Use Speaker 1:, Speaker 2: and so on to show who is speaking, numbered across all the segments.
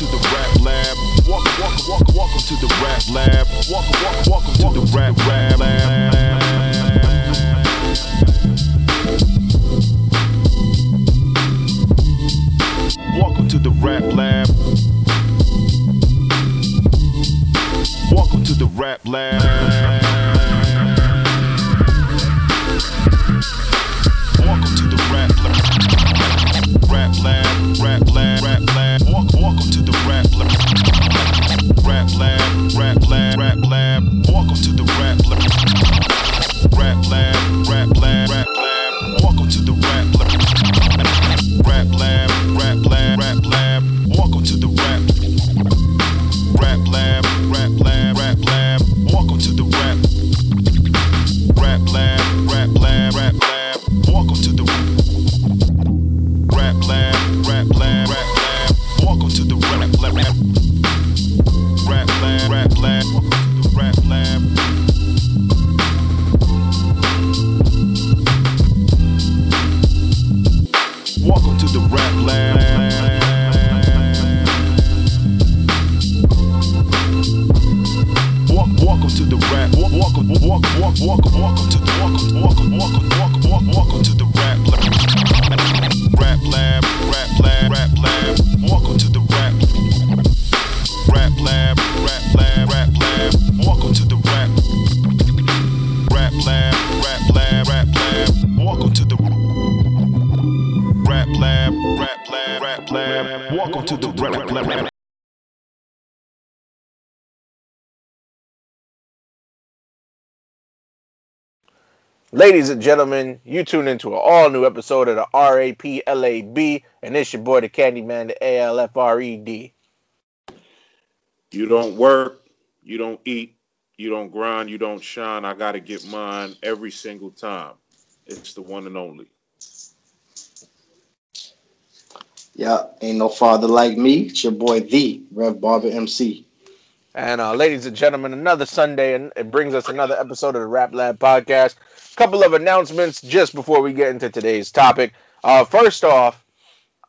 Speaker 1: to the rap lab. Walk, walk, walk, welcome to the rap lab. Walk, walk, welcome to the rap rap lab. Welcome to the rap lab. Welcome to the rap lab. Welcome, to the. Rap lab, rap lab, rap lab.
Speaker 2: Ladies and gentlemen, you tune into an all new episode of the RAPLAB, and it's your boy, the Candyman, the ALFRED.
Speaker 3: You don't work, you don't eat, you don't grind, you don't shine. I got to get mine every single time. It's the one and only.
Speaker 4: Yeah, ain't no father like me. It's your boy, the Rev Barber MC.
Speaker 2: And uh, ladies and gentlemen, another Sunday, and it brings us another episode of the Rap Lab podcast. Couple of announcements just before we get into today's topic. Uh, first off,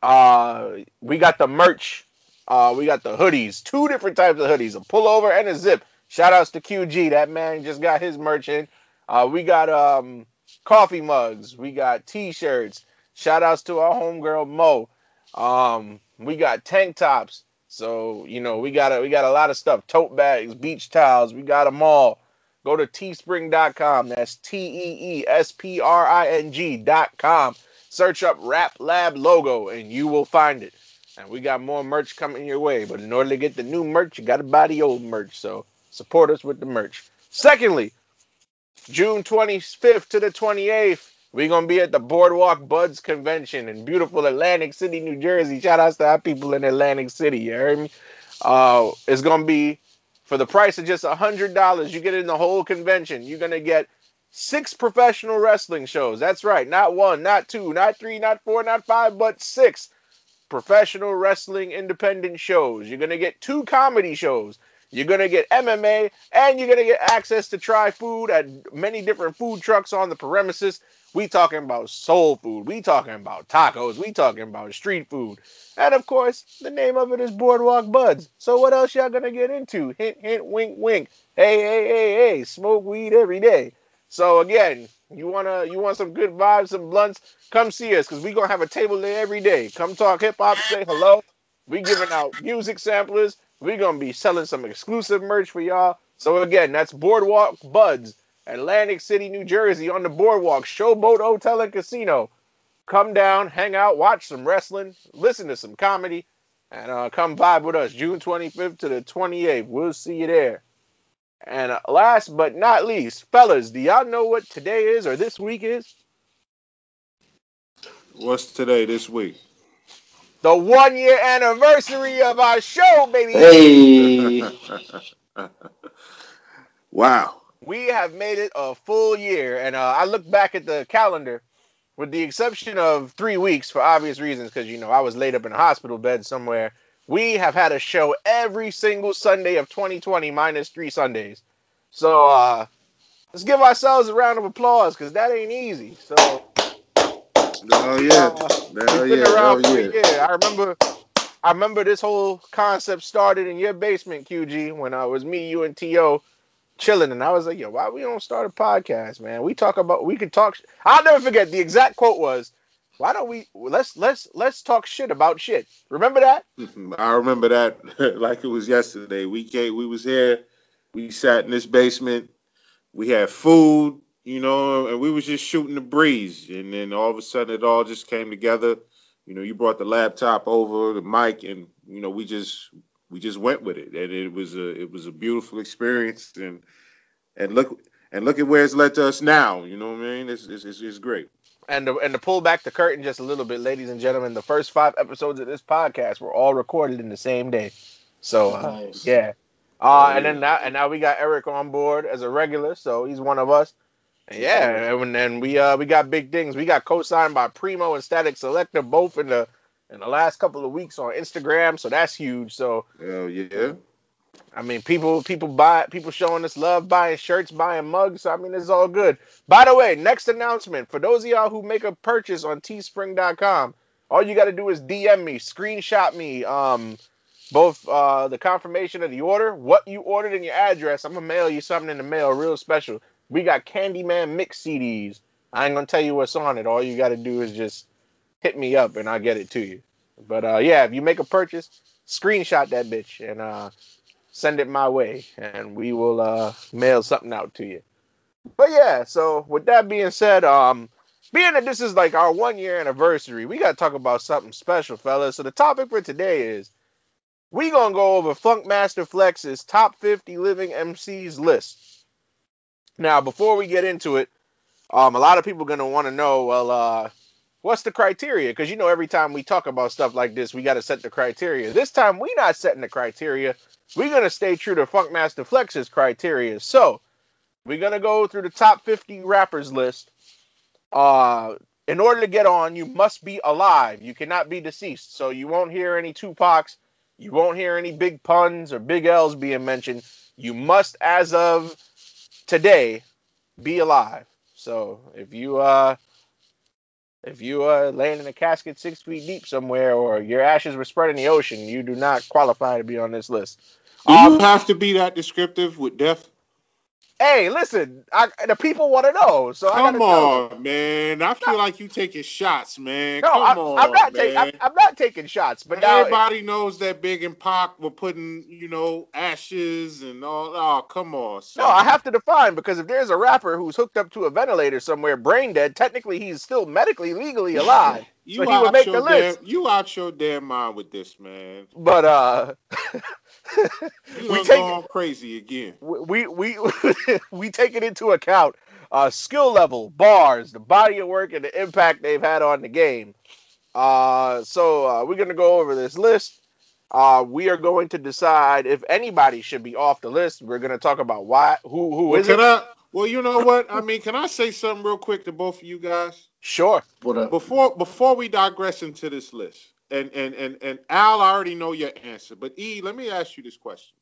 Speaker 2: uh, we got the merch. Uh, we got the hoodies, two different types of hoodies, a pullover and a zip. Shout outs to QG. That man just got his merch in. Uh, we got um, coffee mugs. We got t-shirts. Shout outs to our homegirl Mo. Um, we got tank tops. So you know we got a, we got a lot of stuff. Tote bags, beach towels. We got them all. Go to teespring.com. That's T E E S P R I N G.com. Search up Rap Lab logo and you will find it. And we got more merch coming your way. But in order to get the new merch, you got to buy the old merch. So support us with the merch. Secondly, June 25th to the 28th, we're going to be at the Boardwalk Buds Convention in beautiful Atlantic City, New Jersey. Shout out to our people in Atlantic City. You heard me? Uh, it's going to be for the price of just $100. You get in the whole convention. You're going to get six professional wrestling shows. That's right. Not one, not two, not three, not four, not five, but six professional wrestling independent shows. You're going to get two comedy shows. You're going to get MMA and you're going to get access to try food at many different food trucks on the premises. We talking about soul food. We talking about tacos. We talking about street food. And of course, the name of it is Boardwalk Buds. So what else y'all gonna get into? Hint, hint, wink, wink. Hey, hey, hey, hey, smoke weed every day. So again, you wanna you want some good vibes, some blunts? Come see us, cause we gonna have a table there every day. Come talk hip hop, say hello. We giving out music samplers. We gonna be selling some exclusive merch for y'all. So again, that's Boardwalk Buds. Atlantic City, New Jersey, on the boardwalk, Showboat Hotel and Casino. Come down, hang out, watch some wrestling, listen to some comedy, and uh, come vibe with us June 25th to the 28th. We'll see you there. And uh, last but not least, fellas, do y'all know what today is or this week is?
Speaker 3: What's today this week?
Speaker 2: The one year anniversary of our show, baby.
Speaker 4: Hey,
Speaker 3: wow.
Speaker 2: We have made it a full year and uh, i look back at the calendar with the exception of three weeks for obvious reasons because you know i was laid up in a hospital bed somewhere we have had a show every single sunday of 2020 minus three sundays so uh, let's give ourselves a round of applause because that ain't easy so
Speaker 3: Oh yeah.
Speaker 2: uh,
Speaker 3: Hell
Speaker 2: been
Speaker 3: yeah.
Speaker 2: around
Speaker 3: Hell
Speaker 2: for
Speaker 3: yeah.
Speaker 2: a year i remember I remember this whole concept started in your basement, QG, when I was me, you, and To chilling, and I was like, "Yo, why we don't start a podcast, man? We talk about, we could talk." sh-" I'll never forget. The exact quote was, "Why don't we let's let's let's talk shit about shit." Remember that? Mm-hmm.
Speaker 3: I remember that like it was yesterday. We came, we was here, we sat in this basement, we had food, you know, and we was just shooting the breeze. And then all of a sudden, it all just came together. You know, you brought the laptop over, the mic, and you know, we just we just went with it, and it was a it was a beautiful experience. And and look and look at where it's led to us now. You know what I mean? It's it's, it's, it's great.
Speaker 2: And to, and to pull back the curtain just a little bit, ladies and gentlemen, the first five episodes of this podcast were all recorded in the same day. So uh,
Speaker 4: Nice.
Speaker 2: yeah. Uh, and then now and now we got Eric on board as a regular, so he's one of us. Yeah, and then we uh we got big things. We got co-signed by Primo and Statik Selektah both in the in the last couple of weeks on Instagram, so that's huge. So
Speaker 3: Hell yeah.
Speaker 2: I mean, people people buy people showing us love, buying shirts, buying mugs. So I mean, it's all good. By the way, next announcement for those of y'all who make a purchase on Teespring.com, all you got to do is DM me, screenshot me, um, both uh, the confirmation of the order, what you ordered, and your address. I'm gonna mail you something in the mail, real special. We got Candyman mix CDs. I ain't gonna tell you what's on it. All you got to do is just hit me up, and I'll get it to you. But uh, yeah, if you make a purchase, screenshot that bitch and uh, send it my way, and we will uh, mail something out to you. But yeah, so with that being said, um, being that this is like our one year anniversary, we gotta talk about something special, fellas. So the topic for today is we gonna go over Funkmaster Flex's top 50 living MCs list. Now, before we get into it, um, a lot of people gonna want to know, well, uh, what's the criteria? Because you know, every time we talk about stuff like this, we gotta set the criteria. This time, we're not setting the criteria. We're gonna stay true to Funkmaster Flex's criteria. So, we're gonna go through the top 50 rappers list. Uh, in order to get on, you must be alive. You cannot be deceased. So you won't hear any Tupacs. You won't hear any big puns or big L's being mentioned. You must, as of today, be alive. So if you uh if you are laying in a casket six feet deep somewhere or your ashes were spread in the ocean, you do not qualify to be on this list.
Speaker 3: Do you have to be that descriptive with death?
Speaker 2: Hey, listen, I, the people want to know, so
Speaker 3: Come on, man. I feel like you taking shots, man.
Speaker 2: No,
Speaker 3: Come
Speaker 2: I,
Speaker 3: on,
Speaker 2: I'm not taking. I'm, I'm not taking shots, but now
Speaker 3: Everybody knows that Big and Pac were putting, you know, ashes and all. Oh, come on.
Speaker 2: no. I have to define because if there's a rapper who's hooked up to a ventilator somewhere, brain dead, technically he's still medically legally alive.
Speaker 3: you
Speaker 2: so he would
Speaker 3: out
Speaker 2: make
Speaker 3: your
Speaker 2: the list.
Speaker 3: Damn, you out your damn mind with this, man.
Speaker 2: But uh, we
Speaker 3: done
Speaker 2: take
Speaker 3: gone crazy again.
Speaker 2: we we we take it into account uh, skill level, bars, the body of work, and the impact they've had on the game. Uh, so uh, we're gonna go over this list. Uh, we are going to decide if anybody should be off the list. We're gonna talk about why, who, who
Speaker 3: Well,
Speaker 2: is
Speaker 3: can
Speaker 2: it?
Speaker 3: I? Well, you know what? I mean, can I say something real quick to both of you guys?
Speaker 2: Sure.
Speaker 4: What up?
Speaker 3: before before we digress into this list, and and and and Al, I already know your answer, but E, let me ask you this question: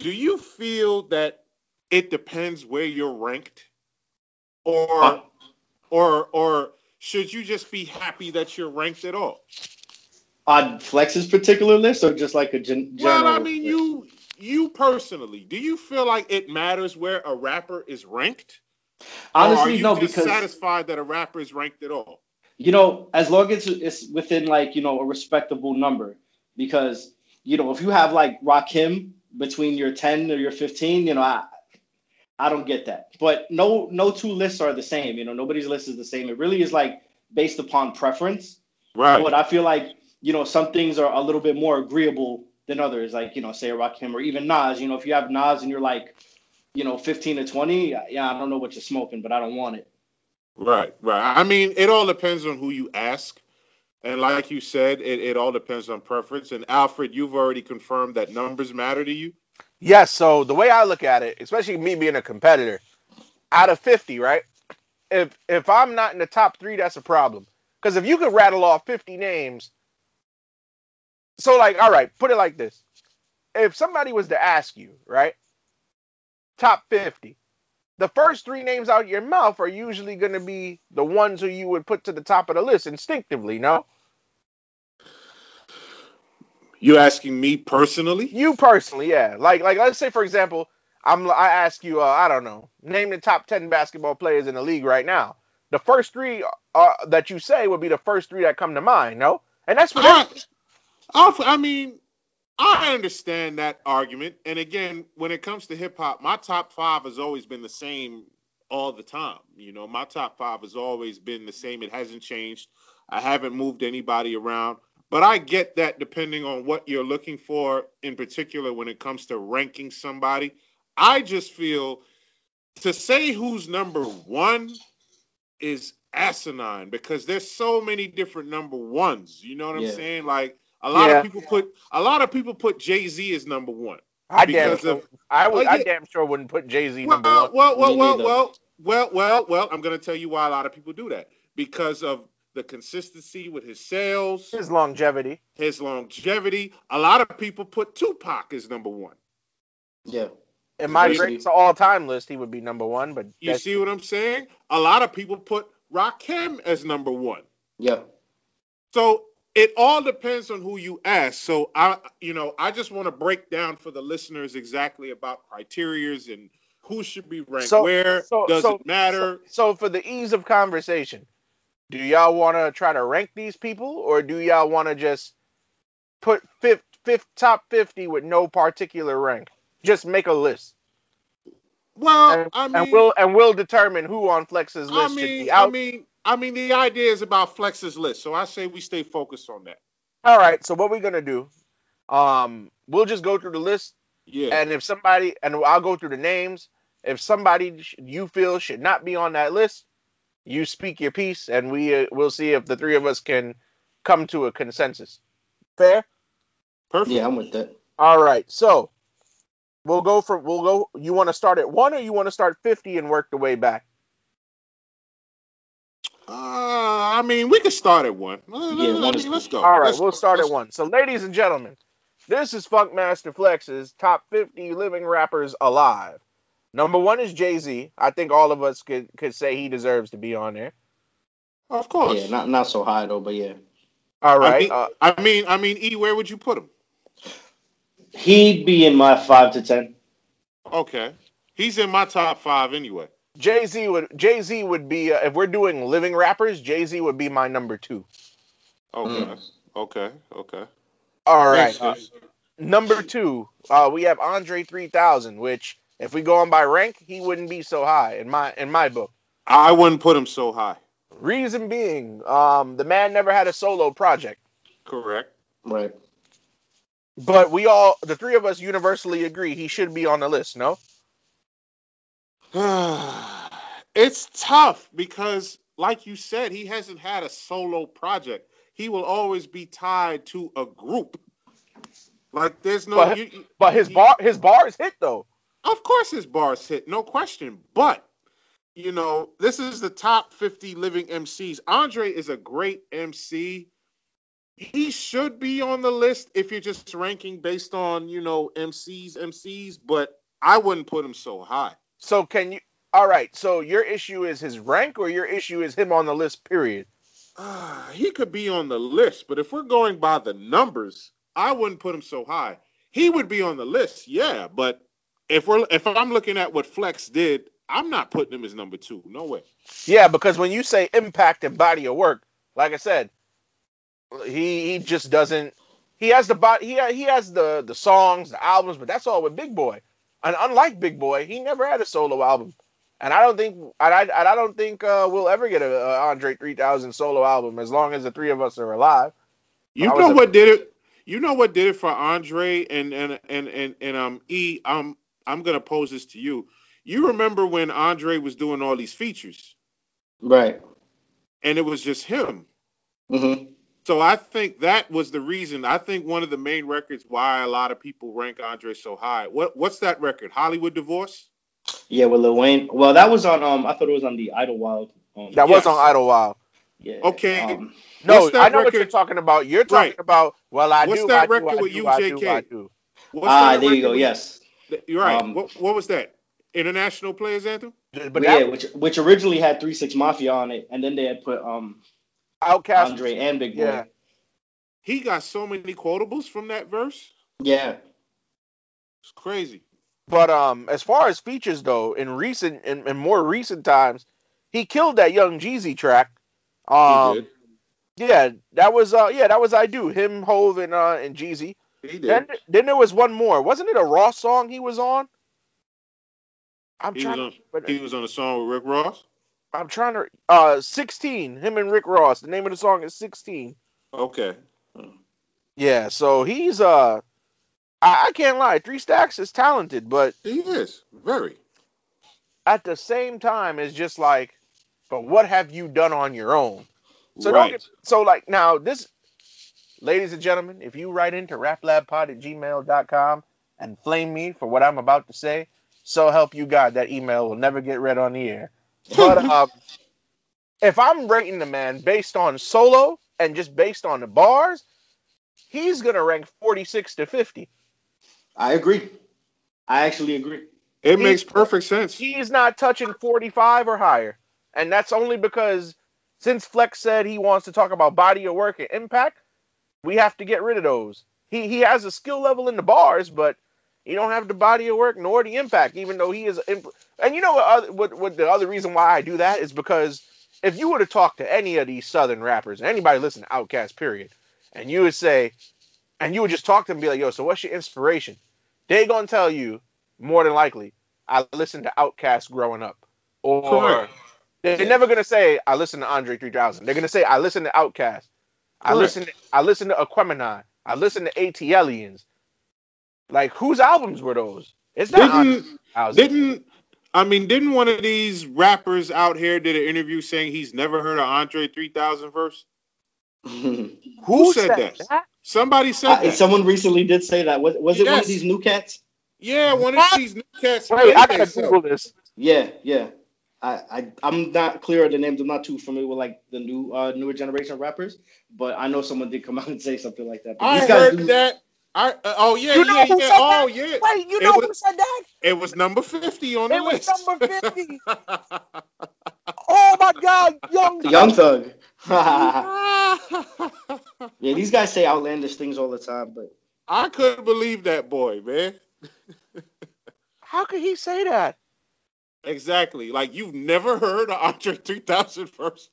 Speaker 3: Do you feel that it depends where you're ranked, or
Speaker 4: Uh,
Speaker 3: or or should you just be happy that you're ranked at all?
Speaker 4: on Flex's particular list, or just like a gen- general?
Speaker 3: Well, I mean, you you personally, do you feel like it matters where a rapper is ranked?
Speaker 4: honestly no, because
Speaker 3: satisfied that a rapper is ranked at all?
Speaker 4: You know, as long as it's within like you know a respectable number, because you know if you have like Rakim between your ten or your fifteen, you know I. I don't get that, but no, no two lists are the same. You know, nobody's list is the same. It really is like based upon preference.
Speaker 3: Right.
Speaker 4: But I feel like you know some things are a little bit more agreeable than others. Like you know, say Rakim or even Nas. You know, if you have Nas and you're like, you know, 15 to 20, yeah, I don't know what you're smoking, but I don't want it.
Speaker 3: Right, right. I mean, it all depends on who you ask. And like you said, it, it all depends on preference. And Alfred, you've already confirmed that numbers matter to you.
Speaker 2: Yes. So the way I look at it, especially me being a competitor, out of 50, right? If if I'm not in the top three, that's a problem. Because if you could rattle off 50 names, so like, all right, put it like this: if somebody was to ask you, right, top 50, the first three names out your mouth are usually going to be the ones who you would put to the top of the list instinctively, no?
Speaker 3: You asking me personally?
Speaker 2: You personally, yeah. Like like let's say for example, I'm I ask you, uh, I don't know, name the top ten basketball players in the league right now. The first three uh, that you say would be the first three that come to mind, no? And that's what.
Speaker 3: I, I, I mean, I understand that argument. And again, when it comes to hip hop, my top five has always been the same all the time. You know, my top five has always been the same. It hasn't changed. I haven't moved anybody around. But I get that depending on what you're looking for in particular when it comes to ranking somebody. I just feel to say who's number one is asinine because there's so many different number ones. You know what I'm saying? Like a lot
Speaker 2: Yeah.
Speaker 3: of people put a lot of people put Jay Z as number one.
Speaker 2: I damn
Speaker 3: because
Speaker 2: sure,
Speaker 3: of-
Speaker 2: I would,
Speaker 3: Well,
Speaker 2: I
Speaker 3: oh,
Speaker 2: damn sure wouldn't put Jay Z
Speaker 3: Well,
Speaker 2: number one.
Speaker 3: well, well, well, well, well, well, well. I'm gonna tell you why a lot of people do that because of the consistency with his sales,
Speaker 2: His longevity.
Speaker 3: his longevity. A lot of people put Tupac as number one.
Speaker 4: Yeah.
Speaker 2: In my
Speaker 4: Basically.
Speaker 2: greatest all time list, he would be number one. But
Speaker 3: You see what I'm saying? A lot of people put Rakim as number one.
Speaker 4: Yeah.
Speaker 3: So it all depends on who you ask. So I, you know, I just want to break down for the listeners exactly about criterias and who should be ranked
Speaker 2: So-
Speaker 3: where.
Speaker 2: so-
Speaker 3: does
Speaker 2: so-
Speaker 3: it matter?
Speaker 2: So for the ease of conversation, do y'all want to try to rank these people, or do y'all want to just put fifth, fifth, top fifty with no particular rank? Just make a list,
Speaker 3: well,
Speaker 2: and,
Speaker 3: I mean,
Speaker 2: and we'll and we'll determine who on Flex's
Speaker 3: I
Speaker 2: list should
Speaker 3: mean,
Speaker 2: be
Speaker 3: I mean, I mean, the idea is about Flex's list. So I say we stay focused on that.
Speaker 2: All right. So what we're gonna do? Um, we'll just go through the list,
Speaker 3: Yeah.
Speaker 2: and if somebody, and I'll go through the names. If somebody you feel should not be on that list, you speak your piece, and we uh, we'll see if the three of us can come to a consensus. Fair.
Speaker 3: Perfect.
Speaker 4: Yeah, I'm with that.
Speaker 2: All right, so we'll go from we'll go. You want to start at one, or you want to start fifty and work the way back?
Speaker 3: Uh, I mean, we could start at one. Uh,
Speaker 4: Yeah,
Speaker 3: I
Speaker 4: one is
Speaker 3: let's go.
Speaker 2: All right,
Speaker 3: Let's
Speaker 2: we'll start at one. So, ladies and gentlemen, this is Funkmaster Flex's top fifty living rappers alive. Number one is Jay Z. I think all of us could could say he deserves to be on there.
Speaker 3: Of course.
Speaker 4: Yeah, not not so high though, but yeah.
Speaker 2: All right.
Speaker 3: I mean,
Speaker 2: uh,
Speaker 3: I mean, I mean, E, where would you put him?
Speaker 4: He'd be in my five to ten.
Speaker 3: Okay, he's in my top five anyway.
Speaker 2: Jay Z would Jay Z would be uh, if we're doing living rappers. Jay Z would be my number two.
Speaker 3: Okay,
Speaker 4: Mm.
Speaker 3: okay, okay.
Speaker 2: All right, uh, number two, uh, we have Andre three thousand, which if we go on by rank, he wouldn't be so high in my in my book.
Speaker 3: I wouldn't put him so high.
Speaker 2: Reason being, um, the man never had a solo project.
Speaker 3: Correct.
Speaker 4: Right.
Speaker 2: But we all, the three of us, universally agree he should be on the list. No,
Speaker 3: it's tough because, like you said, he hasn't had a solo project. He will always be tied to a group. Like there's no.
Speaker 2: But-
Speaker 3: you-
Speaker 2: but his
Speaker 3: he-
Speaker 2: bar, his bars hit though.
Speaker 3: Of course, his bars hit, no question. But you know, this is the top 50 living MCs. Andre is a great MC. He should be on the list if you're just ranking based on you know MCs, MCs. But I wouldn't put him so high.
Speaker 2: So can you? All right. So your issue is his rank, or your issue is him on the list. Period.
Speaker 3: Ah, he could be on the list, but if we're going by the numbers, I wouldn't put him so high. He would be on the list, yeah, but if we're if I'm looking at what Flex did, I'm not putting him as number two. No way.
Speaker 2: Yeah, because when you say impact and body of work, like I said, he he just doesn't. He has the body. He he has the the songs, the albums, but that's all with Big Boi. And unlike Big Boi, he never had a solo album. And I don't think and I I don't think uh, we'll ever get a, a Andre 3000 solo album as long as the three of us are alive.
Speaker 3: You
Speaker 2: I was
Speaker 3: know
Speaker 2: a-
Speaker 3: what did it? You know what did it for Andre and and and and, and um E. Um, I'm gonna pose this to you. You remember when Andre was doing all these features,
Speaker 4: Right.
Speaker 3: and it was just him.
Speaker 4: hmm
Speaker 3: So I think that was the reason. I think one of the main records why a lot of people rank Andre so high. What what's that record? Hollywood Divorce?
Speaker 4: Yeah, with Lil Wayne. Well, that was on. Um, I thought it was on the Idlewild. Um,
Speaker 2: That was on Idlewild.
Speaker 4: yeah.
Speaker 3: Okay.
Speaker 4: Um,
Speaker 2: No, I know what you're talking about. You're talking
Speaker 3: Right.
Speaker 2: about well, I
Speaker 3: What's
Speaker 2: do, What's
Speaker 3: that
Speaker 2: I
Speaker 3: record
Speaker 2: I
Speaker 3: with
Speaker 2: do, I do,
Speaker 3: UJK?
Speaker 2: I do.
Speaker 4: Ah,
Speaker 3: that
Speaker 4: there you
Speaker 3: record
Speaker 4: go.
Speaker 3: with-
Speaker 4: Yes.
Speaker 3: You're right.
Speaker 4: Um,
Speaker 3: what, what was that? International Players Anthem?
Speaker 2: But
Speaker 4: But
Speaker 2: that
Speaker 4: yeah, which which originally had Three Six Mafia on it, and then they had put um
Speaker 2: Outkast,
Speaker 4: Andre and Big Boi.
Speaker 2: yeah.
Speaker 3: he got so many quotables from that verse.
Speaker 5: Yeah.
Speaker 3: It's crazy.
Speaker 2: But um, as far as features though, in recent in, in more recent times, he killed that Young Jeezy track.
Speaker 3: He
Speaker 2: Um,
Speaker 3: did.
Speaker 2: yeah, that was uh, yeah, that was I do him, Hove, and uh, and Jeezy.
Speaker 3: He
Speaker 2: Then
Speaker 3: did.
Speaker 2: then there was one more. Wasn't it a Ross song he was on? I'm
Speaker 3: He was
Speaker 2: trying.
Speaker 3: on.
Speaker 2: to, but
Speaker 3: He was on a song with Rick Ross.
Speaker 2: I'm trying to. Uh, 16. Him and Rick Ross. The name of the song is 16.
Speaker 3: Okay.
Speaker 2: Yeah. So he's uh, I, I can't lie. Three Stacks is talented, but
Speaker 3: He is very.
Speaker 2: at the same time, it's just like, but what have you done on your own? So don't
Speaker 3: right.
Speaker 2: get, so like now this, ladies and gentlemen, if you write into raplabpod at gmail.com and flame me for what I'm about to say, so help you God, that email will never get read on the air. But um, if I'm rating the man based on solo and just based on the bars, he's gonna rank 46 to 50.
Speaker 5: I agree. I actually agree.
Speaker 3: It
Speaker 2: He-
Speaker 3: makes perfect sense.
Speaker 2: He's not touching 45 or higher, and that's only because since Flex said he wants to talk about body of work and impact, we have to get rid of those. He he has a skill level in the bars, but he don't have the body of work nor the impact, even though he is. Imp- and you know what, other, what? What the other reason why I do that is because if you were to talk to any of these Southern rappers, anybody listen to Outkast, period, and you would say, and you would just talk to them and be like, "Yo, so what's your inspiration?" They gonna tell you more than likely, I listened to Outkast growing up, or they're never gonna say I listened to Andre 3000. They're gonna say I listened to Outkast. I listened. I listened to Aquemini. I listened to ATLiens. Like whose albums were those? It's not
Speaker 3: Didn't
Speaker 2: 3000.
Speaker 3: didn't I mean didn't one of these rappers out here did an interview saying he's never heard of Andre 3000 verse?
Speaker 2: Who,
Speaker 3: said that? Somebody said
Speaker 5: I-
Speaker 3: that.
Speaker 5: someone recently did say that. Was, was it one of these new cats?
Speaker 3: yeah, one of these new cats.
Speaker 2: Wait, I gotta. Google this.
Speaker 5: Yeah, yeah. I, I I'm not clear of the names. I'm not too familiar with like the new uh newer generation rappers, but I know someone did come out and say something like that. But
Speaker 3: I
Speaker 5: these guys
Speaker 3: heard
Speaker 5: do-
Speaker 3: that. I uh, oh yeah
Speaker 2: You know
Speaker 3: yeah
Speaker 2: who
Speaker 3: yeah
Speaker 2: said
Speaker 3: oh
Speaker 2: that?
Speaker 3: yeah.
Speaker 2: Wait, you
Speaker 3: It
Speaker 2: know
Speaker 3: was-
Speaker 2: who said that?
Speaker 3: It was number 50 on the
Speaker 2: It was number 50. Oh my God, Young
Speaker 5: Young
Speaker 2: Thug.
Speaker 5: Thug. yeah, these guys say outlandish things all the time, but
Speaker 3: I couldn't believe that boy, man.
Speaker 2: How could he say that?
Speaker 3: Exactly. Like you've never heard of Andre 3000 first.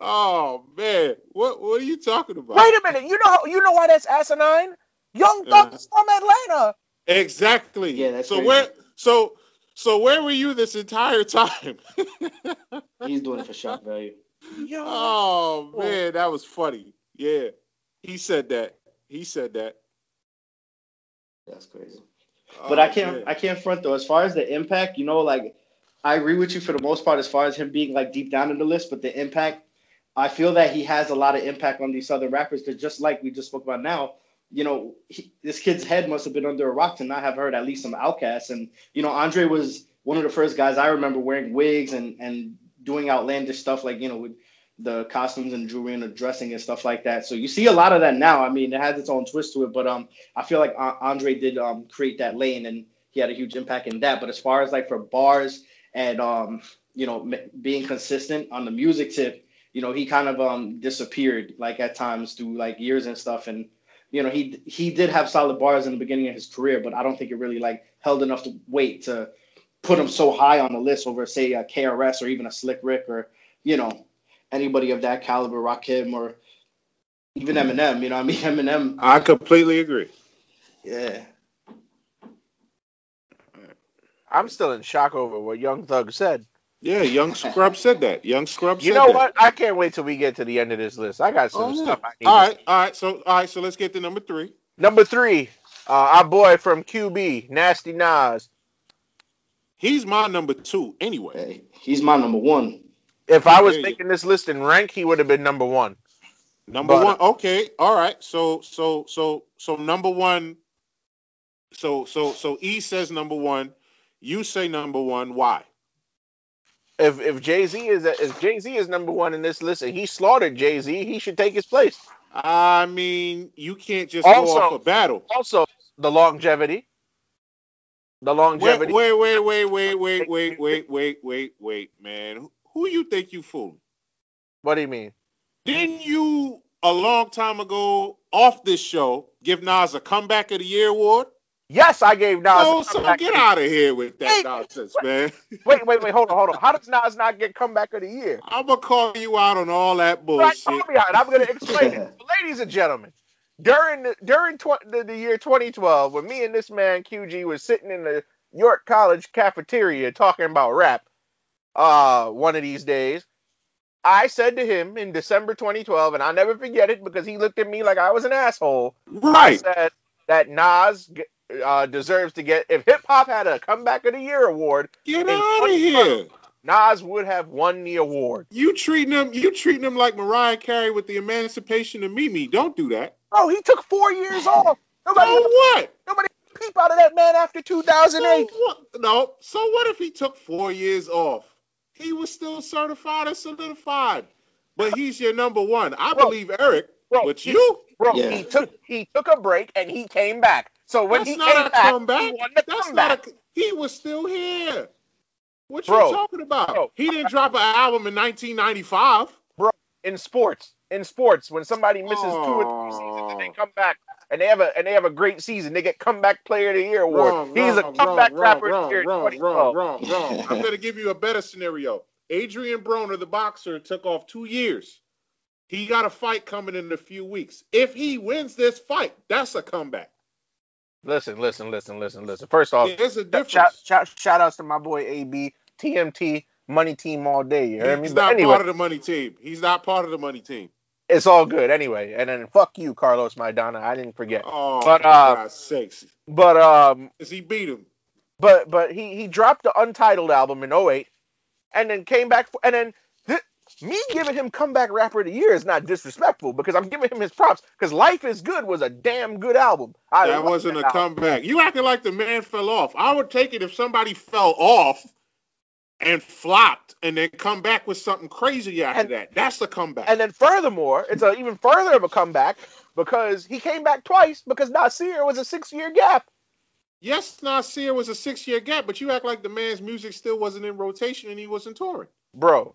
Speaker 3: Oh man, what what are you talking about?
Speaker 2: Wait a minute. You know you know why that's asinine? Young Thug
Speaker 3: Uh.
Speaker 2: is from Atlanta.
Speaker 3: Exactly.
Speaker 5: Yeah, that's
Speaker 3: so
Speaker 5: crazy.
Speaker 3: where so so where were you this entire time?
Speaker 5: he's doing it for shock value.
Speaker 2: Yo.
Speaker 3: oh man, that was funny. Yeah, he said that. He said that.
Speaker 5: That's crazy.
Speaker 3: Oh,
Speaker 5: But I can't
Speaker 3: man.
Speaker 5: I can't front though. As far as the impact, you know, like I agree with you for the most part as far as him being like deep down in the list, but the impact, I feel that he has a lot of impact on these other rappers because just like we just spoke about now, you know, he, this kid's head must have been under a rock to not have heard at least some outcasts. And you know, Andre was one of the first guys I remember wearing wigs and and doing outlandish stuff like you know with the costumes and jewelry and the dressing and stuff like that. So you see a lot of that now. I mean, it has its own twist to it, but um, I feel like Andre did um create that lane and he had a huge impact in that. But as far as like for bars and um, you know, m- being consistent on the music tip, you know, he kind of um disappeared like at times through like years and stuff. And you know, he he did have solid bars in the beginning of his career, but I don't think it really like held enough to weight to put him so high on the list over say a KRS or even a Slick Rick or you know anybody of that caliber, Rakim or even Eminem. You know, what I mean Eminem.
Speaker 3: I completely agree.
Speaker 5: Yeah.
Speaker 2: I'm still in shock over what Young Thug said.
Speaker 3: Yeah, Young Scrub said that. Young Scrub
Speaker 2: You know
Speaker 3: that.
Speaker 2: what? I can't wait till we get to the end of this list. I got some
Speaker 3: Oh, yeah.
Speaker 2: stuff I need.
Speaker 3: All
Speaker 2: to
Speaker 3: right, all right. So all right, so let's get to number three.
Speaker 2: Number three, uh, our boy from QB, Nasty Nas.
Speaker 3: He's my number two anyway.
Speaker 5: Hey, he's my number one.
Speaker 2: If I was
Speaker 3: Yeah, yeah.
Speaker 2: making this list in rank, he would have been number one.
Speaker 3: Number
Speaker 2: But-
Speaker 3: one. Okay. All right. So so so so number one. So so so E says number one. You say number one. Why?
Speaker 2: If if Jay Z is if Jay Z is number one in this list and he slaughtered Jay Z, he should take his place.
Speaker 3: I mean, you can't just
Speaker 2: Also-
Speaker 3: go off a battle.
Speaker 2: Also, the longevity. The longevity.
Speaker 3: wait, wait, wait, wait, wait, wait, wait, wait, wait, wait, man. Who you think you fooling?
Speaker 2: What do you mean?
Speaker 3: Didn't you a long time ago off this show give Nas a comeback of the year award?
Speaker 2: Yes, I gave Nas.
Speaker 3: Oh,
Speaker 2: a
Speaker 3: so get out of here with that
Speaker 2: Wait,
Speaker 3: nonsense, man.
Speaker 2: Wait, wait, wait, hold on, hold on. How does Nas not get comeback of the year?
Speaker 3: I'm gonna call you out on all that
Speaker 2: Right,
Speaker 3: bullshit.
Speaker 2: call me out. I'm going to explain it. Ladies and gentlemen, during the, during tw- the, the year 2012, when me and this man QG was sitting in the York College cafeteria talking about rap, uh, one of these days, I said to him in December 2012, and I'll never forget it because he looked at me like I was an asshole. I
Speaker 3: Right.
Speaker 2: said that Nas uh, deserves to get if hip hop had a comeback of the year award,
Speaker 3: Get
Speaker 2: in
Speaker 3: out of here.
Speaker 2: Nas would have won the award.
Speaker 3: You treating him you treating him like Mariah Carey with the emancipation of Mimi. Don't do that.
Speaker 2: Bro, he took four years off. Nobody,
Speaker 3: So what?
Speaker 2: nobody peep out of that man after
Speaker 3: So
Speaker 2: 2008.
Speaker 3: what? No. So what if he took four years off? He was still certified and solidified. But he's your number one. I
Speaker 2: Bro,
Speaker 3: believe Eric.
Speaker 2: Bro,
Speaker 3: But you?
Speaker 2: bro,
Speaker 4: Yeah.
Speaker 2: he took he took a break and he came back. So when
Speaker 3: That's
Speaker 2: he
Speaker 3: not
Speaker 2: came
Speaker 3: a
Speaker 2: back,
Speaker 3: comeback.
Speaker 2: he
Speaker 3: That's
Speaker 2: comeback.
Speaker 3: not a. He was still here. What
Speaker 2: Bro,
Speaker 3: you talking about?
Speaker 2: bro.
Speaker 3: he didn't drop an album in 1995.
Speaker 2: Bro, in sports. In sports, when somebody misses two or three seasons and they come back and they have a and they have a great season, they get comeback player of the year award.
Speaker 3: Wrong,
Speaker 2: He's a
Speaker 3: wrong,
Speaker 2: comeback
Speaker 3: wrong,
Speaker 2: rapper
Speaker 3: wrong,
Speaker 2: of the year.
Speaker 3: wrong,
Speaker 2: 2012.
Speaker 3: wrong, wrong, wrong. I'm gonna give you a better scenario. Adrien Broner, the boxer, took off two years. He got a fight coming in a few weeks. If he wins this fight, that's a comeback.
Speaker 2: Listen, listen, listen, listen, listen. First off,
Speaker 3: There's a difference.
Speaker 2: shout, shout, shout outs to my boy AB, TMT, Money Team all day. You me?
Speaker 3: He's
Speaker 2: But
Speaker 3: not
Speaker 2: anyway,
Speaker 3: part of the money team. He's not part of the money team.
Speaker 2: it's all good anyway. And then fuck you, Carlos Maidana. I didn't forget.
Speaker 3: Oh,
Speaker 2: But, uh,
Speaker 3: God's sakes.
Speaker 2: But um,
Speaker 3: Because he beat him.
Speaker 2: but but he he dropped the untitled album in 08 and then came back for, and then th- me giving him comeback rapper of the year is not disrespectful because I'm giving him his props because Life is Good was a damn good album. I
Speaker 3: That wasn't a
Speaker 2: album.
Speaker 3: comeback. You acting like the man fell off. I would take it if somebody fell off and flopped and then come back with something crazy after
Speaker 2: And-
Speaker 3: that. That's the comeback.
Speaker 2: And then furthermore, it's a, even further of a comeback because he came back twice because Nasir was a six year gap.
Speaker 3: yes, Nasir was a six year gap, but you act like the man's music still wasn't in rotation and he wasn't touring.
Speaker 2: Bro,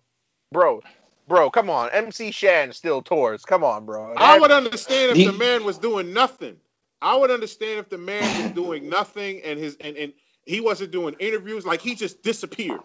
Speaker 2: bro, bro, come on. MC Shan still tours. Come on, bro.
Speaker 3: I would understand if
Speaker 4: The-
Speaker 3: the man was doing nothing. I would understand if the man was doing nothing and his and, and he wasn't doing interviews, like he just disappeared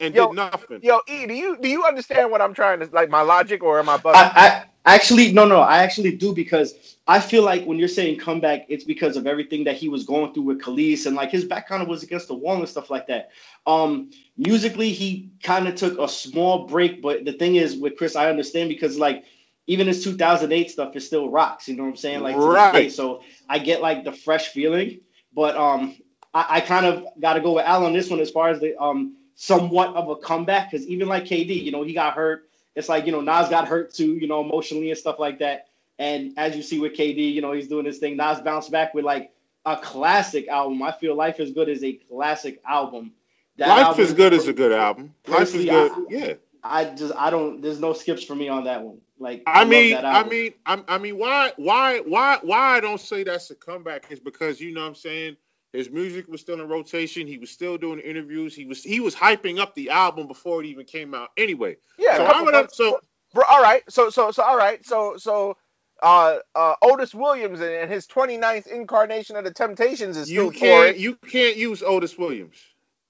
Speaker 3: and
Speaker 2: Yo,
Speaker 3: did nothing.
Speaker 2: Yo, E, do you do you understand what I'm trying to like my logic or am I bugging?
Speaker 4: I, I actually no no I actually do because I feel like when you're saying comeback, it's because of everything that he was going through with Kelis and like his back kind of was against the wall and stuff like that. Um, musically, he kind of took a small break, but the thing is with Chris, I understand because like even his 2008 stuff is still rocks. You know what I'm saying? Like
Speaker 3: Right.
Speaker 4: So I get like the fresh feeling, but um, I, I kind of got to go with Al on this one as far as the um somewhat of a comeback because even like KD, you know, he got hurt. It's like you know Nas got hurt too, you know, emotionally and stuff like that. And as you see with KD, you know, he's doing this thing. Nas bounced back with like a classic album. I feel Life is Good is a classic album. That
Speaker 3: Life
Speaker 4: album-
Speaker 3: is good is a good album. Life is good.
Speaker 4: I-
Speaker 3: yeah.
Speaker 4: I just I don't. There's no skips for me on that one. Like
Speaker 3: I
Speaker 4: love
Speaker 3: mean, I mean, I, I mean, why, why, why, why I don't say that's a comeback is because you know what I'm saying his music was still in rotation. He was still doing interviews. He was he was hyping up the album before it even came out. Anyway,
Speaker 2: yeah,
Speaker 3: so
Speaker 2: a
Speaker 3: I
Speaker 2: couple
Speaker 3: would
Speaker 2: months-
Speaker 3: so
Speaker 2: Bro, all right. So so so all right. So so uh uh Otis Williams and, his 29th incarnation of the Temptations is
Speaker 3: you
Speaker 2: still
Speaker 3: can't
Speaker 2: touring.
Speaker 3: you can't use Otis Williams.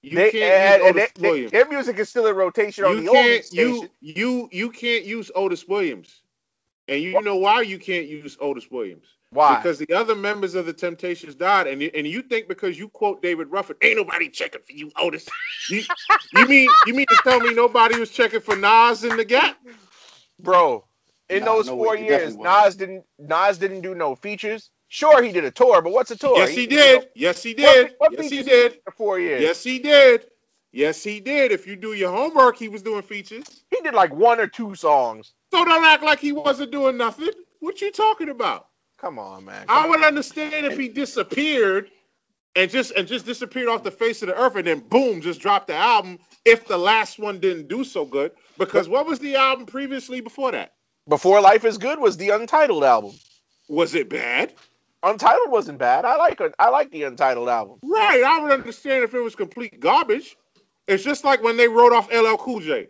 Speaker 3: You
Speaker 2: They-
Speaker 3: can't
Speaker 2: and-
Speaker 3: use Otis
Speaker 2: they- they-
Speaker 3: Williams.
Speaker 2: their music is still in rotation on
Speaker 3: you
Speaker 2: the old
Speaker 3: can't you you you can't use Otis Williams. And you know why you can't use Otis Williams?
Speaker 2: Why?
Speaker 3: Because the other members of the Temptations died, and you, and you think because you quote David Ruffin, ain't nobody checking for you, Otis. You, you mean you mean to tell me nobody was checking for Nas in the Gap?
Speaker 2: Bro, in
Speaker 4: Nah,
Speaker 2: those
Speaker 4: no
Speaker 2: four
Speaker 4: way,
Speaker 2: years. Nas didn't Nas didn't do no features. Sure, he did a tour, but what's a tour?
Speaker 3: Yes, he
Speaker 2: did
Speaker 3: did. Yes, he did.
Speaker 2: what
Speaker 3: Yes, he
Speaker 2: features
Speaker 3: did.
Speaker 2: for four years?
Speaker 3: Yes, he did. Yes, he did. If you do your homework, he was doing features.
Speaker 2: He did like one or two songs.
Speaker 3: So don't act like he wasn't doing nothing. What you talking about?
Speaker 2: Come on, man.
Speaker 3: I would understand if he disappeared and just and just disappeared off the face of the earth and then boom, just dropped the album if the last one didn't do so good. Because what was the album previously before that?
Speaker 2: Before Life is Good was the Untitled album.
Speaker 3: Was it bad?
Speaker 2: Untitled wasn't bad. I like it. I like the Untitled album.
Speaker 3: Right. I would understand if it was complete garbage. It's just like when they wrote off LL Cool J.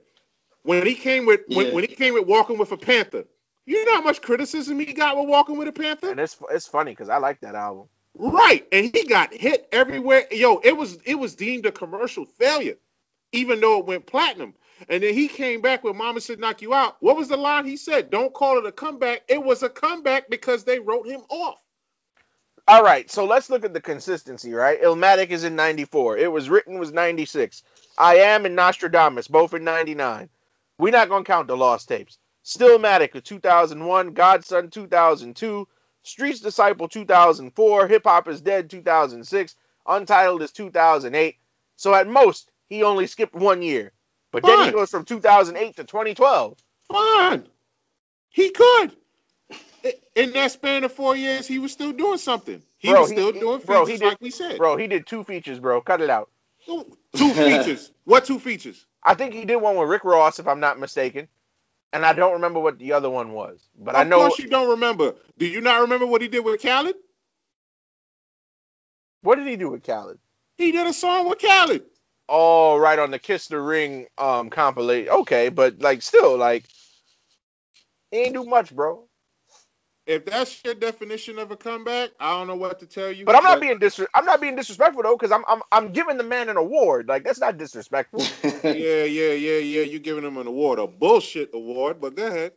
Speaker 3: When he came with when, when he came with Walking with a Panther, You know how much criticism he got with Walking with a Panther?
Speaker 2: And it's it's funny because I like that album.
Speaker 3: Right, and he got hit everywhere. Yo, it was it was deemed a commercial failure, even though it went platinum. And then he came back with "Mama Said Knock You Out." What was the line he said? Don't call it a comeback. It was a comeback because they wrote him off.
Speaker 2: All right, so let's look at the consistency, right? Illmatic is in 94. It was written was 96. I Am and Nastradamus, both in 99. We're not going to count the lost tapes. Stillmatic of 2001, God's Son 2002, Street's Disciple 2004, Hip Hop is Dead 2006, Untitled is 2008. So at most, he only skipped one year. But then he goes from 2008 to 2012.
Speaker 3: Fine, he could. In that span of four years, he was still doing something. He
Speaker 2: Bro,
Speaker 3: was
Speaker 2: he-
Speaker 3: still
Speaker 2: he-
Speaker 3: doing
Speaker 2: bro,
Speaker 3: features
Speaker 2: he did-
Speaker 3: like we said.
Speaker 2: Bro, he did two features, bro. Cut it out.
Speaker 3: Two features. What two features?
Speaker 2: I think he did one with Rick Ross, if I'm not mistaken. And I don't remember what the other one was. But I know.
Speaker 3: of course you don't remember. Do you not remember what he did with Khaled?
Speaker 2: what did he do with Khaled?
Speaker 3: He did a song with Khaled.
Speaker 2: Oh, right on the Kiss the Ring um compilation. Okay, but like still like he ain't do much, bro.
Speaker 3: If that's your definition of a comeback, I don't know what to tell you.
Speaker 2: But I'm not being dis I'm not being disrespectful though, because I'm I'm I'm giving the man an award. Like that's not disrespectful.
Speaker 3: Yeah, yeah, yeah, yeah. You're giving him an award, a bullshit award. But go ahead.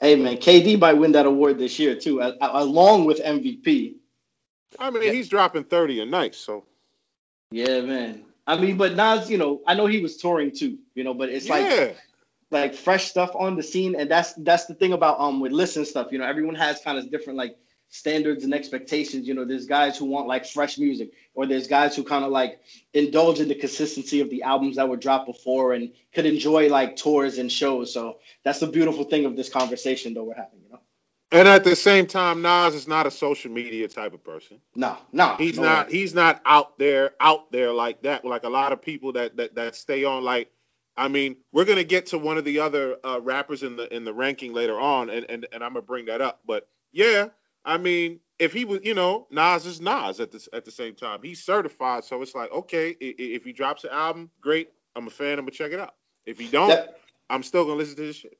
Speaker 5: hey man, KD might win that award this year too, a- a- along with MVP.
Speaker 3: I mean,
Speaker 2: Yeah.
Speaker 3: he's dropping thirty a night, so
Speaker 5: Yeah, man. I mean, but Nas, you know, I know he was touring too, you know, but it's
Speaker 3: yeah.
Speaker 5: like fresh stuff on the scene, and that's that's the thing about um with listen stuff. You know, everyone has kind of different like standards and expectations. You know, there's guys who want like fresh music, or there's guys who kind of like indulge in the consistency of the albums that were dropped before and could enjoy like tours and shows. So that's the beautiful thing of this conversation that we're having. You know,
Speaker 3: And at the same time, Nas is not a social media type of person.
Speaker 5: no, no,
Speaker 3: He's
Speaker 5: no
Speaker 3: not.
Speaker 5: way.
Speaker 3: He's not out there, out there like that. Like a lot of people that that that stay on. Like, I mean, we're gonna get to one of the other uh, rappers in the in the ranking later on, and and and I'm gonna bring that up. But yeah, I mean, if he was, you know, Nas is Nas at this at the same time. He's certified, so it's like, okay, if he drops an album, great. I'm a fan. I'm gonna check it out. If he don't,
Speaker 5: That-
Speaker 3: I'm still gonna listen to his shit.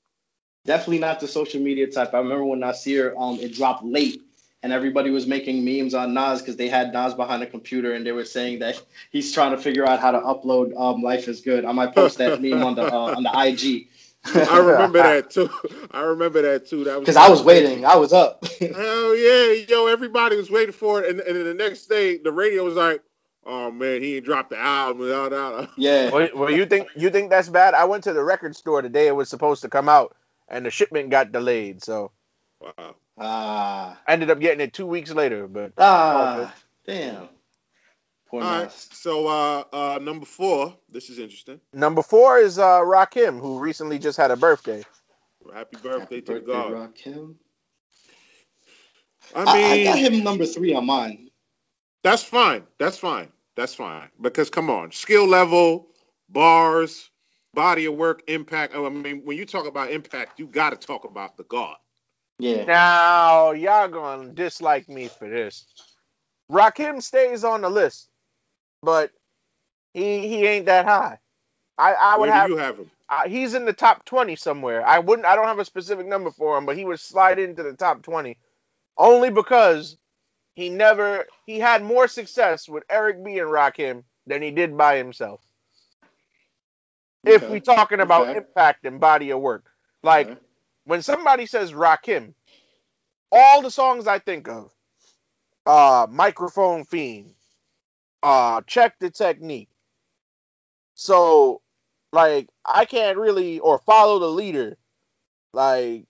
Speaker 5: definitely not the social media type. I remember when Nasir um it dropped late and everybody was making memes on Nas because they had Nas behind a computer and they were saying that he's trying to figure out how to upload um Life is Good. I might post that meme on the uh, on the IG.
Speaker 3: I remember that too. I remember that too. That was
Speaker 5: Because I was waiting. I was up.
Speaker 3: Hell yeah, yo! Everybody was waiting for it, and, and then the next day, the radio was like, "Oh man, he dropped the album." Da, da, da.
Speaker 5: yeah.
Speaker 2: well, well, you think you think that's bad? I went to the record store the day it was supposed to come out, and the shipment got delayed, so
Speaker 3: Wow.
Speaker 5: Ah.
Speaker 2: I ended up getting it two weeks later. But
Speaker 5: Ah. Damn. Poor
Speaker 3: All right.
Speaker 5: Nas.
Speaker 3: So uh, uh, number four. This is interesting.
Speaker 2: number four is uh, Rakim, who recently just had a birthday.
Speaker 3: Happy birthday
Speaker 5: Happy
Speaker 3: to
Speaker 5: birthday,
Speaker 3: God.
Speaker 5: Rakim.
Speaker 3: I
Speaker 5: I, I got him number three on mine.
Speaker 3: that's fine. That's fine. That's fine. Because come on, skill level, bars, body of work, impact. I mean, when you talk about impact, you got to talk about the God.
Speaker 5: Yeah.
Speaker 2: Now y'all gonna dislike me for this. Rakim stays on the list, but he he ain't that high. I I would
Speaker 3: Where
Speaker 2: have
Speaker 3: you have him?
Speaker 2: uh, he's in the top 20 somewhere. I wouldn't I don't have a specific number for him, but he would slide into the top 20 only because he never he had more success with Eric B and Rakim than he did by himself. If
Speaker 5: Okay.
Speaker 2: we talking about
Speaker 5: Okay.
Speaker 2: impact and body of work. Like
Speaker 5: Okay.
Speaker 2: When somebody says Rakim, all the songs I think of, uh, Microphone Fiend, uh, Check the Technique. So, like, I can't really, or Follow the Leader. Like,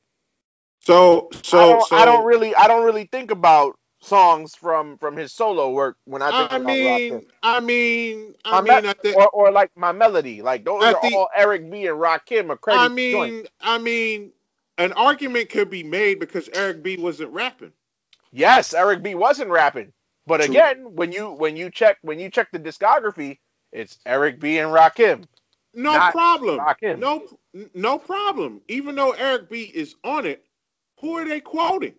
Speaker 3: So,
Speaker 2: I
Speaker 3: so,
Speaker 2: don't,
Speaker 3: so.
Speaker 2: I don't really, I don't really think about songs from from his solo work when I think
Speaker 3: I
Speaker 2: about
Speaker 3: mean,
Speaker 2: Rakim.
Speaker 3: I mean, I
Speaker 2: My
Speaker 3: mean,
Speaker 2: me-
Speaker 3: at the,
Speaker 2: or, or like my melody, like those are
Speaker 3: the-
Speaker 2: all Eric B and Rakim accredited
Speaker 3: I mean,
Speaker 2: joints.
Speaker 3: I mean, an argument could be made because Eric B wasn't rapping.
Speaker 2: Yes, Eric B wasn't rapping, but
Speaker 5: True.
Speaker 2: again, when you when you check when you check the discography, it's Eric B and Rakim.
Speaker 3: No
Speaker 2: Not
Speaker 3: problem.
Speaker 2: Rakim.
Speaker 3: No, no problem. Even though Eric B is on it, who are they quoting?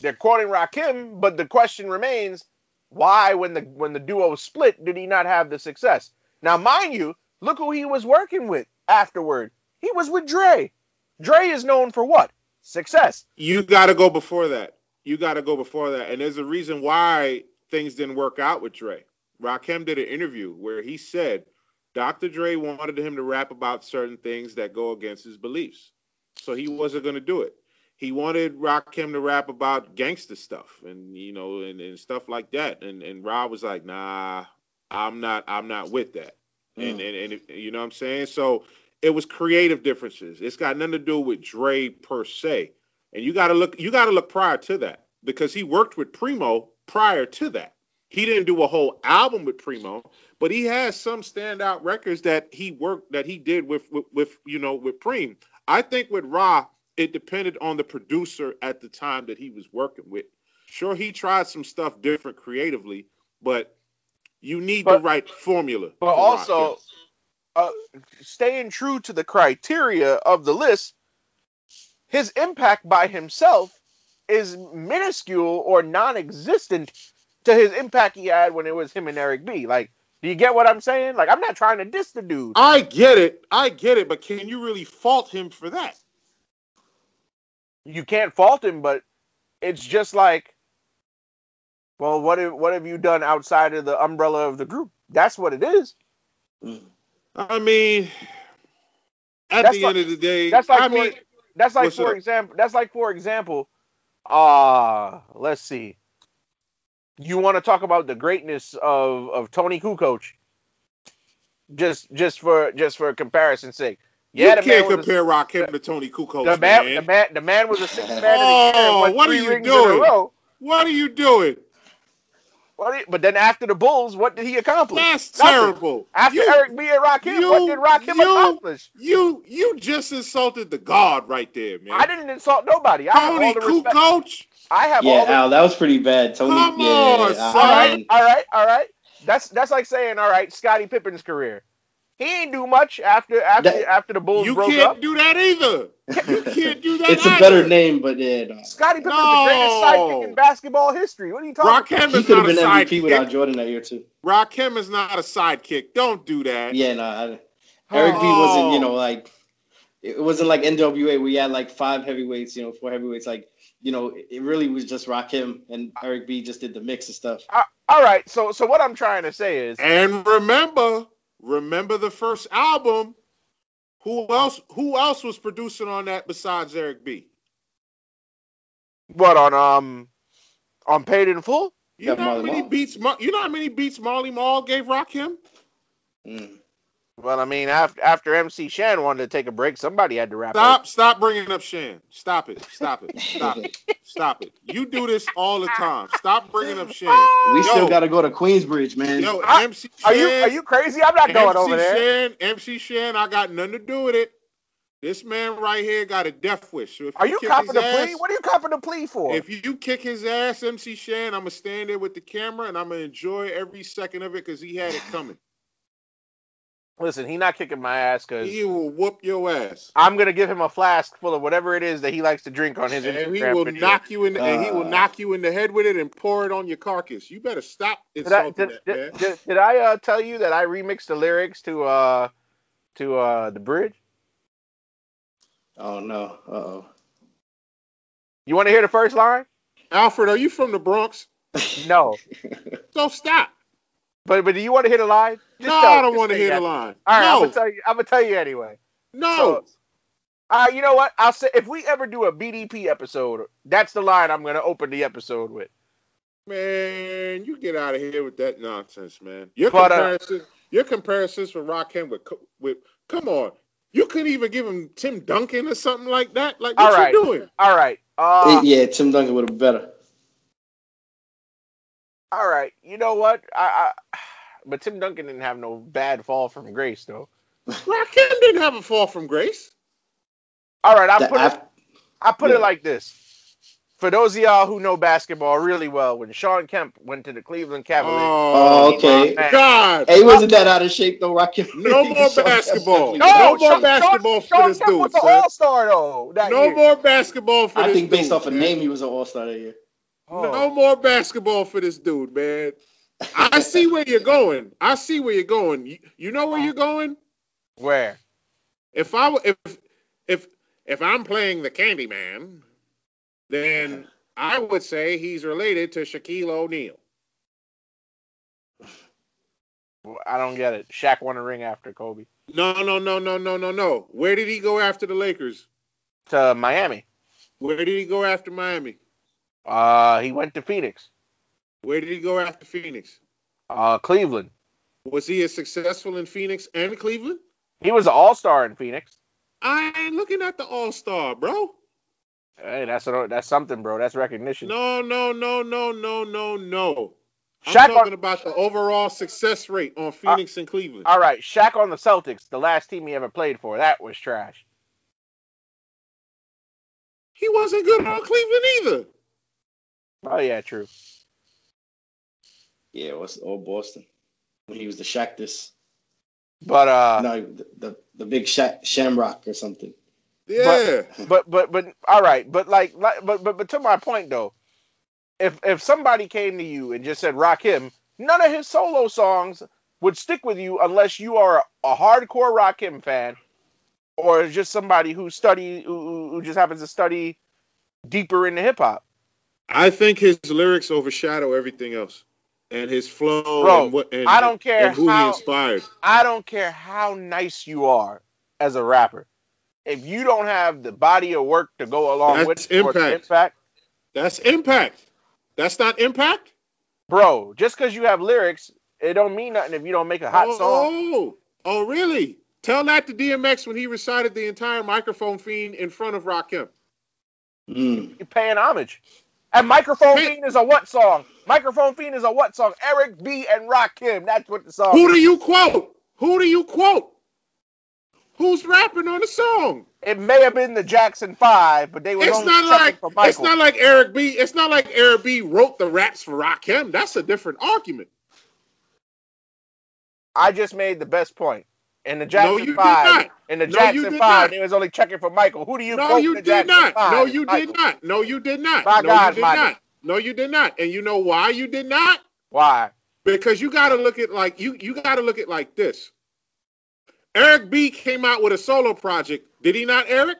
Speaker 2: They're quoting Rakim, but the question remains: Why, when the when the duo split, did he not have the success? Now, mind you, look who he was working with afterward. He was with Dre. Dre is known for what? success.
Speaker 3: You got to go before that. You got to go before that. And there's a reason why things didn't work out with Dre. Rakim did an interview where he said Dr. Dre wanted him to rap about certain things that go against his beliefs. So he wasn't going to do it. He wanted Rakim to rap about gangster stuff and you know and, and stuff like that. And and Rob was like, "Nah, I'm not I'm not with that." And, mm. and and you know what I'm saying? So it was creative differences. It's got nothing to do with Dre per se. And you got to look you got to look prior to that because he worked with Primo prior to that. He didn't do a whole album with Primo, but he has some standout records that he worked that he did with with, with you know with Preem. I think with Ra, it depended on the producer at the time that he was working with. Sure, he tried some stuff different creatively, but you need
Speaker 2: But-
Speaker 3: the right formula.
Speaker 2: But also. Uh, staying true to the criteria of the list, his impact by himself is minuscule or non-existent to his impact he had when it was him and Eric B. Like, do you get what I'm saying? Like, I'm not trying to diss the dude.
Speaker 3: I get it, I get it, but can you really fault him for that?
Speaker 2: You can't fault him, but it's just like, well, what have what have you done outside of the umbrella of the group? That's what it is.
Speaker 4: Mm.
Speaker 3: I mean, at
Speaker 2: That's
Speaker 3: the
Speaker 2: like-
Speaker 3: end of the day,
Speaker 2: that's like
Speaker 3: I
Speaker 2: for-
Speaker 3: mean,
Speaker 2: That's like for example. That's like for example. Uh let's see. You want to talk about the greatness of of Toni Kukoc? Just just for just for comparison's sake. Yeah,
Speaker 3: you can't compare Rakim to Toni Kukoc,
Speaker 2: the man,
Speaker 3: man.
Speaker 2: the man the man was a six man of the year
Speaker 3: Oh, what are you
Speaker 2: a
Speaker 3: doing? What are you doing?
Speaker 2: What did- but then after the Bulls, what did he accomplish?
Speaker 3: That's
Speaker 2: Nothing.
Speaker 3: terrible.
Speaker 2: After
Speaker 3: you,
Speaker 2: Eric B and Rakim,
Speaker 3: you-
Speaker 2: what did Rakim
Speaker 3: you-
Speaker 2: accomplish?
Speaker 3: you you just insulted the god right there, man.
Speaker 2: I didn't insult nobody. I have
Speaker 3: Tony
Speaker 2: all the respect.
Speaker 3: Kukoc.
Speaker 2: I have
Speaker 4: Yeah,
Speaker 2: all the
Speaker 4: Al, that was pretty bad. Tony,
Speaker 3: Come
Speaker 4: yeah,
Speaker 3: on,
Speaker 4: I-
Speaker 3: son.
Speaker 2: All
Speaker 4: I-
Speaker 2: right, all right, all right. That's that's like saying, all right, Scottie Pippen's career. He ain't do much after after
Speaker 4: That-
Speaker 2: after the Bulls
Speaker 3: You
Speaker 2: broke
Speaker 3: can't
Speaker 2: up.
Speaker 3: do that either. You can't do that.
Speaker 4: it's a better name, but yeah, no.
Speaker 2: Scottie Pippen's
Speaker 3: No.
Speaker 2: the greatest sidekick in basketball history. What are you talking about?
Speaker 3: Rakim
Speaker 4: he
Speaker 3: is
Speaker 4: could
Speaker 3: not
Speaker 4: have
Speaker 3: a
Speaker 4: been MVP
Speaker 3: sidekick.
Speaker 4: without Jordan that year too.
Speaker 3: Rakim is not a sidekick. Don't do that.
Speaker 4: Yeah, no. I, Eric B
Speaker 3: Oh.
Speaker 4: wasn't, you know, oh. like it wasn't like NWA where you had like five heavyweights, you know, four heavyweights. Like, you know, it really was just Rakim and Eric B just did the mix and stuff.
Speaker 2: Uh, all right, so so what I'm trying to say is,
Speaker 3: And remember, remember the first album. Who else? Who else was producing on that besides Eric B?
Speaker 2: what on um on Paid in Full?
Speaker 3: You know how many
Speaker 4: Marl.
Speaker 3: beats? You know how many beats Marley Marl gave Rakim?
Speaker 4: Mm.
Speaker 2: Well, I mean, after after MC Shan wanted to take a break, somebody had to wrap
Speaker 3: Stop!
Speaker 2: up.
Speaker 3: Stop bringing up Shan. Stop it! Stop it! Stop it! Stop it! You do this all the time. Stop bringing up Shan.
Speaker 4: We
Speaker 3: Yo.
Speaker 4: still got to go to Queensbridge, man.
Speaker 3: Yo,
Speaker 2: I-
Speaker 3: MC
Speaker 2: Are you are you crazy? I'm not going
Speaker 3: MC
Speaker 2: over there.
Speaker 3: MC Shan, MC Shan, I got nothing to do with it. This man right here got a death wish. So if
Speaker 2: Are you
Speaker 3: kick
Speaker 2: copping
Speaker 3: his
Speaker 2: the plea? What are you copping the plea for?
Speaker 3: If you kick his ass, MC Shan, I'm gonna stand there with the camera and I'm gonna enjoy every second of it because he had it coming.
Speaker 2: Listen, he not kicking my ass because
Speaker 3: He will whoop your ass,
Speaker 2: I'm gonna give him a flask full of whatever it is that he likes to drink on his
Speaker 3: and
Speaker 2: Instagram.
Speaker 3: he will
Speaker 2: video.
Speaker 3: knock you in. The, and he will
Speaker 4: Uh.
Speaker 3: knock you in the head with it and pour it on your carcass. You better stop
Speaker 2: Did I,
Speaker 3: insulting
Speaker 2: did,
Speaker 3: that man.
Speaker 2: did, did, did I uh, tell you that I remixed the lyrics to uh to uh the bridge?
Speaker 4: Oh no. Uh oh.
Speaker 2: You want to hear the first line?
Speaker 3: Alfred, are you from the Bronx?
Speaker 2: No,
Speaker 3: So stop.
Speaker 2: But but do you want to hear a line? Just
Speaker 3: no,
Speaker 2: tell-
Speaker 3: I don't want to
Speaker 2: say
Speaker 3: hear
Speaker 2: that.
Speaker 3: the line.
Speaker 2: All right, I'm gonna tell you. I'm gonna tell you anyway.
Speaker 3: no.
Speaker 2: So, all right, you know what? I'll say if we ever do a BDP episode, that's the line I'm gonna open the episode with.
Speaker 3: Man, you get out of here with that nonsense, man. Your
Speaker 2: But, uh,
Speaker 3: your comparisons for Rakim with Co- with come on, you couldn't even give him Tim Duncan or something like that. Like what
Speaker 2: All right.
Speaker 3: you doing?
Speaker 2: All right. Uh,
Speaker 4: yeah, Tim Duncan would have been better.
Speaker 2: All right. You know what? I, I but Tim Duncan didn't have no bad fall from grace though.
Speaker 3: Rakim didn't have a fall from grace.
Speaker 2: All right, I
Speaker 4: The
Speaker 2: put it. I put
Speaker 4: Yeah.
Speaker 2: it like this. For those of y'all who know basketball really well, when Shawn Kemp went to the Cleveland Cavaliers,
Speaker 3: Oh,
Speaker 4: oh
Speaker 3: okay. God.
Speaker 4: Hey, wasn't that out of shape though, Rakim?
Speaker 3: No more
Speaker 4: Sean
Speaker 3: basketball.
Speaker 4: definitely
Speaker 3: No more
Speaker 2: Sean,
Speaker 3: basketball
Speaker 2: Sean,
Speaker 3: for
Speaker 2: Sean
Speaker 3: this
Speaker 2: Kemp
Speaker 3: dude,
Speaker 2: was an all-star though. That
Speaker 3: No
Speaker 2: year.
Speaker 3: more basketball for
Speaker 4: I
Speaker 3: this
Speaker 4: think based
Speaker 3: dude,
Speaker 4: off of name, he was an All Star that year.
Speaker 2: Oh.
Speaker 3: No more basketball for this dude, man. I see where you're going. I see where you're going. You, you know where you're going?
Speaker 2: Where?
Speaker 3: If I if if if I'm playing the Candyman, then I would say he's related to Shaquille O'Neal.
Speaker 2: I don't get it. Shaq won a ring after Kobe
Speaker 3: No, no, no, no, no, no, no. Where did he go after the Lakers?
Speaker 2: to Miami.
Speaker 3: Where did he go after Miami?
Speaker 2: Uh, he went to Phoenix.
Speaker 3: Where did he go after Phoenix?
Speaker 2: Uh, Cleveland.
Speaker 3: Was he as successful in Phoenix and Cleveland?
Speaker 2: He was an All Star in Phoenix.
Speaker 3: I ain't looking at the All Star, bro.
Speaker 2: Hey, that's a, that's something, bro. That's recognition.
Speaker 3: No, no, no, no, no, no, no. I'm
Speaker 2: Shaq
Speaker 3: talking
Speaker 2: on,
Speaker 3: about the overall success rate on Phoenix and Cleveland.
Speaker 2: all right, Shaq on the Celtics, the last team he ever played for, that was trash.
Speaker 3: He wasn't good on Cleveland either.
Speaker 2: Oh yeah, true.
Speaker 4: Yeah, it was all Boston when he was the Shaq.
Speaker 2: But uh,
Speaker 4: no, the, the the big Shaq Shamrock or something.
Speaker 3: Yeah.
Speaker 2: but but but all right, but like, like but but but to my point though, if if somebody came to you and just said Rakim, none of his solo songs would stick with you unless you are a, a hardcore Rakim fan, or just somebody who study who, who just happens to study deeper into hip hop.
Speaker 3: I think his lyrics overshadow everything else. And his flow
Speaker 2: Bro,
Speaker 3: and what and,
Speaker 2: I don't care
Speaker 3: and who
Speaker 2: how-
Speaker 3: he inspired.
Speaker 2: I don't care how nice you are as a rapper. If you don't have the body of work to go along
Speaker 3: That's
Speaker 2: with it
Speaker 3: impact.
Speaker 2: impact,
Speaker 3: That's impact. That's not impact.
Speaker 2: bro, just because you have lyrics, it don't mean nothing if you don't make a hot
Speaker 3: oh,
Speaker 2: song.
Speaker 3: Oh, oh, really? Tell that to DMX when he recited the entire microphone fiend in front of Rakim.
Speaker 4: Mm.
Speaker 2: You're paying homage. And Microphone
Speaker 3: Hey.
Speaker 2: Fiend is a what song? Microphone Fiend is a what song? Eric B. and Rakim. That's what the song
Speaker 3: Who do you quote? Who do you quote? Who's rapping on the song?
Speaker 2: It may have been the Jackson Five, but they were
Speaker 3: It's not like it's not like Eric B. It's not like Eric B. wrote the raps for Rakim. That's a different argument.
Speaker 2: I just made the best point. In the Jackson
Speaker 3: you did
Speaker 2: Five,
Speaker 3: not.
Speaker 2: in the
Speaker 3: No, you
Speaker 2: Jackson
Speaker 3: did
Speaker 2: Five,
Speaker 3: not.
Speaker 2: they was only checking for Michael. Who do you
Speaker 3: No,
Speaker 2: quote
Speaker 3: you
Speaker 2: the
Speaker 3: did
Speaker 2: Jackson
Speaker 3: not.
Speaker 2: Five?
Speaker 3: No, you
Speaker 2: Michael.
Speaker 3: did not. No, you did not.
Speaker 2: My
Speaker 3: no,
Speaker 2: God,
Speaker 3: you did
Speaker 2: Michael.
Speaker 3: not. No, you did not. And you know why you did not?
Speaker 2: Why?
Speaker 3: Because you got to look at like you you got to look at like this. Eric B came out with a solo project. Did he not, Eric?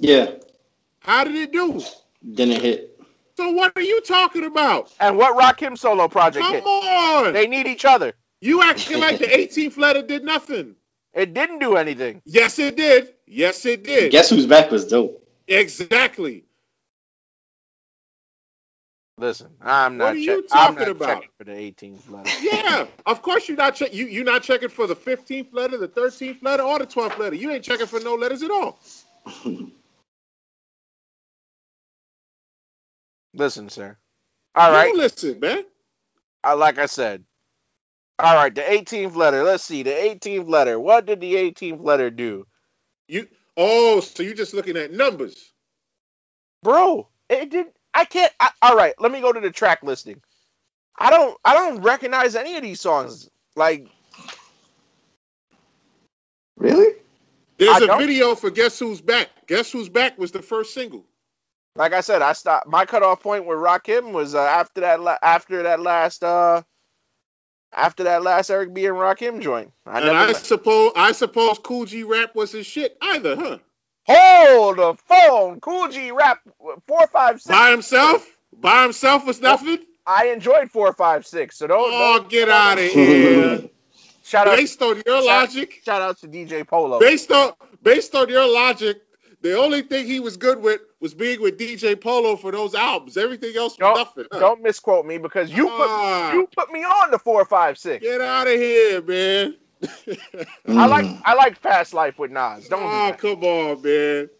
Speaker 4: Yeah,
Speaker 3: How did it do?
Speaker 4: didn't hit.
Speaker 3: So what are you talking about?
Speaker 2: And what Rakim solo project
Speaker 3: Come
Speaker 2: hit?
Speaker 3: on.
Speaker 2: They need each other.
Speaker 3: You acting like the 18th letter did nothing.
Speaker 2: It didn't do anything.
Speaker 3: Yes, it did. Yes, it did.
Speaker 4: Guess who's back was dope.
Speaker 3: Exactly.
Speaker 2: Listen, I'm not.
Speaker 3: What
Speaker 2: not.
Speaker 3: are you
Speaker 2: check- I'm
Speaker 3: talking
Speaker 2: not
Speaker 3: about?
Speaker 2: checking for the 18th letter.
Speaker 3: Yeah, of course you're not check. You you're not checking for the 15th letter, the 13th letter, or the 12th letter. You ain't checking for no letters at all.
Speaker 2: Listen, sir. All
Speaker 3: You
Speaker 2: right.
Speaker 3: listen, man.
Speaker 2: I, like I said. All right. The 18th letter. Let's see. The 18th letter. What did the 18th letter do,
Speaker 3: You oh, so you're just looking at numbers.
Speaker 2: bro? It did. I can't. I, all right. Let me go to the track listing. I don't. I don't recognize any of these songs. Like
Speaker 4: Really?
Speaker 3: There's
Speaker 2: I
Speaker 3: a
Speaker 2: don't-
Speaker 3: video for Guess Who's Back. Guess Who's Back was the first single.
Speaker 2: like I said, I stopped. My cutoff point with Rakim was uh, after that. La- after that last. uh after that last Eric B and Rakim joint. I
Speaker 3: and. I suppose I suppose Kool G Rap was his shit either, huh?
Speaker 2: Hold the phone. Kool G Rap four five six.
Speaker 3: By himself? By himself was nothing?
Speaker 2: I enjoyed four five six. So don't.
Speaker 3: Oh,
Speaker 2: don't
Speaker 3: get out of here.
Speaker 2: Shout out.
Speaker 3: Based on your logic,
Speaker 2: Shout out to DJ Polo.
Speaker 3: based on based on your logic, the only thing he was good with was being with DJ Polo for those albums. Everything else was
Speaker 2: Don't
Speaker 3: nothing. huh?
Speaker 2: don't misquote me because you put
Speaker 3: Ah,
Speaker 2: you put me on the four five six.
Speaker 3: get out of here, man.
Speaker 2: I like. I like Fast Life with Nas. Don't do
Speaker 3: oh,
Speaker 2: that.
Speaker 3: come on, man.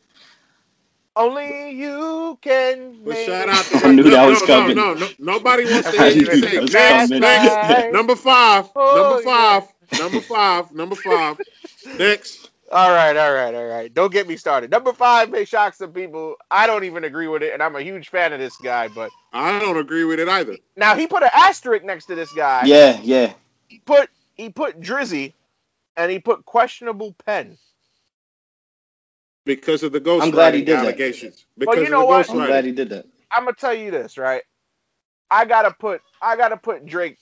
Speaker 2: Only you can.
Speaker 3: But
Speaker 2: make
Speaker 3: shout out to
Speaker 4: I knew that was
Speaker 3: no,
Speaker 4: coming.
Speaker 3: No, no, no, nobody wants to hear you
Speaker 2: that
Speaker 3: say next, next. Number five.
Speaker 2: Oh,
Speaker 3: number five. Number five. Number five. Next.
Speaker 2: All right, all right, all right. Don't get me started. Number five may shock some people. I don't even agree with it, and I'm a huge fan of this guy. But
Speaker 3: I don't agree with it either.
Speaker 2: now he put an asterisk next to this guy.
Speaker 4: Yeah, yeah.
Speaker 2: He put he put Drizzy, and he put questionable pen.
Speaker 3: Because of the ghost
Speaker 4: I'm glad he
Speaker 3: writing
Speaker 4: did that.
Speaker 3: allegations. Because
Speaker 2: you
Speaker 3: of
Speaker 2: know
Speaker 3: the
Speaker 2: what?
Speaker 4: I'm glad he did that.
Speaker 2: I'm gonna tell you this, right? I gotta put I gotta put Drake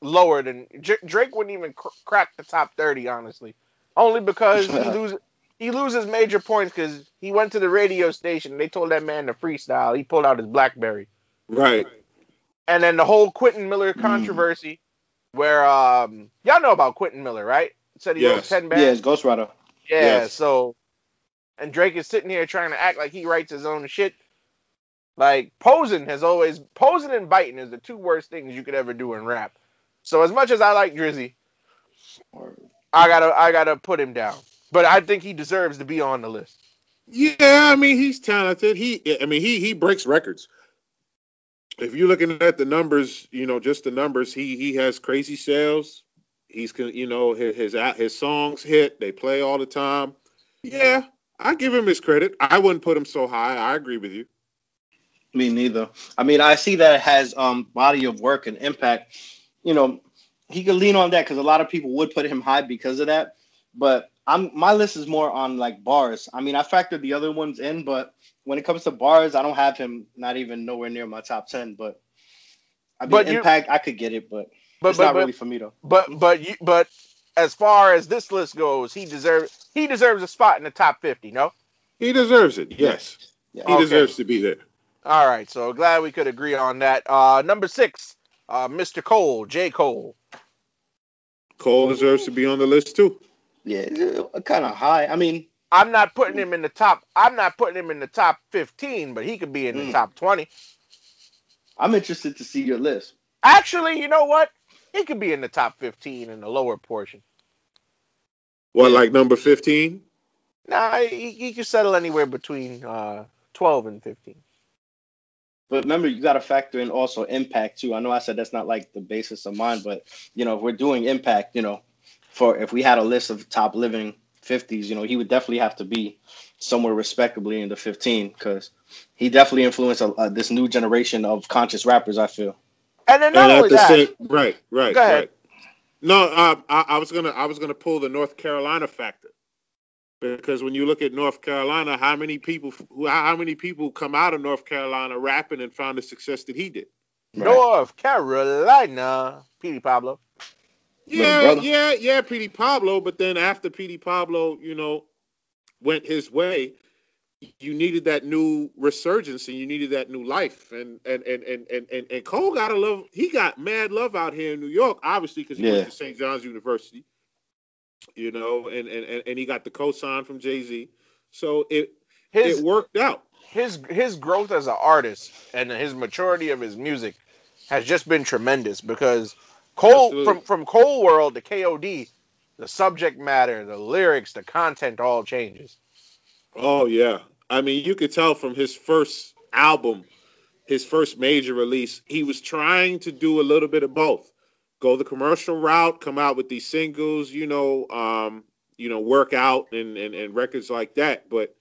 Speaker 2: lower than Drake wouldn't even cr- crack the top thirty, honestly, only because he loses he loses major points because he went to the radio station. And they told that man to freestyle. He pulled out his BlackBerry,
Speaker 3: Right.
Speaker 2: and then the whole Quentin Miller
Speaker 3: Mm.
Speaker 2: controversy, where um y'all know about Quentin Miller, right? Said he wrote
Speaker 3: Yes.
Speaker 2: ten
Speaker 4: Yeah,
Speaker 2: bands.
Speaker 4: it's Ghost Rider.
Speaker 2: Yeah,
Speaker 3: Yes.
Speaker 2: so and Drake is sitting here trying to act like he writes his own shit. Like posing has always posing and biting is the two worst things you could ever do in rap. So as much as I like Drizzy, I gotta I gotta put him down. But I think he deserves to be on the list.
Speaker 3: Yeah, I mean he's talented. He, I mean he he breaks records. If you're looking at the numbers, you know, just the numbers, he he has crazy sales. He's con- you know his his his songs hit. They play all the time. Yeah, I give him his credit. I wouldn't put him so high. I agree with you.
Speaker 4: me neither. I mean, I see that it has um body of work and impact. You know, he could lean on that because a lot of people would put him high because of that. But I'm my list is more on like bars. I mean, I factored the other ones in, but when it comes to bars, I don't have him not even nowhere near my top ten. But I mean,
Speaker 2: But you-
Speaker 4: impact, I could get it, but,
Speaker 2: But
Speaker 4: it's
Speaker 2: but
Speaker 4: not
Speaker 2: but,
Speaker 4: really for me though.
Speaker 2: but but you but as far as this list goes, he deserves he deserves a spot in the top fifty, no?
Speaker 3: He deserves it. Yes,
Speaker 4: Yeah.
Speaker 3: he
Speaker 2: Okay.
Speaker 3: deserves to be there.
Speaker 2: All right, so glad we could agree on that. Uh number six, uh Mr. Cole, J. Cole.
Speaker 3: Cole deserves to be on the list too.
Speaker 4: Yeah, kind of high. I mean,
Speaker 2: I'm not putting him in the top. I'm not putting him in the top 15, but he could be in the
Speaker 4: Mm.
Speaker 2: top 20.
Speaker 4: I'm interested to see your list.
Speaker 2: Actually, you know what? He could be in the top 15 in the lower portion.
Speaker 3: What, like number fifteen?
Speaker 2: Nah, he, he could settle anywhere between uh, 12 and 15.
Speaker 4: But remember, you got to factor in also impact too. I know I said that's not like the basis of mine, but you know, if we're doing impact, you know, for if we had a list of top living 50s, you know, he would definitely have to be somewhere respectably in the 15 because he definitely influenced uh, uh, this new generation of conscious rappers. I feel.
Speaker 2: And then not
Speaker 3: And
Speaker 2: only that,
Speaker 3: same, right, right,
Speaker 2: Go ahead.
Speaker 3: right. No, uh, I, I was gonna, I was gonna pull the North Carolina factor because when you look at North Carolina, how many people, who, how many people come out of North Carolina rapping and found the success that he did?
Speaker 2: North Carolina, Petey Pablo.
Speaker 3: Yeah, yeah, yeah, Petey Pablo. But then after Petey Pablo, you know, went his way, you needed that new resurgence and you needed that new life. And and and and and, and, and Cole got a love. He got mad love out here in New York, obviously, because he
Speaker 4: Yeah.
Speaker 3: went to St. John's University. You know, and and and, he got the cosign from Jay Z. So it
Speaker 2: His
Speaker 3: it worked out.
Speaker 2: his his growth as an artist and his maturity of his music has just been tremendous because Cole
Speaker 3: Absolutely.
Speaker 2: from from Cole World to KOD, the subject matter, the lyrics, the content all changes.
Speaker 3: Oh yeah. I mean, you could tell from his first album, his first major release, he was trying to do a little bit of both. Go the commercial route, come out with these singles, you know, um, you know, work out and, and, and records like that. But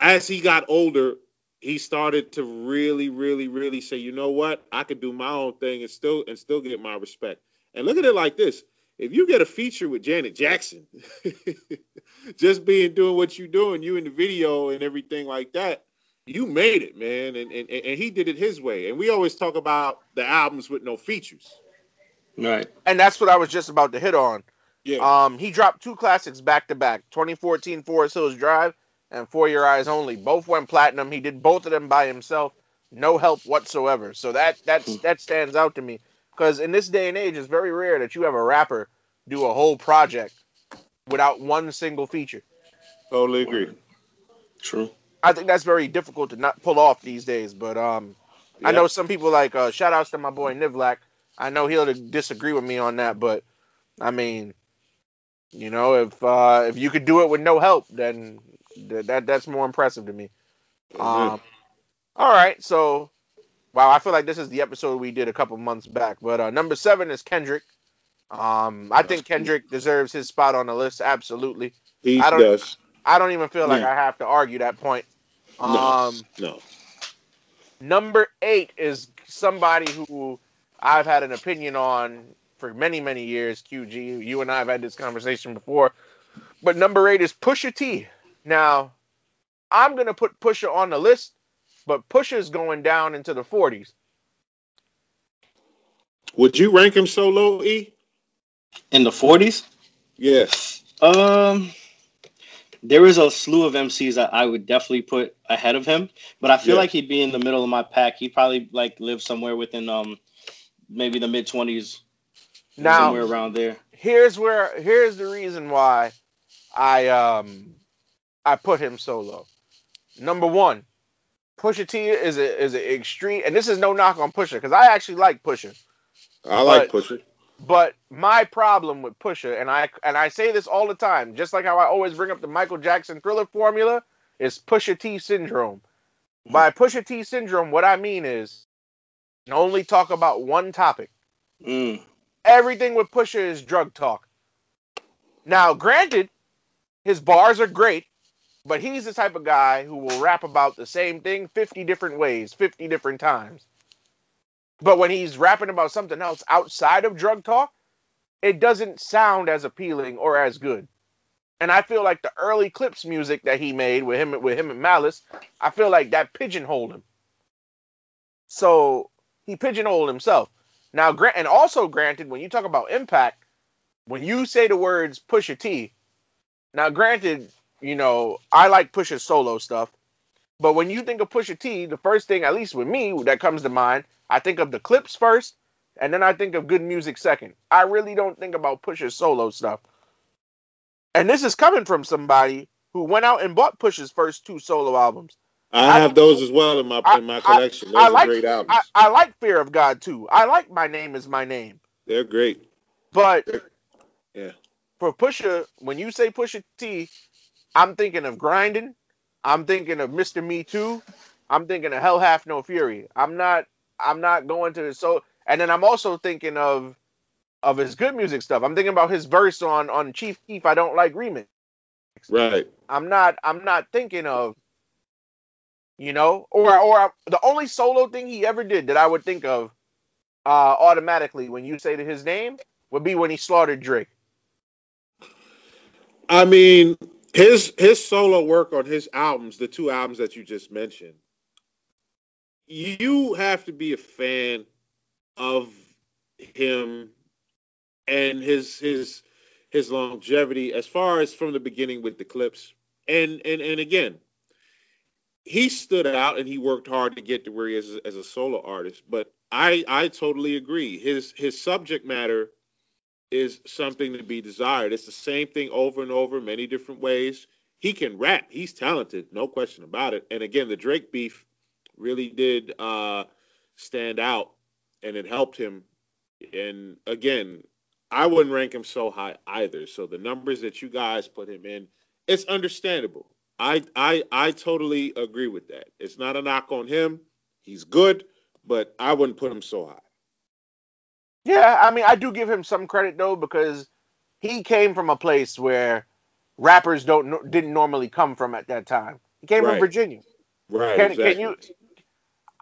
Speaker 3: as he got older, he started to really, really, really say, you know what, I could do my own thing and still and still get my respect. And look at it like this. If you get a feature with Janet Jackson, just being doing what you're doing, you in the video and everything like that, you made it, man. And, and and he did it his way. And we always talk about the albums with no features.
Speaker 4: Right.
Speaker 2: And that's what I was just about to hit on.
Speaker 3: Yeah.
Speaker 2: Um, he dropped two classics back to back: 2014 Forest Hills Drive and For Your Eyes Only. Both went platinum. He did both of them by himself, no help whatsoever. So that that's that stands out to me because in this day and age, it's very rare that you have a rapper do a whole project without one single feature.
Speaker 3: totally agree.
Speaker 4: True.
Speaker 2: I think that's very difficult to not pull off these days. But um, I know some people like uh, shout outs to my boy Nivlak. I know he'll disagree with me on that, but I mean, you know, if uh, if you could do it with no help, then th- that that's more impressive to me. Um, all right, so wow, I feel like this is the episode we did a couple months back. But uh, number seven is Kendrick. Um, I think Kendrick deserves his spot on the list. Absolutely.
Speaker 3: he
Speaker 2: I don't-
Speaker 3: does.
Speaker 2: I don't even feel like
Speaker 4: Yeah.
Speaker 2: I have to argue that point.
Speaker 3: No.
Speaker 2: Um,
Speaker 3: no.
Speaker 2: Number eight is somebody who I've had an opinion on for many, many years. QG, you and I have had this conversation before. But number eight is Pusha T. Now, I'm gonna put Pusha on the list, but Pusha's going down into the 40s.
Speaker 3: Would you rank him so low, E?
Speaker 4: In the 40s.
Speaker 3: Yeah.
Speaker 4: Um, There is a slew of MCs that I would definitely put ahead of him, but I feel
Speaker 3: Yeah.
Speaker 4: like he'd be in the middle of my pack. He'd probably like live somewhere within um maybe the mid twenties,
Speaker 2: Now,
Speaker 4: somewhere around there.
Speaker 2: here's where here's the reason why I um I put him so low. Number one, Pusha T is a is an extreme, and this is no knock on Pusha because I actually like Pusha.
Speaker 3: I like
Speaker 2: But-
Speaker 3: Pusha.
Speaker 2: But my problem with Pusha, and I and I say this all the time, just like how I always bring up the Michael Jackson Thriller formula, is Pusha T syndrome. By Pusha T syndrome, what I mean is only talk about one topic.
Speaker 4: Mm.
Speaker 2: Everything with Pusha is drug talk. Now, granted, his bars are great, but he's the type of guy who will rap about the same thing 50 different ways, 50 different times. But when he's rapping about something else outside of drug talk, it doesn't sound as appealing or as good. And I feel like the early Clipse music that he made with him with him and Malice, I feel like that pigeonholed him. So he pigeonholed himself. Now, grant and also granted, when you talk about impact, when you say the words Pusha T, now granted, you know I like Pusha solo stuff, but when you think of Pusha T, the first thing, at least with me, that comes to mind, I think of the Clipse first, and then I think of good music second. I really don't think about Pusha's solo stuff. And this is coming from somebody who went out and bought Pusha's first two solo albums.
Speaker 3: I
Speaker 2: I-
Speaker 3: have those as well in my
Speaker 2: I-
Speaker 3: in my collection. Those
Speaker 2: I
Speaker 3: are
Speaker 2: like
Speaker 3: great albums.
Speaker 2: I, I like Fear of God too. I like My Name Is My Name.
Speaker 3: They're great.
Speaker 2: But
Speaker 3: Yeah.
Speaker 2: for Pusha, when you say Pusha T, I'm thinking of grinding. I'm thinking of Mr. Me Too. I'm thinking of Hell Hath No Fury. I'm not. I'm not going to the so. And then I'm also thinking of of his good music stuff. I'm thinking about his verse on on Chief Keef. I don't like remix.
Speaker 3: Right.
Speaker 2: I'm not. I'm not thinking of. You know, or or the only solo thing he ever did that I would think of uh, automatically when you say to his name would be when he slaughtered Drake.
Speaker 3: I mean, his his solo work on his albums, the two albums that you just mentioned, you have to be a fan of him and his his his longevity as far as from the beginning with the Clipse. And and and again, he stood out and he worked hard to get to where he is as, a solo artist. But I I totally agree. His his subject matter is something to be desired. It's the same thing over and over, many different ways. He can rap. He's talented, no question about it. And again, the Drake beef really did uh, stand out, and it helped him. And again, I wouldn't rank him so high either. So the numbers that you guys put him in, it's understandable. I I I totally agree with that. It's not a knock on him. He's good, but I wouldn't put him so high.
Speaker 2: Yeah, I mean, I do give him some credit though because he came from a place where rappers don't didn't normally come from at that time. He came
Speaker 3: Right.
Speaker 2: from Virginia.
Speaker 3: Right.
Speaker 2: Can,
Speaker 3: exactly.
Speaker 2: can you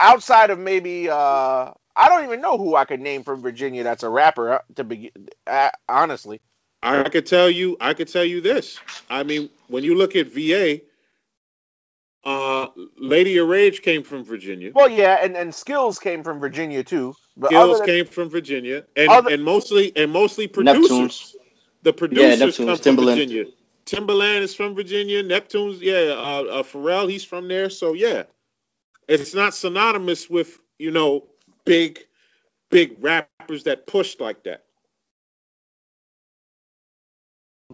Speaker 2: outside of maybe uh I don't even know who I could name from Virginia that's a rapper uh, to begin uh, honestly.
Speaker 3: I could tell you, I could tell you this. I mean, when you look at VA, uh, Lady of Rage came from Virginia.
Speaker 2: Well, yeah, and and Skillz came from Virginia too. But Skillz than,
Speaker 3: came from Virginia, and
Speaker 2: other-
Speaker 3: and mostly and mostly producers.
Speaker 4: Neptunes.
Speaker 3: The producers
Speaker 4: Neptunes,
Speaker 3: come from
Speaker 4: Timbaland.
Speaker 3: Virginia. Timbaland is from Virginia. Neptunes, yeah. Uh, uh, Pharrell, he's from there. So yeah, it's not synonymous with you know big, big rappers that pushed like that.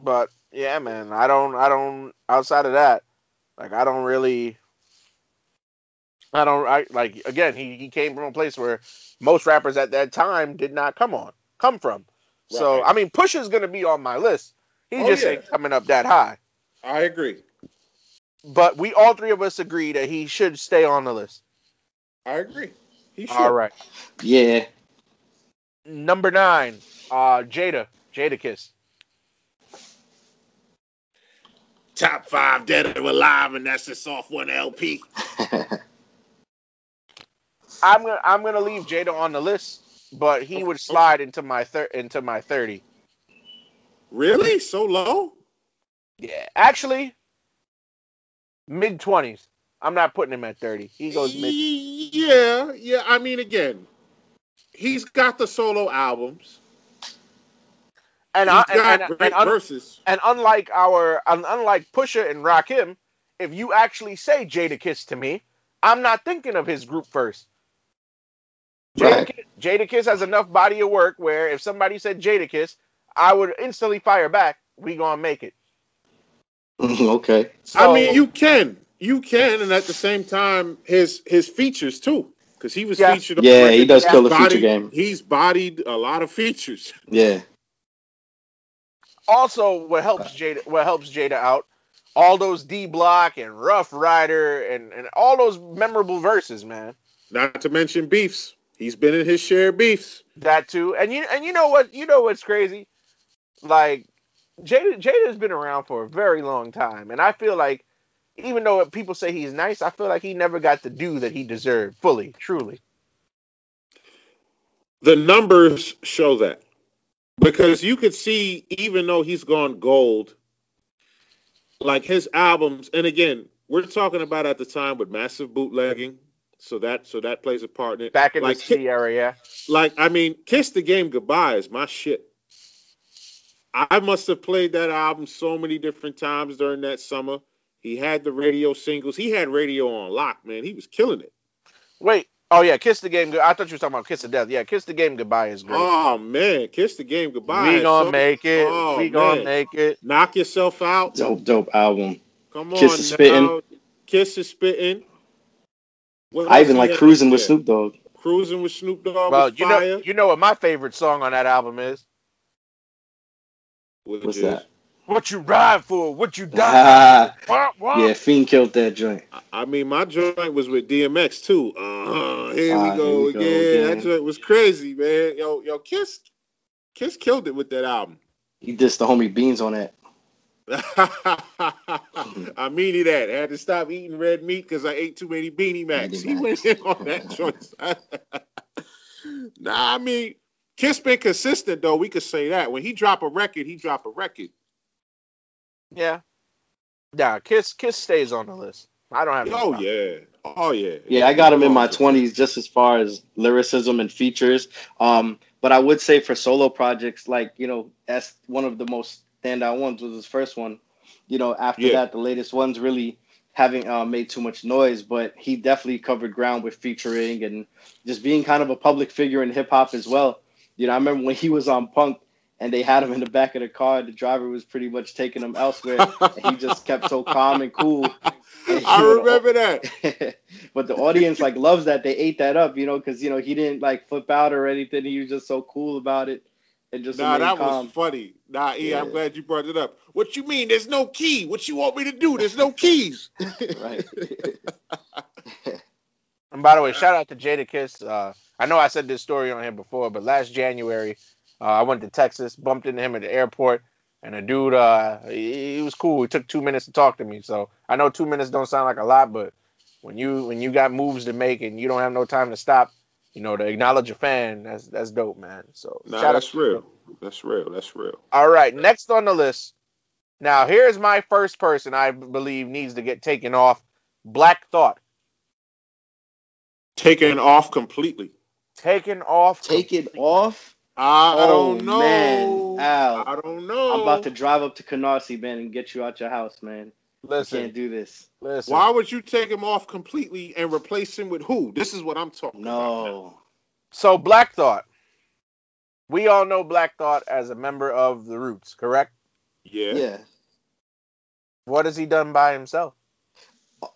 Speaker 2: but yeah, man, I don't I don't outside of that, like I don't really I don't I like again, he he came from a place where most rappers at that time did not come on, come from. So I mean Pusha's gonna be on my list. He
Speaker 3: Oh,
Speaker 2: just
Speaker 3: yeah.
Speaker 2: ain't coming up that high.
Speaker 3: I agree.
Speaker 2: But we all three of us agree that he should stay on the list.
Speaker 3: I agree. He should.
Speaker 2: All right.
Speaker 4: Yeah.
Speaker 2: Number nine, uh Jada. Jadakiss.
Speaker 3: Top five dead or alive, and that's just off one LP.
Speaker 2: I'm gonna I'm gonna leave Jada on the list, but he would slide into my thir- into my thirty.
Speaker 3: Really? So low?
Speaker 2: Yeah, actually, mid twenties. I'm not putting him at thirty. He goes mid.
Speaker 3: Yeah, yeah. I mean, again, he's got the solo albums.
Speaker 2: And I, and, and, and, un- and unlike our un- unlike Pusha and Rakim, if you actually say Jadakiss to me, I'm not thinking of his group first.
Speaker 5: Right.
Speaker 2: Jadakiss, Jadakiss has enough body of work where if somebody said Jadakiss, I would instantly fire back. We gonna make it.
Speaker 5: Mm-hmm, okay.
Speaker 2: So,
Speaker 3: I mean, you can, you can, and at the same time, his his features too, because he was
Speaker 2: Yeah.
Speaker 3: featured.
Speaker 5: Yeah, he does
Speaker 3: He's
Speaker 5: kill the feature game.
Speaker 3: He's bodied a lot of features.
Speaker 5: Yeah.
Speaker 2: Also what helps uh. Jada what helps Jada out, all those D Block and Ruff Ryder and and all those memorable verses, man.
Speaker 3: Not to mention beefs. He's been in his share of beefs.
Speaker 2: That too, and you and you know what you know what's crazy, like Jada Jada's been around for a very long time, and I feel like even though people say he's nice, I feel like he never got the due that he deserved fully, truly.
Speaker 3: The numbers show that because you could see, even though he's gone gold, like his albums, and again, we're talking about at the time with massive bootlegging, so that so that plays a part in it.
Speaker 2: Back in
Speaker 3: like,
Speaker 2: the C era, yeah.
Speaker 3: like I mean, Kiss the Game Goodbye is my shit. I must have played that album so many different times during that summer. He had the radio singles. He had radio on lock, man. He was killing it.
Speaker 2: Wait, oh yeah, Kiss the Game. I thought you were talking about Kiss of Death. Yeah, Kiss the Game Goodbye is great.
Speaker 3: Oh man, Kiss the Game Goodbye.
Speaker 2: we gonna
Speaker 3: so-
Speaker 2: make it.
Speaker 3: Oh,
Speaker 2: we gonna
Speaker 3: man.
Speaker 2: make it.
Speaker 3: Knock yourself out.
Speaker 5: Dope, dope album.
Speaker 3: Come on,
Speaker 5: Kiss is spitting.
Speaker 3: Kiss is spitting.
Speaker 5: I even like cruising with? Snoop Dogg.
Speaker 3: Cruising with Snoop Dogg.
Speaker 2: Well,
Speaker 3: was
Speaker 2: you
Speaker 3: fire.
Speaker 2: know, you know what my favorite song on that album is?
Speaker 3: Which
Speaker 5: What's
Speaker 3: is-
Speaker 5: that?
Speaker 2: What you ride for? What you die?
Speaker 5: Ah,
Speaker 2: Wah, wah.
Speaker 5: yeah, Fiend killed that joint.
Speaker 3: I mean, my joint was with DMX too. Uh, here,
Speaker 5: Ah,
Speaker 3: we
Speaker 5: here
Speaker 3: go
Speaker 5: we go
Speaker 3: again. That joint was crazy, man. Yo, yo, Kiss, Kiss killed it with that album.
Speaker 5: He dissed the homie Beans on that.
Speaker 3: I mean it that. I had to stop eating red meat because I ate too many beanie macs.
Speaker 5: Beanie
Speaker 3: He
Speaker 5: Macs.
Speaker 3: went in on that choice. nah, I mean, Kiss been consistent though. We could say that. When he drop a record, he drop a record.
Speaker 2: Yeah. Yeah, Kiss Kiss stays on the list. I don't have no
Speaker 3: Oh
Speaker 2: problem.
Speaker 3: yeah. Oh yeah.
Speaker 5: Yeah, I got him in my 20s just as far as lyricism and features. Um, but I would say for solo projects, like, you know, that's one of the most standout ones was his first one. You know, after
Speaker 3: Yeah.
Speaker 5: that, the latest ones really haven't uh, made too much noise, but he definitely covered ground with featuring and just being kind of a public figure in hip hop as well. You know, I remember when he was on Punk and they had him in the back of the car, the driver was pretty much taking him elsewhere. and he just kept so calm and cool. And,
Speaker 3: I
Speaker 5: know,
Speaker 3: remember that.
Speaker 5: but the audience like loves that they ate that up, you know, because you know he didn't like flip out or anything. He was just so cool about it and just
Speaker 3: Nah,
Speaker 5: remained
Speaker 3: that
Speaker 5: calm.
Speaker 3: was funny. Nah, yeah i'm glad you brought it up. What you mean? There's no key. What you want me to do? There's no keys.
Speaker 5: right.
Speaker 2: And by the way, shout out to Jadakiss. Uh, I know I said this story on here before, but last January, uh, I went to Texas, bumped into him at the airport, and a dude, uh, he, he was cool. He took two minutes to talk to me. So I know two minutes don't sound like a lot, but when you when you got moves to make and you don't have no time to stop, you know, to acknowledge a fan, that's that's dope, man. So
Speaker 3: Nah,
Speaker 2: shout
Speaker 3: that's
Speaker 2: out.
Speaker 3: real. That's real. That's real.
Speaker 2: All right, next on the list. Now here's my first person I believe needs to get taken off. Black Thought
Speaker 3: Taken off completely.
Speaker 2: taken off.
Speaker 5: Taken it off.
Speaker 3: I, I
Speaker 5: Oh,
Speaker 3: don't know.
Speaker 5: man, Al.
Speaker 3: I don't know.
Speaker 5: I'm about to drive up to Canarsie, man, and get you out your house, man. You
Speaker 2: Listen,
Speaker 5: can't do this.
Speaker 2: listen.
Speaker 3: Why would you take him off completely and replace him with who? This is what I'm talking about.
Speaker 5: No.
Speaker 2: So Black Thought. We all know Black Thought as a member of the Roots, correct?
Speaker 3: Yeah.
Speaker 5: Yeah.
Speaker 2: What has he done by himself?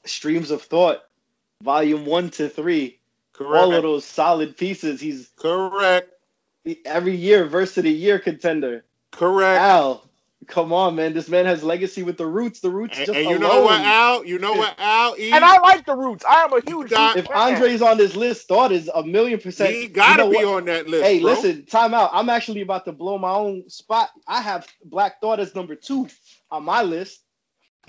Speaker 5: Streams of Thought, volume one to three.
Speaker 3: Correct.
Speaker 5: All of those solid pieces. He's
Speaker 3: Correct.
Speaker 5: Every year verse of the year contender.
Speaker 3: Correct.
Speaker 5: Al, come on, man. This man has legacy with the Roots. The Roots
Speaker 3: and
Speaker 5: just
Speaker 3: and you
Speaker 5: alone.
Speaker 3: know what, Al? You know what, Al? E,
Speaker 2: And I like the Roots. I am a huge
Speaker 3: got-
Speaker 5: if. Andre's on this list, Thought is a million percent.
Speaker 3: he gotta
Speaker 5: you know
Speaker 3: be
Speaker 5: what?
Speaker 3: on that list.
Speaker 5: Hey,
Speaker 3: bro.
Speaker 5: listen, time out. I'm actually about to blow my own spot. I have Black Thought as number two on my list.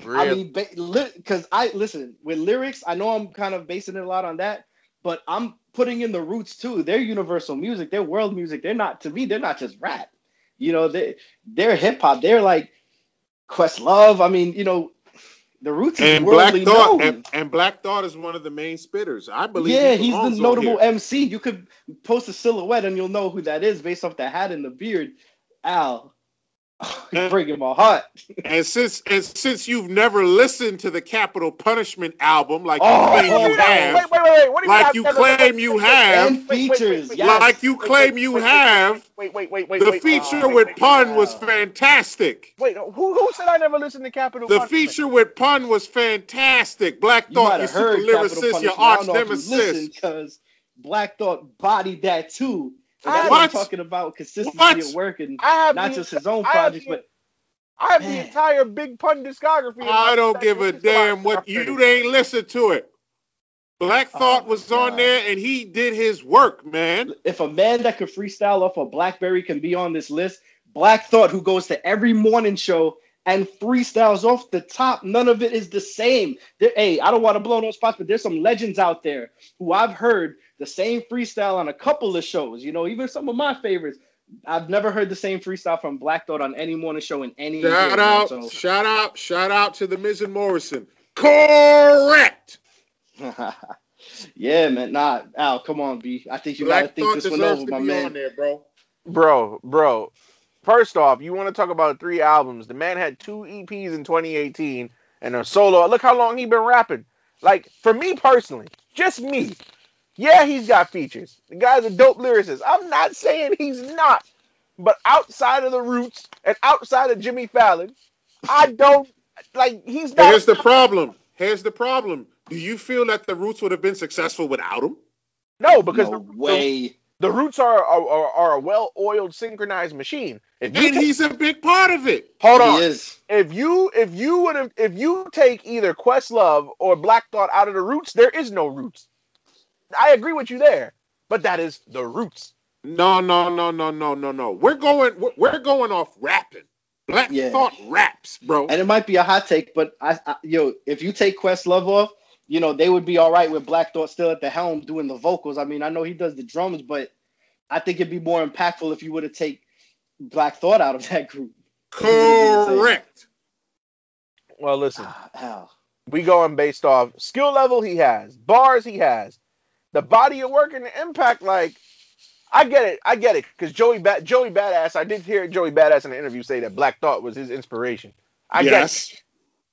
Speaker 5: I mean, because I listen with lyrics. I know I'm kind of basing it a lot on that, but I'm putting in the roots too. They're universal music. They're world music. They're not to me. They're not just rap. You know, they they're hip hop. They're like Questlove. I mean, you know, the roots
Speaker 3: And Black
Speaker 5: worldly
Speaker 3: Thought
Speaker 5: known.
Speaker 3: and, and Black Thought is one of the main spitters. I believe.
Speaker 5: yeah,
Speaker 3: he
Speaker 5: he's the notable. MC. You could post a silhouette and you'll know who that is based off the hat and the beard. Al, breaking my heart.
Speaker 3: And since and since you've never listened to the Capital Punishment album, like you
Speaker 5: Oh,
Speaker 3: claim you
Speaker 5: wait,
Speaker 3: have,
Speaker 2: Wait, wait, wait, wait. What do you
Speaker 3: like you claim you have,
Speaker 5: features,
Speaker 2: wait,
Speaker 3: like you
Speaker 2: wait,
Speaker 3: claim
Speaker 2: wait,
Speaker 3: you
Speaker 2: wait, wait,
Speaker 3: have,
Speaker 2: Wait, wait, wait, wait.
Speaker 3: the
Speaker 2: wait,
Speaker 3: feature
Speaker 2: wait,
Speaker 3: with
Speaker 2: wait,
Speaker 3: pun
Speaker 5: wow.
Speaker 3: was fantastic.
Speaker 2: Wait, who who said I never listened to Capital
Speaker 3: The
Speaker 2: Punishment?
Speaker 3: feature with pun was fantastic. Black Thought,
Speaker 5: might
Speaker 3: your
Speaker 5: have
Speaker 3: super
Speaker 5: heard Capital
Speaker 3: lyricist,
Speaker 5: Punishment.
Speaker 3: your
Speaker 5: I
Speaker 3: arch
Speaker 5: don't know if you
Speaker 3: nemesis.
Speaker 5: because Black Thought bodied that too. And
Speaker 2: I-
Speaker 5: that's what I'm talking about consistency
Speaker 3: What?
Speaker 5: at work and not
Speaker 2: the-
Speaker 5: just his own projects,
Speaker 2: the-
Speaker 5: but
Speaker 2: I have the entire Big Pun discography.
Speaker 3: I don't give a
Speaker 2: This is my
Speaker 3: damn what you ain't listen to it. Black
Speaker 5: Oh
Speaker 3: Thought
Speaker 5: my
Speaker 3: was on there and he did his work, man.
Speaker 5: if a man that could freestyle off a BlackBerry can be on this list, Black Thought, who goes to every morning show and freestyles off the top, none of it is the same. There, hey, I don't want to blow no spots, but there's some legends out there who I've heard the same freestyle on a couple of shows. You know, even some of my favorites. I've never heard the same freestyle from Black Thought on any morning show in any year,
Speaker 3: Shout
Speaker 5: man.
Speaker 3: out,
Speaker 5: So-
Speaker 3: shout out, shout out to the Miz and Morrison. Correct.
Speaker 5: yeah, man. Nah, Al, come on, B. I think you
Speaker 3: Black
Speaker 5: gotta think
Speaker 3: Thought
Speaker 5: this one over,
Speaker 3: to
Speaker 5: my man.
Speaker 3: there, bro.
Speaker 2: Bro, bro. First off, you want to talk about three albums. The man had two EPs in 2018 and a solo. Look how long he been rapping. Like, for me personally, just me. Yeah, he's got features. The guy's a dope lyricist. I'm not saying he's not. But outside of the roots and outside of Jimmy Fallon, I don't like he's not
Speaker 3: Here's the problem. Here's the problem. Do you feel that the Roots would have been successful without him?
Speaker 2: no because
Speaker 5: no
Speaker 2: the, the,
Speaker 5: way.
Speaker 2: the roots are are, are, are a well-oiled synchronized machine. If
Speaker 3: And
Speaker 2: take-
Speaker 3: he's a big part of it.
Speaker 2: hold
Speaker 5: he
Speaker 2: on.
Speaker 5: is.
Speaker 2: if you if you would have if you take either Questlove or Black Thought out of the roots, there is no roots. I agree with you there, but that is the roots.
Speaker 3: No, no, no, no, no, no, no. We're going. we're- We're going off rapping. Black
Speaker 5: Yeah.
Speaker 3: Thought raps, bro.
Speaker 5: And it might be a hot take, but I, I yo, if you take Questlove off, you know they would be all right with Black Thought still at the helm doing the vocals. I mean, I know he does the drums, but I think it'd be more impactful if you were to take Black Thought out of that group.
Speaker 3: Correct.
Speaker 2: Well, listen,
Speaker 5: Ah, Hell,
Speaker 2: we going based off skill level he has, bars he has, the body of work and the impact. Like, I get it, I get it, because Joey ba- Joey Badass, I did hear Joey Badass in an interview say that Black Thought was his inspiration. I get, it.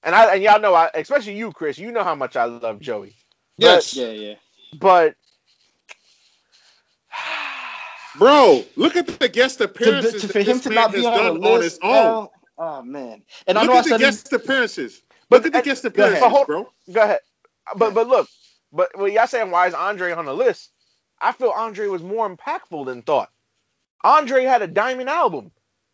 Speaker 2: and I and y'all know, I especially you, Chris, you know how much I love Joey.
Speaker 3: Yes.
Speaker 5: yeah, yeah.
Speaker 2: But
Speaker 3: Bro, look at the guest
Speaker 5: To,
Speaker 3: appearances
Speaker 5: to,
Speaker 3: that
Speaker 5: for him to not be on
Speaker 3: done
Speaker 5: the
Speaker 3: on
Speaker 5: list,
Speaker 3: his own.
Speaker 5: Oh man. And I
Speaker 3: look
Speaker 5: know I
Speaker 3: at the
Speaker 5: said this,
Speaker 3: guest appearances.
Speaker 2: But-
Speaker 3: look at the
Speaker 2: and-
Speaker 3: guest
Speaker 5: go ahead.
Speaker 3: appearances,
Speaker 2: Hold-
Speaker 3: bro.
Speaker 2: Go ahead. But but look, but well, y'all saying why is Andre on the list? I feel Andre was more impactful than thought. Andre had a diamond album.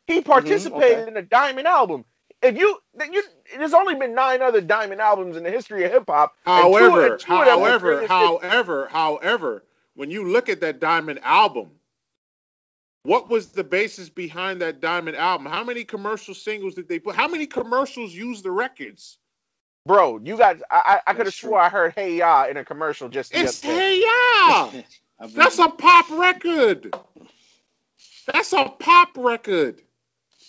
Speaker 2: He mm-hmm, participated
Speaker 5: okay.
Speaker 2: in a diamond album. If you, you, there's only been nine other diamond albums in the history of hip hop.
Speaker 3: However,
Speaker 2: two of them were
Speaker 3: however, however, however, when you look at that Diamond album, what was the basis behind that Diamond album? How many commercial singles did they put? How many commercials used the records?
Speaker 2: Bro, you got. I I, I could have swore I heard Hey Ya in a commercial just the
Speaker 3: It's hey yeah.
Speaker 5: I believe
Speaker 3: That's a pop record. That's a pop record.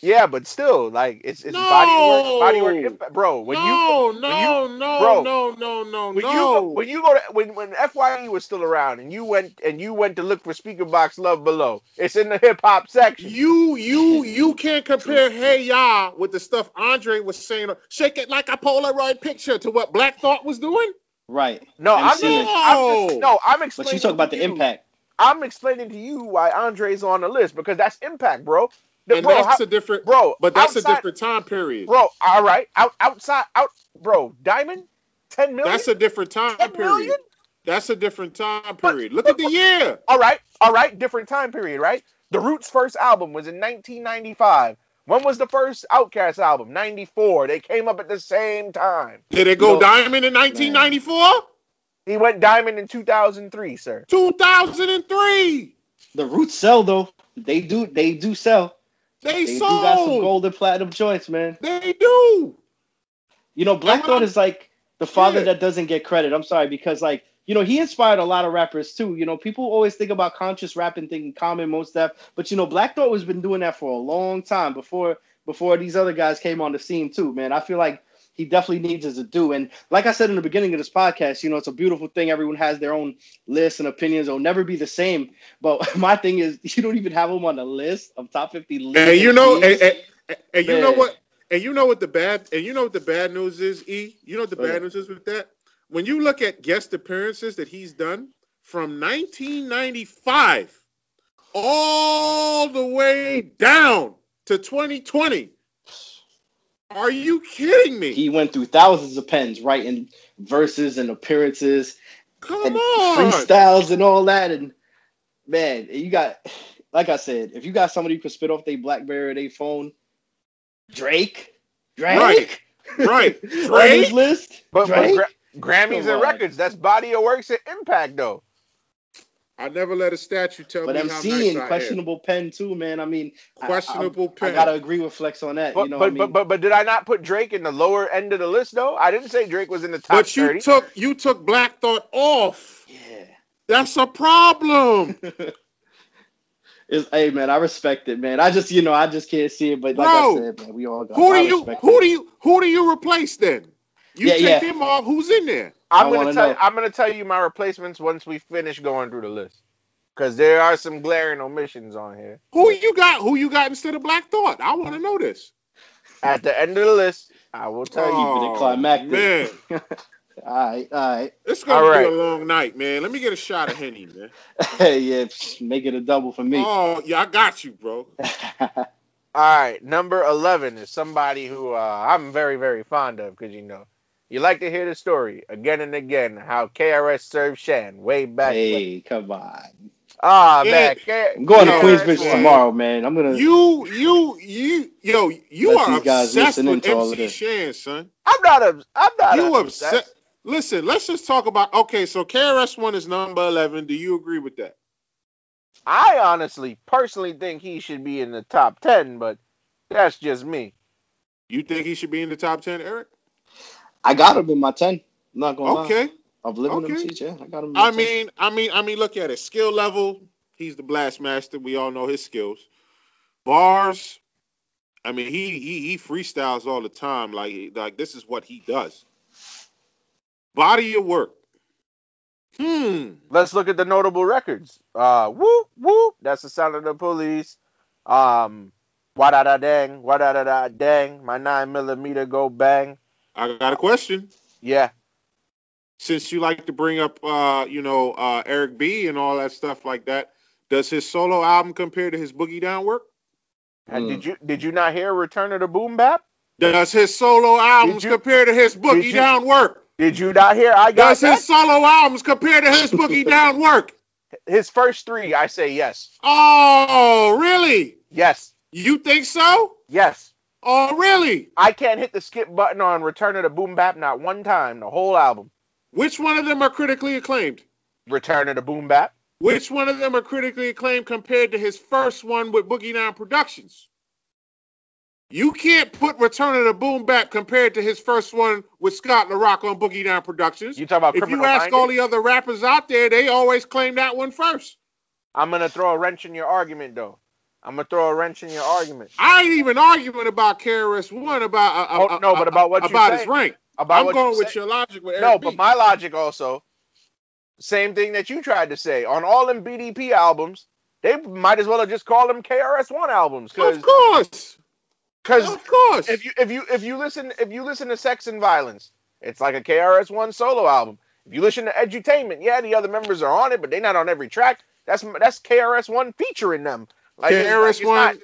Speaker 2: Yeah, but still, like it's it's
Speaker 3: No.
Speaker 2: body work, body work, impact. bro. When you
Speaker 3: no,
Speaker 2: when
Speaker 3: no,
Speaker 2: you-
Speaker 3: no,
Speaker 2: bro,
Speaker 3: no, no, no,
Speaker 2: when
Speaker 3: no.
Speaker 2: you go, when you go to when when Fye was still around and you went and you went to look for Speakerboxxx Love Below, it's in the hip hop section.
Speaker 3: You you you can't compare Hey Ya with the stuff Andre was saying. Shake it like a Polaroid picture to what Black Thought was doing.
Speaker 5: right.
Speaker 2: no, I'm just,
Speaker 5: MC.
Speaker 2: I'm just no, I'm
Speaker 5: But you talk about the
Speaker 2: you-
Speaker 5: impact.
Speaker 2: I'm explaining to you why Andre's on the list because that's impact, bro. The-
Speaker 3: And
Speaker 2: bro,
Speaker 3: that's
Speaker 2: how-
Speaker 3: a different.
Speaker 2: bro,
Speaker 3: But that's
Speaker 2: outside-
Speaker 3: a different time period.
Speaker 2: Bro, all right, out outside, out, bro. Diamond, ten million.
Speaker 3: That's a different time
Speaker 2: 10
Speaker 3: period.
Speaker 2: million?
Speaker 3: That's a different time
Speaker 2: But-
Speaker 3: period. Look at the year.
Speaker 2: All right, all right, different time period, right? The Roots' first album was in 1995. When was the first Outkast album? 94. They came up at the same time.
Speaker 3: Did it go
Speaker 5: No.
Speaker 3: diamond in 1994?
Speaker 2: He went diamond in 2003, sir.
Speaker 3: 2003.
Speaker 5: The roots sell though. They do. They do sell.
Speaker 3: They,
Speaker 5: They do got some
Speaker 3: sold.
Speaker 5: gold and platinum joints, man.
Speaker 3: They do.
Speaker 5: You know, Black Thought is like the father
Speaker 3: Yeah.
Speaker 5: that doesn't get credit. I'm sorry because like you know he inspired a lot of rappers too. You know, people always think about conscious rapping, thinking common, Mos Def, but you know, Black Thought has been doing that for a long time before before these other guys came on the scene too. Man, I feel like he definitely needs us to do. And like I said in the beginning of this podcast, you know, it's a beautiful thing. Everyone has their own lists and opinions. It'll never be the same. But my thing is, you don't even have him on the list of top 50 lists.
Speaker 3: And you know, and, and, And you know what? And you know what the bad and you know what the bad news is, E? You know what the bad news is with that? When you look at guest appearances that he's done from 1995 all the way down to 2020. Are you kidding me?
Speaker 4: He went through thousands of pens writing verses and appearances
Speaker 3: Come
Speaker 4: and
Speaker 3: on.
Speaker 4: freestyles and all that. And man, you got, like I said, if you got somebody who can spit off their BlackBerry or their phone, Drake, Drake,
Speaker 3: Right.
Speaker 4: on his
Speaker 3: Drake?
Speaker 4: list,
Speaker 2: But, but gra- Grammys
Speaker 4: Come
Speaker 2: and
Speaker 4: on.
Speaker 2: records, that's body of works and impact though.
Speaker 3: I never let a statue tell
Speaker 4: but
Speaker 3: me
Speaker 4: I'm
Speaker 3: how
Speaker 4: seeing
Speaker 3: nice I am.
Speaker 4: questionable pen too, man. I mean, I- I-
Speaker 3: Questionable
Speaker 4: I,
Speaker 3: pen.
Speaker 4: gotta agree with Flex on that.
Speaker 2: But,
Speaker 4: you know,
Speaker 2: but,
Speaker 4: what I mean,
Speaker 2: but, but but did I not put Drake in the lower end of the list though? I didn't say Drake was in the top
Speaker 3: But you
Speaker 2: 30.
Speaker 3: took you took Black Thought off.
Speaker 4: yeah.
Speaker 3: That's a problem.
Speaker 4: It's, hey man, I respect it, man. I just you know I just can't see it, but like
Speaker 3: Bro,
Speaker 4: I said, man, we all got.
Speaker 3: who do you who
Speaker 4: it.
Speaker 3: do you who do you replace then? You
Speaker 4: Yeah,
Speaker 3: take
Speaker 4: yeah.
Speaker 3: him off. Who's in there?
Speaker 2: I'm
Speaker 4: I
Speaker 2: gonna tell
Speaker 4: know.
Speaker 2: I'm gonna tell you my replacements once we finish going through the list. Cause there are some glaring omissions on here.
Speaker 3: Who you got? Who you got instead of Black Thought? I want to know this.
Speaker 2: At the end of the list, I will tell you.
Speaker 4: Keeping it climactic.
Speaker 3: Oh, man,
Speaker 4: all right, all right.
Speaker 3: it's gonna
Speaker 2: All
Speaker 3: be
Speaker 2: right.
Speaker 3: a long night, man. Let me get a shot of henny, man.
Speaker 4: Hey, yeah, make it a double for me.
Speaker 3: Oh yeah, I got you, bro.
Speaker 2: All right, number eleven is somebody who uh, I'm very very fond of because you know you like to hear the story again and again how KRS served Shan way back. when.
Speaker 4: hey, come on.
Speaker 2: Ah
Speaker 3: Yeah.
Speaker 2: man, K-
Speaker 4: I'm going to
Speaker 3: Yeah,
Speaker 4: Queensbridge
Speaker 3: boy.
Speaker 4: tomorrow, man. I'm gonna.
Speaker 3: You, you, you, yo, you
Speaker 4: Let
Speaker 3: are
Speaker 4: these guys
Speaker 3: obsessed with
Speaker 4: into all
Speaker 3: MC. Shan, son.
Speaker 2: I'm not a, I'm not
Speaker 3: You
Speaker 2: upset.
Speaker 3: upset? Listen, let's just talk about. Okay, so KRS One is number eleven. Do you agree with that?
Speaker 2: I honestly, personally think he should be in the top ten, but that's just me.
Speaker 3: You think he should be in the top ten, Eric?
Speaker 4: I got him in my ten. I'm not gonna lie.
Speaker 3: Okay.
Speaker 4: Of living
Speaker 3: Okay.
Speaker 4: MCs, yeah, I got him. In my
Speaker 3: I
Speaker 4: 10.
Speaker 3: mean, I mean, I mean, look at it. Skill level, he's the blast master. We all know his skills. Bars, I mean, he he he freestyles all the time. Like like this is what he does. Body of work. Hmm.
Speaker 2: Let's look at the notable records. Uh, whoop whoop. That's the sound of the police. Um, wa da da dang, wa da da da dang. My nine millimeter go bang.
Speaker 3: I got a question.
Speaker 2: Yeah,
Speaker 3: Since you like to bring up, uh, you know, uh, Eric B and all that stuff like that, does his solo album compare to his Boogie Down work?
Speaker 2: and
Speaker 4: Mm.
Speaker 2: did you did you not hear Return of the Boom Bap?
Speaker 3: Does his solo albums
Speaker 2: you-
Speaker 3: compare to his Boogie
Speaker 2: you-
Speaker 3: Down work?
Speaker 2: Did you not hear? I got
Speaker 3: Does
Speaker 2: that?
Speaker 3: his solo albums compare to his Boogie Down work?
Speaker 2: his first three. I say yes,
Speaker 3: Oh, really?
Speaker 2: yes,
Speaker 3: You think so?
Speaker 2: yes.
Speaker 3: Oh, really?
Speaker 2: I can't hit the skip button on Return of the Boom Bap not one time. The whole album.
Speaker 3: Which one of them are critically acclaimed?
Speaker 2: Return of the Boom Bap.
Speaker 3: Which one of them are critically acclaimed compared to his first one with Boogie Down Productions? You can't put Return of the Boom Bap compared to his first one with Scott LaRock on Boogie Down Productions.
Speaker 2: You talk about
Speaker 3: if you ask
Speaker 2: minded?
Speaker 3: all the other rappers out there, they always claim that one first.
Speaker 2: I'm gonna throw a wrench in your argument though. I'm gonna throw a wrench in your argument.
Speaker 3: I ain't even arguing about KRS One about uh,
Speaker 2: Oh, no, but about what you
Speaker 3: about his rank.
Speaker 2: About
Speaker 3: I'm going with your logic with
Speaker 2: No, but my logic also, same thing that you tried to say. On all them BDP albums, they might as well have just called them KRS-One albums, because
Speaker 3: of course,
Speaker 2: because
Speaker 3: of course.
Speaker 2: if you if you if you listen if you listen to Sex and Violence, it's like a KRS-One solo album. If you listen to Edutainment, yeah, the other members are on it, but they're not on every track. That's that's KRS-One featuring them. Like it's- like,
Speaker 3: KRS One,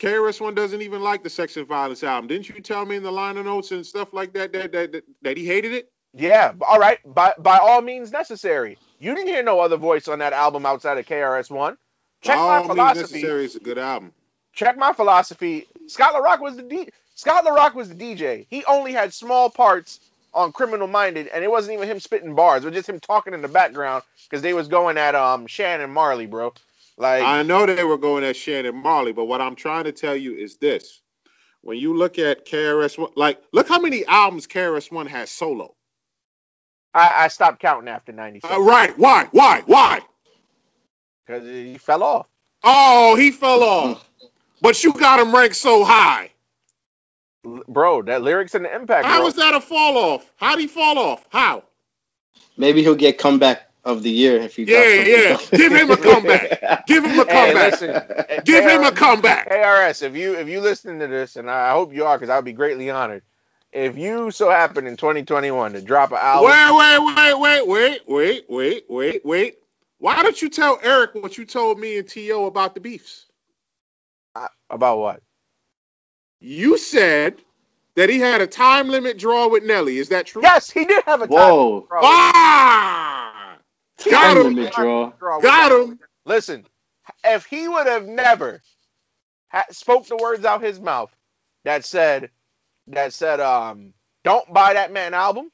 Speaker 3: KRS One doesn't even like the Sex and Violence album. Didn't you tell me in the liner notes and stuff like that that that, that, that he hated it?
Speaker 2: Yeah, all right. By by all means necessary. You didn't hear no other voice on that album outside of KRS One. Check
Speaker 3: All
Speaker 2: my philosophy.
Speaker 3: Necessary is a good album.
Speaker 2: Check my philosophy. Scott LaRock was the D. Scott LaRock was the DJ. He only had small parts on Criminal Minded, and it wasn't even him spitting bars. It was just him talking in the background because they was going at um Shan and Marley, bro. Like
Speaker 3: I know they were going at Shan and Marley, but what I'm trying to tell you is this: when you look at KRS One, like look how many albums KRS One has solo.
Speaker 2: I, I stopped counting after '97
Speaker 3: Uh, right? Why? Why? Why?
Speaker 2: because he fell off.
Speaker 3: Oh, he fell off. But you got him ranked so high.
Speaker 2: Bro, that lyrics and the impact.
Speaker 3: How
Speaker 2: bro.
Speaker 3: was that a fall off? How'd he fall off? How?
Speaker 4: maybe he'll get comeback of the year if he
Speaker 3: Yeah,
Speaker 4: drops something.
Speaker 3: yeah. Give him a comeback. Give him a
Speaker 2: Hey,
Speaker 3: comeback.
Speaker 2: listen,
Speaker 3: Give him a comeback.
Speaker 2: KRS, if you if you listen to this, and I hope you are, because I would be greatly honored. If you so happen in 2021 to drop an album,
Speaker 3: Wait, wait, wait, wait, wait, wait, wait, wait. Wait why don't you tell Eric what you told me and T.O. about the beefs?
Speaker 2: about what?
Speaker 3: You said that he had a time limit draw with Nelly. Is that true?
Speaker 2: Yes, he did have a time
Speaker 4: Whoa.
Speaker 2: draw.
Speaker 3: Ah! Got him.
Speaker 4: limit draw.
Speaker 2: Draw.
Speaker 3: Got him.
Speaker 2: Listen, if he would have never ha- spoke the words out his mouth that said that said um don't buy that man album,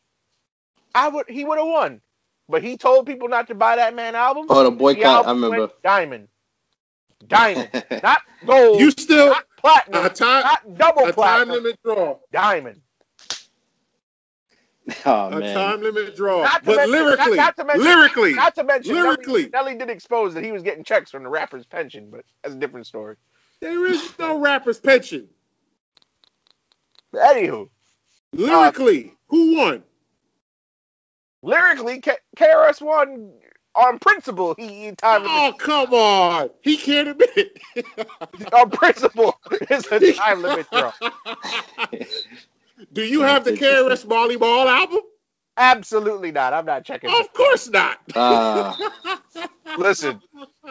Speaker 2: I would he would have won. But he told people not to buy that man album.
Speaker 4: Oh, the
Speaker 2: The
Speaker 4: boycott. I remember.
Speaker 2: went diamond, diamond, not gold,
Speaker 3: You still
Speaker 2: not platinum,
Speaker 3: a time
Speaker 2: not double
Speaker 3: a time
Speaker 2: platinum,
Speaker 3: limit draw.
Speaker 2: diamond.
Speaker 4: oh
Speaker 3: A
Speaker 4: man.
Speaker 3: time limit draw.
Speaker 2: Not to
Speaker 3: But
Speaker 2: mention-
Speaker 3: lyrically,
Speaker 2: not- not to mention-
Speaker 3: lyrically,
Speaker 2: Not to mention,
Speaker 3: Lyrically.
Speaker 2: Nelly, Nelly did expose that he was getting checks from the rapper's pension, but that's a different story.
Speaker 3: there is no rapper's pension.
Speaker 2: Anywho,
Speaker 3: Lyrically, who won?
Speaker 2: lyrically, K- KRS One on principle, he, he time
Speaker 3: Oh,
Speaker 2: limit,
Speaker 3: come on. He can't admit it.
Speaker 2: on principle is a time limit draw.
Speaker 3: Do you have the KRS Marley Marl album?
Speaker 2: Absolutely not. I'm not checking.
Speaker 3: Of course not.
Speaker 4: Ah.
Speaker 2: Listen,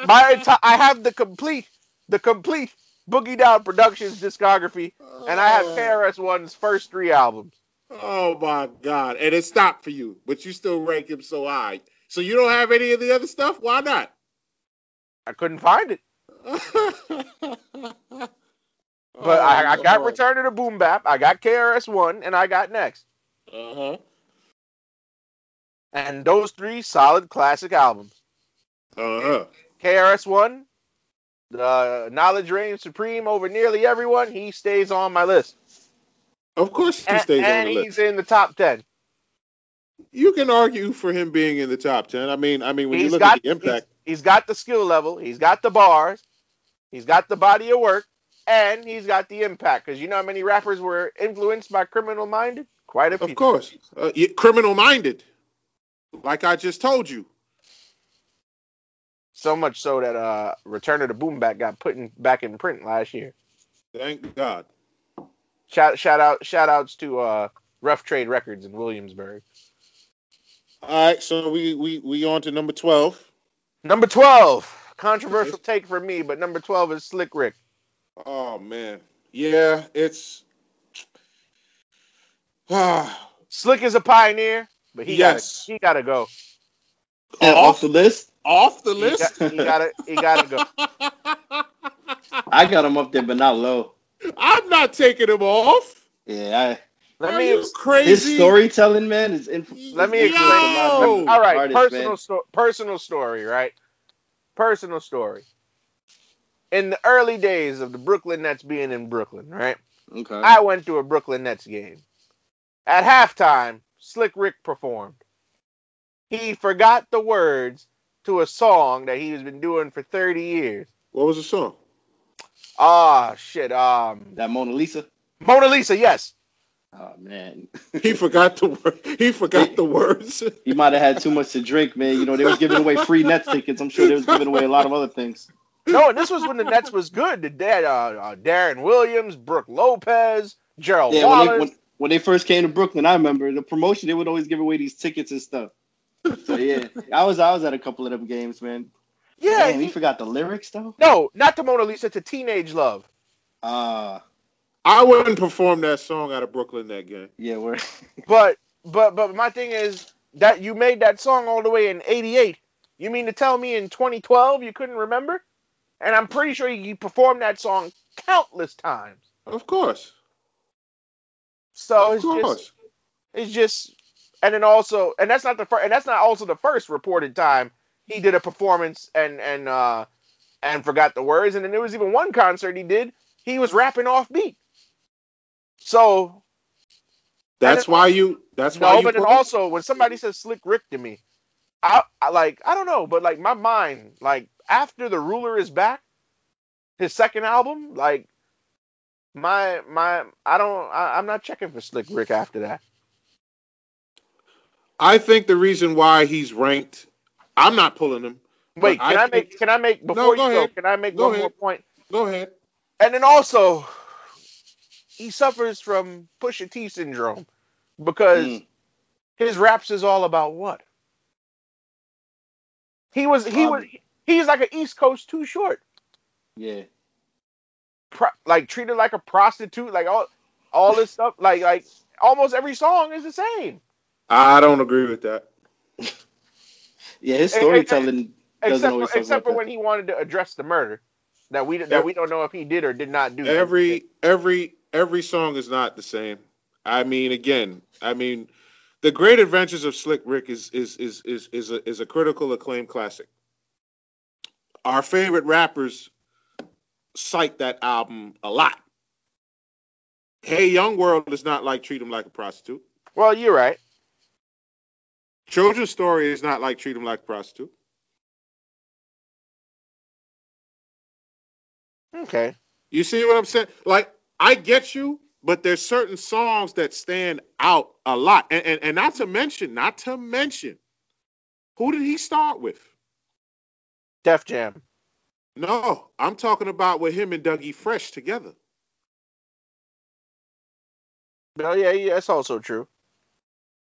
Speaker 2: my enti- I have the complete, the complete Boogie Down Productions discography, and I have KRS One's first three albums.
Speaker 3: Oh my God. And it stopped for you, but you still rank him so high. So you don't have any of the other stuff? Why not?
Speaker 2: I couldn't find it,
Speaker 3: but
Speaker 2: but I, I got Return to the Boom Bap, I got KRS One, and I got Next,
Speaker 3: Uh-huh.
Speaker 2: and those three solid classic albums.
Speaker 3: Uh-huh.
Speaker 2: KRS One, the Knowledge reigns supreme over nearly everyone. He stays on my list,
Speaker 3: Of course he stays
Speaker 2: and
Speaker 3: on the list.
Speaker 2: And he's in the top ten.
Speaker 3: You can argue for him being in the top ten. I mean, I mean when you look
Speaker 2: got
Speaker 3: at the impact.
Speaker 2: He's, he's got the skill level. He's got the bars. He's got the body of work, and he's got the impact. Because you know how many rappers were influenced by Criminal Minded? Quite a few.
Speaker 3: Of course. Uh, criminal minded. Like I just told you.
Speaker 2: So much so that uh, Return of the Boom Bap got put in, back in print last year.
Speaker 3: Thank God.
Speaker 2: Shout shout out shout outs to uh, Rough Trade Records in Williamsburg.
Speaker 3: All right, so we we we on to number twelve.
Speaker 2: Number twelve, controversial take for me, but number twelve is Slick Rick.
Speaker 3: Oh man, yeah, it's ah
Speaker 2: Slick is a pioneer, but he
Speaker 3: Yes.
Speaker 2: gotta he gotta go.
Speaker 4: And off the list,
Speaker 3: off the
Speaker 2: He,
Speaker 3: list.
Speaker 2: got, he gotta he gotta go.
Speaker 4: I got him up there, but not low.
Speaker 3: I'm not taking him off.
Speaker 4: Yeah,
Speaker 2: Let
Speaker 3: Are
Speaker 2: me
Speaker 3: you crazy?
Speaker 4: his storytelling, man, is inf-
Speaker 2: Let me explain.
Speaker 4: influenced a lot of
Speaker 3: Yo!
Speaker 2: All right,
Speaker 4: artists,
Speaker 2: personal
Speaker 4: man.
Speaker 2: sto- personal story, right? Personal story. In the early days of the Brooklyn Nets being in Brooklyn, right?
Speaker 4: Okay.
Speaker 2: I went to a Brooklyn Nets game. At halftime, Slick Rick performed. He forgot the words to a song that he's been doing for 30 years.
Speaker 3: What was the song?
Speaker 2: Ah, shit. Um,
Speaker 4: that Mona Lisa.
Speaker 2: Mona Lisa, yes.
Speaker 4: Oh man,
Speaker 3: He forgot the word. He forgot the words.
Speaker 4: he might have had too much to drink, man. You know, they was giving away free Nets tickets. I'm sure they was giving away a lot of other things.
Speaker 2: No, and this was when the Nets was good. The dad, uh, uh, Deron Williams, Brooke Lopez, Gerald
Speaker 4: Yeah, when
Speaker 2: Wallace.
Speaker 4: they, when, when they first came to Brooklyn, I remember the promotion. They would always give away these tickets and stuff. So yeah, I was I was at a couple of them games, man.
Speaker 2: yeah,
Speaker 4: Damn,
Speaker 2: he-
Speaker 4: he forgot the lyrics though.
Speaker 2: no, not to Mona Lisa, to Teenage Love.
Speaker 4: Uh
Speaker 3: I wouldn't perform that song out of Brooklyn that game.
Speaker 4: yeah, we're
Speaker 2: But but but my thing is that you made that song all the way in '88. You mean to tell me in 2012 you couldn't remember? And I'm pretty sure you performed that song countless times.
Speaker 3: Of course.
Speaker 2: So
Speaker 3: Of
Speaker 2: it's
Speaker 3: course.
Speaker 2: just it's just and then also and that's not the first and that's not also the first reported time he did a performance and and uh and forgot the words and then there was even one concert he did he was rapping off beat. So
Speaker 3: That's
Speaker 2: then-
Speaker 3: why you. That's why
Speaker 2: no,
Speaker 3: you.
Speaker 2: but then also when somebody says Slick Rick to me, I, I like I don't know, but like my mind, like after the ruler is back, his second album, like my my I don't I, I'm not checking for Slick Rick after that.
Speaker 3: I think the reason why he's ranked, I'm not pulling him.
Speaker 2: Wait, can
Speaker 3: I
Speaker 2: I, make can I make before
Speaker 3: go
Speaker 2: you go?
Speaker 3: ahead.
Speaker 2: Can I make
Speaker 3: Go
Speaker 2: one more
Speaker 3: ahead.
Speaker 2: point?
Speaker 3: Go ahead.
Speaker 2: And then also, he suffers from Pusha T syndrome because
Speaker 4: Mm.
Speaker 2: his raps is all about what? He was he was he's like an East Coast too short.
Speaker 4: Yeah.
Speaker 2: Pro, like treated like a prostitute, like all all this stuff, like like almost every song is the same.
Speaker 3: I don't agree with that.
Speaker 4: Yeah, his storytelling doesn't
Speaker 2: Except
Speaker 4: always
Speaker 2: for,
Speaker 4: talk
Speaker 2: except
Speaker 4: about
Speaker 2: for
Speaker 4: that.
Speaker 2: when he wanted to address the murder that we that we don't know if he did or did not do.
Speaker 3: Every every every song is not the same. I mean, again, I mean, the Great Adventures of Slick Rick is is is is is a, is a critical acclaim classic. Our favorite rappers cite that album a lot. Hey Young World is not like Treat Him Like a Prostitute.
Speaker 2: well, you're right.
Speaker 3: Children's Story is not like Treat Him Like a Prostitute.
Speaker 2: Okay.
Speaker 3: You see what I'm saying? Like, I get you, but there's certain songs that stand out a lot. And, and, and not to mention, not to mention, who did he start with?
Speaker 2: Def Jam.
Speaker 3: No, I'm talking about with him and Dougie Fresh together.
Speaker 2: Well, yeah, yeah, that's also true.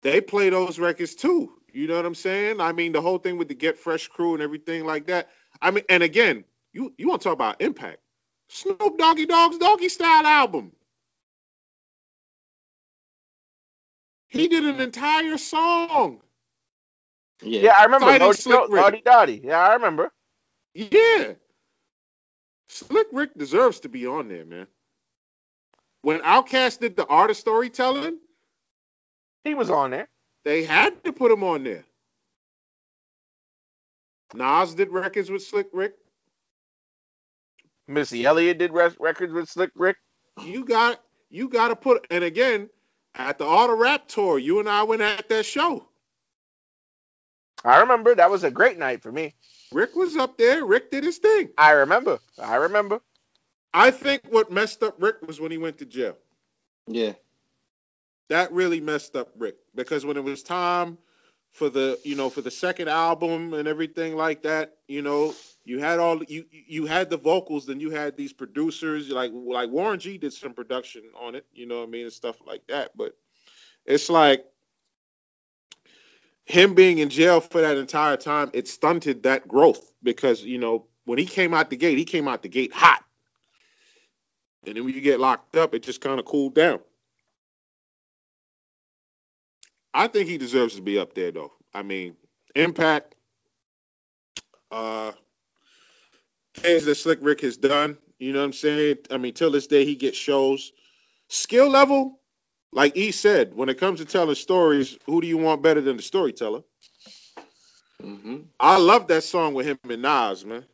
Speaker 3: They play those records too. You know what I'm saying? I mean, the whole thing with the Get Fresh crew and everything like that. I mean, and again, you you want to talk about impact? Snoop Doggy Dogg's Doggy Style album. He did an entire song.
Speaker 4: Yeah.
Speaker 2: Yeah, I remember.
Speaker 3: Fighting
Speaker 2: Lodi-
Speaker 3: Slick Rick.
Speaker 2: Dodi. Yeah, I remember.
Speaker 3: Yeah. Slick Rick deserves to be on there, man. When Outkast did the art of storytelling,
Speaker 2: He was on there.
Speaker 3: they had to put him on there. Nas did records with Slick Rick.
Speaker 2: Missy Elliott did records with Slick Rick.
Speaker 3: You got you got to put and again at the Art of Rap tour, you and I went at that show.
Speaker 2: I remember. That was a great night for me.
Speaker 3: Rick was up there. Rick did his thing.
Speaker 2: I remember. I remember.
Speaker 3: I think what messed up Rick was when he went to jail.
Speaker 4: Yeah.
Speaker 3: that really messed up Rick because when it was time for the you know for the second album and everything like that, you know, you had all you you had the vocals, then you had these producers like like Warren G did some production on it, you know what I mean, and stuff like that. But it's like him being in jail for that entire time, it stunted that growth because you know when he came out the gate, he came out the gate hot. And then when you get locked up, it just kind of cooled down. I think he deserves to be up there, though. I mean, impact, uh, things that Slick Rick has done. You know what I'm saying? I mean, till this day, he gets shows. Skill level, like E said, when it comes to telling stories, who do you want better than the storyteller?
Speaker 4: Mm-hmm.
Speaker 3: I love that song with him and Nas, man.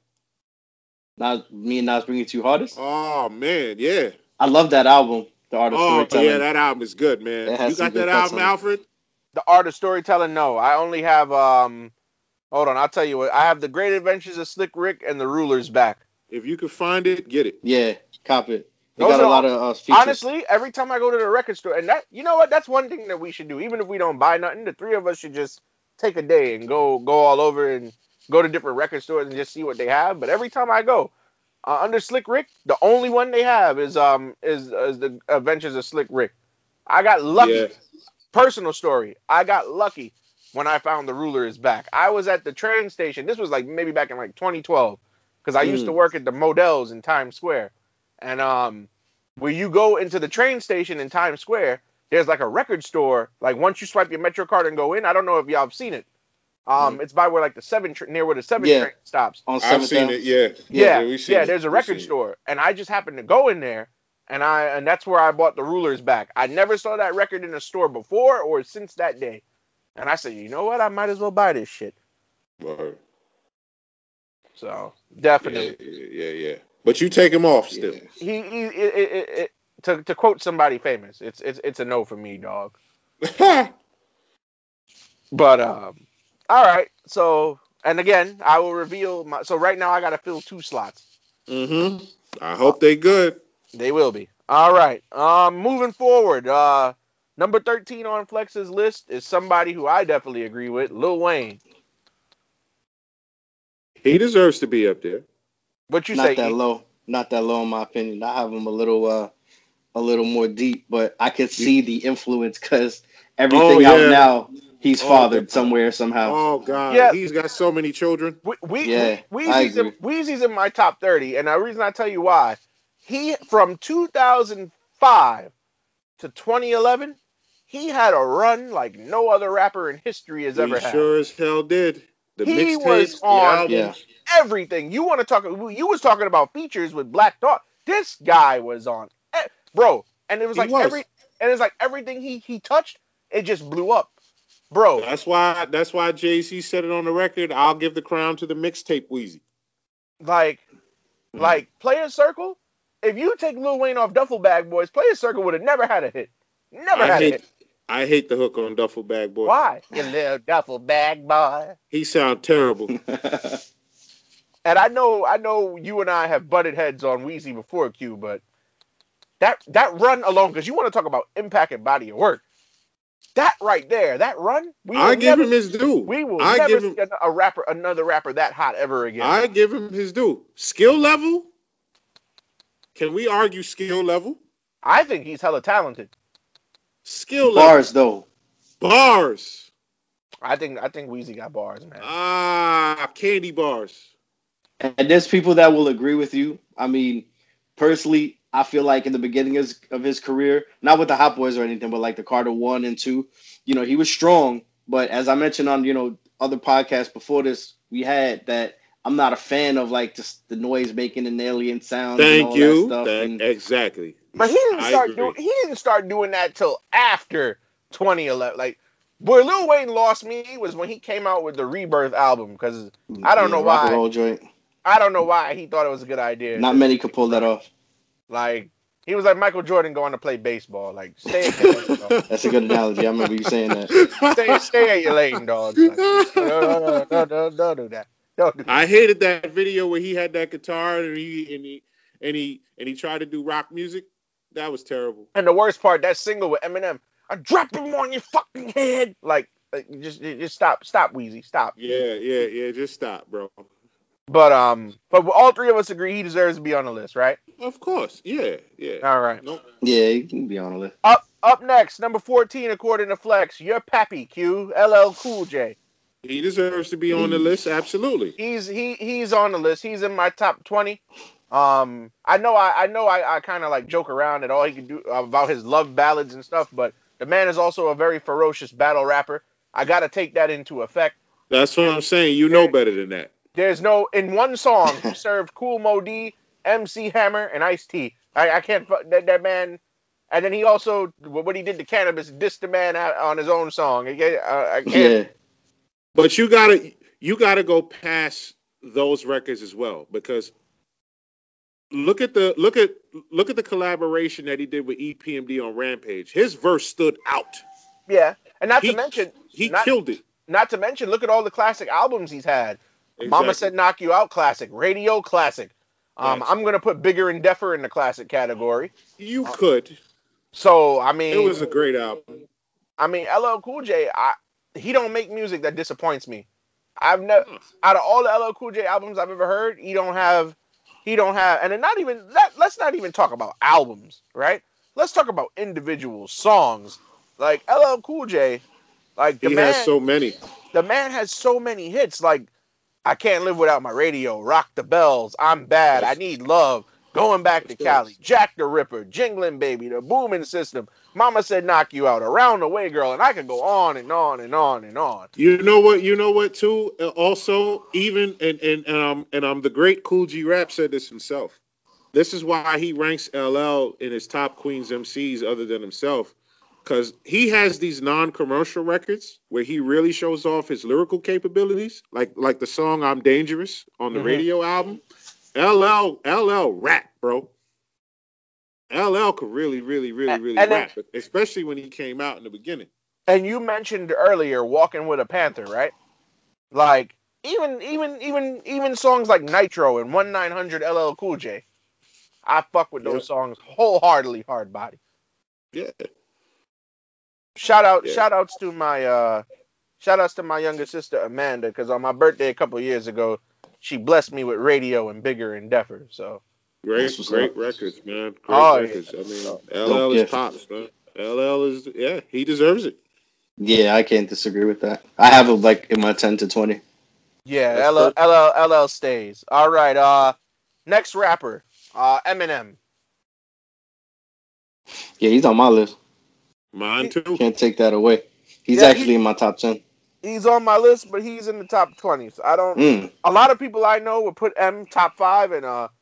Speaker 4: Nas, me and Nas bring it to hardest.
Speaker 3: Oh man, yeah.
Speaker 4: I love that album, The Art of
Speaker 3: Oh
Speaker 4: Storytelling.
Speaker 3: yeah, that album is good, man. You got that album,
Speaker 4: on.
Speaker 3: Alfred?
Speaker 2: The art of storytelling. No, I only have. Um, hold on. I'll tell you what. I have the Great Adventures of Slick Rick and the Ruler's Back.
Speaker 3: If you can find it, get it.
Speaker 4: Yeah, cop it.
Speaker 2: Those
Speaker 4: got a lot of uh.
Speaker 2: Honestly, every time I go to the record store, and that you know what, that's one thing that we should do. Even if we don't buy nothing, the three of us should just take a day and go go all over and go to different record stores and just see what they have. But every time I go, uh, under Slick Rick, the only one they have is um is, is the Adventures of Slick Rick. I got lucky.
Speaker 3: Yeah.
Speaker 2: Personal story. I got lucky when I found the ruler is back. I was at the train station. This was like maybe back in like 2012 because I used
Speaker 4: Mm.
Speaker 2: to work at the Modell's in Times Square. And um, when you go into the train station in Times Square, there's like a record store. Like once you swipe your Metro card and go in, I don't know if y'all have seen it. Um, it's by where like the seven tra- near where the seven
Speaker 4: Yeah.
Speaker 2: train stops.
Speaker 4: on
Speaker 3: I've seen
Speaker 4: Ave.
Speaker 3: it, yeah.
Speaker 2: Yeah,
Speaker 3: we've
Speaker 2: yeah.
Speaker 3: it.
Speaker 2: there's a record
Speaker 3: seen it.
Speaker 2: store, and I just happened to go in there, and I and that's where I bought the rulers back. I never saw that record in a store before or since that day, and I said, you know what, I might as well buy this shit.
Speaker 3: Word.
Speaker 2: So
Speaker 3: Yeah,
Speaker 2: definitely,
Speaker 3: yeah, yeah, yeah. But you take him off still.
Speaker 2: he, he it, it, it, to to quote somebody famous, it's it's it's a no for me, dog. But um, all right. So and again, I will reveal my. So right now, I got to fill two slots.
Speaker 3: mm-hmm. I hope they good.
Speaker 2: They will be. All right. Um, moving forward. Uh, number thirteen on Flex's list is somebody who I definitely agree with, Lil Wayne.
Speaker 3: He deserves to be up there.
Speaker 2: What you
Speaker 4: not
Speaker 2: say?
Speaker 4: that
Speaker 2: E?
Speaker 4: low. Not that low in my opinion. I have him a little uh a little more deep, but I could see the influence because everything
Speaker 3: Oh,
Speaker 4: out now he's
Speaker 3: Oh,
Speaker 4: fathered
Speaker 3: God.
Speaker 4: somewhere somehow.
Speaker 3: Oh God,
Speaker 2: Yeah.
Speaker 3: he's got so many children.
Speaker 2: We, we,
Speaker 4: Yeah,
Speaker 2: we,
Speaker 4: I
Speaker 2: Weezy's, in. Weezy's in my top 30, and the reason I tell you why, he from 2005 to 2011, he had a run like no other rapper in history has ever
Speaker 3: he
Speaker 2: had.
Speaker 3: sure as hell did. The
Speaker 2: He
Speaker 3: mixtapes,
Speaker 2: was on-
Speaker 3: albums.
Speaker 4: Yeah.
Speaker 2: Everything you want to talk, you was talking about features with Black Thought. This guy was on, bro, and it was like
Speaker 3: was.
Speaker 2: every, and it's like everything he he touched, it just blew up, bro.
Speaker 3: That's why. That's why Jay Z said it on the record. I'll give the crown to the mixtape Weezy.
Speaker 2: Like, mm. like Playaz Circle. If you take Lil Wayne off Duffel Bag Boys, Playaz Circle would have never had a hit. Never
Speaker 3: I
Speaker 2: had a hit.
Speaker 3: I hate the hook on Duffel Bag Boy.
Speaker 2: Why? You little duffel bag boy.
Speaker 3: He sound terrible.
Speaker 2: And I know, I know, you and I have butted heads on Weezy before Q, but that that run alone, because you want to talk about impact and body of work. That right there, that run, we
Speaker 3: I give
Speaker 2: never,
Speaker 3: him his due.
Speaker 2: we will
Speaker 3: I
Speaker 2: never
Speaker 3: give
Speaker 2: see
Speaker 3: him.
Speaker 2: a rapper, another rapper that hot ever again.
Speaker 3: I give him his due. Skill level. Can we argue skill level?
Speaker 2: I think he's hella talented.
Speaker 3: Skill level.
Speaker 4: Bars though.
Speaker 3: Bars.
Speaker 2: I think I think Weezy got bars, man.
Speaker 3: Ah, candy bars.
Speaker 4: And there's people that will agree with you. I mean, personally, I feel like in the beginning of his, of his career, not with the Hot Boys or anything, but like the Carter one and two, you know, he was strong. But as I mentioned on you know other podcasts before this, we had that I'm not a fan of like just the noise making and alien sounds. and
Speaker 3: Thank
Speaker 4: all
Speaker 3: you.
Speaker 4: That stuff.
Speaker 3: That-
Speaker 4: And
Speaker 3: exactly.
Speaker 2: But he didn't
Speaker 3: I
Speaker 2: start
Speaker 3: agree.
Speaker 2: doing he didn't start doing that till after 2011. Like where Lil Wayne lost me was when he came out with the Rebirth album because I don't know why.
Speaker 4: roll joint.
Speaker 2: I don't know why he thought it was a good idea.
Speaker 4: Not many could pull that off.
Speaker 2: Like he was like Michael Jordan going to play baseball. Like stay at your lane, dog.
Speaker 4: That's a good analogy. I remember you saying that.
Speaker 2: stay, stay at your lane, dog. Like, no, no, no, no, no, don't do that. Don't do that.
Speaker 3: I hated that video where he had that guitar and he and he and he and he tried to do rock music. That was terrible.
Speaker 2: And the worst part, that single with Eminem, I drop him on your fucking head. Like, like, just, just stop, stop, Weezy, stop.
Speaker 3: Yeah, yeah, yeah. Just stop, bro.
Speaker 2: But um, but all three of us agree he deserves to be on the list, right?
Speaker 3: Of course. Yeah, yeah.
Speaker 2: All right.
Speaker 3: No,
Speaker 4: Yeah, you can be on the list.
Speaker 2: Up up next, number 14, according to Flex, your Pappy Q, LL Cool J.
Speaker 3: he deserves to be on the list. Absolutely.
Speaker 2: He's he he's on the list. He's in my top 20. Um, I know I I know I, I kind of like joke around at all he can do about his love ballads and stuff, but the man is also a very ferocious battle rapper. I gotta take that into effect.
Speaker 3: That's what I'm saying. You know better than that.
Speaker 2: There's no in one song he served Kool Moe Dee, MC Hammer, and Ice T. I, I can't that that man. And then he also what he did to Canibus dissed the man out on his own song. I, can't- I, I can't.
Speaker 4: Yeah.
Speaker 3: But you gotta you gotta go past those records as well because look at the look at look at the collaboration that he did with EPMD on Rampage. His verse stood out.
Speaker 2: Yeah, and not
Speaker 3: He-
Speaker 2: to mention,
Speaker 3: He
Speaker 2: Not-
Speaker 3: killed it.
Speaker 2: not to mention, look at all the classic albums he's had. Mama said "Knock You Out" classic, Radio classic. Um,
Speaker 3: Yes.
Speaker 2: I'm gonna put Bigger and Deffer in the classic category.
Speaker 3: you could.
Speaker 2: So I mean,
Speaker 3: It was a great album.
Speaker 2: I mean, LL Cool J, I, he don't make music that disappoints me. I've never, out of all the LL Cool J albums I've ever heard, he don't have, he don't have, and then not even let, let's not even talk about albums, right? Let's talk about individual songs. Like LL Cool J, like the
Speaker 3: He
Speaker 2: man,
Speaker 3: has so many.
Speaker 2: the man has so many hits. Like I can't live without my radio, Rock the Bells, I'm bad, I need love, going back to. Cali, Jack the Ripper, Jingling Baby, the Booming System, Mama said knock you out, Around the Way Girl, and I could go on and on and on and on.
Speaker 3: You know what? You know what too? Uh, Also, even and and and um and um the great Kool G Rap said this himself. This is why he ranks LL in his top Queens MCs other than himself, because he has these non-commercial records where he really shows off his lyrical capabilities, like like the song "I'm Dangerous" on the
Speaker 2: Mhm.
Speaker 3: radio album. LL LL rap, bro. LL could really, really, really, really
Speaker 2: and then-
Speaker 3: rap, especially when he came out in the beginning.
Speaker 2: And you mentioned earlier Walking with a Panther, right? Like even even even even songs like Nitro and 1900 LL Cool J. I fuck with those
Speaker 3: Yep.
Speaker 2: songs wholeheartedly hard body.
Speaker 3: Yeah.
Speaker 2: Shout out
Speaker 3: Yeah.
Speaker 2: shout outs to my uh shout outs to my younger sister Amanda cuz on my birthday a couple years ago she blessed me with radio and bigger and deffer. So
Speaker 3: Great,
Speaker 5: That's
Speaker 3: great
Speaker 5: up.
Speaker 3: records, man. Great
Speaker 2: Oh, yeah.
Speaker 3: records. I mean,
Speaker 5: Dope
Speaker 3: LL is
Speaker 5: gift.
Speaker 3: pops, man. LL is, yeah, he deserves it.
Speaker 5: Yeah, I can't disagree with that. I have it like in my ten to twenty.
Speaker 2: yeah, LL. LL LL stays. All right. Uh, next rapper, uh, Eminem.
Speaker 5: Yeah, he's on my list.
Speaker 3: Mine too.
Speaker 5: Can't take that away. He's
Speaker 2: Yeah,
Speaker 5: actually in my top ten.
Speaker 2: He's on my list, but he's in the top twenty. So I don't.
Speaker 5: Mm.
Speaker 2: a lot of people I know would put M top five, and uh, sh-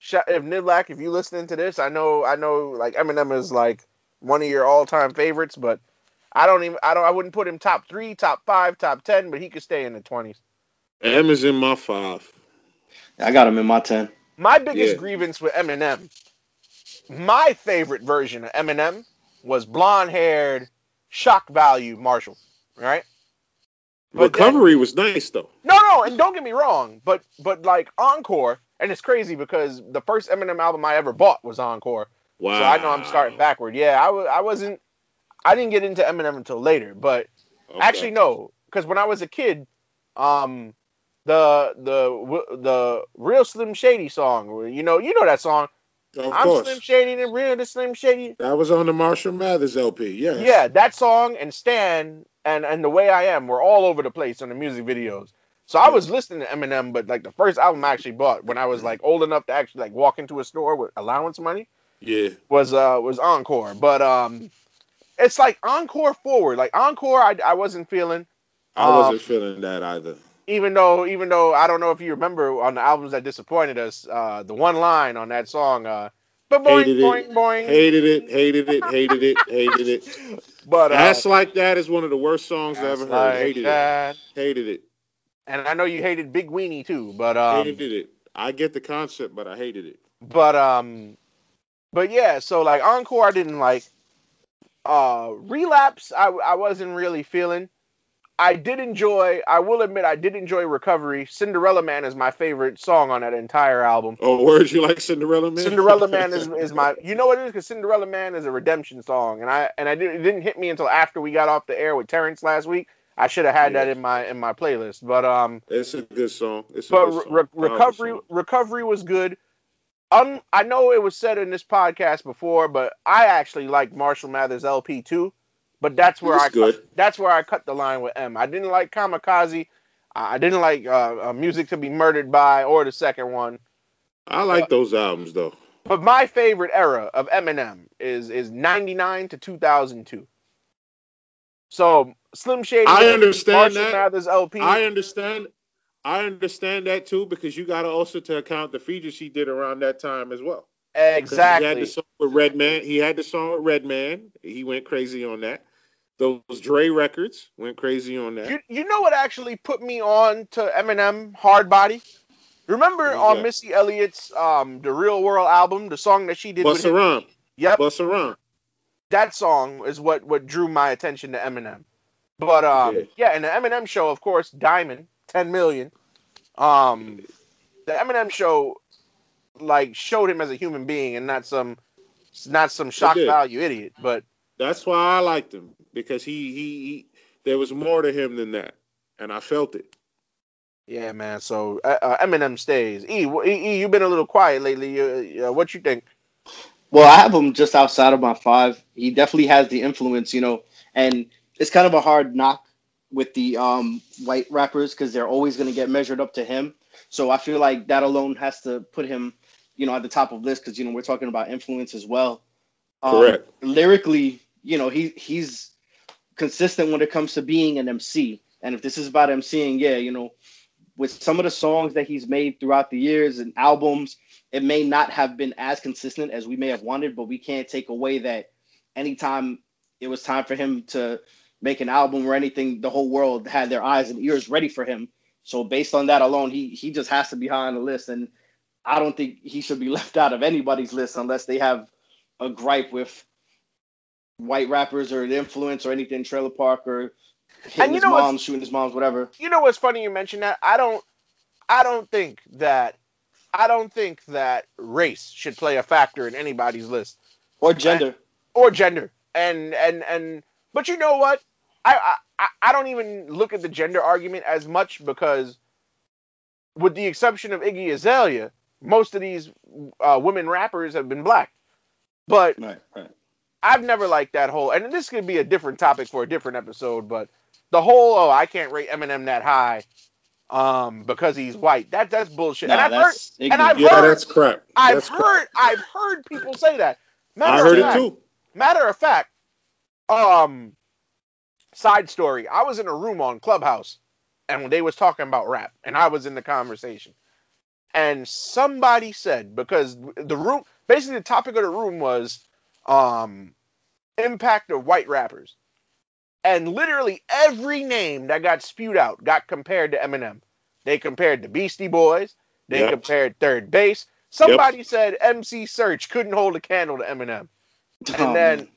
Speaker 2: if Nidlack, if you listening to this, I know, I know, like Eminem is like one of your all time favorites, but I don't even, I don't, I wouldn't put him top three, top five, top ten, but he could stay in the twenties.
Speaker 3: M is in my five.
Speaker 5: I got him in my ten.
Speaker 2: My biggest
Speaker 3: Yeah.
Speaker 2: grievance with Eminem, my favorite version of Eminem was blonde haired, shock value Marshall, right? But then-
Speaker 3: Recovery was nice though.
Speaker 2: No, no, and don't get me wrong, but but like Encore, and it's crazy because the first Eminem album I ever bought was Encore,
Speaker 3: Wow.
Speaker 2: so I know I'm starting backward. Yeah, I w- I wasn't, I didn't get into Eminem until later, but
Speaker 3: Okay.
Speaker 2: actually no, because when I was a kid, um, the the the real Slim Shady song, you know, you know that song.
Speaker 3: of
Speaker 2: I'm
Speaker 3: course.
Speaker 2: Slim Shady and real the Slim Shady.
Speaker 3: That was on the Marshall Mathers LP. Yeah.
Speaker 2: Yeah, that song and Stan and and the way I am were all over the place on the music videos. So I was listening to Eminem, but like the first album I actually bought when I was like old enough to actually like walk into a store with allowance money
Speaker 3: Yeah.
Speaker 2: was uh was Encore. But um, it's like Encore forward. Like Encore, I I wasn't feeling.
Speaker 3: I
Speaker 2: Um,
Speaker 3: wasn't feeling that either.
Speaker 2: Even though even though I don't know if you remember on the albums that disappointed us, uh, the one line on that song, uh, but boing
Speaker 3: Hated it.
Speaker 2: boing boing.
Speaker 3: Hated it, hated it, hated it, hated it.
Speaker 2: But uh,
Speaker 3: Ass Like That is one of the worst songs I ever heard.
Speaker 2: Like
Speaker 3: hated
Speaker 2: That.
Speaker 3: it. Hated it.
Speaker 2: And I know you hated Big Weenie too, but um,
Speaker 3: hated it. I get the concept, but I hated it.
Speaker 2: but um, but yeah, so like Encore, I didn't like. Uh, Relapse, I I wasn't really feeling. I did enjoy. I will admit, I did enjoy Recovery. Cinderella Man is my favorite song on that entire album.
Speaker 3: Oh, words you like Cinderella Man?
Speaker 2: Cinderella Man is, is my. You know what it is? Because Cinderella Man is a redemption song, and I and I did, it didn't hit me until after we got off the air with Terrence last week. I should have had that in my in my playlist, but um.
Speaker 3: It's a good song. It's a
Speaker 2: But
Speaker 3: good
Speaker 2: re-
Speaker 3: song.
Speaker 2: re- recovery
Speaker 3: song.
Speaker 2: recovery was good. Um, I know it was said in this podcast before, but I actually like Marshall Mathers LP too. But that's where I
Speaker 3: good.
Speaker 2: Cut, that's where I cut the line with M. I didn't like Kamikaze. I didn't like uh, uh, Music to Be Murdered By or the second one.
Speaker 3: I like those albums though.
Speaker 2: But my favorite era of Eminem is is 99 to 2002. So Slim Shady,
Speaker 3: I understand
Speaker 2: Marshall
Speaker 3: that.
Speaker 2: Mathers LP.
Speaker 3: I understand. I understand that too because you got to also to account the features he did around that time as well. 'Cause He had
Speaker 2: exactly.
Speaker 3: the song with Redman. He had the song with Redman. He went crazy on that. Those Dre records went crazy on that.
Speaker 2: You, you know what actually put me on to Eminem Hard Body? Remember
Speaker 3: What's
Speaker 2: on? Missy Elliott's um the Real World album, the song that she did
Speaker 3: Bust
Speaker 2: with
Speaker 3: around.
Speaker 2: Yep,
Speaker 3: Busa Rhyme.
Speaker 2: that song is what what drew my attention to Eminem. But um
Speaker 3: Yeah.
Speaker 2: yeah, and the Eminem show, of course, Diamond, 10 million. Um the Eminem show like showed him as a human being and not some not some shock value idiot. But
Speaker 3: That's why I liked him because he, he he there was more to him than that, and I felt it.
Speaker 2: yeah, man. So uh, uh, Eminem stays. E, e, e, you've been a little quiet lately. Uh, uh, what you think?
Speaker 5: Well, I have him just outside of my five. He definitely has the influence, you know, and it's kind of a hard knock with the um, white rappers because they're always going to get measured up to him. So I feel like that alone has to put him, you know, at the top of list because you know we're talking about influence as well. Um,
Speaker 3: Correct.
Speaker 5: Lyrically, you know, he he's consistent when it comes to being an MC. And if this is about MCing, yeah, you know, with some of the songs that he's made throughout the years and albums, it may not have been as consistent as we may have wanted, but we can't take away that anytime it was time for him to make an album or anything, the whole world had their eyes and ears ready for him. So based on that alone, he he just has to be high on the list, and I don't think he should be left out of anybody's list unless they have a gripe with white rappers or the influence or anything, Trailer Park or hitting
Speaker 2: And you
Speaker 5: his
Speaker 2: know what's-
Speaker 5: mom, shooting his mom's, whatever.
Speaker 2: you know what's funny you mentioned that i don't i don't think that i don't think that race should play a factor in anybody's list
Speaker 5: Or gender.
Speaker 2: or gender and and and but you know what i i I- don't even look at the gender argument as much because with the exception of Iggy Azalea, most of these uh, women rappers have been black. But
Speaker 5: Right, right.
Speaker 2: I've never liked that whole, and this could be a different topic for a different episode, but the whole oh I can't rate Eminem that high, um because he's white. That that's bullshit.
Speaker 5: Nah,
Speaker 2: and I've heard, and I've.
Speaker 3: Yeah,
Speaker 2: heard-
Speaker 3: that's crap.
Speaker 2: I've
Speaker 3: That's crap.
Speaker 2: heard, I've heard people say that. Matter
Speaker 3: I heard it
Speaker 2: fact,
Speaker 3: too.
Speaker 2: Matter of fact, um, side story. I was in a room on Clubhouse, and they was talking about rap, and I was in the conversation, and somebody said because the room, basically the topic of the room was, um, impact of white rappers, and literally every name that got spewed out got compared to Eminem. They compared the Beastie Boys. They
Speaker 3: Yep.
Speaker 2: compared Third Bass. Somebody said MC Serch couldn't hold a candle to Eminem. And
Speaker 5: Oh,
Speaker 2: then.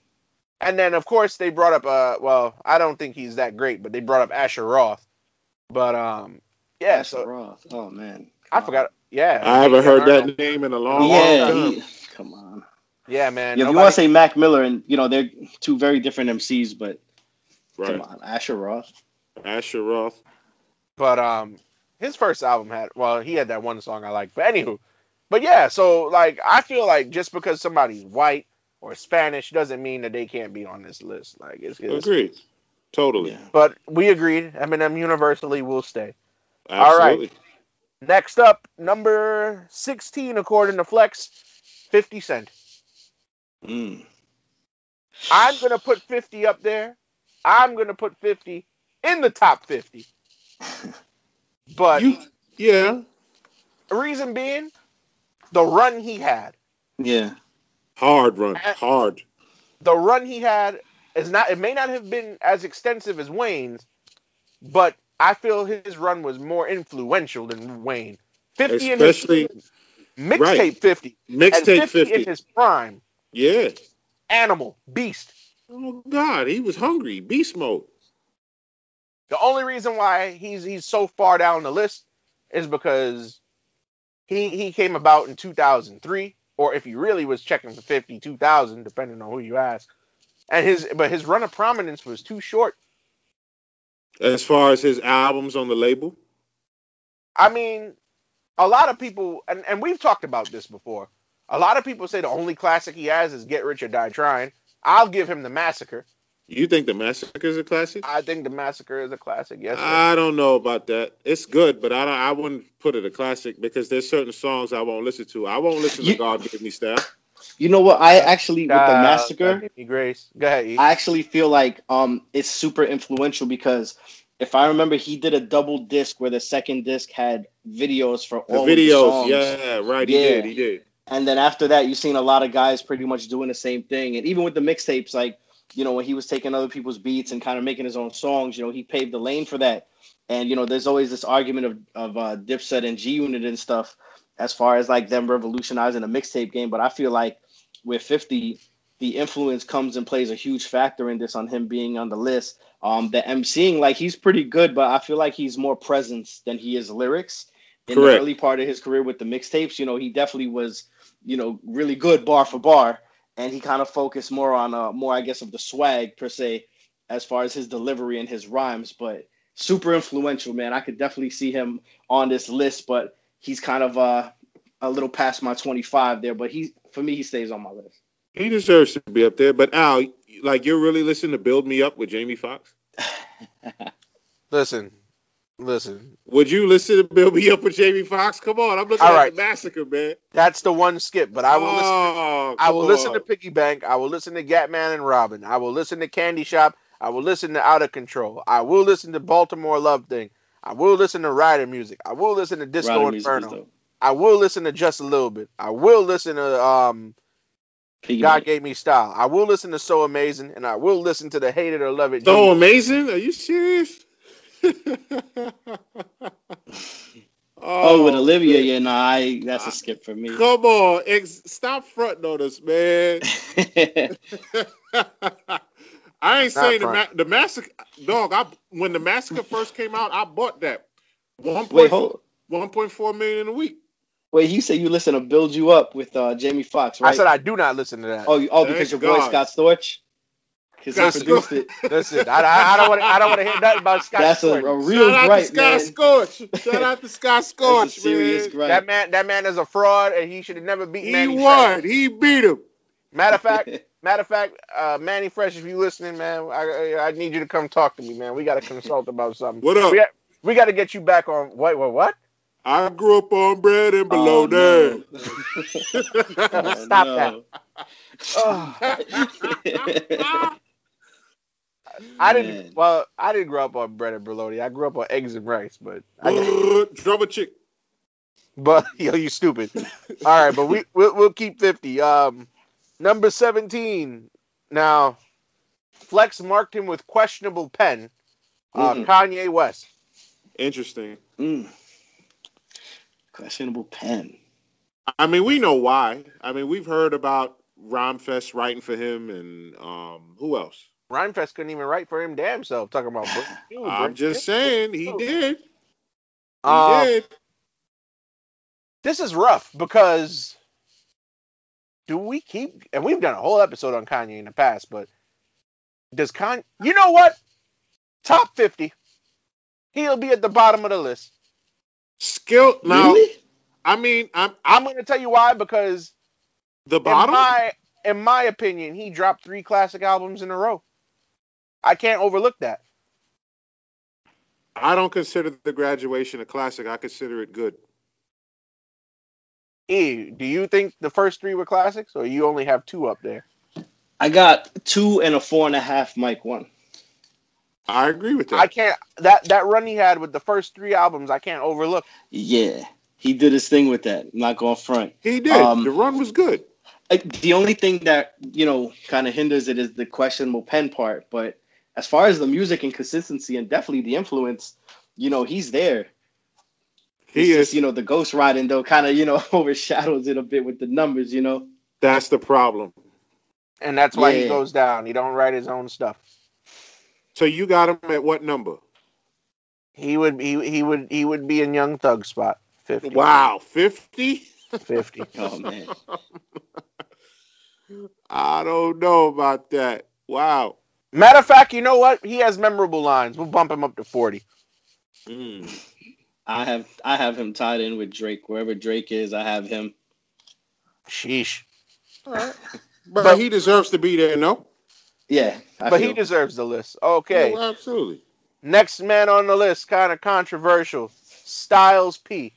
Speaker 2: And then of course they brought up uh well, I don't think he's that great, but they brought up Asher Roth. But um yeah,
Speaker 5: Asher
Speaker 2: so
Speaker 5: Roth. Oh man.
Speaker 2: I forgot yeah.
Speaker 3: I haven't heard
Speaker 2: Arnold.
Speaker 3: that name in a long,
Speaker 5: Yeah,
Speaker 3: long time.
Speaker 5: he, come on.
Speaker 2: Yeah, man.
Speaker 5: Yeah, if you want to say Mac Miller, and you know they're two very different MCs, but
Speaker 3: Right.
Speaker 5: come on, Asher Roth.
Speaker 3: Asher Roth.
Speaker 2: But um, his first album had well, he had that one song I like. But anywho, but yeah, so like I feel like just because somebody's white or Spanish doesn't mean that they can't be on this list. Like it's, it's
Speaker 3: Agreed. Totally.
Speaker 5: Yeah.
Speaker 2: but we agreed. Eminem universally will stay. All right. Next up, number sixteen according to Flex, Fifty Cent.
Speaker 5: Mm.
Speaker 2: I'm gonna put fifty up there. I'm gonna put fifty in the top fifty. But
Speaker 3: You, yeah.
Speaker 2: the reason being, the run he had.
Speaker 5: Yeah.
Speaker 3: Hard run. Hard.
Speaker 2: the run he had is not it may not have been as extensive as Wayne's, but I feel his run was more influential than Wayne. 50 in his
Speaker 3: Especially
Speaker 2: mixtape
Speaker 3: right.
Speaker 2: 50 and
Speaker 3: mixtape
Speaker 2: 50,
Speaker 3: 50.
Speaker 2: in his prime.
Speaker 3: Yeah.
Speaker 2: Animal, beast.
Speaker 3: Oh God, he was hungry. Beast mode.
Speaker 2: The only reason why he's he's so far down the list is because he he came about in 2003 or if he really was checking for 52,000, depending on who you ask. And his but his run of prominence was too short.
Speaker 3: As far as his albums on the label.
Speaker 2: I mean, a lot of people, and, and we've talked about this before. A lot of people say the only classic he has is Get Rich or Die Trying. I'll give him the Massacre.
Speaker 3: You think the Massacre is a classic?
Speaker 2: I think the Massacre is a classic. Yes, sir.
Speaker 3: I don't know about that. It's good, but I don't, I wouldn't put it a classic because there's certain songs I won't listen to. I won't listen to
Speaker 5: You-
Speaker 3: God Give Me Style.
Speaker 5: You know what? I actually with the massacre,
Speaker 2: give me grace. Go ahead. E.
Speaker 5: I actually feel like um it's super influential because if I remember, he did a double disc where the second disc had videos for
Speaker 3: The
Speaker 5: all
Speaker 3: videos,
Speaker 5: the songs.
Speaker 3: yeah, right. He
Speaker 5: Yeah.
Speaker 3: did. He did.
Speaker 5: And then after that, you've seen a lot of guys pretty much doing the same thing. And even with the mixtapes, like, you know, when he was taking other people's beats and kind of making his own songs, you know, he paved the lane for that. And, you know, there's always this argument of, of uh, Dipset and G Unit and stuff as far as like them revolutionizing the mixtape game. But I feel like with 50, the influence comes and plays a huge factor in this on him being on the list. Um, the MCing, like, he's pretty good, but I feel like he's more presence than he is lyrics. In the
Speaker 3: Correct.
Speaker 5: early part of his career with the mixtapes, you know, he definitely was you know, really good bar for bar, and he kind of focused more on uh, more, I guess, of the swag per se, as far as his delivery and his rhymes. But super influential, man. I could definitely see him on this list, but he's kind of uh, a little past my 25 there. But he, for me, he stays on my list.
Speaker 3: He deserves to be up there. But Al, like you're really listening to Build Me Up with Jamie Foxx?
Speaker 2: Listen, listen.
Speaker 3: Would you listen to Build Me Up with Jamie Foxx? Come on, I'm looking
Speaker 2: All
Speaker 3: at
Speaker 2: right.
Speaker 3: the massacre, man.
Speaker 2: That's the one skip, but I will listen.
Speaker 3: Oh,
Speaker 2: I will
Speaker 3: come
Speaker 2: listen to Piggy Bank. I will listen to Gatman and Robin. I will listen to Candy Shop. I will listen to Out of Control. I will listen to Baltimore Love Thing. I will listen to Ryder Music. I will listen to Disco
Speaker 5: Rider
Speaker 2: Inferno. I will listen to just a little bit. I will listen to um
Speaker 5: Piggy
Speaker 2: God
Speaker 5: Bank.
Speaker 2: Gave Me Style. I will listen to So Amazing, and I will listen to the Hate It or Love It.
Speaker 3: So amazing? Are you serious?
Speaker 5: Oh, with Olivia,
Speaker 3: man.
Speaker 5: yeah, nah, I, that's a skip for me.
Speaker 3: Come on, ex- stop fronting on us, man. I ain't saying the, ma- the massacre, dog. I when the massacre first came out, I bought that. One
Speaker 5: Wait,
Speaker 3: point
Speaker 5: hold.
Speaker 3: one point four million a week.
Speaker 5: Wait, you say you listen to "Build You Up" with uh, Jamie Foxx, right?
Speaker 2: I said I do not listen to that.
Speaker 5: oh, you- oh,
Speaker 3: Thank
Speaker 5: because your boy
Speaker 3: God.
Speaker 5: Scott Storch. Because he produced
Speaker 3: Storch.
Speaker 5: it.
Speaker 2: Listen, I, I, I don't want to. I don't want to hear nothing about Scott.
Speaker 5: That's a,
Speaker 2: Storch.
Speaker 5: a real
Speaker 3: Shout out to Scott
Speaker 5: man.
Speaker 3: Scorch. Shout out to Scott
Speaker 5: That's a
Speaker 3: Scorch,
Speaker 5: serious
Speaker 3: man.
Speaker 5: gripe.
Speaker 2: That man, that man is a fraud, and he should have never beat Mannie.
Speaker 3: He
Speaker 2: Mannie
Speaker 3: won.
Speaker 2: Fresh.
Speaker 3: He beat him.
Speaker 2: Matter of fact, matter of fact, uh, Mannie Fresh, if you listening, man, I, I I need you to come talk to me, man. We got to consult about something.
Speaker 3: What up?
Speaker 2: We got, we got to get you back on. What? What? What?
Speaker 3: I grew up on bread and
Speaker 5: Oh,
Speaker 3: bologna.
Speaker 5: no.
Speaker 2: Stop
Speaker 5: no.
Speaker 2: I didn't. Well, I didn't grow up on bread and bologna. I grew up on eggs and rice, but I,
Speaker 3: Uh, Drummer chick.
Speaker 2: But yo, you stupid. All right, but we we'll, we'll keep fifty. Um, number seventeen. Now, Flex marked him with questionable pen. Uh,
Speaker 5: Mhm.
Speaker 2: Kanye West.
Speaker 3: Interesting.
Speaker 5: Mm. Questionable pen.
Speaker 3: I mean, we know why. I mean, we've heard about Rhymefest writing for him, and um, who else?
Speaker 2: Rhymefest couldn't even write for him damn self. Talking about. Brit- Dude,
Speaker 3: I'm
Speaker 2: Brit-
Speaker 3: just saying, he did. He
Speaker 2: Um,
Speaker 3: did.
Speaker 2: This is rough because do we keep and we've done a whole episode on Kanye in the past, but does Kanye? You know what? Top fifty. He'll be at the bottom of the list.
Speaker 3: Skill. Now,
Speaker 5: really?
Speaker 3: I mean, I'm,
Speaker 2: I'm going to tell you why because
Speaker 3: the
Speaker 2: in
Speaker 3: bottom.
Speaker 2: my in my opinion, he dropped three classic albums in a row. I can't overlook that.
Speaker 3: I don't consider the graduation a classic. I consider it good.
Speaker 2: E, do you think the first three were classics, or you only have two up there?
Speaker 5: I got two and a four and a half Mike one.
Speaker 3: I agree with that.
Speaker 2: I can't that that run he had with the first three albums. I can't overlook.
Speaker 5: Yeah, he did his thing with that. I'm not going front.
Speaker 3: he did.
Speaker 5: Um,
Speaker 3: the run was good.
Speaker 5: The only thing that you know kind of hinders it is the questionable pen part. But as far as the music and consistency and definitely the influence, you know, he's there.
Speaker 3: He
Speaker 5: It's
Speaker 3: is.
Speaker 5: just, you know, the ghost riding though kind of you know overshadows it a bit with the numbers. You know.
Speaker 3: That's the problem.
Speaker 2: And that's why he goes down. He don't write his own stuff.
Speaker 3: So you got him at what number?
Speaker 2: He would he he would he would be in Young Thug spot. 50.
Speaker 3: Wow, fifty.
Speaker 2: 50.
Speaker 5: Oh man.
Speaker 3: I don't know about that. Wow.
Speaker 2: Matter of fact, you know what? He has memorable lines. We'll bump him up to 40.
Speaker 3: Mm.
Speaker 5: I have I have him tied in with Drake. Wherever Drake is, I have him.
Speaker 2: Sheesh.
Speaker 3: All right. But,
Speaker 2: But-
Speaker 3: he deserves to be there, no?
Speaker 5: Yeah. I
Speaker 2: But
Speaker 5: feel.
Speaker 2: he deserves the list. Okay.
Speaker 3: Oh, absolutely.
Speaker 2: Next man on the list, kind of controversial. Styles P.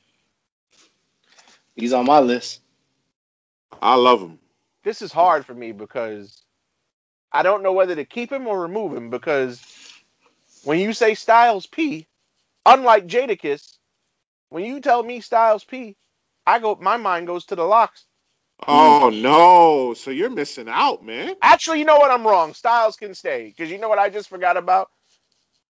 Speaker 5: he's on my list.
Speaker 3: I love him.
Speaker 2: This is hard for me because I don't know whether to keep him or remove him because when you say Styles P, unlike Jadakiss, when you tell me Styles P, I go my mind goes to the locks.
Speaker 3: Oh no! So you're missing out, man.
Speaker 2: Actually, you know what? I'm wrong. Styles can stay because you know what I just forgot about.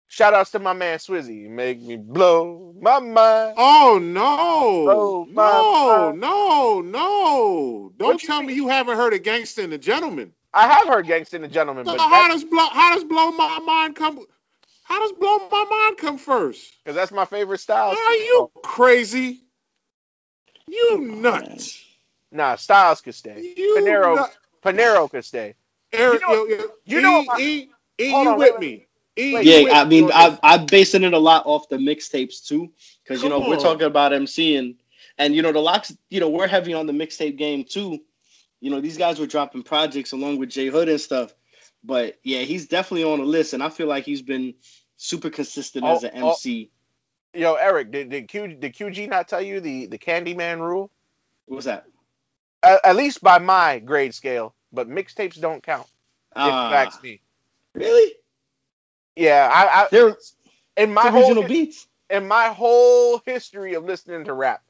Speaker 2: Shout outs to my man Swizzy. Make me blow my mind.
Speaker 3: Oh no!
Speaker 2: Oh, my
Speaker 3: no! No! No! Don't tell
Speaker 2: mean?
Speaker 3: me you haven't heard of Gangsta and the Gentleman.
Speaker 2: I have heard Gangsta and the Gentleman, but
Speaker 3: So how does blow? How does blow my mind come? How does blow my mind come first?
Speaker 2: because that's my favorite style.
Speaker 3: Are you crazy? You oh, nuts!
Speaker 2: Nah, Styles could stay.
Speaker 3: You
Speaker 2: Panero-
Speaker 3: nut-
Speaker 2: Panero could stay.
Speaker 3: Eric,
Speaker 2: You know-
Speaker 3: yo, yo,
Speaker 2: you
Speaker 3: E,
Speaker 2: know what my-
Speaker 3: E, E,
Speaker 2: Hold
Speaker 3: you
Speaker 2: on,
Speaker 3: with
Speaker 2: wait,
Speaker 3: me? E,
Speaker 2: Wait,
Speaker 3: you
Speaker 5: Yeah,
Speaker 3: with
Speaker 5: I mean,
Speaker 3: me on
Speaker 5: I,
Speaker 3: this?
Speaker 5: I'm basing it a lot off the mixtapes too, because you know
Speaker 3: Come
Speaker 5: we're
Speaker 3: on.
Speaker 5: talking about MC and and you know the locks. You know we're heavy on the mixtape game too. You know these guys were dropping projects along with J-Hood and stuff, but yeah, he's definitely on the list, and I feel like he's been super consistent as
Speaker 2: Oh,
Speaker 5: an
Speaker 2: oh.
Speaker 5: MC.
Speaker 2: Yo, Eric, did, did Q did QG not tell you the the Candyman rule?
Speaker 5: What's that?
Speaker 2: At, at least by my grade scale, but mixtapes don't count. If you
Speaker 5: Ah,
Speaker 2: me.
Speaker 5: really?
Speaker 2: Yeah, I, I
Speaker 5: They're
Speaker 2: in my
Speaker 5: original
Speaker 2: whole
Speaker 5: beats.
Speaker 2: in my whole history of listening to rap,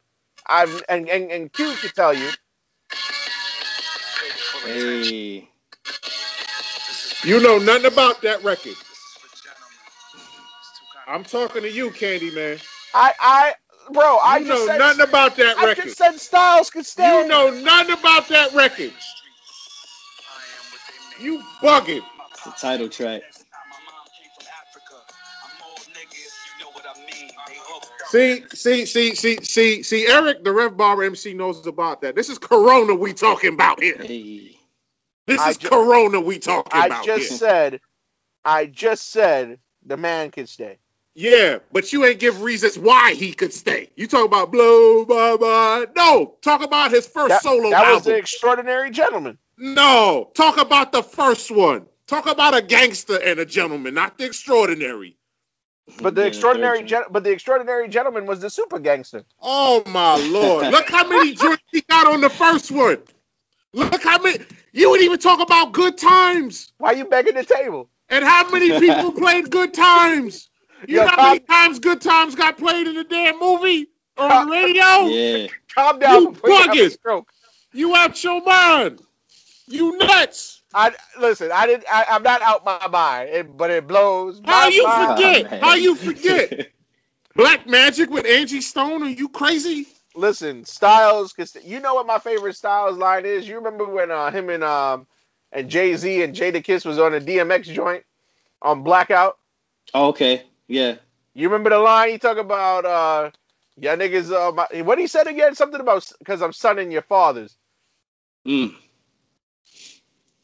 Speaker 2: I've and and, and Q could tell you.
Speaker 5: Hey,
Speaker 3: You know nothing about that record. I'm talking to you, Candy Man.
Speaker 2: I I bro, I
Speaker 3: You
Speaker 2: just
Speaker 3: know
Speaker 2: said
Speaker 3: nothing about that
Speaker 2: I
Speaker 3: record.
Speaker 2: just said Styles could stay.
Speaker 3: You know nothing about that record. You bugging.
Speaker 5: it's the title track.
Speaker 3: See, see, see, see, see, see, Eric, the Rev Barber MC knows about that. This is Corona we talking about here.
Speaker 5: Hey,
Speaker 3: This
Speaker 2: I
Speaker 3: is
Speaker 2: ju-
Speaker 3: Corona we talking
Speaker 2: I
Speaker 3: about I
Speaker 2: just
Speaker 3: here.
Speaker 2: said, I just said the man can stay.
Speaker 3: Yeah, but you ain't give reasons why he could stay. You talk about blow, blah, blah. No, talk about his first
Speaker 2: That,
Speaker 3: solo
Speaker 2: that was
Speaker 3: album.
Speaker 2: the extraordinary gentleman.
Speaker 3: No, talk about the first one. Talk about a gangster and a gentleman, not the extraordinary.
Speaker 2: But the
Speaker 4: Yeah,
Speaker 2: extraordinary, gen- but the extraordinary gentleman was the super gangster.
Speaker 3: Oh my lord! Look how many joints he got on the first one. Look how many. You would even talk about good times
Speaker 2: Why you begging the table?
Speaker 3: and how many people played good times. You
Speaker 2: Yo,
Speaker 3: know how many times good times got played in the damn movie or on the radio?
Speaker 4: Yeah.
Speaker 2: Calm down.
Speaker 3: You
Speaker 2: before you
Speaker 3: bugging. You out your mind. You nuts.
Speaker 2: I listen. I didn't. I, I'm not out my mind, it, but it blows.
Speaker 3: How you
Speaker 2: mind.
Speaker 3: forget?
Speaker 4: Oh, man.
Speaker 3: How you forget? Black Magic with Angie Stone? Are you crazy?
Speaker 2: Listen, Styles. Cause you know what my favorite Styles line is. You remember when uh, him and um and Jay Z and Jadakiss was on a DMX joint on Blackout.
Speaker 4: Oh, okay. Yeah.
Speaker 2: You remember the line he talk about? uh Yeah, niggas. Uh, my, what he said again? Something about because I'm sonning your father's.
Speaker 4: Mm.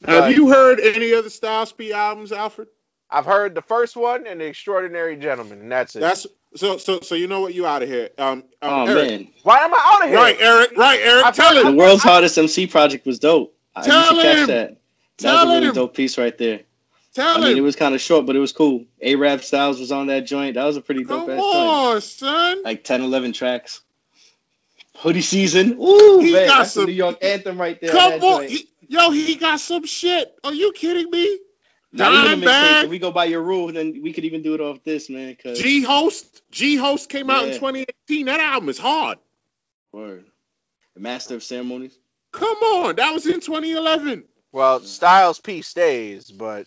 Speaker 3: Have
Speaker 2: Right.
Speaker 3: you heard any other Styles P albums, Alfred?
Speaker 2: I've heard the first one and the Extraordinary Gentleman, and that's it.
Speaker 3: That's so so so you know what you out of here. Um, um
Speaker 4: Oh
Speaker 3: Eric.
Speaker 4: man,
Speaker 2: Why am I out of here?
Speaker 3: Right, Eric. Right, Eric.
Speaker 2: I've
Speaker 3: tell
Speaker 2: heard-
Speaker 4: the
Speaker 3: him.
Speaker 4: world's hardest MC project was dope. I
Speaker 3: Tell
Speaker 4: you should catch
Speaker 3: him.
Speaker 4: that. That was a really
Speaker 3: him.
Speaker 4: dope piece right there.
Speaker 3: Tell
Speaker 4: I mean, it was kind of short, but it was cool. A-Rap Styles was on that joint. That was a pretty dope
Speaker 3: Come
Speaker 4: ass joint.
Speaker 3: on, son.
Speaker 4: Like 10, 11 tracks. Hoodie season. Ooh,
Speaker 3: He
Speaker 4: man,
Speaker 3: got
Speaker 4: that's
Speaker 3: some-
Speaker 4: the New York anthem right there.
Speaker 3: Come
Speaker 4: that
Speaker 3: on. He- Yo, he got some shit. Are you kidding me?
Speaker 4: Now, even the mixtape, if we go by your rule, then we could even do it off this, man. Cause
Speaker 3: G Host. G Host came out in 2018. That album is hard.
Speaker 4: Word. The Master of Ceremonies.
Speaker 3: Come on. That was in 2011.
Speaker 2: Well, Styles P stays, but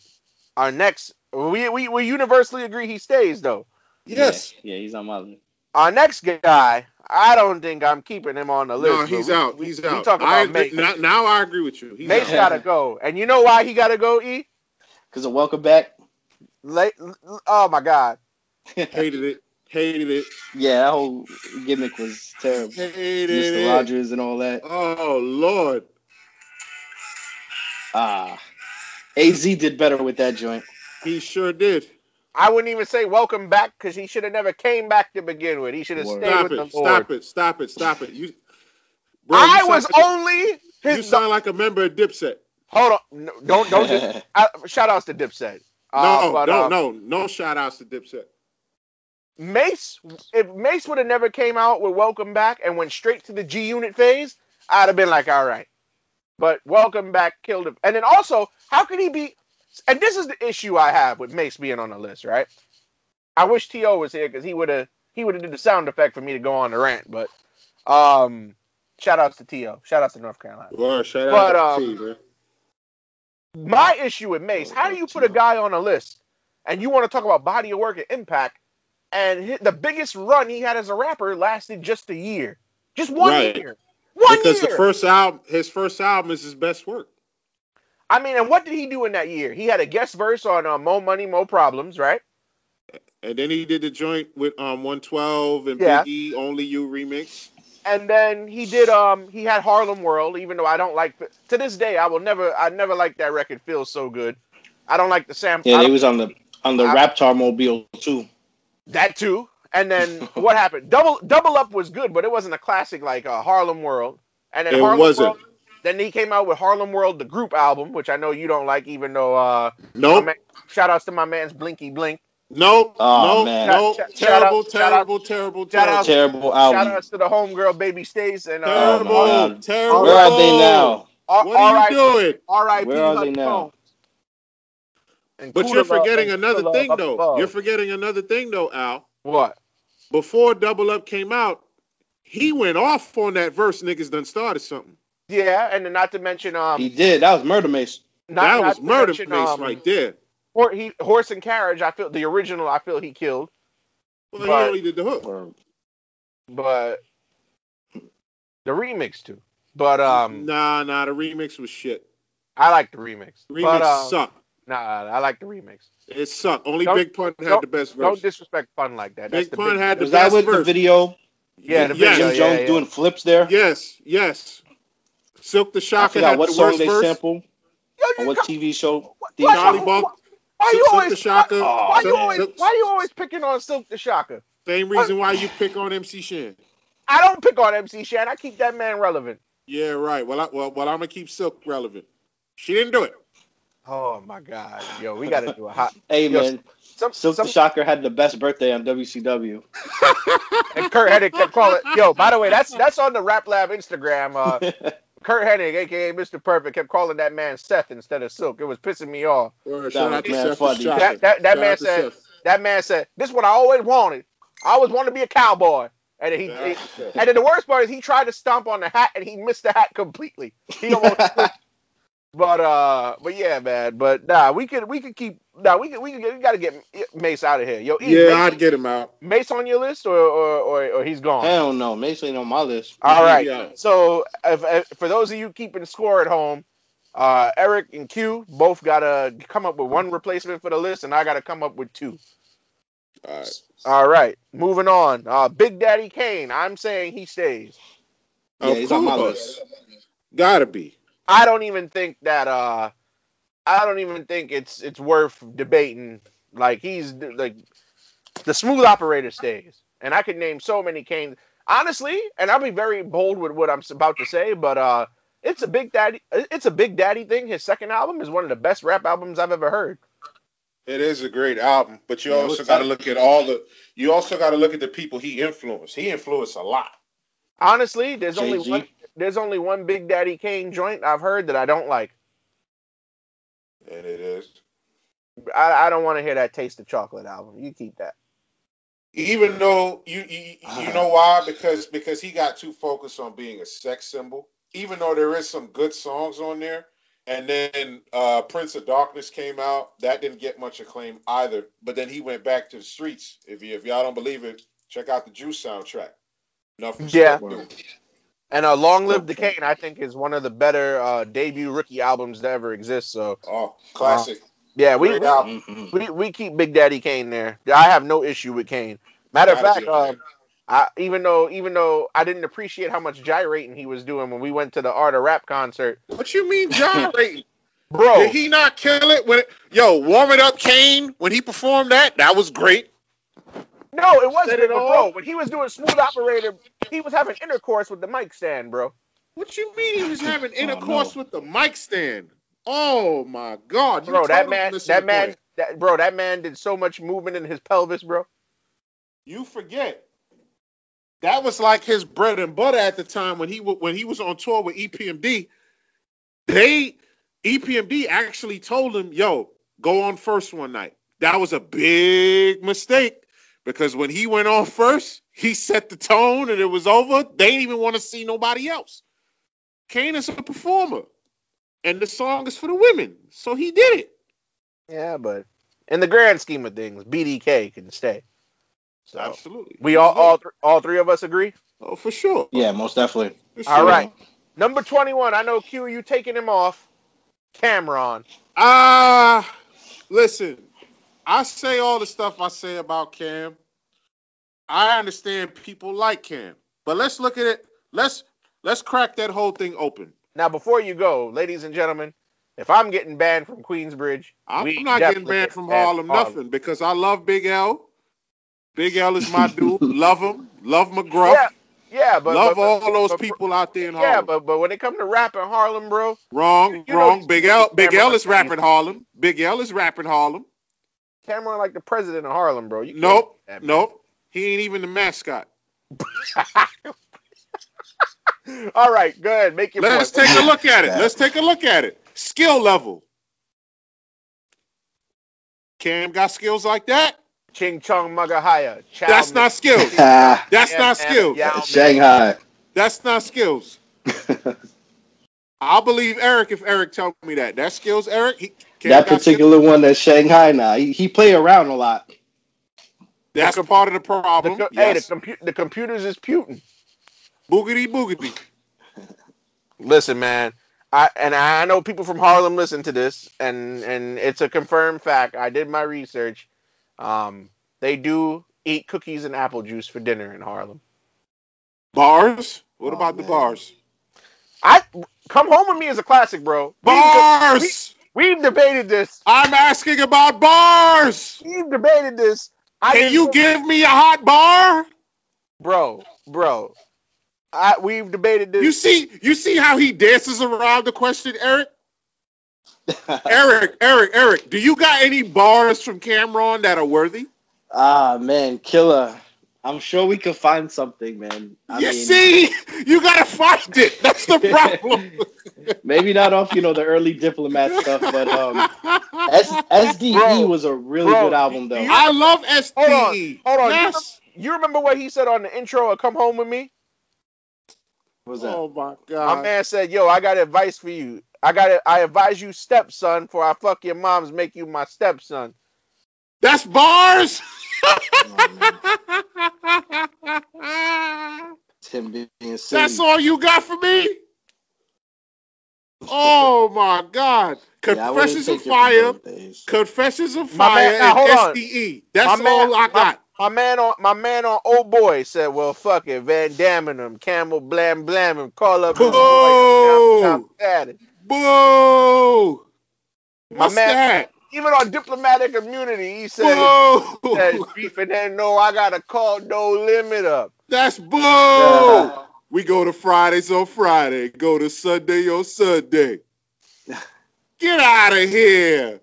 Speaker 2: our next we we, we universally agree he stays though.
Speaker 3: Yes.
Speaker 4: Yeah, yeah he's on my list.
Speaker 2: Our next guy, I don't think I'm keeping him on the list.
Speaker 3: No, he's
Speaker 2: we-
Speaker 3: out.
Speaker 2: we-
Speaker 3: He's
Speaker 2: we
Speaker 3: out.
Speaker 2: talk
Speaker 3: I
Speaker 2: about
Speaker 3: agree,
Speaker 2: Mase.
Speaker 3: now, now I agree with you. He's
Speaker 2: Mase
Speaker 3: out.
Speaker 2: gotta go, and you know why he gotta go? E.
Speaker 4: Cause of Welcome Back.
Speaker 2: Late, oh my God.
Speaker 3: Hated it. Hated it.
Speaker 4: Yeah, that whole gimmick was terrible.
Speaker 3: Hated
Speaker 4: Mr.
Speaker 3: it.
Speaker 4: Rogers and all that.
Speaker 3: Oh Lord.
Speaker 4: Ah. AZ did better with that joint.
Speaker 3: He sure did.
Speaker 2: I wouldn't even say welcome back because he should have never came back to begin with. He should have
Speaker 4: Word.
Speaker 2: stayed
Speaker 3: Stop
Speaker 2: with
Speaker 3: it.
Speaker 2: the Lord.
Speaker 3: Stop it. Stop it. Stop it. You. Bro, you
Speaker 2: I
Speaker 3: sound
Speaker 2: was
Speaker 3: like a-
Speaker 2: only
Speaker 3: You sound like a member of Dipset.
Speaker 2: Hold on, no, don't don't just uh, shout outs to Dipset. Uh,
Speaker 3: No,
Speaker 2: but,
Speaker 3: no,
Speaker 2: um,
Speaker 3: no, no shout outs to Dipset.
Speaker 2: Mase, if Mase would have never came out with Welcome Back and went straight to the G Unit phase, I'd have been like, all right. But Welcome Back killed him. And then also, how could he be? And this is the issue I have with Mase being on the list, right? I wish To was here because he would have he would have did the sound effect for me to go on the rant. But um, shout outs to To. Shout outs to North Carolina.
Speaker 3: Well, shout
Speaker 2: But,
Speaker 3: out
Speaker 2: um,
Speaker 3: T, man.
Speaker 2: My issue with Mase, how do you put a guy on a list and you want to talk about body of work and impact, and the biggest run he had as a rapper lasted just a year, just one
Speaker 3: Right.
Speaker 2: year, one
Speaker 3: Because
Speaker 2: year.
Speaker 3: the first album, his first album is his best work.
Speaker 2: I mean, and what did he do in that year? He had a guest verse on uh, "Mo Money, Mo Problems," right?
Speaker 3: And then he did the joint with um 112 and
Speaker 2: Yeah.
Speaker 3: Biggie Only You remix.
Speaker 2: And then he did um he had Harlem World, even though I don't like to this day I will never I never like that record. Feels so good. I don't like the sample.
Speaker 4: Yeah, they was on the on the
Speaker 2: I-
Speaker 4: Raptor mobile too.
Speaker 2: That too. And then what happened? Double Double Up was good, but it wasn't a classic like uh, Harlem World. And then
Speaker 3: It
Speaker 2: Harlem
Speaker 3: wasn't.
Speaker 2: World. Then he came out with Harlem World, the group album, which I know you don't like, even though. Uh,
Speaker 3: Nope.
Speaker 2: man, shout outs to my man's Blinky Blink.
Speaker 3: Nope.
Speaker 4: Oh,
Speaker 3: nope.
Speaker 4: man.
Speaker 3: Nope.
Speaker 2: Shout- shout
Speaker 3: terrible,
Speaker 2: out- shout
Speaker 3: terrible, terrible,
Speaker 2: out-
Speaker 3: terrible.
Speaker 4: Terrible
Speaker 2: Shout
Speaker 4: album.
Speaker 2: outs to the homegirl Baby Stace and uh,
Speaker 3: Terrible,
Speaker 4: Oh,
Speaker 3: terrible.
Speaker 4: Where are they now?
Speaker 2: R-
Speaker 3: What are you
Speaker 2: R.I.P.
Speaker 3: doing?
Speaker 2: R.I.P.
Speaker 4: Where are they now?
Speaker 3: But you're forgetting another thing though. You're forgetting another thing though, Al.
Speaker 2: What?
Speaker 3: Before Double Up came out, he went off on that verse. Niggas done started something.
Speaker 2: Yeah, and not to mention um,
Speaker 4: He did. That was Murder Mase.
Speaker 2: not,
Speaker 3: that
Speaker 2: not
Speaker 3: was murder
Speaker 2: mention,
Speaker 3: face
Speaker 2: um,
Speaker 3: right there.
Speaker 2: Hor- he, horse and carriage. I feel the original. I feel he killed,
Speaker 3: Well, he
Speaker 2: but-
Speaker 3: only did the hook.
Speaker 2: but the remix too. But um,
Speaker 3: nah, nah, the remix was shit.
Speaker 2: I like the remix.
Speaker 3: Remix
Speaker 2: but, um,
Speaker 3: sucked.
Speaker 2: Nah, I like the remix.
Speaker 3: It sucked. Only
Speaker 2: Don't-
Speaker 3: Big Pun had the best
Speaker 2: Don't disrespect fun like that. That's
Speaker 3: Big
Speaker 2: the
Speaker 3: Pun
Speaker 2: big-
Speaker 3: had the best.
Speaker 4: Was that
Speaker 3: best
Speaker 4: with the video?
Speaker 2: Yeah, the
Speaker 3: Yes.
Speaker 2: video.
Speaker 4: Jim
Speaker 2: yeah,
Speaker 4: Jones
Speaker 2: yeah.
Speaker 4: doing flips there.
Speaker 3: Yes, yes. Silk the
Speaker 4: I
Speaker 3: Shocker
Speaker 4: forgot
Speaker 3: had
Speaker 4: what
Speaker 3: the
Speaker 4: song
Speaker 3: worst
Speaker 4: they
Speaker 3: verse.
Speaker 4: sampled.
Speaker 2: Yo,
Speaker 4: On what
Speaker 2: come-
Speaker 4: TV show?
Speaker 2: Why-
Speaker 4: Theme
Speaker 2: why-
Speaker 3: Charlie
Speaker 4: song?
Speaker 3: Bunk.
Speaker 2: Why you
Speaker 3: Silk
Speaker 2: always
Speaker 3: the Shocker.
Speaker 2: Why, why you always
Speaker 3: Silk-
Speaker 2: why you always picking on Silk the Shocker?
Speaker 3: Same reason why you pick on MC Shan.
Speaker 2: I don't pick on MC Shan. I keep that man relevant.
Speaker 3: Yeah, right. Well, I, well, well, I'm gonna keep Silk relevant. She didn't do it.
Speaker 2: Oh my God, yo, we gotta do a hot.
Speaker 4: Hey
Speaker 2: Yo,
Speaker 4: man,
Speaker 2: Some,
Speaker 4: Silk
Speaker 2: some,
Speaker 4: the Shocker had the best birthday on WCW.
Speaker 2: and Curt Hennig kept calling. Yo, by the way, that's that's on the Rap Lab Instagram. Uh, Curt Hennig, aka Mr. Perfect, kept calling that man Seth instead of Silk. It was pissing me off.
Speaker 3: Well, shout
Speaker 4: man
Speaker 3: Seth
Speaker 4: funny.
Speaker 3: the Shocker.
Speaker 2: That that, that man said
Speaker 3: Seth.
Speaker 2: that man said this is what I always wanted. I always wanted to be a cowboy. And then he, he and then the worst part is he tried to stomp on the hat and he missed the hat completely. He almost But uh, but yeah, man. But nah, we could we could keep nah we could we could we gotta get Mase out of here. Yo,
Speaker 3: Yeah,
Speaker 2: Mase,
Speaker 3: I'd get him out.
Speaker 2: Mase on your list or or or, or he's gone.
Speaker 4: Hell no, Mason ain't on my list.
Speaker 2: All right.
Speaker 3: Yeah.
Speaker 2: So if, if, for those of you keeping score at home, uh, Eric and Q both gotta come up with one replacement for the list, and I gotta come up with two.
Speaker 3: All right.
Speaker 2: All right, moving on. Uh, Big Daddy Kane. I'm saying he stays.
Speaker 4: Yeah,
Speaker 3: Of
Speaker 4: he's on my list.
Speaker 3: Gotta be.
Speaker 2: I don't even think that. Uh, I don't even think it's it's worth debating. Like he's like the smooth operator stays, and I could name so many Kanes. Honestly, and I'll be very bold with what I'm about to say, but uh, it's a big daddy. It's a big daddy thing. His second album is one of the best rap albums I've ever heard.
Speaker 3: It is a great album, but you
Speaker 4: Yeah,
Speaker 3: also got to look at all the. You also got to look at the people he influenced. He influenced a lot.
Speaker 2: Honestly, there's only
Speaker 4: Jay-Z.
Speaker 2: one. There's only one Big Daddy Kane joint I've heard that I don't like.
Speaker 3: And it is.
Speaker 2: I, I don't want to hear that Taste of Chocolate album. You keep that.
Speaker 3: Even though you you, you know why? Because because he got too focused on being a sex symbol. Even though there is some good songs on there, and then uh, Prince of Darkness came out, that didn't get much acclaim either. But then he went back to the streets. If you if y'all don't believe it, check out the Juice soundtrack. Nothing.
Speaker 2: Yeah.
Speaker 3: Word.
Speaker 2: And uh, Long Live the Kane, I think, is one of the better uh, debut rookie albums that ever exist. So
Speaker 3: Oh, classic.
Speaker 2: yeah, we we. We we keep Big Daddy Kane there. I have no issue with Kane. Matter of fact,
Speaker 3: be
Speaker 2: um, I, even though even though I didn't appreciate how much gyrating he was doing when we went to the Art of Rap concert,
Speaker 3: What you mean gyrating?
Speaker 2: bro.
Speaker 3: Did he not kill it when? Yo, warm it up, Kane. When he performed that, that was great.
Speaker 2: No, it wasn't,
Speaker 3: Set it
Speaker 2: but bro. When he was doing Smooth Operator, he was having intercourse with the mic stand, bro.
Speaker 3: What you mean he was oh, having
Speaker 4: Oh,
Speaker 3: intercourse
Speaker 4: no.
Speaker 3: with the mic stand? Oh my God, you
Speaker 2: Bro, that man, that man, that bro, that man did so much movement in his pelvis, bro.
Speaker 3: You forget. That was like his bread and butter at the time when he wa- when he was on tour with EPMD. They EPMD actually told him, "Yo, go on first one night." That was a big mistake because when he went on first, he set the tone and it was over. They didn't even want to see nobody else. Kane is a performer, and the song is for the women, so he did it.
Speaker 2: Yeah, but in the grand scheme of things, BDK can stay. So
Speaker 3: Absolutely.
Speaker 2: we all all th- all three of us agree.
Speaker 3: Oh, for sure.
Speaker 4: Yeah, most definitely.
Speaker 3: For sure.
Speaker 2: right. Number twenty-one. I know Q. You taking him off? Cam'ron.
Speaker 3: Ah, listen, I say all the stuff I say about Cam. I understand people like Cam, but let's look at it. Let's let's crack that whole thing open.
Speaker 2: Now, before you go, ladies and gentlemen, if I'm getting banned from Queensbridge,
Speaker 3: I'm not getting banned from
Speaker 2: banned
Speaker 3: Harlem
Speaker 2: Harlem.
Speaker 3: nothing because I love Big L. Big L is my dude. love him. Love McGruff.
Speaker 2: Yeah, yeah, but
Speaker 3: love
Speaker 2: but,
Speaker 3: all those
Speaker 2: but-
Speaker 3: people out there in Harlem.
Speaker 2: Yeah, but but when it comes to rapping Harlem, bro,
Speaker 3: wrong,
Speaker 2: you know
Speaker 3: wrong.
Speaker 2: these
Speaker 3: Big L. Big L is rapping Harlem. Big L is rapping Harlem.
Speaker 2: Cam'ron like the president of Harlem, bro. You
Speaker 3: Nope.
Speaker 2: that, man.
Speaker 3: Nope. He ain't even the mascot.
Speaker 2: All right, go ahead, make your
Speaker 3: Let's
Speaker 2: point.
Speaker 3: take a look at it. Let's take a look at it. Skill level. Cam got skills like that.
Speaker 2: Ching Chong Magahaya. Chow
Speaker 3: That's
Speaker 2: Ming-
Speaker 3: not skills.
Speaker 4: Ah,
Speaker 3: That's
Speaker 2: Yeah,
Speaker 3: not
Speaker 2: man,
Speaker 3: skills.
Speaker 2: yeah.
Speaker 4: Shanghai.
Speaker 3: That's not skills. I'll believe Eric if Eric tell me that. That's skills, Eric. He, Cam
Speaker 4: that
Speaker 3: got
Speaker 4: particular one that's Shanghai now. He, he play around a lot.
Speaker 3: skills. That's part of the
Speaker 2: The
Speaker 3: problem.
Speaker 2: co- Hey, the, compu- the computers is Putin.
Speaker 3: boogity boogity.
Speaker 2: Listen, man. I and I know people from Harlem listen to this, and and it's a confirmed fact. I did my research. Um, they do eat cookies and apple juice for dinner in Harlem.
Speaker 3: Bars. What
Speaker 4: Oh,
Speaker 3: about the bars?
Speaker 2: I come home with me is a classic, bro. We can
Speaker 3: Bars.
Speaker 2: We've debated this.
Speaker 3: I'm asking about bars.
Speaker 2: We've debated this. I
Speaker 3: Can you
Speaker 2: think-
Speaker 3: give me a hot bar?
Speaker 2: bro, bro? I, we've debated this.
Speaker 3: You see, you see how he dances around the question, Eric. Eric, Eric, Eric. Do you got any bars from Cam'ron that are worthy?
Speaker 5: ah man, killer. I'm sure we could find something, man. I
Speaker 3: you
Speaker 5: mean,
Speaker 3: see, you gotta find it. That's the problem.
Speaker 5: maybe not off, you know, the early diplomat stuff, but um, S- SDE
Speaker 2: Bro,
Speaker 5: was a really
Speaker 2: bro,
Speaker 5: good album, though.
Speaker 3: I love SDE.
Speaker 2: Hold on, hold on.
Speaker 3: Yes.
Speaker 2: You remember what he said on the intro of "Come Home with Me"?
Speaker 5: What was that?
Speaker 3: Oh my god!
Speaker 2: My
Speaker 3: god.
Speaker 2: man said, "Yo, I got advice for you. I got it. I advise you, stepson, for I fuck your moms, make you my stepson."
Speaker 3: That's bars.
Speaker 5: It's him being silly.
Speaker 3: That's all you got for me? Oh my God.
Speaker 5: Yeah,
Speaker 3: Confessions of
Speaker 5: take it from
Speaker 3: Fire. Confessions of Fire
Speaker 2: man- now, on.
Speaker 3: and SDE. That's
Speaker 2: My man-
Speaker 3: all I got.
Speaker 2: My man on my man on old boy said, "Well, fuck it, Van Damme him, Camel blam blam him, call up his
Speaker 3: Boo!
Speaker 2: boy, down- down.
Speaker 3: Boo!
Speaker 2: My
Speaker 3: What's
Speaker 2: man-
Speaker 3: that?
Speaker 2: Even on diplomatic immunity, he said,
Speaker 3: Boo!
Speaker 2: said beef and then no, I gotta call no limit up.
Speaker 3: That's boo!
Speaker 5: Yeah.
Speaker 3: We go to Fridays on Friday. Go to Sunday on Sunday. Get out of here.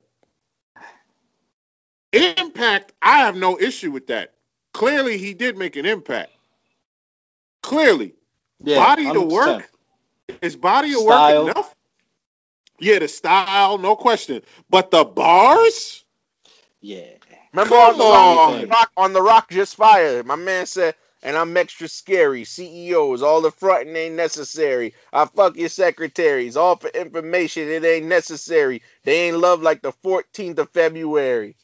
Speaker 3: Impact, I have no issue with that. Clearly, he did make an impact. Clearly.
Speaker 5: Yeah,
Speaker 3: body to
Speaker 5: 100%.
Speaker 3: work? Is body
Speaker 5: to
Speaker 3: work enough? Yeah, the style, no question. But the bars?
Speaker 5: Yeah.
Speaker 2: Remember
Speaker 3: Come
Speaker 2: on the rock,
Speaker 3: on.
Speaker 2: rock on the rock just fire. My man said, and I'm extra scary. CEOs, all the fronting ain't necessary. I fuck your secretaries, all for information. It ain't necessary. They ain't love like the 14th of February.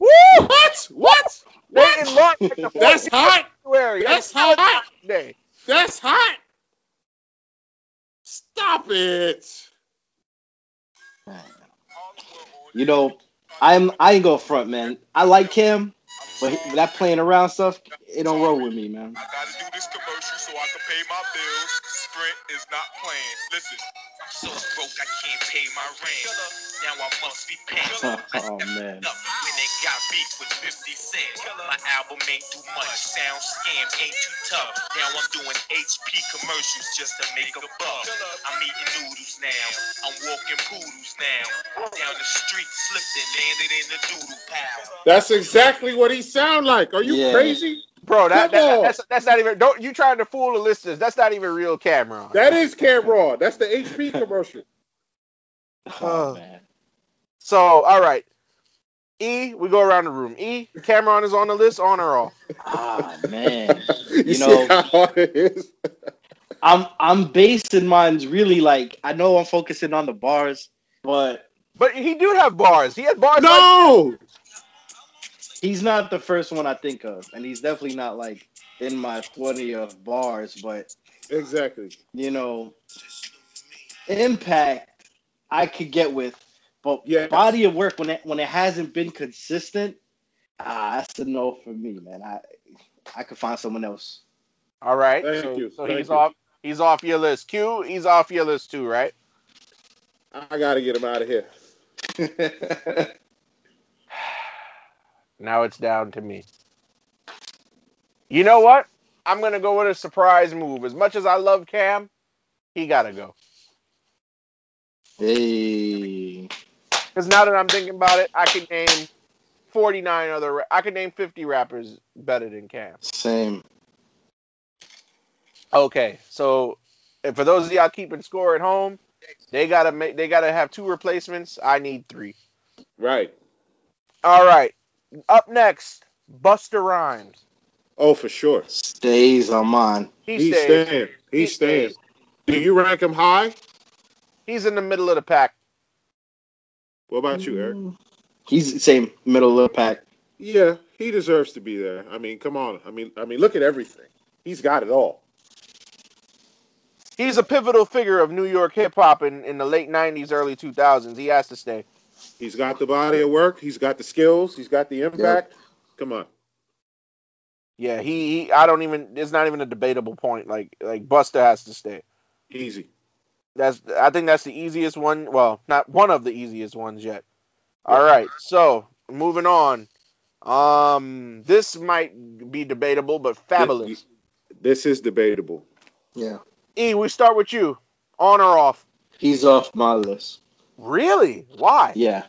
Speaker 2: Woo!
Speaker 3: What? What?
Speaker 2: They ain't love like
Speaker 3: That's hot.
Speaker 2: February.
Speaker 3: That's
Speaker 2: Valentine's
Speaker 3: hot.
Speaker 2: Day.
Speaker 3: That's hot. Stop it.
Speaker 5: You know, I'm I ain't go front, man. I like him, but he- that playing around stuff, it don't roll with me, man.
Speaker 1: I gotta do this commercial so I can pay my bills. Sprint is not playing. Listen. I'm so broke I can't pay my rent. Now I must be paying.
Speaker 5: oh man.
Speaker 1: Up got beef with 50 Cent. My album ain't too much, sound scam ain't too tough. Now I'm doing HP commercials just to make a buck. I'm eating noodles now, I'm walking poodles now. Down the street, slipped and landed in the doodle pile.
Speaker 3: That's exactly what he sound like. Are you
Speaker 5: Yeah.
Speaker 3: crazy?
Speaker 2: Bro, that,
Speaker 3: Come
Speaker 2: that that's that's not even don't you trying to fool the listeners. That's not even real Cam'ron.
Speaker 3: That is Cam'ron. That's the HP commercial.
Speaker 5: Oh man.
Speaker 2: so all right. E, we go around the room. E, Cam'ron is on the list, on or off?
Speaker 5: Ah man.
Speaker 3: You, see
Speaker 5: know-
Speaker 3: how hard it is?
Speaker 5: I'm I'm basing mine's really like I know I'm focusing on the bars, but
Speaker 2: But he do have bars. He had bars. like-
Speaker 3: No.
Speaker 5: he's not the first one I think of, and he's definitely not like in my 20 of bars, but
Speaker 3: Exactly.
Speaker 5: you know, impact I could get with, but
Speaker 3: Yeah.
Speaker 5: body of work when it when it hasn't been consistent, ah, that's a no for me, man. I I could find someone else.
Speaker 2: All right.
Speaker 3: Thank
Speaker 2: so
Speaker 3: you,
Speaker 2: so
Speaker 3: thank
Speaker 2: he's
Speaker 3: you.
Speaker 2: off. He's off your list. Q, he's off your list too, right?
Speaker 3: I gotta get him out of here.
Speaker 2: Now it's down to me. You know what? I'm gonna go with a surprise move. As much as I love Cam, he gotta go.
Speaker 5: hey,
Speaker 2: Because now that I'm thinking about it, I can name 49 other. I can name 50 rappers better than Cam.
Speaker 5: same.
Speaker 2: Okay, so and for those of y'all keeping score at home, they gotta make. They gotta have two replacements. I need three.
Speaker 3: Right.
Speaker 2: All right. Up next, Busta Rhymes.
Speaker 3: Oh, for sure.
Speaker 5: Stays on mine.
Speaker 2: He
Speaker 3: He's
Speaker 2: stays.
Speaker 3: staying.
Speaker 2: He
Speaker 3: He's staying.
Speaker 2: stays.
Speaker 3: Do you rank him high?
Speaker 2: He's in the middle of the pack.
Speaker 3: What about you, Eric? Mm.
Speaker 5: He's the same middle of the pack.
Speaker 3: Yeah, he deserves to be there. I mean, come on. I mean, I mean, look at everything. He's got it all.
Speaker 2: He's a pivotal figure of New York hip hop in, in the late 90s, early 2000s. He has to stay.
Speaker 3: He's got the body of work. He's got the skills. He's got the impact. Come on.
Speaker 2: Yeah, he, he I don't even it's not even a debatable point. Like like Busta has to stay.
Speaker 3: Easy.
Speaker 2: That's I think that's the easiest one. Well, not one of the easiest ones yet. All right, so moving on. Um, this might be debatable, but Fabolous.
Speaker 3: This is debatable.
Speaker 5: Yeah.
Speaker 2: E, we start with you. On or off?
Speaker 5: He's off my list.
Speaker 2: Really? Why?
Speaker 5: Yeah.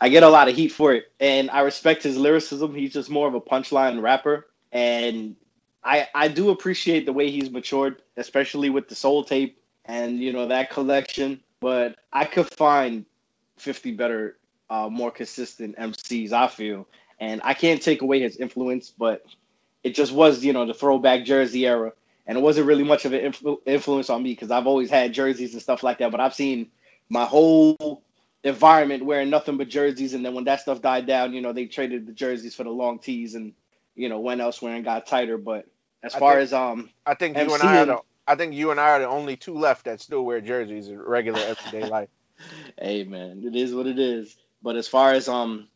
Speaker 5: I get a lot of heat for it, and I respect his lyricism. He's just more of a punchline rapper, and I I do appreciate the way he's matured, especially with the Soul Tape and you know that collection. But I could find 50 better, uh, more consistent MCs. I feel, and I can't take away his influence, but it just was you know the throwback Jersey era, and it wasn't really much of an influ- influence on me because I've always had jerseys and stuff like that. But I've seen my whole environment wearing nothing but jerseys, and then when that stuff died down, you know they traded the jerseys for the long tees and you know went elsewhere and got tighter. But as
Speaker 2: I
Speaker 5: far
Speaker 2: think-
Speaker 5: as um
Speaker 2: I think you and I the I think you and I are the only two left that still wear jerseys in regular everyday life.
Speaker 5: hey man, it is what it is. But as far as um,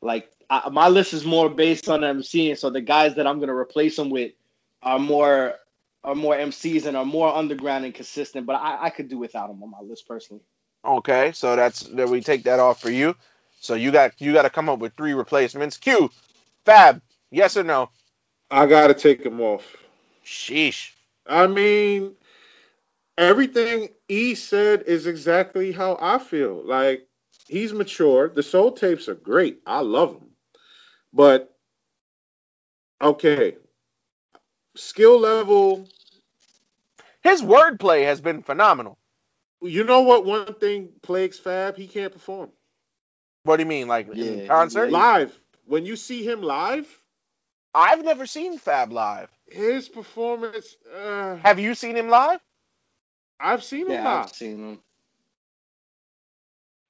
Speaker 5: like I, my list is more based on MCing, so the guys that I'm gonna replace them with are more are more MCs and are more underground and consistent. But I, I could do without them on my list personally.
Speaker 2: Okay, so that's that we take that off for you. So you got you got to come up with three replacements. Q, Fab, yes or no?
Speaker 3: I gotta take him off.
Speaker 2: Sheesh.
Speaker 3: I mean, everything E said is exactly how I feel. Like he's mature. The soul tapes are great. I love them. But okay, skill level.
Speaker 2: His wordplay has been phenomenal.
Speaker 3: You know what? One thing plagues Fab. He can't perform
Speaker 2: What do you mean, like in
Speaker 5: Yeah,
Speaker 2: concert?
Speaker 5: yeah.
Speaker 3: live. When you see him live,
Speaker 2: I've never seen Fab live.
Speaker 3: his performance. Uh,
Speaker 2: Have you seen him live?
Speaker 3: I've seen him
Speaker 5: Yeah,
Speaker 3: live.
Speaker 5: I've seen him.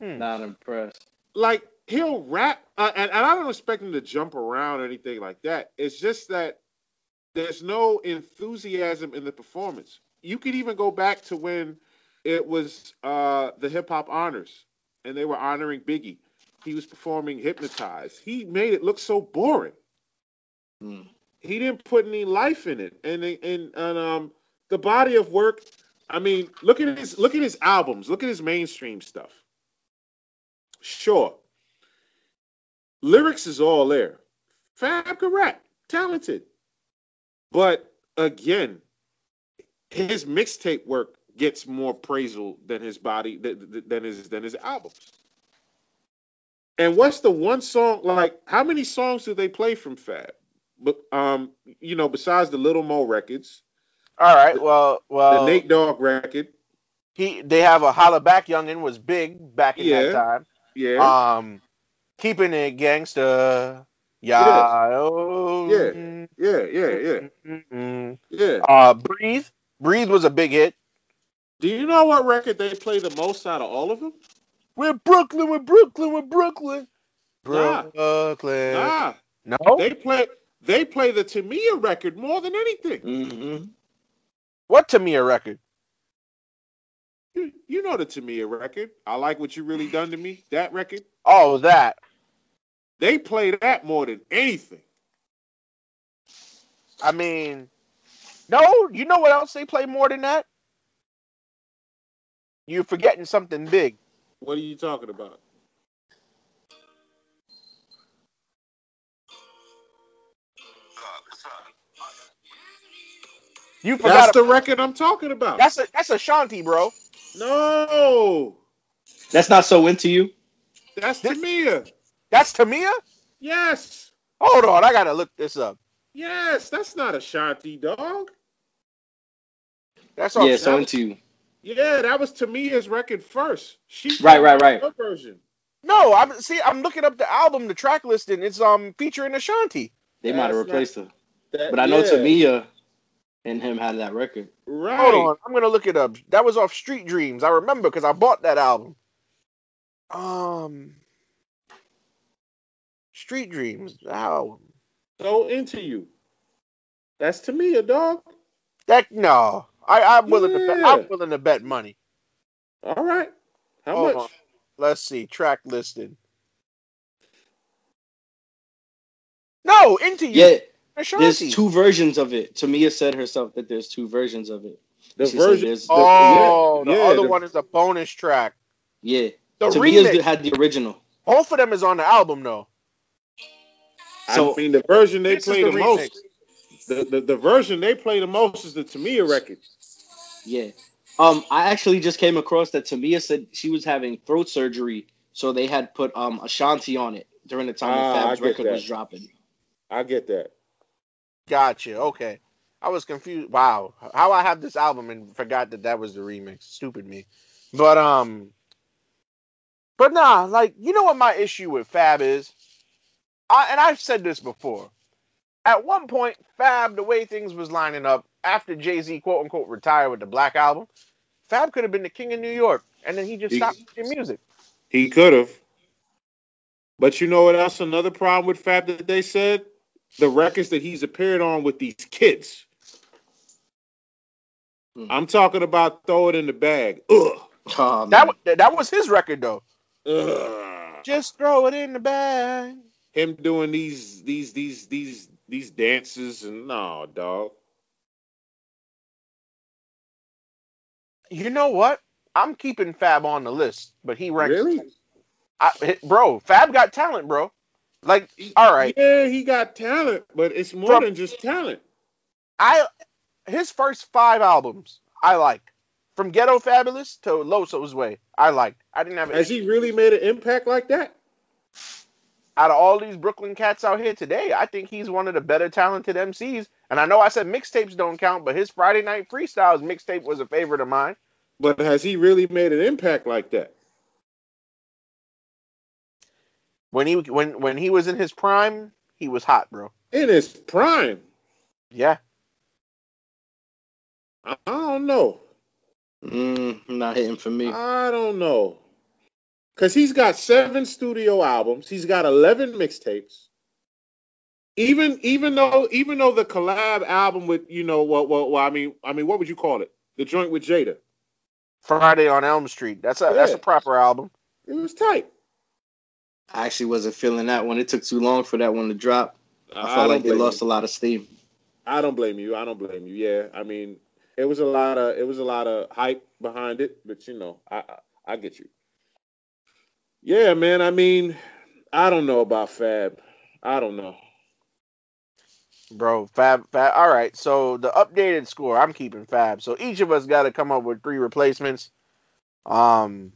Speaker 2: Hmm.
Speaker 5: Not impressed.
Speaker 3: like he'll rap, uh, and, and I don't expect him to jump around or anything like that. It's just that there's no enthusiasm in the performance. You could even go back to when it was uh, the hip hop honors, and they were honoring Biggie. He was performing "Hypnotized." He made it look so boring.
Speaker 5: Hmm.
Speaker 3: He didn't put any life in it, and and and um the body of work. I mean, look at his look at his albums. Look at his mainstream stuff. Sure, lyrics is all there. Fab can rap, talented, but again, his mixtape work gets more praisal than his body than than his than his albums. And what's the one song like? How many songs do they play from Fab? But um, you know, besides the Lil' Mo records,
Speaker 2: All right. Well, well,
Speaker 3: the Nate Dogg record,
Speaker 2: he they have a holla back youngin was big back in
Speaker 3: Yeah.
Speaker 2: that time.
Speaker 3: yeah,
Speaker 2: Um, keeping it gangsta. Yeah. oh,
Speaker 3: Yeah. yeah, yeah, yeah, yeah.
Speaker 2: Uh, breathe. Breathe was a big hit.
Speaker 3: Do you know what record they play the most out of all of them?
Speaker 2: We're Brooklyn. We're Brooklyn. We're Brooklyn.
Speaker 3: Nah.
Speaker 2: Brooklyn.
Speaker 3: Nah,
Speaker 2: No.
Speaker 3: they play they play the Tamia record more than anything.
Speaker 5: Mm-hmm.
Speaker 2: what Tamia record?
Speaker 3: You, you know the Tamia record. I like what you really done to me. That record.
Speaker 2: Oh, that.
Speaker 3: They play that more than anything.
Speaker 2: I mean, no. You know what else they play more than that? You're forgetting something big.
Speaker 3: What are you talking about?
Speaker 2: You forgot.
Speaker 3: That's
Speaker 2: a-
Speaker 3: the record I'm talking about.
Speaker 2: that's a that's Ashanti, bro.
Speaker 3: no,
Speaker 5: That's not so into you.
Speaker 3: that's Tamia.
Speaker 2: That's Tamia.
Speaker 3: Yes,
Speaker 2: Hold on, I gotta look this up.
Speaker 3: yes, that's not Ashanti, dog.
Speaker 2: That's all.
Speaker 5: yeah, so into you.
Speaker 3: Yeah, that was Tamia's record first. She
Speaker 5: Right, right, right.
Speaker 3: Her version.
Speaker 2: No, I'm see. I'm looking up the album, the track listing. It's um featuring Ashanti.
Speaker 5: They might have
Speaker 3: That's
Speaker 5: replaced her.
Speaker 3: That-
Speaker 5: But I know
Speaker 3: yeah,
Speaker 5: Tamia and him had that record.
Speaker 3: Right.
Speaker 2: Hold on, I'm gonna look it up. That was off Street Dreams. I remember because I bought that album. Um, Street Dreams album.
Speaker 3: So into you. That's Tamia dog.
Speaker 2: That no, I I'm willing to bet. I'm willing to bet money.
Speaker 3: All right. How
Speaker 2: Hold
Speaker 3: much?
Speaker 2: on. Let's see track listed. No, into you,
Speaker 5: Yeah,
Speaker 2: Ashanti.
Speaker 5: there's two versions of it. Tamia said herself that there's two versions of it.
Speaker 3: The
Speaker 4: She said
Speaker 3: version.
Speaker 4: there's-
Speaker 2: Oh,
Speaker 3: yeah,
Speaker 2: the
Speaker 3: yeah,
Speaker 2: other
Speaker 3: the-
Speaker 2: one is a bonus track.
Speaker 4: Yeah.
Speaker 2: The
Speaker 4: Tamia's
Speaker 2: remix.
Speaker 4: had the original.
Speaker 2: Both of them is on the album though.
Speaker 4: So-
Speaker 3: I mean, the version they play
Speaker 2: the
Speaker 3: the, most. The, the the version they play the most is the Tamia record.
Speaker 4: Yeah. Um, I actually just came across that Tamia said she was having throat surgery, so they had put um Ashanti on it during the time
Speaker 3: Ah,
Speaker 4: that Fab's record
Speaker 3: that.
Speaker 4: was dropping.
Speaker 3: I get that.
Speaker 2: Gotcha. Okay. I was confused. Wow. How I have this album and forgot that that was the remix. Stupid me. But um but nah, like you know what my issue with Fab is? I and I've said this before. At one point, Fab, the way things was lining up after Jay-Z quote unquote retired with the Black album, Fab could have been the king of New York, and then he just
Speaker 3: He-
Speaker 2: stopped making music.
Speaker 3: He could have. But you know what else? Another problem with Fab that they said? The records that he's appeared on with these kids.
Speaker 4: Hmm.
Speaker 3: I'm talking about throw it in the bag. Ugh.
Speaker 4: Oh,
Speaker 2: That that was his record though.
Speaker 3: Ugh.
Speaker 2: Just throw it in the bag.
Speaker 3: Him doing these these these these these dances and no dog.
Speaker 2: You know what? I'm keeping Fab on the list, but he ranks.
Speaker 3: Really?
Speaker 2: I, bro, Fab got talent, bro. Like, all right,
Speaker 3: Yeah, he got talent, but it's more
Speaker 2: From-
Speaker 3: than just talent.
Speaker 2: I his first five albums I liked, from Ghetto Fabulous to Loso's Way. I liked. I didn't have
Speaker 3: Has he really made an impact like that?
Speaker 2: out of all these Brooklyn cats out here today. I think he's one of the better talented MCs. And I know I said mixtapes don't count, but his Friday Night Freestyles mixtape was a favorite of mine.
Speaker 3: But has he really made an impact like that?
Speaker 2: When he when when he was in his prime, he was hot, bro.
Speaker 3: In his prime?
Speaker 2: Yeah.
Speaker 3: I I don't know.
Speaker 4: Mm, not hitting for me.
Speaker 3: I don't know. Cause he's got seven studio albums. He's got eleven mixtapes. Even even though even though the collab album with you know what what well, I mean I mean what would you call it? The joint with Jada.
Speaker 2: Friday on Elm Street. That's a that's a proper album.
Speaker 3: It was tight.
Speaker 4: I actually wasn't feeling that one. It took too long for that one to drop. I
Speaker 3: I
Speaker 4: felt
Speaker 3: don't
Speaker 4: like they
Speaker 3: blame
Speaker 4: lost
Speaker 3: you.
Speaker 4: a lot of steam.
Speaker 3: I don't blame you. I don't blame you. Yeah, I mean, it was a lot of it was a lot of hype behind it, but you know, I I, I get you. Yeah, man. I mean, I don't know about Fab. I don't know.
Speaker 2: Bro, Fab, Fab. All right, so the updated score, I'm keeping Fab. So each of us got to come up with three replacements. Um,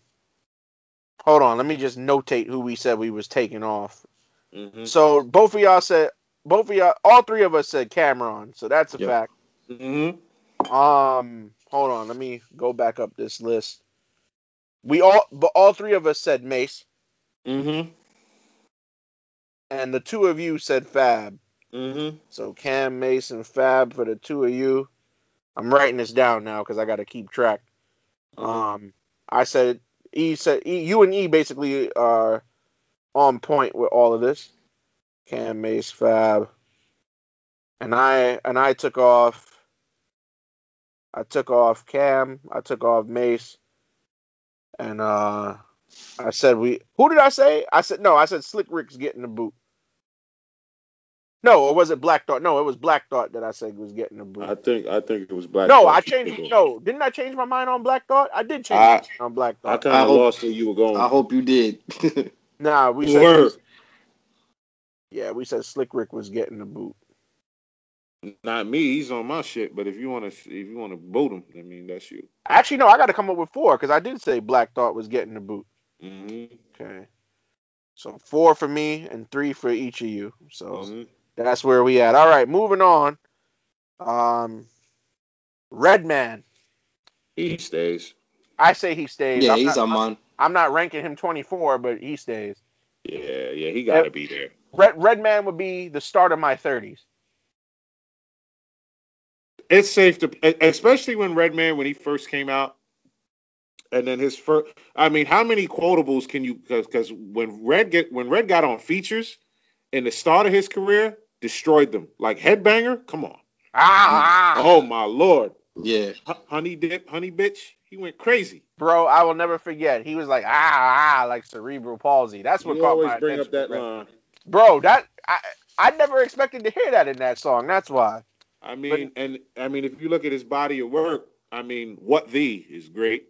Speaker 2: hold on, let me just notate who we said we was taking off.
Speaker 3: hmm
Speaker 2: So both of y'all said, both of y'all, all three of us said Cam'ron. So that's a
Speaker 4: Yep.
Speaker 2: fact.
Speaker 3: hmm
Speaker 2: Um, hold on, let me go back up this list. We all, but all three of us said Mase,
Speaker 3: hmm
Speaker 2: and the two of you said Fab.
Speaker 3: hmm
Speaker 2: So Cam, Mase, and Fab for the two of you. I'm writing this down now because I got to keep track. Um, I said E said e, you and E basically are on point with all of this. Cam, Mase, Fab, and I and I took off. I took off Cam. I took off Mase, and uh, I said we. Who did I say? I said no. I said Slick Rick's getting the boot. No, or was it Black Thought? No, it was Black Thought that I said was getting the boot.
Speaker 3: I think I think it was Black.
Speaker 2: no,
Speaker 3: Thought
Speaker 2: I changed. No, didn't I change my mind on Black Thought? I did change
Speaker 3: I-
Speaker 2: my mind on Black Thought.
Speaker 3: I
Speaker 2: Thought.
Speaker 3: kind
Speaker 4: I
Speaker 3: of
Speaker 4: hope-
Speaker 3: lost where you were going.
Speaker 4: I hope you did.
Speaker 2: Nah, we said.
Speaker 3: Word.
Speaker 2: Yeah, we said Slick Rick was getting the boot.
Speaker 3: Not me. He's on my shit. But if you want to, if you want to boot him, I mean that's you.
Speaker 2: Actually, no, I got to come up with four because I did say Black Thought was getting the boot.
Speaker 3: hmm
Speaker 2: Okay, so four for me and three for each of you. So
Speaker 3: hmm
Speaker 2: that's where we at. All right, moving on. Um, Redman.
Speaker 3: He stays.
Speaker 2: I say he stays.
Speaker 4: yeah,
Speaker 2: I'm
Speaker 4: he's
Speaker 2: not,
Speaker 4: on mine.
Speaker 2: I'm not ranking him 24, but he stays.
Speaker 3: Yeah, yeah. He got to be there.
Speaker 2: Red Redman would be the start of my 30s.
Speaker 3: it's safe to, especially when Redman when he first came out, and then his first. I mean, how many quotables can you? Because when Red get when Red got on features in the start of his career, destroyed them. Like Headbanger, come on.
Speaker 2: Ah,
Speaker 3: Oh my lord,
Speaker 4: Yeah.
Speaker 3: H- Honey Dip, Honey Bitch, he went crazy.
Speaker 2: bro, I will never forget. He was like ah ah like cerebral palsy. That's what
Speaker 3: You
Speaker 2: caught
Speaker 3: always
Speaker 2: my
Speaker 3: bring up that
Speaker 2: bro.
Speaker 3: line.
Speaker 2: Bro, that I I never expected to hear that in that song. That's why.
Speaker 3: I mean, and I mean, if you look at his body of work, I mean, what the is great.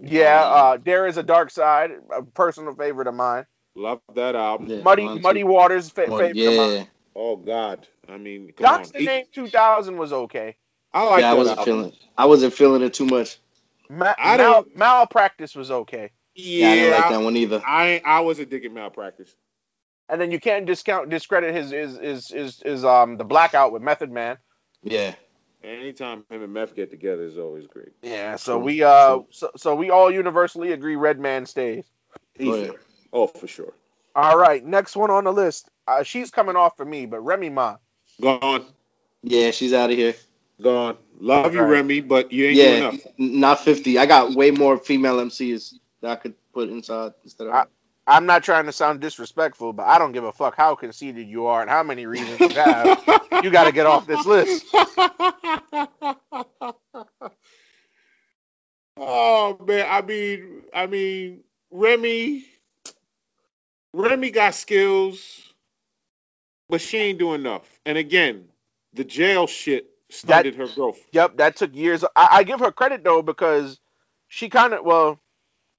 Speaker 2: Yeah, uh, there is a dark side, a personal favorite of mine.
Speaker 3: Love that album.
Speaker 5: Yeah,
Speaker 2: Muddy. Muddy Waters fa-
Speaker 5: Well,
Speaker 2: favorite of mine.
Speaker 5: Yeah,
Speaker 3: Oh God, I mean, come
Speaker 2: Doc's the name 2000 was okay.
Speaker 3: I like
Speaker 5: yeah, I wasn't
Speaker 3: album.
Speaker 5: feeling. I wasn't feeling it too much.
Speaker 2: Ma-
Speaker 3: I
Speaker 2: mal-
Speaker 3: don't-
Speaker 2: malpractice was okay.
Speaker 5: Yeah, I didn't like
Speaker 3: I,
Speaker 5: that one either.
Speaker 3: I I wasn't digging malpractice.
Speaker 2: And then you can't discount discredit his his his his, his um the blackout with Method Man.
Speaker 5: Yeah,
Speaker 3: Anytime him and Meth get together is always great.
Speaker 2: Yeah, so we uh so, so we all universally agree Redman stays.
Speaker 3: Easy.
Speaker 5: yeah.
Speaker 3: Oh, for sure.
Speaker 2: All right, next one on the list. Uh, she's coming off for me, but Remy Ma.
Speaker 3: Gone,
Speaker 5: yeah, she's out of here.
Speaker 3: gone. Love you,
Speaker 2: Alright.
Speaker 3: Remy, but you ain't
Speaker 5: Yeah,
Speaker 3: doing enough.
Speaker 5: not fifty. I got way more female MCs that I could put inside instead of.
Speaker 2: I- I'm not trying to sound disrespectful, but I don't give a fuck how conceited you are and how many reasons you have. you got to get off this list.
Speaker 3: oh man, I mean, I mean, Remy, Remy got skills, but she ain't doing enough. And again, the jail shit stunted her growth.
Speaker 2: Yep, that took years. I, I give her credit though because she kind of well,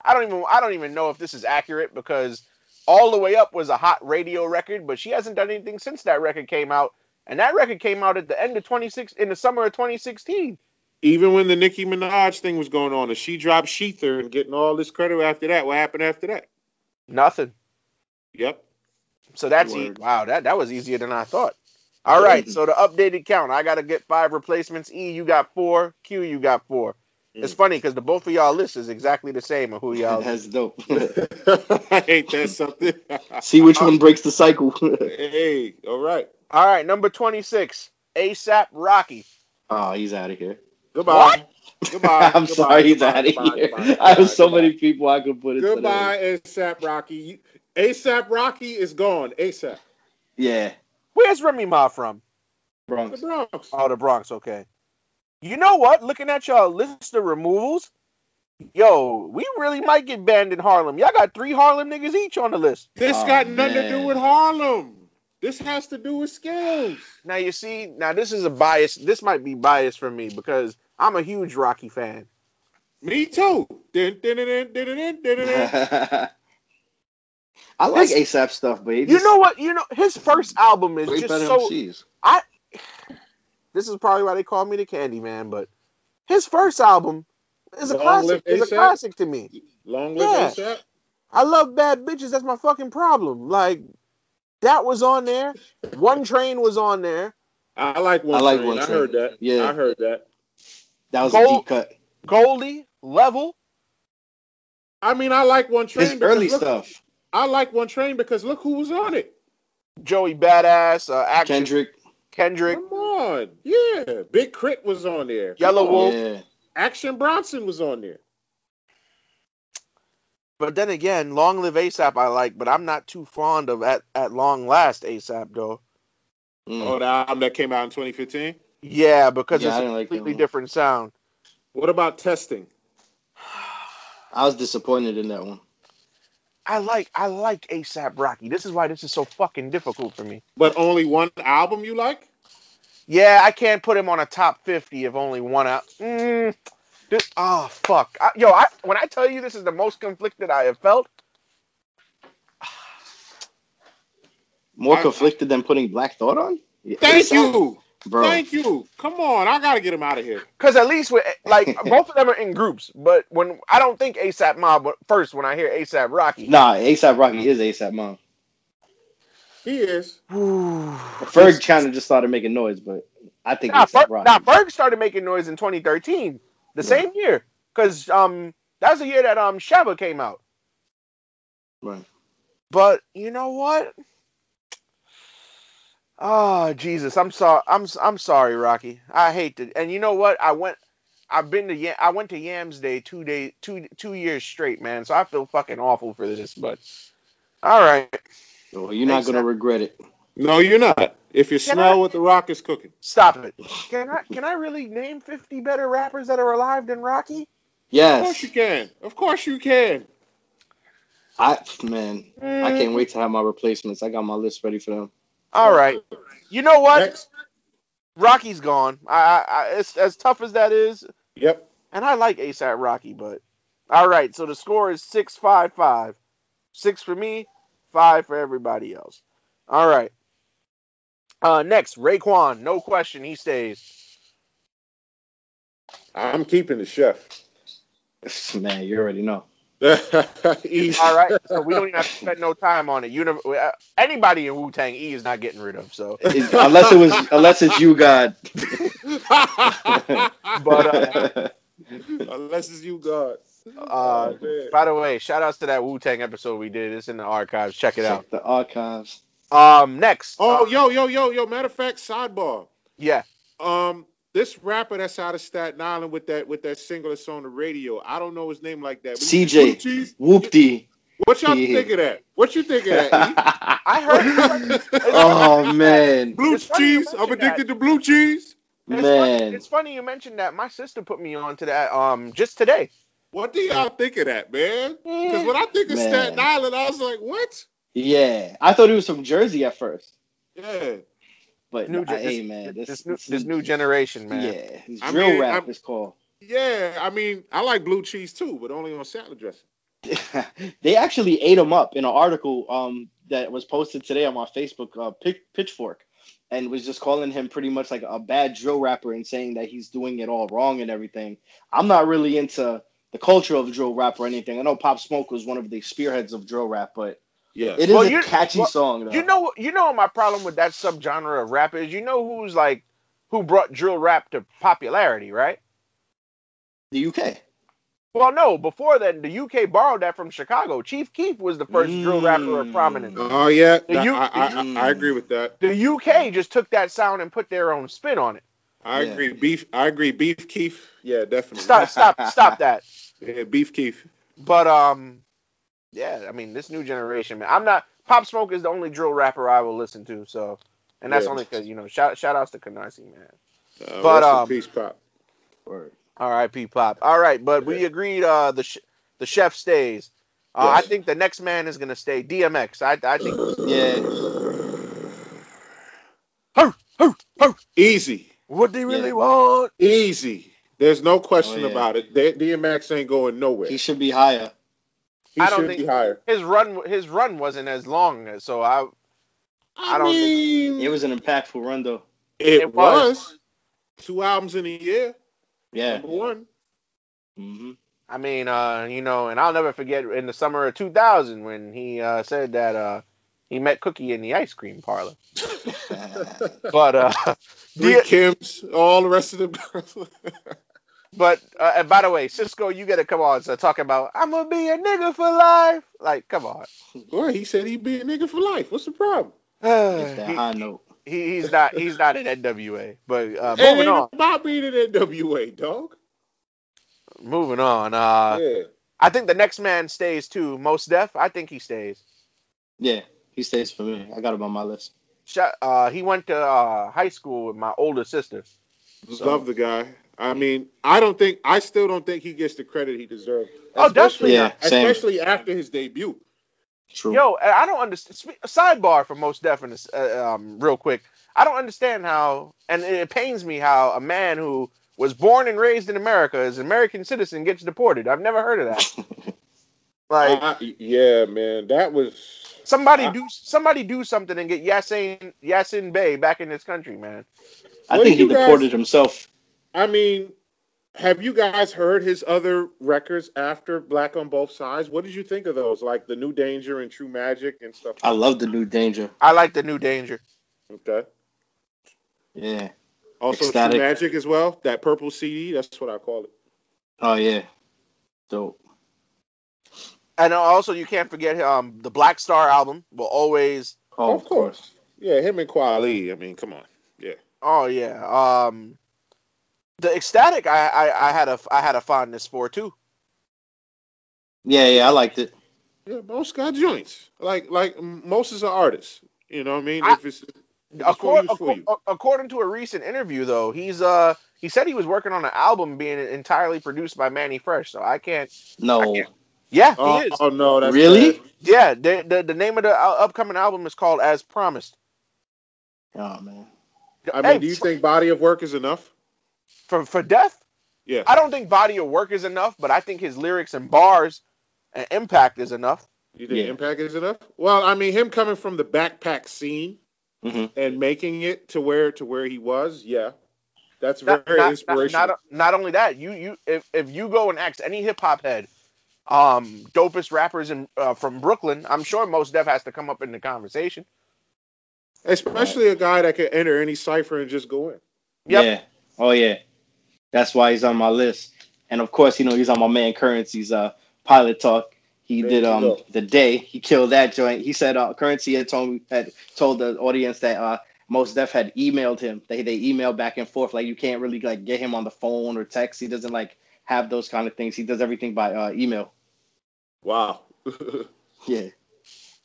Speaker 2: I don't even I don't even know if this is accurate because all the way up was a hot radio record, but she hasn't done anything since that record came out, and that record came out at the end of 26 in the summer of 2016.
Speaker 3: Even when the Nicki Minaj thing was going on, and she dropped ShETHER and getting all this credit after that, what happened after that?
Speaker 2: Nothing.
Speaker 3: Yep.
Speaker 2: So that's e- wow. That that was easier than I thought. All right, so the updated count. I got to get five replacements. E, you got four. Q, you got four. It's
Speaker 3: Mm.
Speaker 2: funny because the both of y'all list is exactly the same of who y'all.
Speaker 5: That's dope.
Speaker 3: I ain't that something?
Speaker 5: See which one breaks the cycle.
Speaker 3: hey, all right.
Speaker 2: All right, number 26, ASAP Rocky.
Speaker 5: oh, he's out of here.
Speaker 3: Goodbye. Goodbye.
Speaker 5: I'm
Speaker 3: Goodbye.
Speaker 5: sorry, he's
Speaker 3: Goodbye.
Speaker 5: out of
Speaker 3: Goodbye.
Speaker 5: here.
Speaker 3: Goodbye.
Speaker 5: I have so
Speaker 3: Goodbye.
Speaker 5: many people I could put into that.
Speaker 3: Goodbye, ASAP Rocky. You- ASAP Rocky is gone. ASAP.
Speaker 5: Yeah,
Speaker 2: Where's Remy Ma from? Bronx.
Speaker 3: The
Speaker 5: Bronx.
Speaker 3: Bronx.
Speaker 2: Oh, the Bronx. Okay. You know what? Looking at y'all list of removals, yo, we really might get banned in Harlem. Y'all got three Harlem niggas each on the list.
Speaker 3: This
Speaker 5: Oh,
Speaker 3: got nothing to do with Harlem. This has to do with skills.
Speaker 2: Now you see, now this is a bias. This might be bias for me because I'm a huge Rocky fan.
Speaker 3: Me too.
Speaker 5: I like
Speaker 2: This-
Speaker 5: ASAP stuff, but he
Speaker 2: You know what? You know his first album is just so.
Speaker 5: MCs.
Speaker 2: This is probably why they call me the Candy Man, but his first album is a
Speaker 3: Long
Speaker 2: classic. Is a classic to me.
Speaker 3: Long live
Speaker 2: Yeah.
Speaker 3: ASAP.
Speaker 2: I love bad bitches. That's my fucking problem. Like that was on there. One Train was on there.
Speaker 3: I like one.
Speaker 5: I like
Speaker 3: train.
Speaker 5: One
Speaker 3: I heard that.
Speaker 5: Yeah.
Speaker 3: I heard that.
Speaker 5: That was a
Speaker 2: Gold-
Speaker 5: deep cut.
Speaker 2: Goldie, Level.
Speaker 3: I mean, I like one train.
Speaker 5: His early
Speaker 3: look-
Speaker 5: stuff.
Speaker 3: I like one train because look who was on it.
Speaker 2: Joey Badass, uh, Action,
Speaker 5: Kendrick.
Speaker 2: Kendrick,
Speaker 3: Come on, yeah. Big K.R.I.T. was on there.
Speaker 2: Yellow. Wolf.
Speaker 5: Yeah.
Speaker 3: Action Bronson was on there.
Speaker 2: But then again, Long Live ASAP I like, but I'm not too fond of at, at long last ASAP though.
Speaker 5: Mm.
Speaker 3: Oh, the album that came out in 2015.
Speaker 2: Yeah, because
Speaker 5: Yeah,
Speaker 2: it's a
Speaker 5: didn't like
Speaker 2: completely different sound.
Speaker 3: What about testing?
Speaker 5: I was disappointed in that one.
Speaker 2: I like I like ASAP Rocky. This is why this is so fucking difficult for me.
Speaker 3: But only one album you like?
Speaker 2: Yeah, I can't put him on a top 50 if only one out. Mm, this, oh fuck, I, yo! I, when I tell you this is the most conflicted I have felt,
Speaker 5: More
Speaker 3: I-
Speaker 5: conflicted than putting Black Thought on?
Speaker 3: Thank
Speaker 5: ASAP?
Speaker 3: you.
Speaker 5: Bro.
Speaker 3: Thank you. Come on, I gotta get him out of here.
Speaker 2: because at least with like both of them are in groups. But when I don't think ASAP Mob but first when I hear ASAP Rocky.
Speaker 5: Nah, ASAP Rocky is ASAP Mob.
Speaker 3: He is.
Speaker 5: Ferg kind of just started making noise, but I think
Speaker 2: Nah,
Speaker 5: ASAP
Speaker 2: Ferg,
Speaker 5: Rocky.
Speaker 2: nah, Ferg started making noise in 2013, the
Speaker 5: Right.
Speaker 2: same year, because um that was the year that um Shabba came out.
Speaker 5: Right.
Speaker 2: But you know what? Oh Jesus, I'm sorry. I'm I'm sorry, Rocky. I hate it. And you know what? I went. I've been to Yam- I went to Yams Day two days two two years straight, man. So I feel fucking awful for this. But all right,
Speaker 5: Well, you're not gonna
Speaker 2: ASAP.
Speaker 5: regret it.
Speaker 3: No, you're not. If you
Speaker 2: Can
Speaker 3: smell
Speaker 2: I-
Speaker 3: what the rock is cooking.
Speaker 2: stop it. Can I can I really name 50 better rappers that are alive than Rocky?
Speaker 5: Yes.
Speaker 3: Of course you can. Of course you can.
Speaker 5: I man, I
Speaker 2: Mm,
Speaker 5: can't wait to have my replacements. I got my list ready for them.
Speaker 2: All right. You know what?
Speaker 3: Next.
Speaker 2: Rocky's gone. I, I, I it's as tough as that is.
Speaker 3: Yep.
Speaker 2: And I like ASAP Rocky, but all right. So the score is six five five. Six for me, five for everybody else. All right. Uh, next, Raekwon. No question, he stays.
Speaker 3: I'm keeping the chef.
Speaker 5: Man, you already know.
Speaker 3: Easy.
Speaker 2: All right. So we don't even have to spend no time on it. Uni- uh, anybody in Wu Tang E is not getting rid of. So,
Speaker 5: It- unless it was, unless it's you, God.
Speaker 2: But, uh,
Speaker 3: Unless it's you, God.
Speaker 2: uh,
Speaker 3: Oh,
Speaker 2: by the way, shout outs to that Wu Tang episode we did. It's in the archives. Check it out.
Speaker 5: The archives.
Speaker 2: Um, next.
Speaker 3: Oh,
Speaker 2: uh,
Speaker 3: yo, yo, yo, yo. Matter of fact, sidebar.
Speaker 2: yeah.
Speaker 3: Um, this rapper that's out of Staten Island with that with that single that's on the radio. I don't know his name like that. but
Speaker 5: CJ.
Speaker 3: Blue
Speaker 5: Whoopty.
Speaker 3: What y'all
Speaker 5: Yeah.
Speaker 3: think of that? What you think of that?
Speaker 2: I heard.
Speaker 5: oh man,
Speaker 3: blue
Speaker 2: It's
Speaker 3: cheese. I'm
Speaker 2: mention
Speaker 3: addicted to blue cheese.
Speaker 2: It's funny,
Speaker 5: man.
Speaker 2: it's funny you mentioned that. My sister put me on to that um just today.
Speaker 3: What do y'all think of that, man? Because when I think of
Speaker 5: Man.
Speaker 3: Staten Island, I was like, what?
Speaker 5: Yeah, I thought he was from Jersey at first,
Speaker 3: Yeah.
Speaker 5: But
Speaker 2: New,
Speaker 5: nah,
Speaker 2: gen-
Speaker 5: hey
Speaker 2: this,
Speaker 5: man,
Speaker 2: this,
Speaker 5: this,
Speaker 2: new, this new generation, man.
Speaker 5: yeah, this
Speaker 3: I
Speaker 5: drill
Speaker 3: mean,
Speaker 5: rap
Speaker 3: I'm-
Speaker 5: is called.
Speaker 3: Yeah, I mean, I like blue cheese too, but only on salad dressing.
Speaker 5: they actually ate him up in an article um, that was posted today on my Facebook uh, Pitchfork, and was just calling him pretty much like a bad drill rapper and saying that he's doing it all wrong and everything. I'm not really into the culture of drill rap or anything. I know Pop Smoke was one of the spearheads of drill rap, but
Speaker 3: Yeah.
Speaker 5: it is
Speaker 2: Well,
Speaker 5: a catchy
Speaker 2: well,
Speaker 5: song. Though.
Speaker 2: You know, you know what my problem with that subgenre of rap is. You know who's like who brought drill rap to popularity, right?
Speaker 5: the UK.
Speaker 2: Well, no. Before that, the UK borrowed that from Chicago. Chief Keef was the first drill rapper of
Speaker 5: Mm.
Speaker 2: prominence.
Speaker 3: Oh yeah,
Speaker 2: The U-
Speaker 3: I, I, I, I agree with that.
Speaker 2: The UK just took that sound and put their own spin on it.
Speaker 3: I
Speaker 5: Yeah.
Speaker 3: agree. Beef. I agree. Beef Keef. Yeah, definitely.
Speaker 2: Stop, stop, stop that.
Speaker 3: Yeah, Beef Keef.
Speaker 2: But um, yeah, I mean this new generation, man. I'm not Pop Smoke is the only drill rapper I will listen to. So, and that's
Speaker 3: Yeah.
Speaker 2: only because you know shout shout outs to Canarsie, man.
Speaker 3: Uh,
Speaker 2: But,
Speaker 3: rest in
Speaker 2: um,
Speaker 3: peace, pop.
Speaker 5: Word.
Speaker 2: R.I.P. Pop. All right, but we agreed. Uh, the sh- the chef stays. Uh, I think the next man is gonna stay. DMX. I I think.
Speaker 5: Yeah,
Speaker 3: Easy,
Speaker 2: What do they really
Speaker 5: Yeah.
Speaker 2: want?
Speaker 3: easy. There's no question
Speaker 5: Oh, yeah.
Speaker 3: about it. D- DMX ain't going nowhere.
Speaker 5: he
Speaker 3: He,
Speaker 5: should be higher.
Speaker 2: I don't think-
Speaker 3: be higher.
Speaker 2: His run his run wasn't as long, so I I don't think-
Speaker 5: It was an impactful run though.
Speaker 3: it,
Speaker 2: it was.
Speaker 3: was. two albums in a year.
Speaker 5: Yeah.
Speaker 3: Number one.
Speaker 5: hmm
Speaker 2: I mean, uh, you know, and I'll never forget in the summer of 2000 when he uh, said that uh, he met Cookie in the ice cream parlor. But uh,
Speaker 3: Three
Speaker 2: D-
Speaker 3: Kims, all the rest of them. girls.
Speaker 2: but uh, and by the way, Cisco, you got to come on. So talk about I'm gonna be a nigga for life. Like, come on.
Speaker 3: Boy, he said he'd be a nigga for life. What's the problem?
Speaker 5: It's that
Speaker 2: he,
Speaker 5: high note.
Speaker 2: he- he's not he's not an NWA. But uh, moving
Speaker 3: ain't
Speaker 2: on,
Speaker 3: about being an NWA, dog.
Speaker 2: moving on. Uh,
Speaker 3: yeah.
Speaker 2: I think the next man stays too. Mos Def. I think he stays.
Speaker 5: Yeah, he stays for me. I got him on my list.
Speaker 2: Sh- Uh, he went to uh, high school with my older sister. So-
Speaker 3: Love the guy. I mean, I don't think I still don't think he gets the credit he deserves.
Speaker 2: Oh,
Speaker 3: Especially-
Speaker 2: definitely
Speaker 5: Yeah, same.
Speaker 3: Especially after his debut.
Speaker 5: True.
Speaker 2: Yo, I I don't understand. Sidebar for most definite, uh, um, real quick. I don't understand how, and it pains me how a man who was born and raised in America as an American citizen gets deported. I've never heard of that. Like
Speaker 3: I- yeah, man, that was.
Speaker 2: somebody
Speaker 3: I-
Speaker 2: do somebody do something and get Yasin Yasin Bey back in this country, man.
Speaker 5: I
Speaker 3: What
Speaker 5: think he
Speaker 3: you guys-
Speaker 5: deported himself.
Speaker 3: I mean, have you guys heard his other records after Black on Both Sides? What did you think of those? Like the New Danger and True Magic and stuff.
Speaker 5: I love the new danger.
Speaker 2: I like the New Danger.
Speaker 3: Okay.
Speaker 5: Yeah.
Speaker 3: Also
Speaker 5: Ecstatic.
Speaker 3: True Magic as well. That purple CD. That's what I call it.
Speaker 5: Oh yeah. Dope.
Speaker 2: And also you can't forget um the Black Star album will always
Speaker 5: Oh,
Speaker 3: of course. Yeah, him and Kweli. I mean, come on. Yeah.
Speaker 2: oh yeah. Um the ecstatic I, I, I had a I had a fondness for too.
Speaker 5: Yeah, yeah, I liked it.
Speaker 3: Yeah, Mos got joints. Like like Mos is an artist. You know what I mean?
Speaker 2: I-
Speaker 3: if it's, if it's for
Speaker 2: According,
Speaker 3: you, it's for you.
Speaker 2: according to a recent interview, though, he's uh he said he was working on an album being entirely produced by Mannie Fresh. So I can't.
Speaker 5: No.
Speaker 2: I can't- Yeah,
Speaker 3: Oh,
Speaker 2: he is.
Speaker 3: oh, no, that's
Speaker 5: Really?
Speaker 3: bad.
Speaker 2: Yeah, the, the the name of the uh, upcoming album is called As Promised.
Speaker 5: Oh man.
Speaker 3: I mean,
Speaker 2: Hey,
Speaker 3: do you think body of work is enough?
Speaker 2: For for Def?
Speaker 3: Yeah.
Speaker 2: I don't think body of work is enough, but I think his lyrics and bars and impact is enough.
Speaker 3: You think
Speaker 5: Yeah.
Speaker 3: Impact is enough? Well, I mean, him coming from the backpack scene
Speaker 5: hmm
Speaker 3: and making it to where to where he was, yeah, that's
Speaker 2: Not,
Speaker 3: very
Speaker 2: not-
Speaker 3: inspirational.
Speaker 2: not- not only that, you you if, if you go and ask any hip hop head, um, dopest rappers in uh, from Brooklyn, I'm sure Mos Def has to come up in the conversation.
Speaker 3: Especially a guy that can enter any cipher and just go in.
Speaker 2: Yep.
Speaker 5: Yeah. Oh yeah. That's why he's on my list. And of course, you know, he's on my man Curren$y's uh pilot talk. He
Speaker 3: There
Speaker 5: did
Speaker 3: you
Speaker 5: um
Speaker 3: go.
Speaker 5: the day he killed that joint. He said uh Currency had told me had told the audience that uh Mos Def had emailed him. They they emailed back and forth. Like you can't really like get him on the phone or text. He doesn't like have those kind of things. He does everything by uh email.
Speaker 3: Wow.
Speaker 5: Yeah.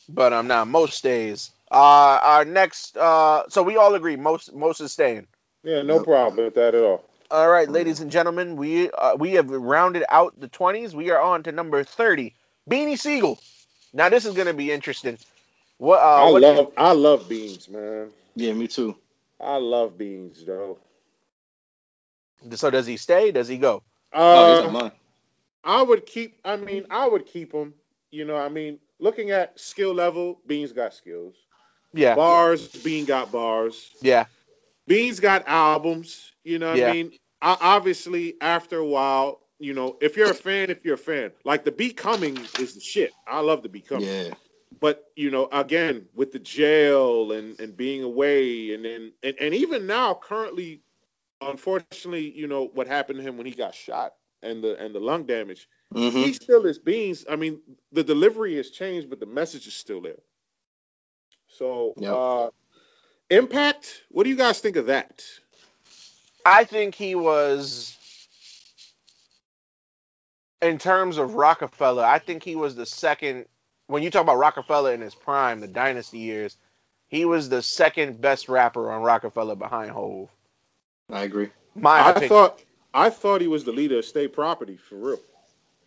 Speaker 2: But I'm um, now Mos stays. Uh, our next. Uh, so we all agree Mos Mos is staying.
Speaker 3: Yeah, no problem with that at all.
Speaker 2: All right, ladies and gentlemen, we uh, we have rounded out the 20s. We are on to number 30, Beanie Sigel. Now this is gonna be interesting. What? Uh,
Speaker 3: I
Speaker 2: what-
Speaker 3: love I love beans, man.
Speaker 5: Yeah, me too.
Speaker 3: I love beans, though.
Speaker 2: So does he stay? Does he go?
Speaker 5: Oh, he's
Speaker 3: Uh,
Speaker 5: on mine.
Speaker 3: I would keep. I mean, I would keep him. You know, I mean, looking at skill level, Beans got skills.
Speaker 2: Yeah,
Speaker 3: Bars, Bean got bars.
Speaker 2: yeah,
Speaker 3: Beans got albums. You know, what
Speaker 2: Yeah.
Speaker 3: I mean, I, obviously, after a while, you know, if you're a fan, if you're a fan, like the Becoming is the shit. I love the Becoming.
Speaker 5: Yeah.
Speaker 3: But you know, again, with the jail and and being away, and then and, and even now, currently, unfortunately, you know what happened to him when he got shot and the and the lung damage.
Speaker 5: hmm
Speaker 3: He still is beans. I mean, the delivery has changed, but the message is still there. So,
Speaker 5: Yep.
Speaker 3: uh, impact. What do you guys think of that?
Speaker 2: I think he was. In terms of Rockefeller, I think he was the second. When you talk about Rockefeller in his prime, the dynasty years, he was the second best rapper on Rockefeller behind Hove.
Speaker 5: I agree.
Speaker 2: My
Speaker 3: I
Speaker 2: opinion.
Speaker 3: thought I thought he was the leader of state property for real.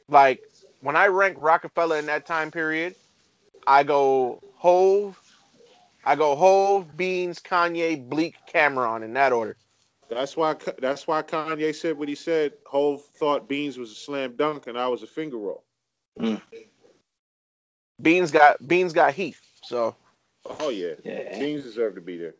Speaker 2: like when I rank Rockefeller in that time period, I go Hove, I go Hove, Beans, Kanye, Bleek, Cam'ron in that order.
Speaker 3: That's why that's why Kanye said what he said. Hove thought Beans was a slam dunk and I was a finger roll. Mm.
Speaker 2: Beans got Beans got heat. So
Speaker 3: Oh yeah,
Speaker 5: Yeah.
Speaker 3: Beans deserve to be there.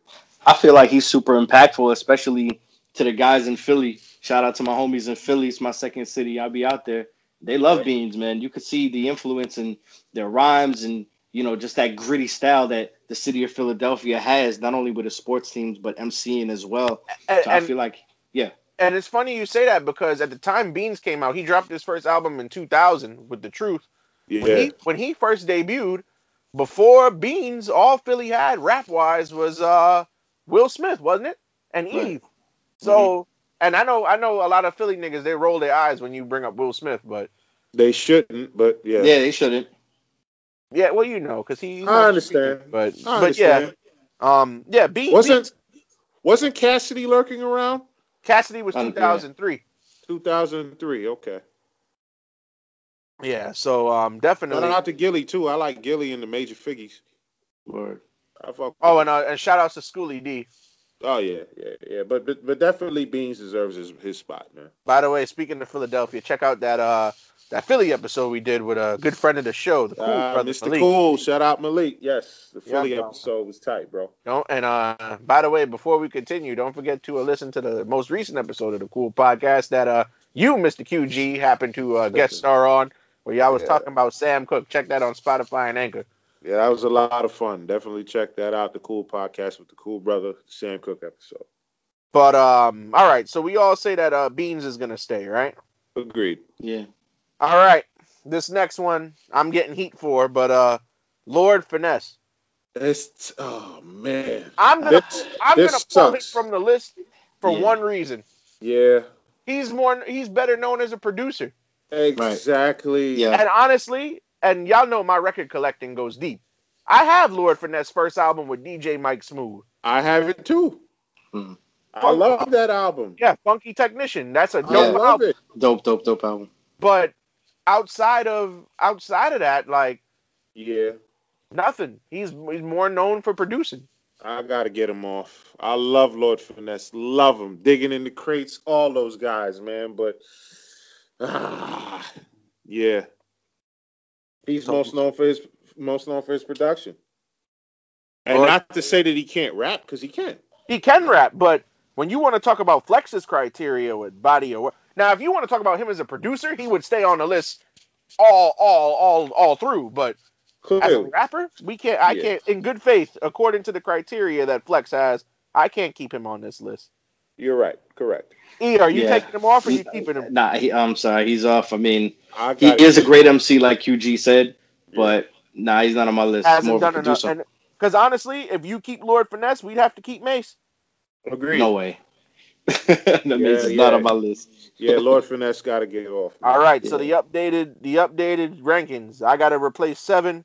Speaker 5: I feel like he's super impactful, especially to the guys in Philly. Shout out to my homies in Philly. It's my second city. I'll be out there. They love Beans, man. You could see the influence in their rhymes and you know just that gritty style that the city of Philadelphia has, not only with the sports teams but MCing as well.
Speaker 2: and,
Speaker 5: So I
Speaker 2: and,
Speaker 5: feel like yeah.
Speaker 2: and it's funny you say that because at the time Beans came out, he dropped his first album in 2000 with The Truth. When
Speaker 3: Yeah,
Speaker 2: he when he first debuted, before Beans, all Philly had rap wise was uh Will Smith, wasn't it? And
Speaker 5: Right.
Speaker 2: Eve. So and I know I know a lot of Philly niggas they roll their eyes when you bring up Will Smith, but
Speaker 3: they shouldn't, but yeah,
Speaker 5: yeah, they shouldn't.
Speaker 2: Yeah, well you know because he.
Speaker 3: I understand.
Speaker 2: speaking, but
Speaker 3: I
Speaker 2: but yeah, um yeah, Beans
Speaker 3: Wasn't wasn't Cassidy lurking around?
Speaker 2: Cassidy was
Speaker 5: Um, yeah.
Speaker 2: 2003.
Speaker 3: 2003. Okay.
Speaker 2: Yeah, so um
Speaker 3: Shout
Speaker 2: definitely.
Speaker 3: out to Gillie too. I like Gillie and the Major Figgas.
Speaker 5: Word.
Speaker 3: I fuck
Speaker 2: Oh, and uh, and shout outs to Schoolly D.
Speaker 3: Oh yeah, yeah, yeah. But but, but definitely Beans deserves his, his spot, man.
Speaker 2: By the way, speaking of Philadelphia, check out that uh that Philly episode we did with a good friend of the show, the cool
Speaker 3: Ah,
Speaker 2: brother
Speaker 3: Mr.
Speaker 2: Malik.
Speaker 3: Cool, shout out Malik. Yes, the Philly
Speaker 2: bro.
Speaker 3: episode was tight, bro.
Speaker 2: Don't and uh by the way, before we continue, don't forget to uh, listen to the most recent episode of the Cool Podcast that uh you, Mr. QG, happened to uh, guest star on, where y'all was
Speaker 3: Yeah.
Speaker 2: talking about Sam Cooke. Check that on Spotify and Anchor.
Speaker 3: Yeah, that was a lot of fun. Definitely check that out. The Cool Podcast with the Cool Brother Sam Cooke episode.
Speaker 2: But um, all right, so we all say that uh Beans is gonna stay, right?
Speaker 3: Agreed.
Speaker 5: Yeah.
Speaker 2: All right, this next one I'm getting heat for, but uh, Lord Finesse.
Speaker 3: It's oh man.
Speaker 2: I'm gonna
Speaker 3: This-
Speaker 2: I'm
Speaker 3: this
Speaker 2: gonna pull him
Speaker 3: sucks.
Speaker 2: from the list for
Speaker 5: Yeah.
Speaker 2: one reason.
Speaker 3: Yeah,
Speaker 2: He's more he's better known as a producer.
Speaker 3: exactly.
Speaker 5: Yeah.
Speaker 2: And honestly, and y'all know my record collecting goes deep. I have Lord Finesse first album with DJ Mike Smooth.
Speaker 3: I have it too.
Speaker 5: Mhm.
Speaker 3: I love that album.
Speaker 2: Yeah, Funky Technician. That's a
Speaker 3: I
Speaker 2: dope
Speaker 5: Yeah.
Speaker 3: love
Speaker 2: album.
Speaker 3: it.
Speaker 5: Dope, dope, dope album.
Speaker 2: But outside of outside of that, like
Speaker 3: Yeah,
Speaker 2: nothing. He's he's more known for producing.
Speaker 3: I gotta get him off. I love Lord Finesse, love him, digging in the crates, all those guys, man. But ah, yeah, he's most known for his most known for his production. And
Speaker 2: Well-
Speaker 3: not to say that he can't rap, because he can.
Speaker 2: He can rap, but when you want to talk about Flex's criteria with body or now, if you want to talk about him as a producer, he would stay on the list all, all, all, all through. But as a rapper, we can't. I
Speaker 3: Yeah.
Speaker 2: can't, in good faith, according to the criteria that Flex has, I can't keep him on this list.
Speaker 3: you're right. Correct.
Speaker 2: E, are you
Speaker 5: Yeah.
Speaker 2: taking him off or are you keeping him?
Speaker 5: Nah, he, I'm sorry, he's off. I mean,
Speaker 3: I
Speaker 5: he
Speaker 3: got
Speaker 5: is a great MC, like QG said, but nah, he's not on my list.
Speaker 2: Hasn't
Speaker 5: of
Speaker 2: done enough. Because honestly, if you keep Lord Finesse, we'd have to keep Mase.
Speaker 3: agreed.
Speaker 5: No way. that means it's
Speaker 3: Yeah,
Speaker 5: not on my list.
Speaker 3: Yeah, Lord Finesse got to get off. man.
Speaker 2: All right, so the updated the updated rankings. I got to replace seven,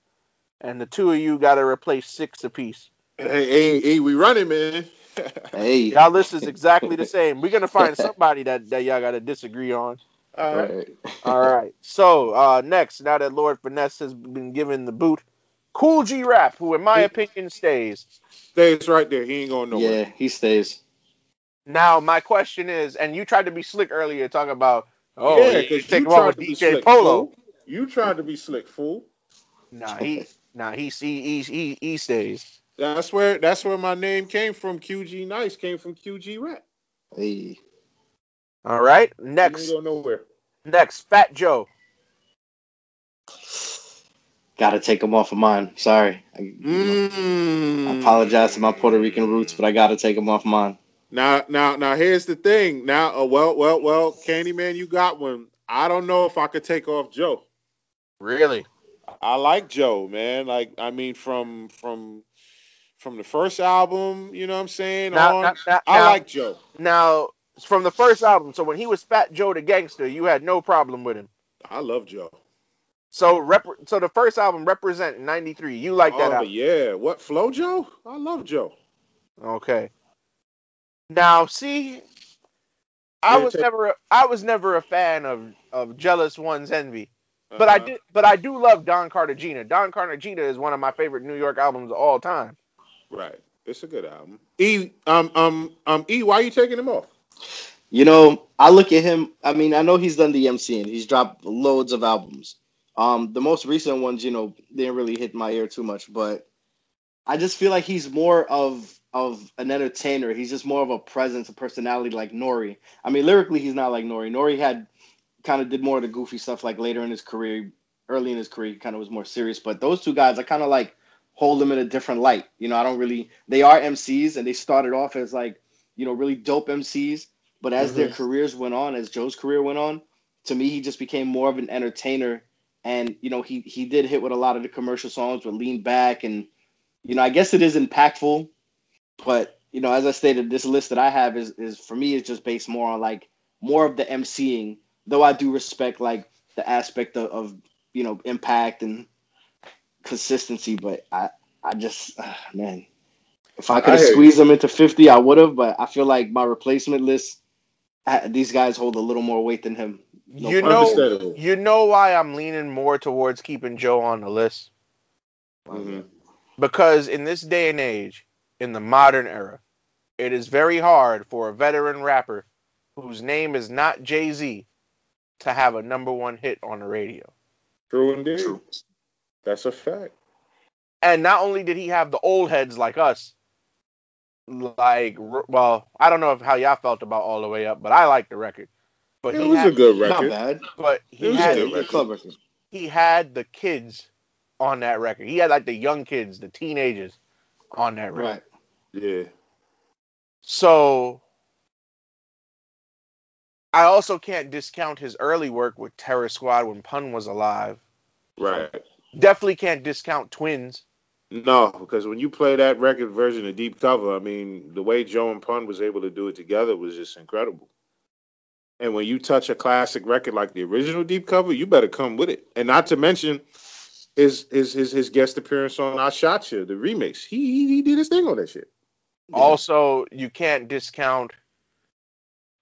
Speaker 2: and the two of you got to replace six apiece.
Speaker 3: Hey, hey, hey, we running, man.
Speaker 5: Hey,
Speaker 2: Y'all list is exactly the same. We're gonna find somebody that, that y'all gotta disagree on.
Speaker 3: All right.
Speaker 5: right.
Speaker 2: All right. So uh next, now that Lord Finesse has been given the boot, Kool G Rap, who in my
Speaker 3: He-
Speaker 2: opinion stays.
Speaker 3: Stays right there. He ain't going nowhere.
Speaker 5: Yeah, he stays.
Speaker 2: Now my question is, and you tried to be slick earlier talking about oh
Speaker 3: yeah,
Speaker 2: yeah,
Speaker 3: because
Speaker 2: take
Speaker 3: you
Speaker 2: him on with
Speaker 3: to
Speaker 2: DJ
Speaker 3: slick,
Speaker 2: Polo.
Speaker 3: fool. You tried to be slick, fool.
Speaker 2: Nah, he nah he he he he, he stays.
Speaker 3: That's where that's where my name came from. QG Nice came from QG Rap.
Speaker 5: Hey,
Speaker 2: All right.
Speaker 3: He
Speaker 2: Next
Speaker 3: ain't go nowhere.
Speaker 2: next, Fat Joe.
Speaker 5: gotta take him off of mine. Sorry. I,
Speaker 3: Mm.
Speaker 5: I apologize to my Puerto Rican roots, but I gotta take him off mine.
Speaker 3: Now, now, now. Here's the thing. Now, uh, well, well, well, Candyman, you got one. I don't know if I could take off Joe.
Speaker 2: Really?
Speaker 3: I like Joe, man. Like, I mean, from from from the first album, you know what I'm saying?
Speaker 2: Now,
Speaker 3: on,
Speaker 2: now, now,
Speaker 3: I like Joe.
Speaker 2: now from the first album. So when he was Fat Joe the Gangster, you had no problem with him.
Speaker 3: I love Joe.
Speaker 2: So rep- so the first album represent 93. You like that
Speaker 3: oh
Speaker 2: album.
Speaker 3: yeah, what Flow Joe? I love Joe.
Speaker 2: Okay. Now see I was never a, I was never a fan of of Jealous One's Envy. But I
Speaker 3: Uh-huh.
Speaker 2: did but I do love Don Cartagena. Don Cartagena is one of my favorite New York albums of all time.
Speaker 3: Right, it's a good album. E, um, um, um, E, why are you taking him off?
Speaker 5: You know, I look at him. I mean, I know he's done the MC and he's dropped loads of albums. Um, the most recent ones, you know, didn't really hit my ear too much, but I just feel like he's more of of an entertainer. He's just more of a presence, a personality like Nori. I mean, lyrically, he's not like Nori. Nori had kind of did more of the goofy stuff like later in his career. Early in his career, he kind of was more serious. But those two guys, I kind of like hold them in a different light. You know, I don't really. They are MCs, and they started off as like you know really dope MCs. But as their mm-hmm. careers went on, as Joe's career went on, to me, he just became more of an entertainer. And you know, he he did hit with a lot of the commercial songs with Lean Back, and you know, I guess it is impactful. But you know, as I stated, this list that I have is is for me is just based more on like more of the MCing. Though I do respect like the aspect of, of you know impact and consistency, but I I just uh, man, if I could
Speaker 3: I
Speaker 5: have
Speaker 3: hear you.
Speaker 5: squeezed them into fifty, I would have. But I feel like my replacement list, these guys hold a little more weight than him. No,
Speaker 2: you know you know why I'm leaning more towards keeping Joe on the list?
Speaker 3: Mhm.
Speaker 2: Because in this day and age, in the modern era, it is very hard for a veteran rapper whose name is not Jay Z to have a number one hit on the radio.
Speaker 3: True indeed.
Speaker 5: True.
Speaker 3: That's a fact.
Speaker 2: And not only did he have the old heads like us, like, well, I don't know if how y'all felt about All the Way Up, but I like the record. But
Speaker 3: It
Speaker 2: he
Speaker 3: was
Speaker 2: had,
Speaker 3: a good record.
Speaker 5: Not bad.
Speaker 2: but
Speaker 3: it
Speaker 2: he
Speaker 3: was a
Speaker 2: had
Speaker 3: good record.
Speaker 5: club record.
Speaker 2: he had the kids on that record. He had like the young kids, the teenagers on that record.
Speaker 5: Right.
Speaker 3: Yeah.
Speaker 2: So I also can't discount his early work with Terror Squad when Pun was alive.
Speaker 3: Right.
Speaker 2: Definitely can't discount Twins.
Speaker 3: No, because when you play that record version of Deep Cover, I mean, the way Joe and Pun was able to do it together was just incredible. And when you touch a classic record like the original Deep Cover, you better come with it. And not to mention his his his, his guest appearance on I Shot You, the remix. He, he he did his thing on that shit.
Speaker 2: Also, you can't discount.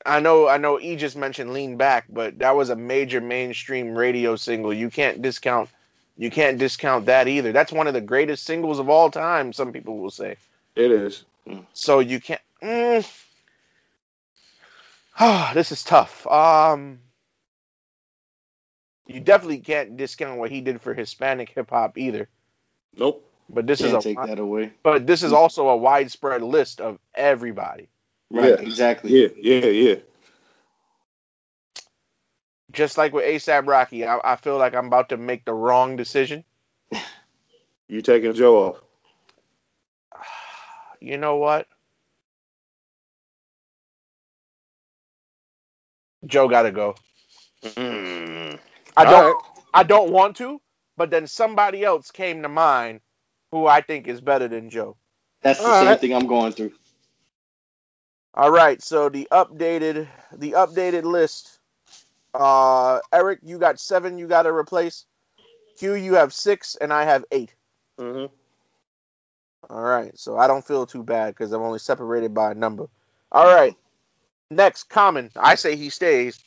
Speaker 2: I know, I know. E just mentioned "Lean Back," but that was a major mainstream radio single. You can't discount. You can't discount that either. That's one of the greatest singles of all time. Some people will say.
Speaker 3: It is.
Speaker 2: So you can't. Mm, Ah, this is tough. Um, you definitely can't discount what he did for Hispanic hip hop either.
Speaker 3: Nope.
Speaker 2: But this
Speaker 5: Can't
Speaker 2: is a
Speaker 5: take that away.
Speaker 2: but this is also a widespread list of everybody.
Speaker 5: Right,
Speaker 3: Yeah.
Speaker 5: exactly.
Speaker 3: Yeah, yeah, yeah.
Speaker 2: Just like with ASAP Rocky, I, I feel like I'm about to make the wrong decision.
Speaker 3: You taking Joe off?
Speaker 2: You know what? Joe got to go.
Speaker 3: Mm.
Speaker 2: I don't.
Speaker 3: right.
Speaker 2: I don't want to, but then somebody else came to mind who I think is better than Joe.
Speaker 5: That's the
Speaker 3: All
Speaker 5: same
Speaker 3: right.
Speaker 5: thing I'm going through.
Speaker 2: All right, so the updated the updated list. Uh, Eric, you got seven. You got to replace. Q, you have six, and I have eight.
Speaker 3: Mhm.
Speaker 2: All right, so I don't feel too bad because I'm only separated by a number. All right, next, Common. I say he stays.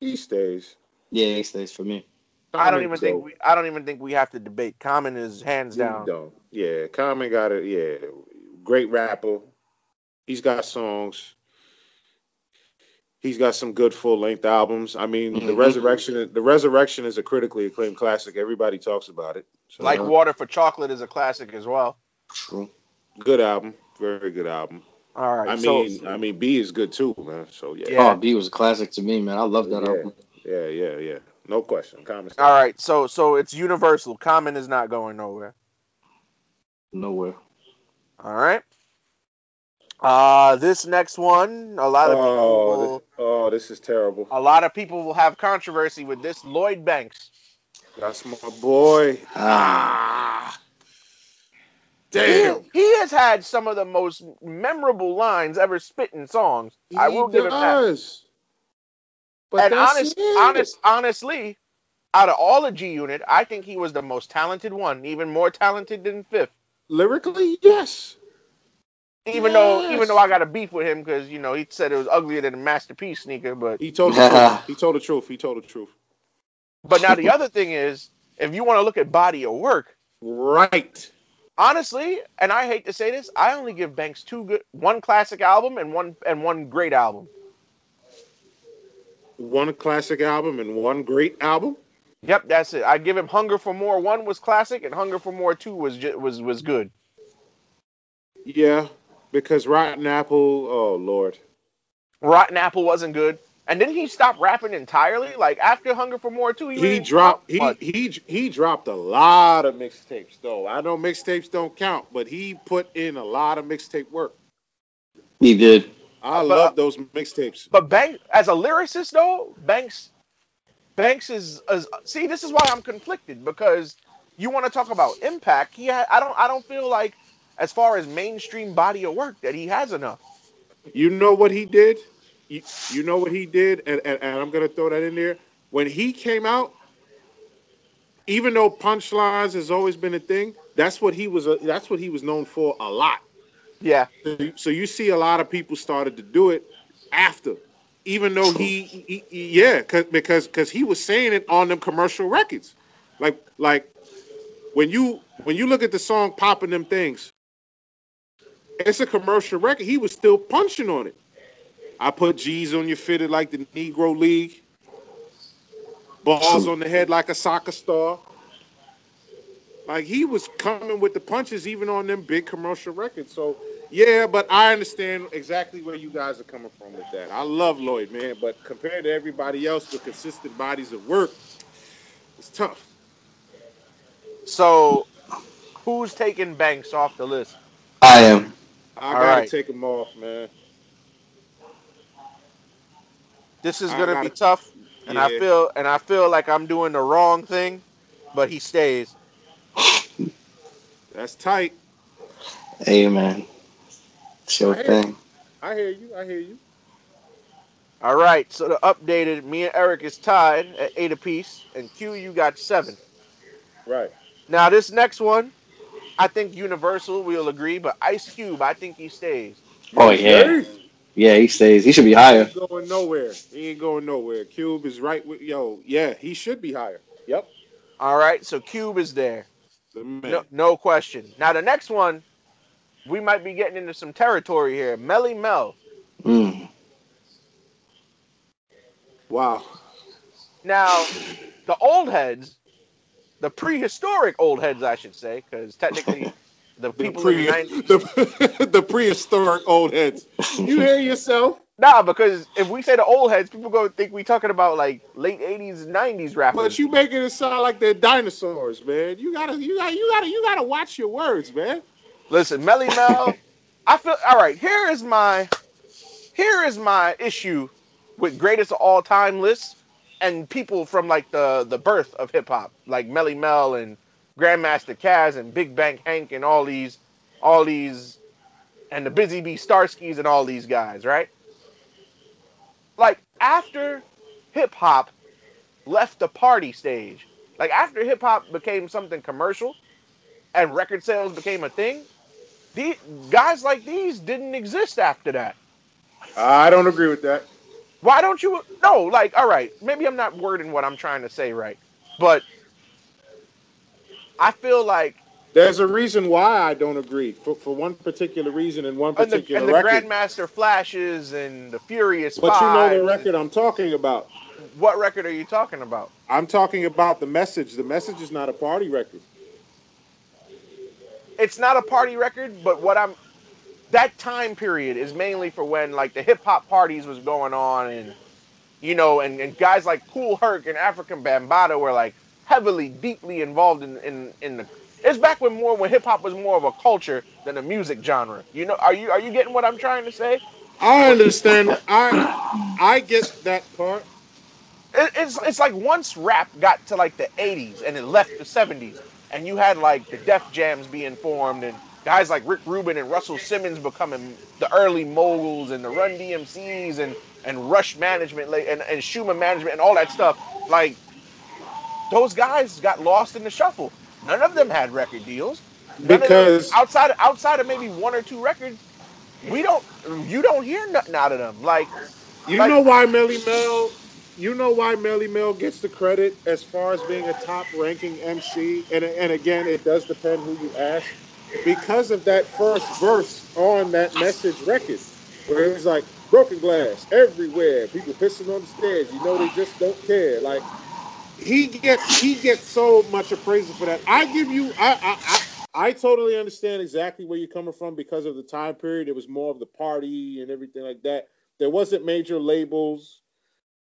Speaker 3: He stays.
Speaker 5: Yeah, he stays for me.
Speaker 2: I don't
Speaker 3: Common
Speaker 2: even think we. I don't even think we have to debate. Common is hands down.
Speaker 3: don't. Yeah, Common got it. Yeah, great rapper. He's got songs. He's got some good full length albums. I mean, the
Speaker 5: Mhm.
Speaker 3: Resurrection. The Resurrection is a critically acclaimed classic. Everybody talks about it. So,
Speaker 2: Like. Water for Chocolate is a classic as well.
Speaker 5: True.
Speaker 3: good album. Very good album.
Speaker 2: All right,
Speaker 3: I
Speaker 2: so
Speaker 3: mean, I mean, Be is good too, man. So yeah,
Speaker 2: Yeah.
Speaker 5: Oh, Be was a classic to me, man. I love that
Speaker 3: Yeah.
Speaker 5: album.
Speaker 3: yeah, yeah, yeah. No question. Common.
Speaker 2: all right, so so it's universal. Common is not going nowhere.
Speaker 5: Nowhere.
Speaker 2: All right. Uh, this next one, a lot of people,
Speaker 3: Oh,
Speaker 2: will,
Speaker 3: this, oh, this is terrible.
Speaker 2: a lot of people will have controversy with this. Lloyd Banks.
Speaker 3: That's my boy.
Speaker 5: Ah.
Speaker 3: Damn.
Speaker 2: He, he has had some of the most memorable lines ever spit in songs. I will
Speaker 3: he
Speaker 2: give him that.
Speaker 3: But
Speaker 2: and honest,
Speaker 3: it.
Speaker 2: honest, honestly, out of all the G Unit, I think he was the most talented one, even more talented than Fif.
Speaker 3: lyrically, yes.
Speaker 2: Even though, even though I got a beef with him because you know he said it was uglier than a Master P sneaker, but
Speaker 3: He told the truth. He told the truth. He told the truth.
Speaker 2: but now the other thing is, if you want to look at body of work,
Speaker 3: Right.
Speaker 2: honestly, and I hate to say this, I only give Banks two good, one classic album and one and one great album.
Speaker 3: One classic album and one great album.
Speaker 2: Yep, that's it. I give him Hunger for More. One was classic, and Hunger for More two was ju- was was good.
Speaker 3: Yeah, because Rotten Apple. Oh Lord.
Speaker 2: Rotten Apple wasn't good, and then he stopped rapping entirely. Like after Hunger for More two, he,
Speaker 3: He
Speaker 2: really
Speaker 3: dropped. He he he dropped a lot of mixtapes though. I know mixtapes don't count, but he put in a lot of mixtape work.
Speaker 5: He did.
Speaker 3: I
Speaker 2: But-
Speaker 3: love uh, those mixtapes.
Speaker 2: But Banks, as a lyricist though, Banks, Banks is, is see. This is why I'm conflicted because you want to talk about impact. He, ha- I don't, I don't feel like as far as mainstream body of work that he has enough.
Speaker 3: You know what he did? You, you know what he did, and, and, and I'm gonna throw that in there. When he came out, even though punchlines has always been a thing, that's what he was. Uh, that's what he was known for a lot.
Speaker 2: Yeah,
Speaker 3: So you see a lot of people started to do it after, even though he, he, he- yeah, 'cause- because because he was saying it on them commercial records, like like when you when you look at the song "Popping Them Things," it's a commercial record. He was still punching on it. I put G's on your fitted like the Negro League, balls on the head like a soccer star. Like he was coming with the punches even on them big commercial records. So yeah, but I understand exactly where you guys are coming from with that. I love Lloyd, man, but compared to everybody else with consistent bodies of work, it's tough.
Speaker 2: So, who's taking Banks off the list?
Speaker 5: I am.
Speaker 3: I
Speaker 2: All
Speaker 3: gotta
Speaker 2: right.
Speaker 3: take him off, man.
Speaker 2: This is
Speaker 3: I
Speaker 2: gonna
Speaker 3: gotta-
Speaker 2: be tough, and I feel and I feel like I'm doing the wrong thing, but he stays.
Speaker 3: That's tight.
Speaker 5: Hey, man. It's your
Speaker 3: Hey.
Speaker 5: thing.
Speaker 3: I hear you. I hear you.
Speaker 2: All right, so the updated, me and Eric is tied at eight apiece, and Q, you got seven.
Speaker 3: Right.
Speaker 2: Now this next one, I think Universal will agree, but Ice Cube, I think he stays.
Speaker 5: Oh, yeah.
Speaker 3: Hey,
Speaker 5: Yeah, he stays. He should be higher.
Speaker 3: ain't going nowhere. He ain't going nowhere. Cube is right with yo. Yeah, he should be higher. Yep.
Speaker 2: All right, so Cube is there,
Speaker 3: The man.
Speaker 2: no, no question. Now the next one, we might be getting into some territory here. Melle Mel.
Speaker 5: Mm.
Speaker 3: Wow.
Speaker 2: Now, the old heads, the prehistoric old heads, I should say, because technically the
Speaker 3: The,
Speaker 2: people
Speaker 3: pre-
Speaker 2: in the 90s.
Speaker 3: the, the prehistoric old heads. You hear yourself?
Speaker 2: Nah, because if we say the old heads, people go think we talking about like late 80s 90s rappers.
Speaker 3: But you making it sound like they're dinosaurs, man. You gotta, you gotta, you gotta, you gotta watch your words, man.
Speaker 2: Listen, Melle Mel, I feel all right. Here is my here is my issue with greatest of all time lists and people from like the the birth of hip hop, like Melle Mel and Grandmaster Caz and Big Bank Hank and all these all these and the Busy Bee Starskis and all these guys, right? Like after hip hop left the party stage, like after hip hop became something commercial and record sales became a thing, the guys like these didn't exist after that.
Speaker 3: I don't agree with that.
Speaker 2: Why don't you? No, like, all right, maybe I'm not wording what I'm trying to say right, but I feel like
Speaker 3: There's a reason why I don't agree for, for one particular reason and one
Speaker 2: and the,
Speaker 3: particular
Speaker 2: and the
Speaker 3: record.
Speaker 2: Grandmaster Flashes and the Furious
Speaker 3: But you know the record I'm talking about.
Speaker 2: What record are you talking about?
Speaker 3: I'm talking about the message. The message is not a party record.
Speaker 2: It's not a party record, but what I'm that time period is mainly for when like the hip hop parties was going on and you know and, and guys like Kool Herc and Afrika Bambaataa were like heavily deeply involved in in, in the it's back when more when hip hop was more of a culture than a music genre. You know, are you are you getting what I'm trying to say?
Speaker 3: I understand. I I get that part.
Speaker 2: It, it's it's like once rap got to like the 80s and it left the 70s, and you had like the Def Jams being formed and guys like Rick Rubin and Russell Simmons becoming the early moguls and the Run DMCs and and Rush Management and and Schumann Management and all that stuff. Like those guys got lost in the shuffle. None of them had record deals. None them-
Speaker 3: Because-
Speaker 2: outside outside of maybe one or two records, we don't you don't hear nothing out of them. Like
Speaker 3: You
Speaker 2: Like-
Speaker 3: know why Melle Mel? You know why Melle Mel gets the credit as far as being a top ranking MC? And and again, it does depend who you ask. Because of that first verse on that message record, where it was like broken glass everywhere, people pissing on the stairs. You know they just don't care. Like he gets he gets so much appraisal for that. I give you I I. I I totally understand exactly where you're coming from because of the time period. It was more of the party and everything like that. There wasn't major labels.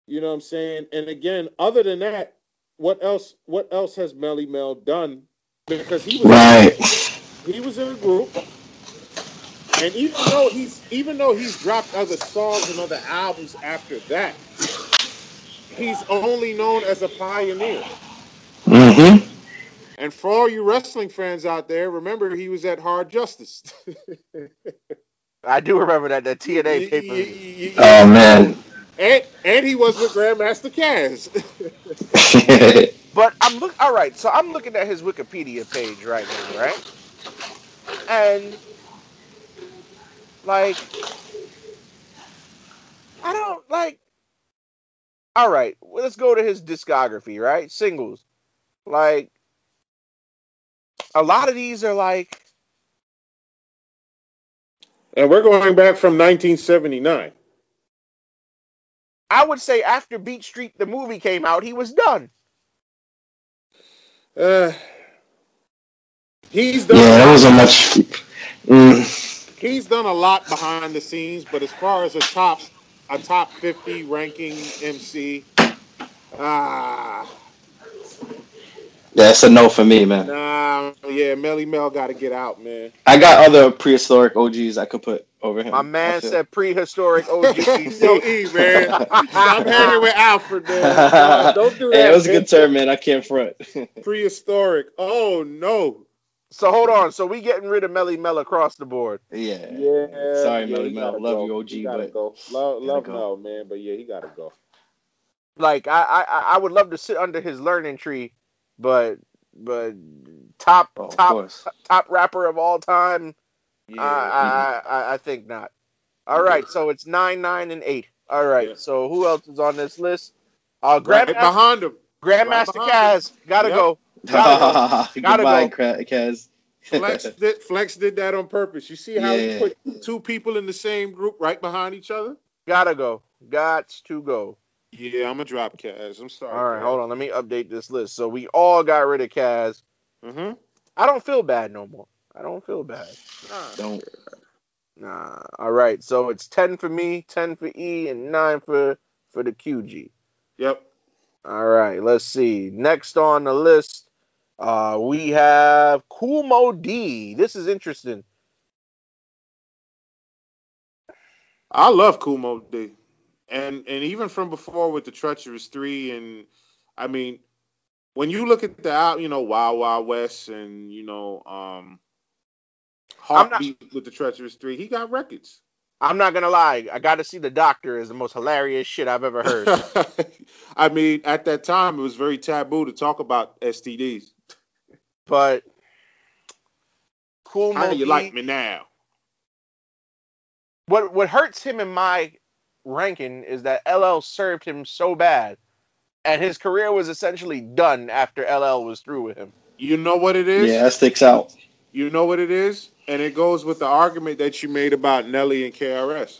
Speaker 3: You know what I'm saying? And again, other than that, what else what else has Melle Mel done? Because he was
Speaker 5: Right.
Speaker 3: he was in a group. And even though he's even though he's dropped other songs and other albums after that, he's only known as a pioneer.
Speaker 5: Mm-hmm.
Speaker 3: And for all you wrestling fans out there, remember he was at Hard Justice.
Speaker 2: I do remember that that TNA paper.
Speaker 5: Oh man.
Speaker 3: And and he was with Grandmaster Caz.
Speaker 2: But I'm look all right. So I'm looking at his Wikipedia page right now, right? And like, I don't like. All right, well, let's go to his discography, right? Singles, like, a lot of these are like,
Speaker 3: and we're going back from 1979.
Speaker 2: I would say after Beat Street the movie came out, he was done.
Speaker 3: Uh, he's done.
Speaker 5: yeah, that was a much. Mm,
Speaker 3: He's done a lot behind the scenes, but as far as a top a top 50 ranking MC, ah,
Speaker 5: that's a no for me, man.
Speaker 3: nah, yeah, Melle Mel got to get out, man.
Speaker 5: I got other prehistoric OGs I could put over him.
Speaker 2: My man
Speaker 5: feel.
Speaker 2: said prehistoric OGs.
Speaker 3: Yo, E, man, I'm hanging with Alfred, man. Nah, don't do that.
Speaker 5: Hey, it was a good term, man. I can't front.
Speaker 3: Prehistoric. Oh no.
Speaker 2: so hold on. So we getting rid of Melle Mel across the board.
Speaker 5: yeah.
Speaker 3: Yeah.
Speaker 5: Sorry,
Speaker 3: yeah, Melle
Speaker 5: Mel. Love
Speaker 3: go.
Speaker 5: you, OG,
Speaker 3: He gotta
Speaker 5: but
Speaker 3: go. Love,
Speaker 5: gotta
Speaker 3: love
Speaker 5: go.
Speaker 3: Mel, man, but yeah, he gotta go.
Speaker 2: like I, I I would love to sit under his learning tree, but but top
Speaker 5: Oh,
Speaker 2: top
Speaker 5: course.
Speaker 2: top rapper of all time,
Speaker 3: Yeah.
Speaker 2: I, I I I think not. All right, so it's nine, nine, and eight. All right,
Speaker 3: Yeah.
Speaker 2: so who else is on this list? Uh,
Speaker 3: right
Speaker 2: Grandmaster,
Speaker 3: behind him.
Speaker 2: Grandmaster
Speaker 3: right
Speaker 2: Caz, gotta
Speaker 3: Yep.
Speaker 2: go. Gotta
Speaker 5: Goodbye,
Speaker 2: go.
Speaker 5: Caz.
Speaker 3: Flex did Flex did that on purpose. You see how
Speaker 5: Yeah.
Speaker 3: he put two people in the same group right behind each other?
Speaker 2: Gotta go. Gots to go.
Speaker 3: Yeah, I'm a drop Caz. I'm sorry.
Speaker 2: All right, hold on. Let me update this list. So we all got rid of Caz.
Speaker 3: Mm-hmm.
Speaker 2: I don't feel bad no more. I don't feel bad.
Speaker 5: Don't.
Speaker 2: Nah. All right. So it's ten for me, ten for E, and nine for for the QG.
Speaker 3: Yep.
Speaker 2: All right. Let's see. Next on the list, uh, we have Kool Moe Dee. This is interesting.
Speaker 3: I love Kool Moe Dee. And and even from before with the Treacherous Three, and I mean, when you look at the out, you know, Wild Wild West and you know, um
Speaker 2: I'm not-
Speaker 3: Heartbeat with the Treacherous Three, he got records.
Speaker 2: I'm not gonna lie. I got to see the doctor is the most hilarious shit I've ever heard.
Speaker 3: I mean, at that time it was very taboo to talk about STDs.
Speaker 2: but cool
Speaker 3: How do you like me now?
Speaker 2: what what hurts him in my ranking is that LL served him so bad, and his career was essentially done after LL was through with him.
Speaker 3: You know what it is?
Speaker 5: Yeah, that sticks out.
Speaker 3: You know what it is? And it goes with the argument that you made about Nelly and KRS.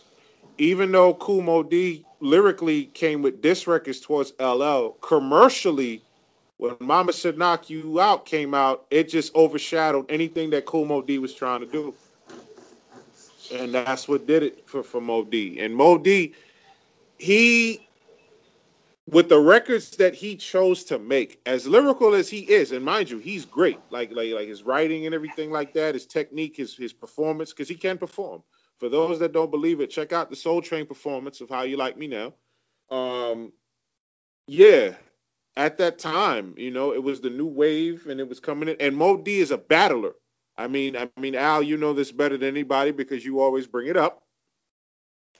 Speaker 3: Even though Kool Moe Dee lyrically came with diss records towards LL, commercially, when Mama Should Knock You Out came out, it just overshadowed anything that Kool Moe Dee was trying to do. And that's what did it for, for Moe Dee. And Moe Dee, he with the records that he chose to make, as lyrical as he is, and mind you, he's great. Like like like his writing and everything like that, his technique, his his performance, because he can perform. For those that don't believe it, check out the Soul Train performance of How You Like Me Now. Um, yeah, at that time, you know, it was the new wave and it was coming in. And Mo D is a battler. I mean, I mean, Al, you know this better than anybody because you always bring it up.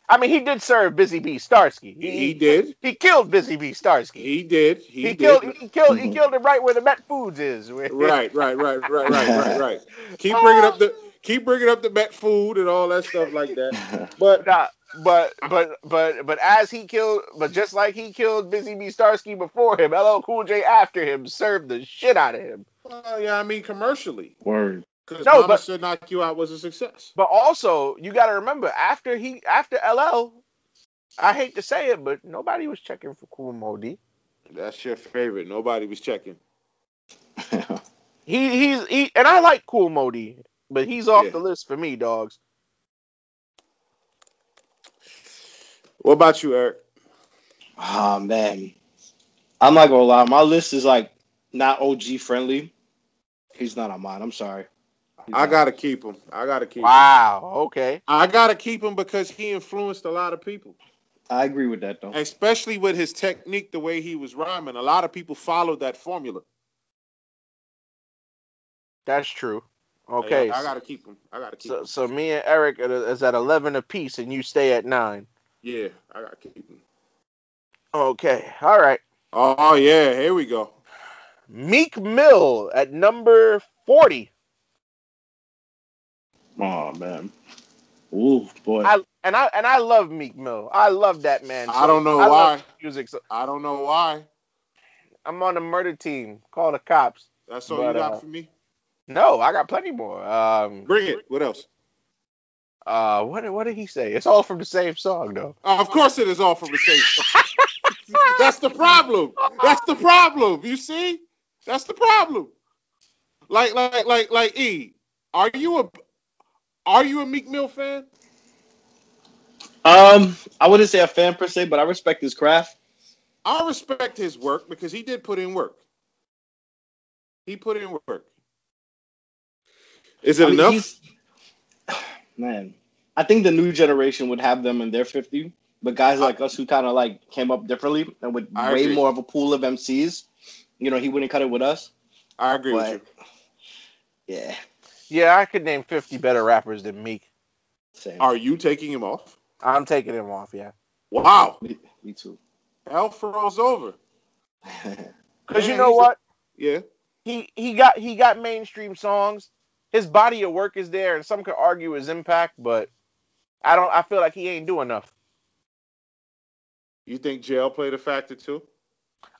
Speaker 2: I mean, he did serve Busy Bee Starski.
Speaker 3: He, he did.
Speaker 2: He killed Busy Bee Starski.
Speaker 3: He did. He,
Speaker 2: He,
Speaker 3: did.
Speaker 2: killed. He killed. He
Speaker 5: Mhm.
Speaker 2: killed him right where the Met Foods is.
Speaker 3: right, right, right, right, right, right, right. Keep bringing up the keep bringing up the Met food and all that stuff like that. But
Speaker 2: Nah, but but but but as he killed, but just like he killed Busy Bee Starski before him, LL Cool J after him served the shit out of him.
Speaker 3: well, yeah, I mean commercially,
Speaker 5: Word.
Speaker 3: Because
Speaker 2: No,
Speaker 3: Mama
Speaker 2: but-
Speaker 3: Should Knock You Out was a success.
Speaker 2: But also, you got to remember after he after LL, I hate to say it, but nobody was checking for Kool Moe Dee.
Speaker 3: That's your favorite. Nobody was checking.
Speaker 2: He he's he and I like Kool Moe Dee, but he's off
Speaker 3: Yeah.
Speaker 2: the list for me, dogs.
Speaker 3: What about you, Eric?
Speaker 5: Oh man, I'm not gonna lie. My list is like not OG friendly. He's not on mine. I'm sorry. He's
Speaker 3: I gotta keep him. I gotta keep him.
Speaker 2: Wow. Okay.
Speaker 3: I gotta keep him because he influenced a lot of people,
Speaker 5: I agree with that though.
Speaker 3: especially with his technique, the way he was rhyming. A lot of people followed that formula.
Speaker 2: That's true. Okay.
Speaker 3: I, I gotta keep him. I gotta keep
Speaker 2: So
Speaker 3: him.
Speaker 2: so me and Eric is at eleven apiece, and you stay at nine.
Speaker 3: Yeah, I gotta keep him.
Speaker 2: Okay. All right.
Speaker 3: Oh yeah, here we go.
Speaker 2: Meek Mill at number forty.
Speaker 5: Oh man. Ooh boy.
Speaker 2: I and I and I love Meek Mill. I love that man.
Speaker 3: I don't know
Speaker 2: I
Speaker 3: why.
Speaker 2: his music. So
Speaker 3: I don't know why.
Speaker 2: I'm on the murder team. Call the cops.
Speaker 3: That's all
Speaker 2: But,
Speaker 3: you got
Speaker 2: uh,
Speaker 3: for me.
Speaker 2: No, I got plenty more. Um,
Speaker 3: Bring it. What else?
Speaker 2: uh, what did- what did he say? It's all from the same song though.
Speaker 3: Uh, of course, it is all from the same. Song. That's the problem. That's the problem. You see? That's the problem. Like, like, like, like. E, are you a, are you a Meek Mill fan?
Speaker 5: Um, I wouldn't say a fan per se, but I respect his craft.
Speaker 3: I respect his work because he did put in work. He put in work. Is it
Speaker 5: I mean,
Speaker 3: enough?
Speaker 5: Man, I think the new generation would have them in their 50, but guys like us who kind of like came up differently and with
Speaker 3: I
Speaker 5: way
Speaker 3: agree.
Speaker 5: more of a pool of MCs, you know, he wouldn't cut it with us.
Speaker 3: I agree
Speaker 5: But
Speaker 3: with
Speaker 5: yeah,
Speaker 2: Yeah, I could name 50 better rappers than Meek.
Speaker 5: same.
Speaker 3: Are you taking him off?
Speaker 2: I'm taking him off. Yeah,
Speaker 3: Wow.
Speaker 5: Me, me too.
Speaker 3: Hell froze over.
Speaker 2: because
Speaker 3: Yeah,
Speaker 2: you know
Speaker 3: he's a-
Speaker 2: what?
Speaker 3: Yeah.
Speaker 2: He he got he got mainstream songs. His body of work is there, and some could argue his impact, but I don't. I feel like he ain't do enough.
Speaker 3: You think jail played a factor too?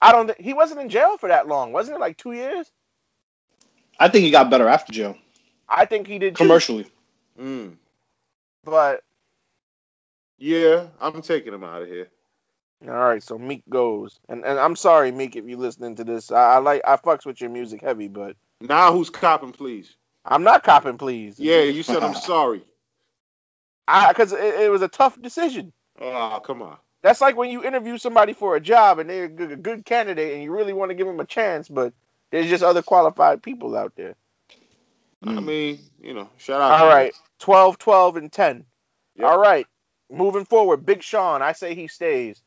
Speaker 2: I don't. thi- He wasn't in jail for that long, wasn't it? Like two years.
Speaker 5: I think he got better after jail.
Speaker 2: I think he did too,
Speaker 5: commercially.
Speaker 3: Mm.
Speaker 2: but
Speaker 3: Yeah, I'm taking him out of here.
Speaker 2: all right. So Meek goes, and and I'm sorry, Meek, if you're listening to this. I, I like I fucks with your music heavy, but
Speaker 3: Now who's copping, please?
Speaker 2: I'm not copping, please.
Speaker 3: Yeah, you said I'm sorry.
Speaker 2: I because it, it was a tough decision.
Speaker 3: Oh, come on.
Speaker 2: That's like when you interview somebody for a job and they're a good, a good candidate and you really want to give them a chance, but there's just other qualified people out there.
Speaker 3: I
Speaker 5: Mm.
Speaker 3: mean, you know, shout out.
Speaker 2: All
Speaker 3: to
Speaker 2: right, 12, 12, and 10.
Speaker 3: Yep.
Speaker 2: All right, moving forward, Big Sean, I say he stays.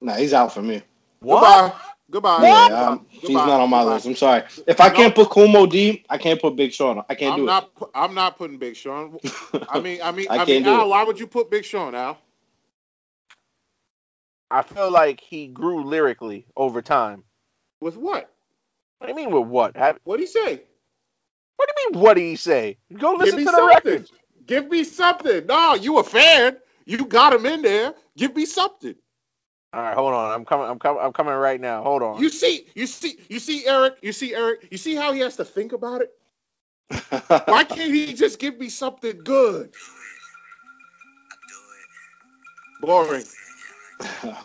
Speaker 5: Nah, he's out for me.
Speaker 3: Goodbye. Goodbye.
Speaker 2: What?
Speaker 5: Yeah, um, he's not on my
Speaker 3: Goodbye.
Speaker 5: list. I'm sorry. If I
Speaker 3: No.
Speaker 5: can't put Kool Moe Dee, I can't put Big Sean. I can't
Speaker 3: I'm
Speaker 5: do
Speaker 3: not. pu- I'm not putting Big Sean.
Speaker 5: it.
Speaker 3: I mean, I mean,
Speaker 5: I
Speaker 3: I,
Speaker 5: can't
Speaker 3: mean,
Speaker 5: do
Speaker 3: Al,
Speaker 5: it.
Speaker 3: why would you put Big Sean, Al?
Speaker 2: I feel like he grew lyrically over time.
Speaker 3: With what?
Speaker 2: What do you mean with what? Have,
Speaker 3: What'd he say?
Speaker 2: what do you mean? What did he say? Go listen to the
Speaker 3: something.
Speaker 2: record.
Speaker 3: Give me something. No, you a fan. You got him in there. Give me something.
Speaker 2: All right, hold on. I'm coming. I'm coming. I'm coming right now. Hold on.
Speaker 3: You see, you see, you see, Eric. You see, Eric. You see how he has to think about it. Why can't he just give me something good? Boring.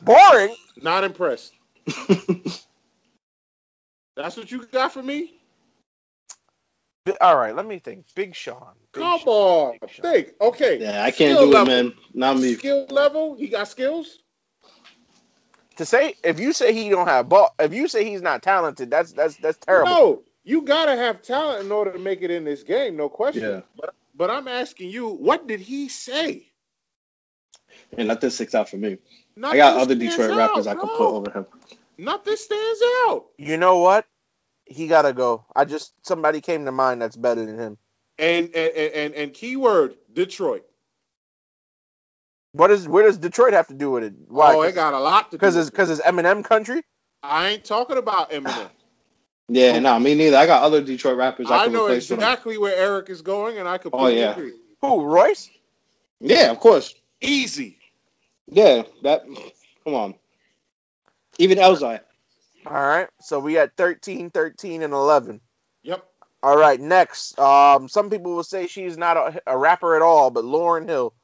Speaker 2: Boring.
Speaker 3: Not impressed. That's what you got for me?
Speaker 2: All right, let me think. Big Sean. Big
Speaker 3: Come
Speaker 2: Sean,
Speaker 3: on.
Speaker 2: Big Sean.
Speaker 3: Think. Okay.
Speaker 5: yeah, I can't
Speaker 3: Skill
Speaker 5: do it,
Speaker 3: level.
Speaker 5: man. Not me.
Speaker 3: Skill level. He got skills.
Speaker 2: To say if you say he don't have ball, if you say he's not talented, that's that's that's terrible.
Speaker 3: No, you gotta have talent in order to make it in this game, no question.
Speaker 5: Yeah.
Speaker 3: But but I'm asking you, what did he say?
Speaker 5: And nothing sticks out for me.
Speaker 3: Nothing
Speaker 5: I got other
Speaker 3: stands
Speaker 5: Detroit rappers
Speaker 3: out,
Speaker 5: I could put over him.
Speaker 3: Nothing stands out.
Speaker 2: You know what? He gotta go. I just somebody came to mind that's better than him.
Speaker 3: And and and, and, and keyword Detroit.
Speaker 2: What is where does Detroit have to do with it? Why?
Speaker 3: Oh, it got a lot to do.
Speaker 2: because
Speaker 3: with
Speaker 2: it's
Speaker 3: it.
Speaker 2: because it's Eminem country.
Speaker 3: I ain't talking about Eminem.
Speaker 5: Yeah, no, me neither. I got other Detroit rappers I,
Speaker 3: I know
Speaker 5: replace with him.
Speaker 3: exactly where Eric is going, and I could.
Speaker 5: Oh,
Speaker 3: completely
Speaker 5: yeah.
Speaker 3: agree.
Speaker 2: Who? Royce?
Speaker 5: Yeah, of course.
Speaker 3: Easy.
Speaker 5: Yeah, that. Come on. Even Elzhi.
Speaker 2: All right. So we got 13, 13, and 11.
Speaker 3: Yep.
Speaker 2: All right. Next, um, some people will say she's not a, a rapper at all, but Lauryn Hill.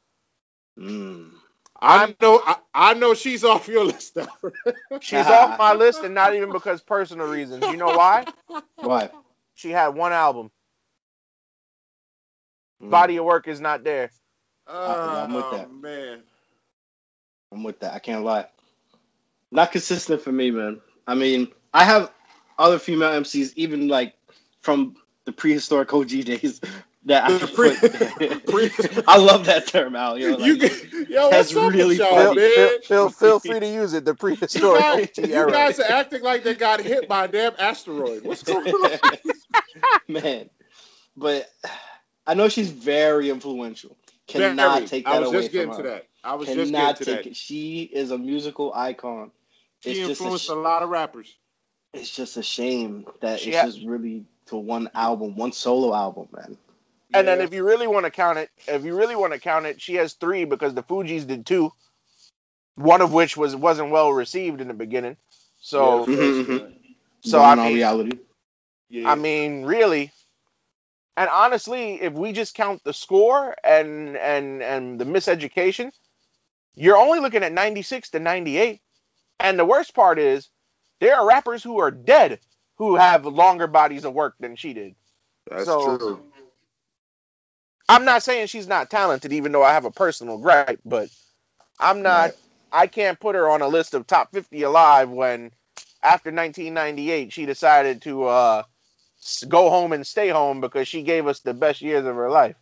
Speaker 5: Mm.
Speaker 3: I know. I, I know she's off your list now.
Speaker 2: She's off my list, and not even because personal reasons. You know why?
Speaker 5: Why?
Speaker 2: She had one album.
Speaker 5: Mm.
Speaker 2: Body of work is not there.
Speaker 3: Oh
Speaker 5: I'm with that.
Speaker 3: man.
Speaker 5: I'm with that. I can't lie. Not consistent for me, man. I mean, I have other female MCs, even like from the prehistoric OG days. That I,
Speaker 3: pre-
Speaker 5: put-
Speaker 3: pre-
Speaker 5: I love that term, Al. Yo, like,
Speaker 3: you get, yo,
Speaker 5: that's
Speaker 3: what's up
Speaker 5: really
Speaker 3: with y'all,
Speaker 2: Feel,
Speaker 5: funny.
Speaker 3: man?
Speaker 2: feel, feel, feel free to use it. The
Speaker 3: You
Speaker 2: prehistoric
Speaker 3: guys,
Speaker 2: OT
Speaker 3: you guys are acting like they got hit by a damn asteroid. What's going on?
Speaker 5: man. But I know she's very influential. Cannot
Speaker 3: Very.
Speaker 5: take
Speaker 3: I
Speaker 5: that
Speaker 3: was
Speaker 5: away
Speaker 3: just
Speaker 5: from
Speaker 3: getting
Speaker 5: her.
Speaker 3: to that. I was just getting
Speaker 5: Cannot
Speaker 3: to
Speaker 5: take
Speaker 3: that.
Speaker 5: it. She is a musical icon.
Speaker 3: She
Speaker 5: It's just a
Speaker 3: influenced
Speaker 5: sh-
Speaker 3: a lot of rappers.
Speaker 5: It's just a shame that
Speaker 2: She
Speaker 5: it's
Speaker 2: ha-
Speaker 5: just really to one album, one solo album, man.
Speaker 2: And then if you really want to count it, if you really want to count it, she has three because the Fugees did two. One of which was wasn't well received in the beginning. So
Speaker 3: Yeah,
Speaker 5: Mhm,
Speaker 3: first,
Speaker 5: mhm.
Speaker 2: so
Speaker 5: Born
Speaker 2: I
Speaker 5: on
Speaker 2: mean,
Speaker 5: reality.
Speaker 3: yeah.
Speaker 2: I mean, really. And honestly, if we just count the score and and and the miseducation, you're only looking at 96 to 98. And the worst part is, there are rappers who are dead who have longer bodies of work than she did.
Speaker 3: that's
Speaker 2: so-
Speaker 3: true.
Speaker 2: I'm not saying she's not talented, even though I have a personal gripe, but I'm not. I can't put her on a list of top 50 alive when, after 1998, she decided to uh, go home and stay home because she gave us the best years of her life.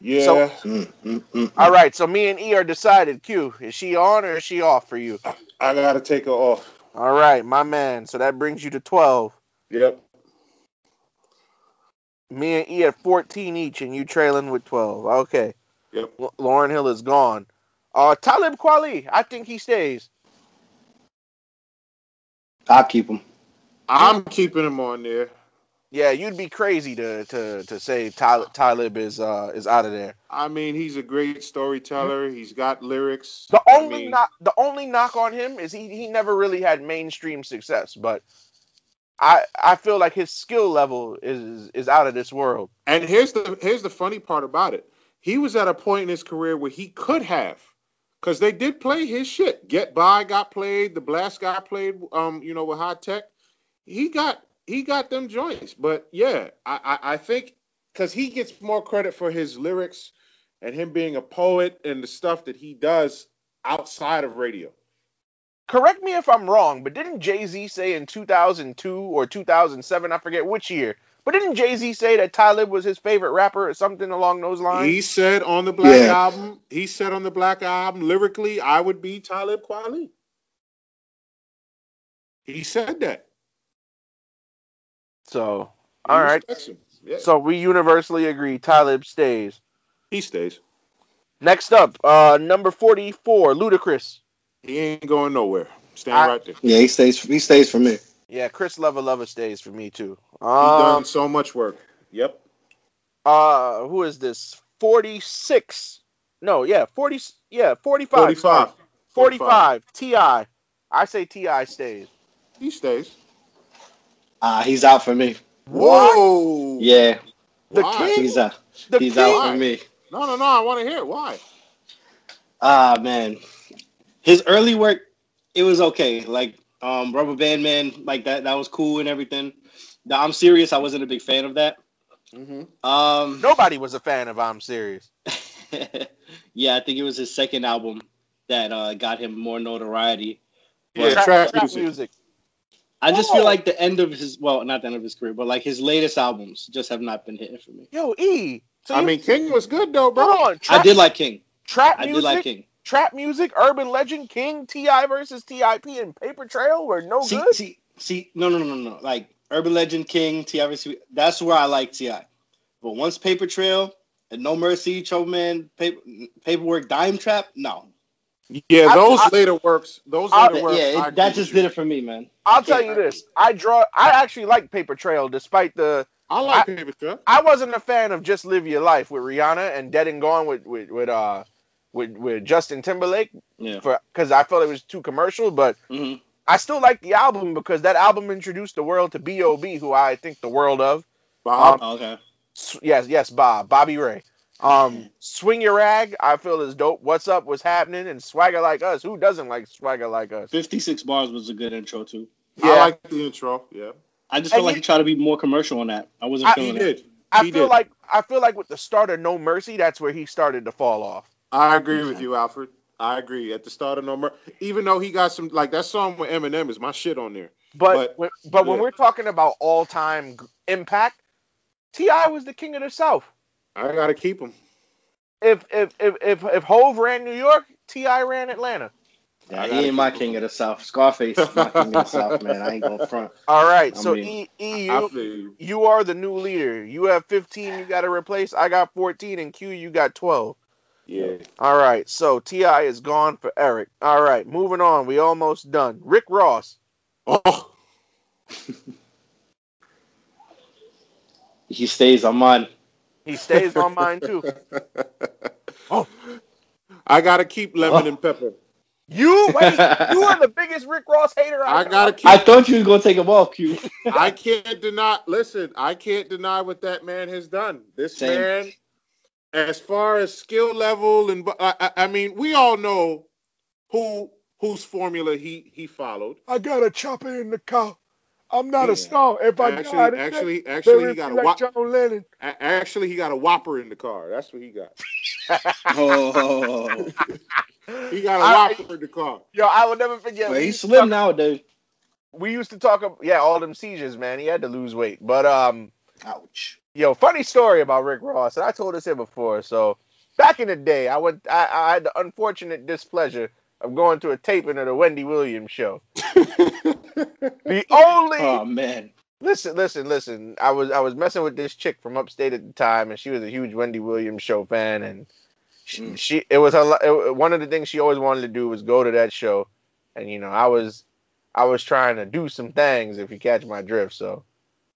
Speaker 3: Yeah.
Speaker 2: So-
Speaker 5: Mm, mm, mm,
Speaker 2: All right, so me and E are decided. Q, is she on or is she off for you?
Speaker 3: I gotta take her off.
Speaker 2: All right, my man. So that brings you to 12.
Speaker 3: Yep.
Speaker 2: Me and E at 14 each, and you trailing with 12. Okay.
Speaker 3: Yep.
Speaker 2: L- Lauryn Hill is gone. Uh, Talib Kweli, I think he stays.
Speaker 5: I'll keep him.
Speaker 3: I'm keeping him on there.
Speaker 2: Yeah, you'd be crazy to to to say Talib, Talib is uh is out of there.
Speaker 3: I mean, he's a great storyteller. He's got lyrics.
Speaker 2: The
Speaker 3: I
Speaker 2: only
Speaker 3: mean,
Speaker 2: knock the only knock on him is he he never really had mainstream success, but I I feel like his skill level is is out of this world.
Speaker 3: And here's the here's the funny part about it. He was at a point in his career where he could have, because they did play his shit. Get by got played. The blast got played. Um, you know, with Hi-Tek, he got he got them joints. But yeah, I I, I think because he gets more credit for his lyrics and him being a poet and the stuff that he does outside of radio.
Speaker 2: Correct me if I'm wrong, but didn't Jay Z say in 2002 or 2007, I forget which year, but didn't Jay Z say that Talib was his favorite rapper or something along those lines?
Speaker 3: He said on the Black
Speaker 6: Yeah.
Speaker 3: album, he said on the Black album, lyrically, I would be Talib Kweli. He said that.
Speaker 2: So,
Speaker 3: He
Speaker 2: all right.
Speaker 3: Yeah,
Speaker 2: So we universally agree Talib stays.
Speaker 3: he stays.
Speaker 2: Next up, uh, number 44, Ludacris.
Speaker 3: He ain't going nowhere. Staying
Speaker 2: I-
Speaker 3: right there.
Speaker 6: Yeah, he stays. He stays for me.
Speaker 2: Yeah, Chris Lover Lover stays for me too.
Speaker 3: He
Speaker 2: Um,
Speaker 3: done so much work. Yep.
Speaker 2: uh, who is this? 46. No, yeah, 40. Yeah, forty
Speaker 3: five.
Speaker 2: Forty five. Forty five. Ti. I say T.I. stays.
Speaker 3: He stays.
Speaker 5: Ah, he's out for me.
Speaker 3: Whoa.
Speaker 5: Yeah,
Speaker 2: The
Speaker 3: Why?
Speaker 2: king.
Speaker 5: he's out.
Speaker 2: The
Speaker 5: he's
Speaker 2: king.
Speaker 5: out for me.
Speaker 3: No, no, no. I want to hear it. Why?
Speaker 5: Ah man, his early work, it was okay. Like um, Rubber Band Man, like that, that was cool and everything. The I'm serious. I wasn't a big fan of that.
Speaker 3: Mm-hmm.
Speaker 5: Um,
Speaker 2: Nobody was a fan of I'm Serious.
Speaker 5: yeah, I think it was his second album that uh, got him more notoriety.
Speaker 3: Yeah,
Speaker 2: Trap-
Speaker 3: trap,
Speaker 2: trap
Speaker 3: music.
Speaker 5: I just
Speaker 2: Whoa.
Speaker 5: feel like the end of his, well, not the end of his career, but like his latest albums just have not been hitting for me.
Speaker 2: Yo, E. So
Speaker 3: I
Speaker 2: you-
Speaker 3: mean, King was good though, bro.
Speaker 2: on. Trap,
Speaker 5: I did like King.
Speaker 2: trap
Speaker 5: I
Speaker 2: music.
Speaker 5: did like King.
Speaker 2: Trap music, urban legend, King, T.I. versus Tip, and Paper Trail were no
Speaker 5: see,
Speaker 2: good.
Speaker 5: see, see, no, no, no, no, no. Like Urban Legend, King, T.I., obviously, that's where I like Ti. But once Paper Trail and No Mercy, Trouble Man, paper, Paperwork, Dime Trap, no.
Speaker 3: Yeah, those
Speaker 2: I-
Speaker 3: later works. Those
Speaker 2: I-
Speaker 3: later works.
Speaker 5: yeah, it, that just
Speaker 3: you.
Speaker 5: did it for me, man.
Speaker 2: I'll tell you this. I draw. I actually like Paper Trail, despite the.
Speaker 3: I like Paper Trail.
Speaker 2: I wasn't a fan of Just Live Your Life with Rihanna and Dead and Gone with with with uh with with Justin Timberlake
Speaker 5: Yeah.
Speaker 2: for because I felt it was too commercial. But
Speaker 5: hmm
Speaker 2: I still like the album because that album introduced the world to B.O.B., who I think the world of.
Speaker 3: Bob.
Speaker 5: okay.
Speaker 2: Yes, yes, Bob, Bobby Ray. Um, Swing Your Rag, I feel is dope. What's up? What's happening? And Swagger Like Us. Who doesn't like Swagger Like Us?
Speaker 5: 56 bars was a good intro, too.
Speaker 3: I like the intro. Yeah,
Speaker 5: I just
Speaker 2: And
Speaker 5: felt like
Speaker 2: you-
Speaker 5: he tried to be more commercial on that. I wasn't
Speaker 2: I-
Speaker 5: feeling
Speaker 3: he
Speaker 5: it.
Speaker 3: did.
Speaker 2: I
Speaker 3: He
Speaker 2: feel
Speaker 3: did.
Speaker 2: like I feel like with the start of No Mercy, that's where he started to fall off.
Speaker 3: I agree with you, Alfred. I agree. At the start of No Mercy, even though he got some like that song with Eminem is my shit on there.
Speaker 2: But
Speaker 3: But-
Speaker 2: when, but when we're talking about all time impact, T.I. was the king of the South.
Speaker 3: I gotta keep him.
Speaker 2: If if if if, if Hove ran New York, T.I. ran Atlanta.
Speaker 5: Yeah, he ain't my king
Speaker 3: him.
Speaker 5: of the South. Scarface is my king of the South, man. I ain't going front.
Speaker 2: All right,
Speaker 5: I
Speaker 2: so
Speaker 5: mean,
Speaker 2: E E
Speaker 3: I
Speaker 2: you
Speaker 3: you.
Speaker 2: you are the new leader. You have 15. You got to replace. I got 14, and Q you got 12.
Speaker 3: Yeah.
Speaker 2: All right, so T.I. is gone for Eric. All right, moving on. We almost done. Rick Ross.
Speaker 3: Oh,
Speaker 5: He stays I'm on mine.
Speaker 2: He stays on mine too. Oh.
Speaker 3: I gotta keep lemon
Speaker 5: Oh.
Speaker 3: and pepper.
Speaker 2: You wait. You are the biggest Rick Ross hater.
Speaker 3: I
Speaker 2: know.
Speaker 3: gotta keep.
Speaker 5: I thought you was gonna take him off, Q.
Speaker 3: I can't deny. Listen, I can't deny what that man has done. This
Speaker 5: Same.
Speaker 3: man, as far as skill level, and I, I, I mean, we all know who whose formula he he followed.
Speaker 2: I got a chopper in the car. I'm not
Speaker 3: Yeah.
Speaker 2: a star. If I
Speaker 3: Actually,
Speaker 2: die today,
Speaker 3: actually, actually, he got a
Speaker 2: like
Speaker 3: whop,
Speaker 2: John Lennon.
Speaker 3: actually he got a whopper in the car. That's what he got.
Speaker 5: oh,
Speaker 3: He got a
Speaker 2: I-
Speaker 3: whopper in the car.
Speaker 2: Yo, I will never forget.
Speaker 5: Well,
Speaker 2: we
Speaker 5: he's
Speaker 2: used to
Speaker 5: slim
Speaker 2: talk-
Speaker 5: nowadays.
Speaker 2: We used to talk. ab- Yeah, all them seizures, man. He had to lose weight. But um,
Speaker 5: Ouch.
Speaker 2: yo, funny story about Rick Ross, and I told this here before. So back in the day, I went. I, I had the unfortunate displeasure of going to a taping of the Wendy Williams show. The only
Speaker 5: Oh man.
Speaker 2: listen, listen, listen. I was I was messing with this chick from upstate at the time, and she was a huge Wendy Williams show fan, and she,
Speaker 5: Mm.
Speaker 2: she it was her it, one of the things she always wanted to do was go to that show, and you know I was I was trying to do some things if you catch my drift. So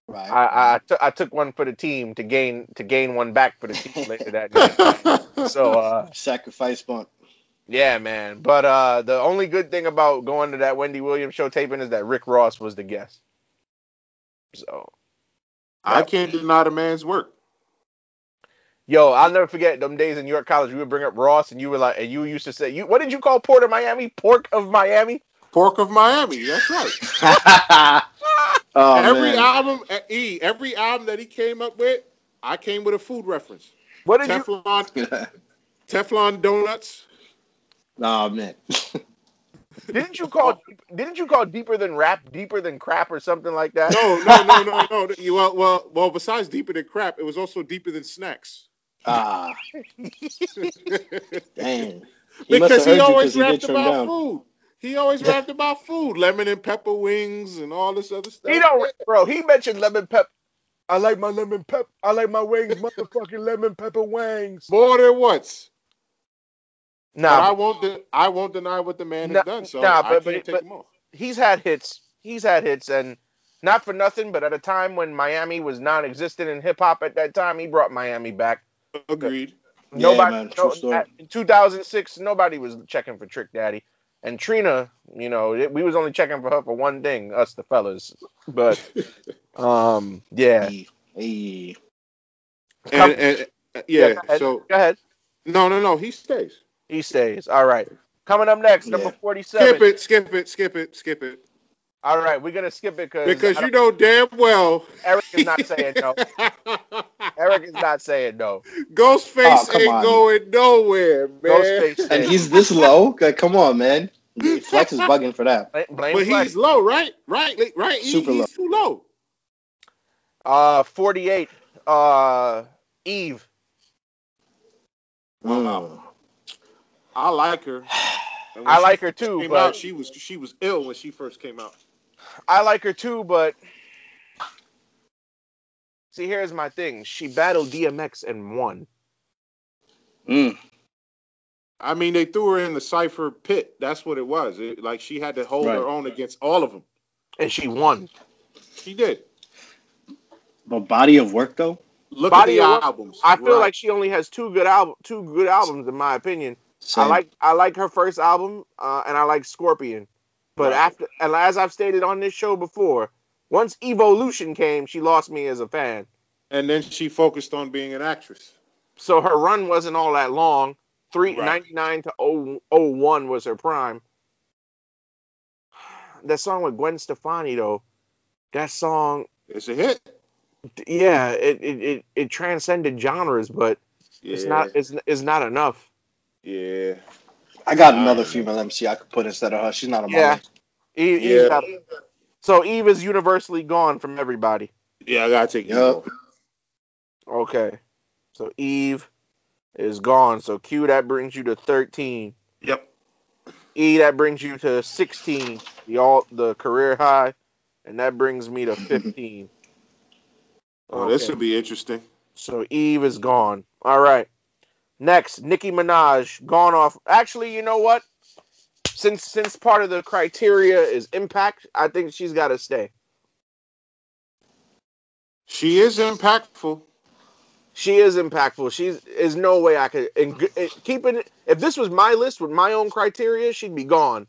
Speaker 5: Right.
Speaker 2: I I, took took one for the team to gain to gain one back for the team later that night. So uh
Speaker 5: Sacrifice bunt.
Speaker 2: Yeah, man. But uh the only good thing about going to that Wendy Williams show taping is that Rick Ross was the guest. So,
Speaker 3: I can't deny the man's work.
Speaker 2: yo, I'll never forget them days in New York College. We would bring up Ross, and you were like, and you used to say, you what did you call Port of Miami? Pork of Miami?
Speaker 3: Pork of Miami. That's right.
Speaker 5: oh,
Speaker 3: every
Speaker 5: man.
Speaker 3: album, uh, E, every album that he came up with, I came with a food reference.
Speaker 2: What did you?
Speaker 3: Teflon, Teflon donuts.
Speaker 5: Oh man.
Speaker 2: Didn't you call? Didn't you call deeper than rap, deeper than crap, or something like that?
Speaker 3: No, no, no, no, no. You- Well, well, well. Besides deeper than crap, it was also deeper than snacks.
Speaker 5: Ah, dang. He must
Speaker 3: because he
Speaker 5: you
Speaker 3: always
Speaker 5: 'cause he
Speaker 3: rapped about
Speaker 5: down.
Speaker 3: food. He always rapped about food, lemon and pepper wings, and all this other stuff.
Speaker 2: He don't, bro. He mentioned lemon pep. I like my lemon pep. I like my wings, motherfucking lemon pepper wings.
Speaker 3: more than once. But I won't. De- I won't deny what the man has done. So
Speaker 2: nah,
Speaker 3: I can't
Speaker 2: but-
Speaker 3: take
Speaker 2: but-
Speaker 3: him off.
Speaker 2: he's had hits. He's had hits, and not for nothing, but at a time when Miami was non-existent in hip hop at that time, he brought Miami back.
Speaker 3: Agreed.
Speaker 5: Yeah,
Speaker 2: Nobody,
Speaker 5: man, true story.
Speaker 2: at- in 2006, nobody was checking for Trick Daddy, and Trina, you know, it- we was only checking for her for one thing, us the fellas. But um, yeah,
Speaker 5: Hey, hey.
Speaker 3: And, and, uh, yeah.
Speaker 2: go
Speaker 3: so
Speaker 2: go ahead.
Speaker 3: no, no, no. He stays.
Speaker 2: He stays. All right. Coming up next, number
Speaker 5: Yeah.
Speaker 2: 47.
Speaker 3: Skip it. Skip it. Skip it. Skip it.
Speaker 2: All right, we're gonna skip it
Speaker 3: Because
Speaker 2: I
Speaker 3: you know damn well.
Speaker 2: Eric is not saying no. Eric is not saying no.
Speaker 3: Ghostface
Speaker 5: Oh,
Speaker 3: ain't
Speaker 5: on.
Speaker 3: going nowhere, man.
Speaker 2: Ghostface
Speaker 5: And he's this low? Like, Come on, man. Flex is bugging for that.
Speaker 2: Blame, blame
Speaker 3: But
Speaker 2: Flex.
Speaker 3: he's low, right? Right? Like, Right? He-
Speaker 5: Super
Speaker 3: he's too low.
Speaker 2: Uh, 48. Uh, Eve.
Speaker 5: Mm.
Speaker 3: I like her.
Speaker 2: I like her too, but
Speaker 3: out, she was she was ill when she first came out.
Speaker 2: I like her too, but see, here's my thing. She battled DMX and won.
Speaker 5: Mm.
Speaker 3: I mean, they threw her in the cipher pit. That's what it was. It, like she had to hold
Speaker 5: Right.
Speaker 3: her own against all of them.
Speaker 2: And she won.
Speaker 3: She did.
Speaker 5: But body of work, though?
Speaker 3: Look
Speaker 2: Body
Speaker 3: at the albums.
Speaker 2: I feel
Speaker 3: Right.
Speaker 2: like she only has two good album, two good albums in my opinion. I like I like her first album, uh, and I like Scorpion. But
Speaker 3: Right.
Speaker 2: after, and as I've stated on this show before, once Evolution came, she lost me as a fan.
Speaker 3: and then she focused on being an actress.
Speaker 2: So her run wasn't all that long. Three
Speaker 3: Right.
Speaker 2: ninety nine to 0, 01 was her prime. That song with Gwen Stefani though, that song,
Speaker 3: It's a hit.
Speaker 2: yeah, it it, it, it transcended genres, but
Speaker 3: Yeah.
Speaker 2: it's not it's it's not enough.
Speaker 3: Yeah.
Speaker 5: I got
Speaker 3: I
Speaker 5: another female MC I could put instead of her. She's not a my
Speaker 2: Yeah.
Speaker 5: list.
Speaker 2: Eve,
Speaker 3: Yeah.
Speaker 2: Eve's got- so Eve is universally gone from everybody.
Speaker 3: Yeah, I gotta take you.
Speaker 5: Yup.
Speaker 2: Okay, so Eve is gone. So Q that brings you to thirteen.
Speaker 3: Yep.
Speaker 2: E that brings you to 16, the all the career high, and that brings me to 15.
Speaker 3: Oh, this
Speaker 2: Okay.
Speaker 3: would be interesting.
Speaker 2: So Eve is gone. All right. Next, Nicki Minaj gone off. Actually, you know what? Since since part of the criteria is impact, I think she's got to stay.
Speaker 3: She is impactful.
Speaker 2: She is impactful. She's is no way I could and g- it- keeping. If this was my list with my own criteria, she'd be gone.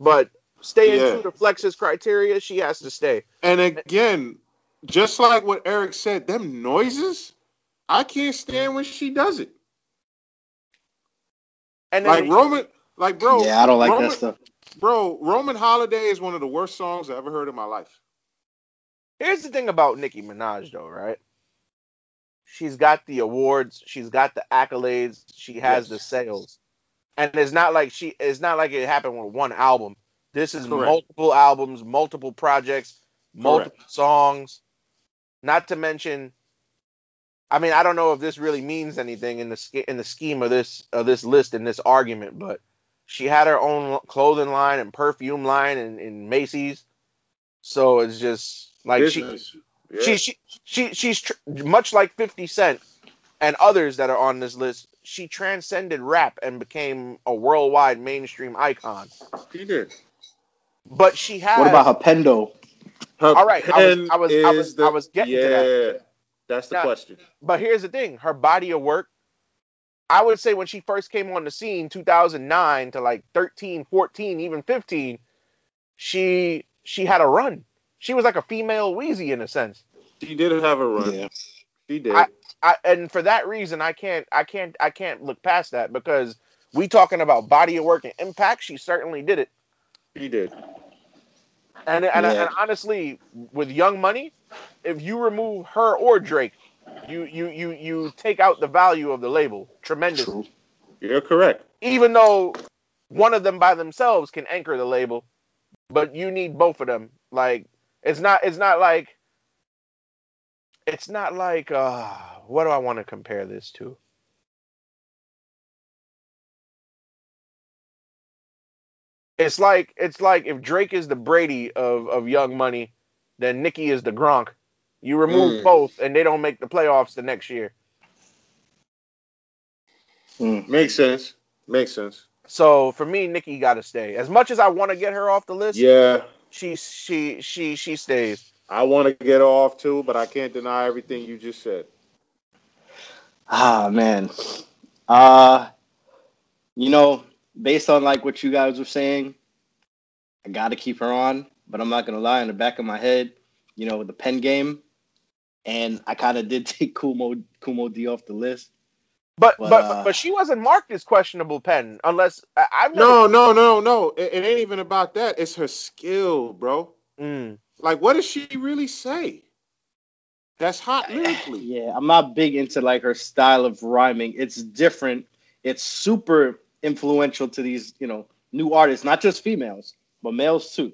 Speaker 2: But staying
Speaker 3: Yeah.
Speaker 2: true to Flex's criteria, she has to stay.
Speaker 3: And again, just like what Eric said, them noises, I can't stand when she does it.
Speaker 2: And then
Speaker 3: Like Roman, like bro,
Speaker 5: yeah, I don't like
Speaker 3: Roman,
Speaker 5: that stuff.
Speaker 3: Bro, Roman Holiday is one of the worst songs I ever heard in my life.
Speaker 2: Here's the thing about Nicki Minaj, though, right? She's got the awards, she's got the accolades, she has
Speaker 3: Yes.
Speaker 2: the sales, and it's not like she. It's not like it happened with one album. This is
Speaker 3: Correct.
Speaker 2: multiple albums, multiple projects, multiple songs. Not to mention, I mean, I don't know if this really means anything in the in the scheme of this of this list and this argument, but she had her own clothing line and perfume line in, in Macy's, so it's just like she
Speaker 3: Yeah.
Speaker 2: she, she she she's tr- much like 50 Cent and others that are on this list. She transcended rap and became a worldwide mainstream icon.
Speaker 3: She did.
Speaker 2: But she had
Speaker 5: What about her pendo?
Speaker 3: Her
Speaker 2: All right, I was-
Speaker 3: pen
Speaker 2: I was- I was-
Speaker 3: is
Speaker 2: I was getting to
Speaker 3: yeah,
Speaker 2: that.
Speaker 3: That's the
Speaker 2: Now-
Speaker 3: question.
Speaker 2: But here's the thing: her body of work. I would say when she first came on the scene, 2009 to like 13, 14, even 15, she she had a run. she was like a female Weezy in a sense.
Speaker 3: She did have a run.
Speaker 5: Yeah.
Speaker 3: She did.
Speaker 2: I- I, and for that reason, I can't, I can't, I can't look past that because we talking about body of work and impact. She certainly did it.
Speaker 3: she did.
Speaker 2: And and,
Speaker 5: Yeah.
Speaker 2: and honestly, with Young Money, if you remove her or Drake, you you you you take out the value of the label tremendously.
Speaker 5: True.
Speaker 3: You're correct.
Speaker 2: Even though one of them by themselves can anchor the label, but you need both of them. Like it's not it's not like it's not like uh what do I want to compare this to? It's like it's like if Drake is the Brady of of Young Money, then Nicki is the Gronk. You remove
Speaker 3: Mm.
Speaker 2: both, and they don't make the playoffs the next year.
Speaker 5: Mm.
Speaker 3: Makes sense. Makes sense.
Speaker 2: So for me, Nicki got to stay. As much as I want to get her off the list,
Speaker 3: Yeah,
Speaker 2: she she she she stays.
Speaker 3: I want to get her off too, but I can't deny everything you just said.
Speaker 5: Ah man. Uh you know, based on like what you guys were saying, I gotta keep her on, but I'm not gonna lie, in the back of my head, you know, the pen game, and I kinda did take Kumo Kool Moe Dee off the list.
Speaker 2: But
Speaker 5: But,
Speaker 2: but
Speaker 5: uh,
Speaker 2: but she wasn't marked as questionable pen unless I, I've
Speaker 3: No, no, no, no. It, it ain't even about that. It's her skill, bro.
Speaker 2: Mm.
Speaker 3: Like, what does she really say? That's hot lyrically.
Speaker 5: Yeah, I'm not big into like her style of rhyming. It's different. It's super influential to these, you know, new artists, not just females, but males too.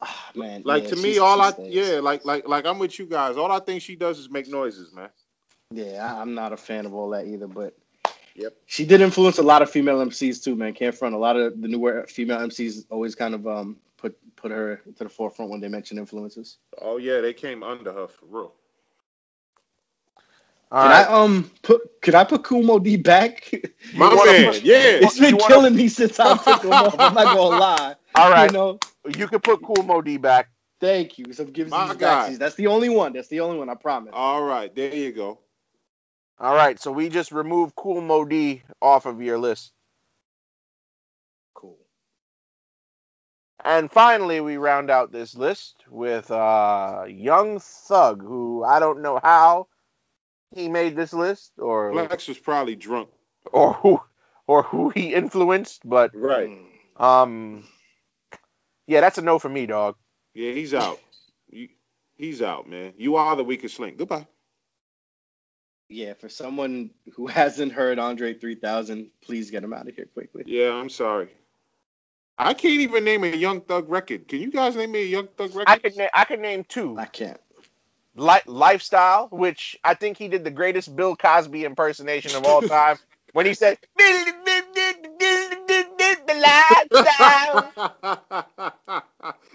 Speaker 5: Ah, man.
Speaker 3: Like to me, all I
Speaker 5: stays.
Speaker 3: yeah, like like like I'm with you guys. All I think she does is make noises, man.
Speaker 5: Yeah, I- I'm not a fan of all that either, but
Speaker 3: Yep.
Speaker 5: she did influence a lot of female MCs too, man. Can't front. A lot of the newer female MCs always kind of um put put her to the forefront when they mention influences.
Speaker 3: Oh yeah, they came under her for real.
Speaker 2: All
Speaker 5: Can
Speaker 2: right.
Speaker 5: I um put could I put Kool Moe Dee back?
Speaker 3: My man,
Speaker 2: put-
Speaker 3: yeah.
Speaker 5: it's been
Speaker 2: you wanna-
Speaker 5: killing me since I took him off. I'm not gonna lie.
Speaker 2: All right.
Speaker 5: You know,
Speaker 2: You can put Kool Moe Dee back.
Speaker 5: thank you. Some gives
Speaker 3: me
Speaker 5: these
Speaker 3: guy.
Speaker 5: That's the only one. That's the only one. I promise.
Speaker 3: All right, there you go.
Speaker 2: All right. So we just removed Kool Moe Dee off of your list.
Speaker 5: cool.
Speaker 2: And finally, we round out this list with uh, Young Thug, who I don't know how he made this list or
Speaker 3: Flex was probably drunk.
Speaker 2: or who or who he influenced, but
Speaker 3: Right.
Speaker 2: Um, yeah, that's a no for me, dog.
Speaker 3: Yeah, he's out. You, he's out, man. You are the weakest link. Goodbye.
Speaker 5: Yeah, for someone who hasn't heard Andre 3000, please get him out of here quickly.
Speaker 3: Yeah, I'm sorry. I can't even name a Young Thug record. Can you guys name me a Young Thug record?
Speaker 2: I could na- I could name two.
Speaker 5: I can't.
Speaker 2: Li- lifestyle, which I think he did the greatest Bill Cosby impersonation of all time when he said.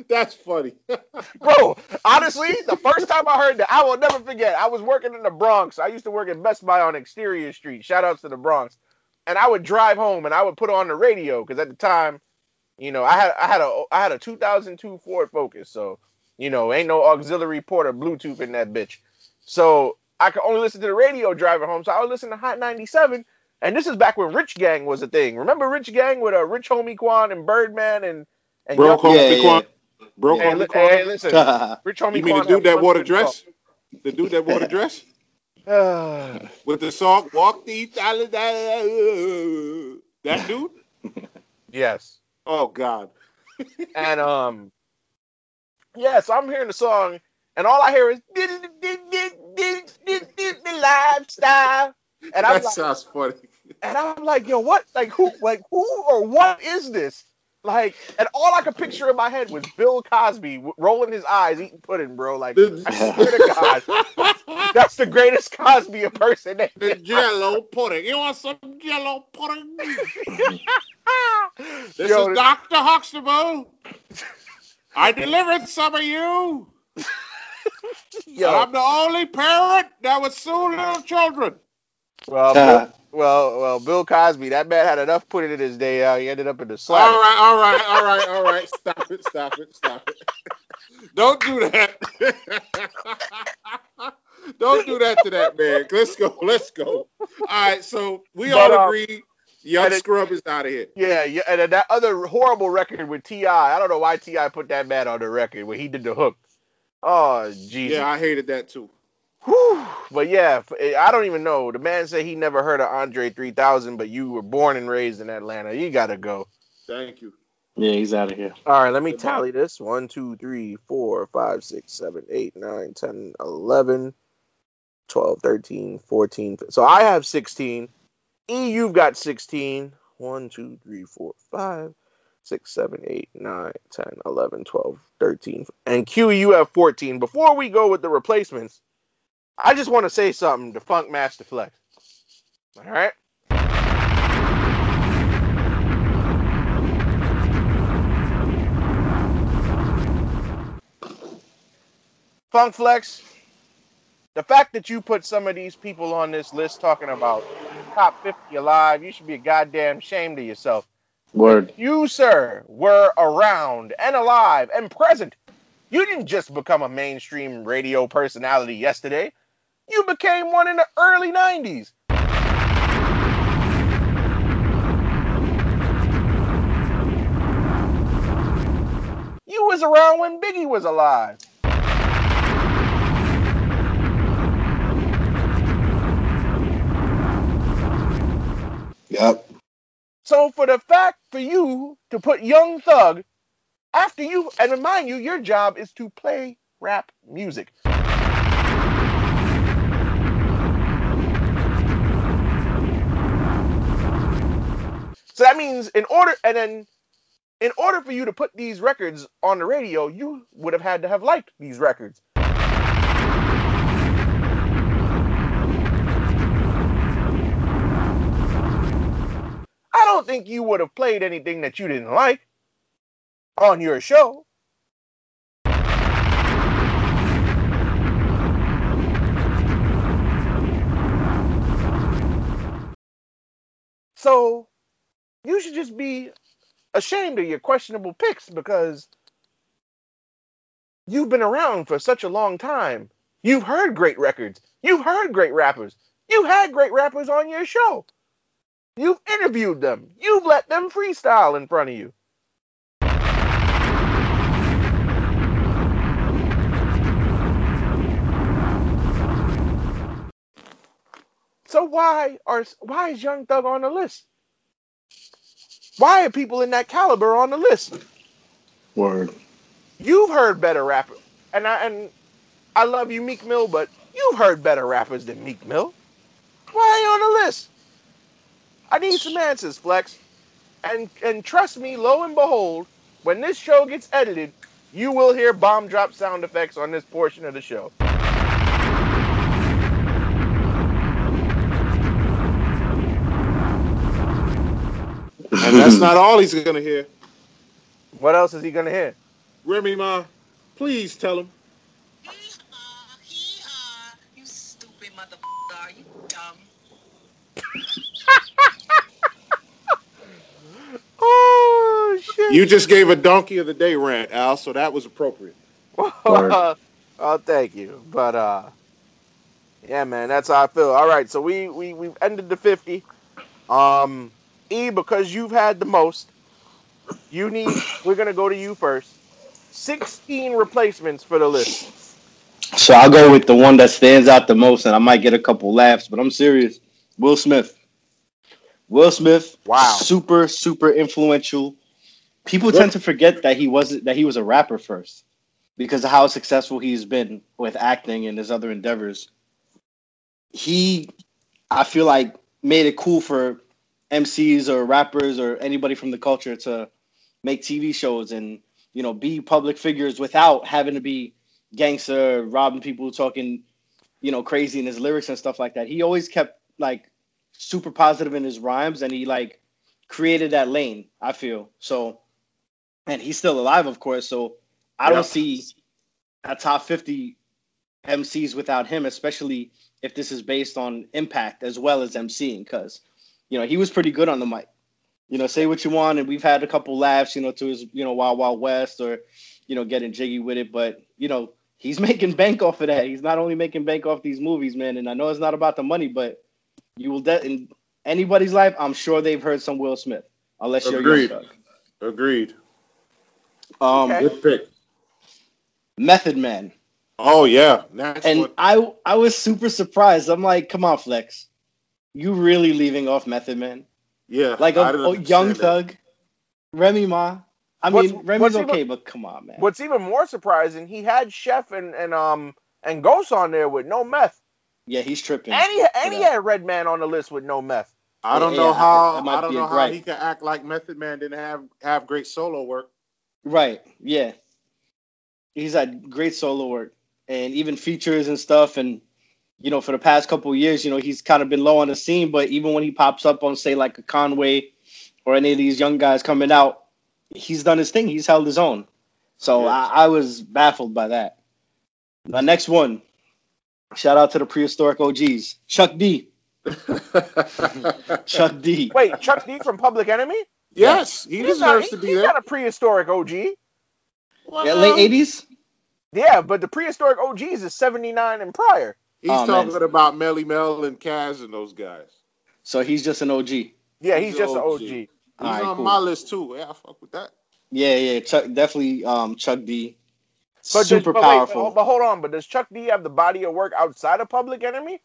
Speaker 3: That's funny.
Speaker 2: Bro, honestly, the first time I heard that, I will never forget. I was working in the Bronx. I used to work at Best Buy on Exterior Street. Shout outs to the Bronx. And I would drive home and I would put on the radio because at the time, you know, I had I had a I had a 2002 Ford Focus, so you know, ain't no auxiliary port or Bluetooth in that bitch. So I could only listen to the radio driving home. So I would listen to Hot 97. And this is back when Rich Gang was a thing. Remember Rich Gang with a uh, Rich Homie Quan and Birdman and and
Speaker 3: Broke
Speaker 2: Young-
Speaker 3: home
Speaker 5: Yeah,
Speaker 3: Quan. Broke
Speaker 2: Hey,
Speaker 3: home
Speaker 2: li-
Speaker 3: Quan.
Speaker 2: hey, listen. Rich Homie Quan.
Speaker 3: You mean the dude that wore the
Speaker 2: one good
Speaker 3: dress? The dude that wore the dress? With the song Walk the Italian That dude?
Speaker 2: yes.
Speaker 3: Oh God.
Speaker 2: And um yeah, so I'm hearing the song and all I hear is the lifestyle. And I'm
Speaker 3: that
Speaker 2: like,
Speaker 3: sounds funny.
Speaker 2: and I'm like, yo, what? Like who? Like who or what is this? Like, and all I could picture in my head was Bill Cosby w- rolling his eyes, eating pudding, bro. Like, I swear to God, that's the greatest Cosby impersonation.
Speaker 3: the jello pudding. You want some jello pudding? This
Speaker 2: Yo,
Speaker 3: is Dr. Huxtable. I delivered some of you.
Speaker 2: yo,
Speaker 3: I'm the only parent that would sue little children.
Speaker 2: well, Bill, well, well, Bill Cosby, that man had enough pudding in his day out. He ended up in the
Speaker 3: All
Speaker 2: slap.
Speaker 3: right, all right, all right, all right. Stop it, stop it, stop it. Don't do that. Don't do that to that man. Let's go, let's go. All right, so we
Speaker 2: But,
Speaker 3: all
Speaker 2: um,
Speaker 3: agree. Young
Speaker 2: And it-
Speaker 3: Scrub is out of here.
Speaker 2: Yeah, yeah, and then that other horrible record with Ti. I don't know why T.I. put that man on the record when he did the hook. Oh Jesus.
Speaker 3: Yeah, I hated that too.
Speaker 2: Whew. But yeah, eh, I don't even know. The man said he never heard of Andre 3000, but you were born and raised in Atlanta. You gotta go.
Speaker 3: Thank you.
Speaker 5: Yeah, he's out of here.
Speaker 2: All right, let me tally this. 1, 2, 3, 4, 5, 6, 7, 8, 9, 10, 11, 12, 13, 14. So I have 16. E, you've got 16. 1, 2, 3, 4, 5, 6, 7, 8, 9, 10, 11, 12, 13. And Q, you have 14. Before we go with the replacements, I just want to say something to Funkmaster Flex. All right? Funk Flex, the fact that you put some of these people on this list talking about top 50 alive, you should be a goddamn shame to yourself.
Speaker 5: Word.
Speaker 2: You, sir, were around and alive and present. You didn't just become a mainstream radio personality yesterday. You became one in the early 90s. You was around when Biggie was alive.
Speaker 5: Yep.
Speaker 2: So for the fact for you to put Young Thug after you, and remind you, your job is to play rap music. So that means in order, and then in order for you to put these records on the radio, you would have had to have liked these records. I don't think you would have played anything that you didn't like on your show. So you should just be ashamed of your questionable picks because you've been around for such a long time. You've heard great records. You've heard great rappers. You had great rappers on your show. You've interviewed them. You've let them freestyle in front of you. So why are why is Young Thug on the list? Why are people in that caliber on the list?
Speaker 5: Word.
Speaker 2: You've heard better rappers, and I and I love you, Meek Mill, but you've heard better rappers than Meek Mill. Why are you on the list? I need some answers, Flex. And and trust me, lo and behold, when this show gets edited, you will hear bomb drop sound effects on this portion of the show.
Speaker 3: And that's not all he's gonna hear.
Speaker 2: What else is he gonna hear?
Speaker 3: Remy Ma, please tell him.
Speaker 6: Hee-haw, hee-haw. You stupid motherfucker. Are you dumb?
Speaker 2: Oh shit!
Speaker 3: You just gave a donkey of the day rant, Al, so that was appropriate.
Speaker 2: oh, thank you. But uh, yeah, man, that's how I feel. All right, so we we we've ended the fifty. Um, E, because you've had the most, you need. We're gonna go to you first. Sixteen replacements for the list.
Speaker 5: So I'll go with the one that stands out the most, and I might get a couple laughs, but I'm serious. Will Smith. Will Smith.
Speaker 2: Wow.
Speaker 5: Super, super influential. People tend to forget that he wasn't that he was a rapper first because of how successful he's been with acting and his other endeavors. He, I feel like, made it cool for MCs or rappers or anybody from the culture to make TV shows and you know be public figures without having to be gangster, robbing people, talking, you know, crazy in his lyrics and stuff like that. He always kept like super positive in his rhymes and he like created that lane, I feel. So and he's still alive, of course. So I
Speaker 3: Yeah.
Speaker 5: don't see a top 50 MCs without him, especially if this is based on impact as well as MCing, because you know he was pretty good on the mic. You know, say what you want, and we've had a couple laughs, you know, to his, you know, Wild Wild West or, you know, getting jiggy with it. But you know, he's making bank off of that. He's not only making bank off these movies, man. And I know it's not about the money, but you will de- and anybody's life, I'm sure they've heard some Will Smith, unless you're
Speaker 3: Agreed.
Speaker 5: Young
Speaker 3: Agreed.
Speaker 5: Um,
Speaker 2: Okay.
Speaker 3: Good pick.
Speaker 5: Method Man,
Speaker 3: Oh yeah, that's
Speaker 5: and
Speaker 3: what.
Speaker 5: I I was super surprised. I'm like, come on, Flex, you really leaving off Method Man?
Speaker 3: Yeah,
Speaker 5: Like
Speaker 3: I
Speaker 5: a,
Speaker 3: didn't
Speaker 5: a Young
Speaker 3: understand that.
Speaker 5: Thug, Remy Ma. I
Speaker 2: What's-
Speaker 5: mean, Remy's
Speaker 2: what's even-
Speaker 5: okay, but come on, man.
Speaker 2: What's even more surprising, he had Chef and, and um and Ghost on there with no meth.
Speaker 5: Yeah, he's tripping.
Speaker 2: And he, and he
Speaker 5: Yeah.
Speaker 2: had Redman on the list with no meth.
Speaker 3: I don't
Speaker 5: Yeah,
Speaker 3: know
Speaker 5: yeah,
Speaker 3: how.
Speaker 5: that might
Speaker 3: I don't know how
Speaker 5: gripe.
Speaker 3: he can act like Method Man didn't have have great solo work.
Speaker 5: Right. Yeah. He's had great solo work and even features and stuff. And, you know, for the past couple of years, you know, he's kind of been low on the scene. But even when he pops up on, say, like a Conway or any of these young guys coming out, he's done his thing. He's held his own. So
Speaker 3: Yes.
Speaker 5: I, I was baffled by that. My next one, shout out to the prehistoric OGs, Chuck D. Chuck D.
Speaker 2: Wait, Chuck D from Public Enemy?
Speaker 3: Yes, he
Speaker 2: He's
Speaker 3: deserves
Speaker 2: he-
Speaker 3: to be
Speaker 2: he's
Speaker 3: there.
Speaker 2: not a prehistoric OG.
Speaker 5: Yeah, late 80s?
Speaker 2: Yeah, but the prehistoric OGs is 79 and prior.
Speaker 3: He's
Speaker 5: Oh, man.
Speaker 3: talking about Melle Mel and Caz and those guys.
Speaker 5: So he's just an OG.
Speaker 2: Yeah,
Speaker 3: He's
Speaker 2: he's just an
Speaker 3: OG.
Speaker 2: OG.
Speaker 3: He's
Speaker 5: Alright,
Speaker 3: on
Speaker 5: cool.
Speaker 3: my list too. Yeah, I fuck with that.
Speaker 5: Yeah, yeah, Chuck definitely um Chuck D.
Speaker 2: But
Speaker 5: Super
Speaker 2: does, but
Speaker 5: powerful.
Speaker 2: but, but hold on, but does Chuck D have the body of work outside of Public Enemy?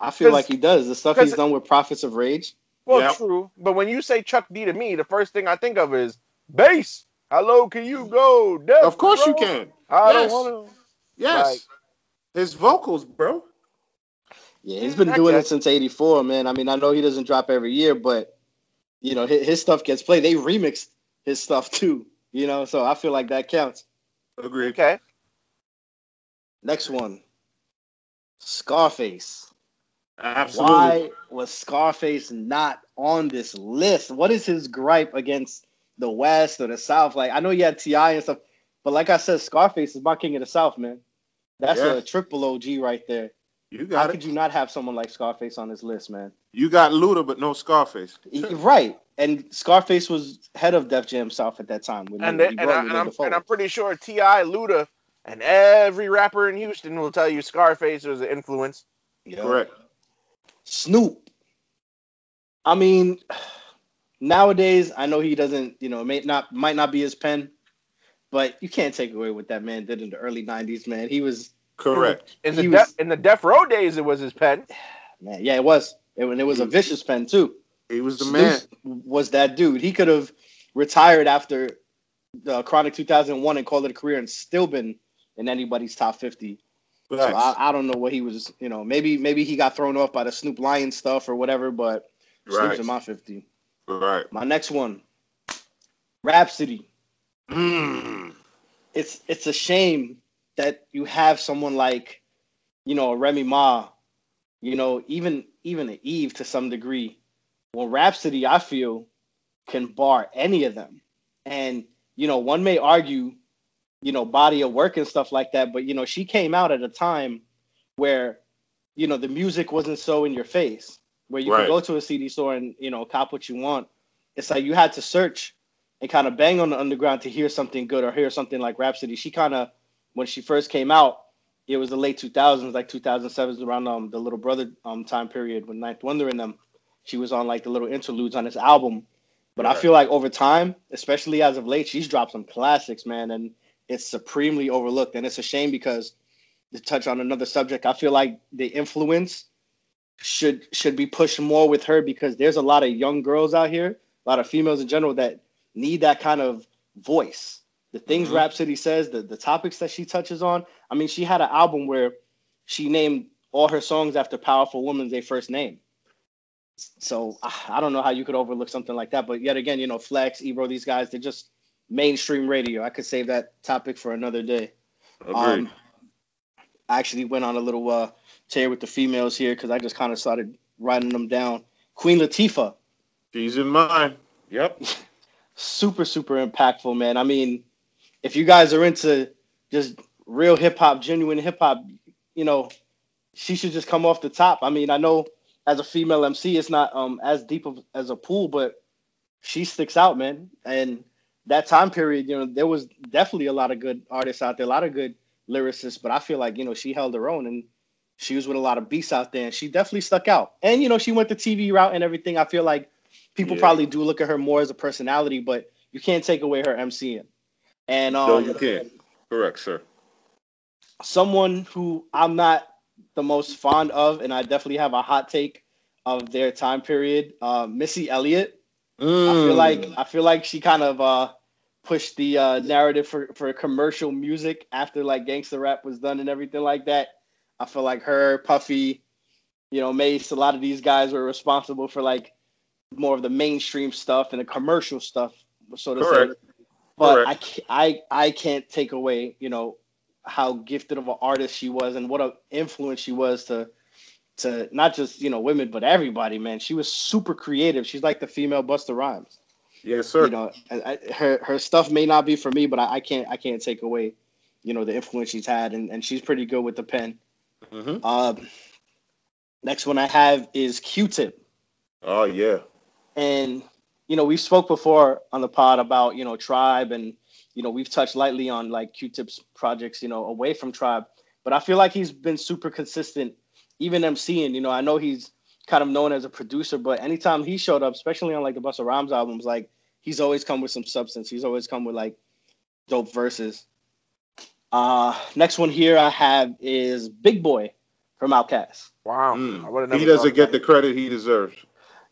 Speaker 5: I feel like he does. The stuff he's done with Prophets of Rage.
Speaker 2: Well,
Speaker 3: Yep.
Speaker 2: true. But when you say Chuck D to me, the first thing I think of is bass. How low can you go? Death
Speaker 3: Of course you can.
Speaker 2: I
Speaker 3: Yes.
Speaker 2: don't want to.
Speaker 3: Yes.
Speaker 2: Like-
Speaker 3: His vocals, bro.
Speaker 5: Yeah, he's been doing it since '84, man. I mean, I know he doesn't drop every year, but you know his, his stuff gets played. They remixed his stuff too, you know. So I feel like that counts.
Speaker 3: Agreed.
Speaker 2: Okay.
Speaker 5: Next one, Scarface.
Speaker 3: Absolutely.
Speaker 5: Why was Scarface not on this list? What is his gripe against the West or the South? Like, I know you had T.I. and stuff, but like I said, Scarface is my king of the South, man. That's
Speaker 3: Yeah.
Speaker 5: a triple OG right there.
Speaker 3: You got
Speaker 5: How
Speaker 3: got
Speaker 5: could you not have someone like Scarface on this list, man?
Speaker 3: You got Luda, but no Scarface.
Speaker 5: Right. And Scarface was head of Def Jam South at that time. When
Speaker 2: And,
Speaker 5: he,
Speaker 2: the, and, I, and, I'm, and I'm pretty sure T.I., Luda, and every rapper in Houston will tell you Scarface was an influence.
Speaker 5: Yeah.
Speaker 3: Correct.
Speaker 5: Snoop. I mean, nowadays I know he doesn't, you know, may not might not be his pen, but you can't take away what that man did in the early '90s, man. He was,
Speaker 3: Correct.
Speaker 2: In the,
Speaker 5: He was-
Speaker 2: in the Death Row days, it was his pen.
Speaker 5: man, yeah, it was, it, and it was a vicious pen too.
Speaker 3: He was the
Speaker 5: Snoop
Speaker 3: man.
Speaker 5: was that dude. He could have retired after the Chronic 2001 and called it a career and still been in anybody's top 50. So I, I don't know what he was, you know, maybe maybe he got thrown off by the Snoop Lion stuff or whatever, but Snoop's in my 50.
Speaker 3: Right.
Speaker 5: My next one, Rapsody.
Speaker 3: Mm.
Speaker 5: It's it's a shame that you have someone like, you know, a Remy Ma, you know, even even an Eve to some degree. Well, Rapsody, I feel, can bar any of them. And, you know, one may argue, you know, body of work and stuff like that, but you know, she came out at a time where, you know, the music wasn't so in your face, where you
Speaker 3: Right.
Speaker 5: could go to a CD store and, you know, cop what you want. It's like you had to search and kind of bang on the underground to hear something good or hear something like Rapsody. She kind of, when she first came out, it was the late 2000s, like 2007, around um, the Little Brother um time period when Ninth Wonder and them. She was on like the little interludes on this album. But I feel like over time, especially as of late, she's dropped some classics, man, and it's supremely overlooked. And it's a shame because to touch on another subject, I feel like the influence should should be pushed more with her because there's a lot of young girls out here, a lot of females in general that need that kind of voice. The things
Speaker 3: Mhm.
Speaker 5: Rapsody says, the, the topics that she touches on. I mean, she had an album where she named all her songs after powerful women they first name. So I don't know how you could overlook something like that. But yet again, you know, Flex, Ebro, these guys, they're just mainstream radio. I could save that topic for another day.
Speaker 3: Agreed.
Speaker 5: Um, I actually went on a little uh, tear with the females here because I just kind of started writing them down. Queen Latifah,
Speaker 3: She's in mine. Yep.
Speaker 5: super super impactful, man. I mean, if you guys are into just real hip hop, genuine hip hop, you know, she should just come off the top. I mean, I know as a female MC, it's not um as deep of, as a pool, but she sticks out, man. And that time period, you know, there was definitely a lot of good artists out there, a lot of good lyricists, but I feel like you know she held her own, and she was with a lot of beasts out there, and she definitely stuck out. And you know, she went the TV route and everything. I feel like people
Speaker 3: Yeah.
Speaker 5: probably do look at her more as a personality, but you can't take away her MCing. And
Speaker 3: No,
Speaker 5: um,
Speaker 3: you can't. Correct, sir.
Speaker 5: someone who I'm not the most fond of, and I definitely have a hot take of their time period, uh, Missy Elliott. I feel
Speaker 3: Mm.
Speaker 5: like I feel like she kind of uh, pushed the uh, narrative for, for commercial music after like gangster rap was done and everything like that. I feel like her, Puffy, you know, Mase, a lot of these guys were responsible for like more of the mainstream stuff and the commercial stuff, so to
Speaker 3: Correct.
Speaker 5: say. But
Speaker 3: Correct.
Speaker 5: I, I I can't take away, you know, how gifted of an artist she was and what an influence she was to to not just you know women but everybody. Man, she was super creative. She's like the female Busta Rhymes
Speaker 3: Yes, sir.
Speaker 5: you know, and I, her her stuff may not be for me, but I, I can't I can't take away, you know, the influence she's had, and, and she's pretty good with the pen.
Speaker 3: hmm
Speaker 5: Um, next one I have is Q-Tip,
Speaker 3: Oh yeah.
Speaker 5: and you know we spoke before on the pod about you know Tribe, and you know we've touched lightly on like Q-Tip's projects, you know, away from Tribe, but I feel like he's been super consistent, even MCing. You know, I know he's kind of known as a producer, but anytime he showed up, especially on like the Busta Rhymes albums, like he's always come with some substance. He's always come with like dope verses. Uh, next one here I have is Big Boi from Outkast.
Speaker 2: Wow.
Speaker 3: Mm.
Speaker 2: I would've never
Speaker 3: He doesn't get
Speaker 2: of
Speaker 3: the credit he deserves.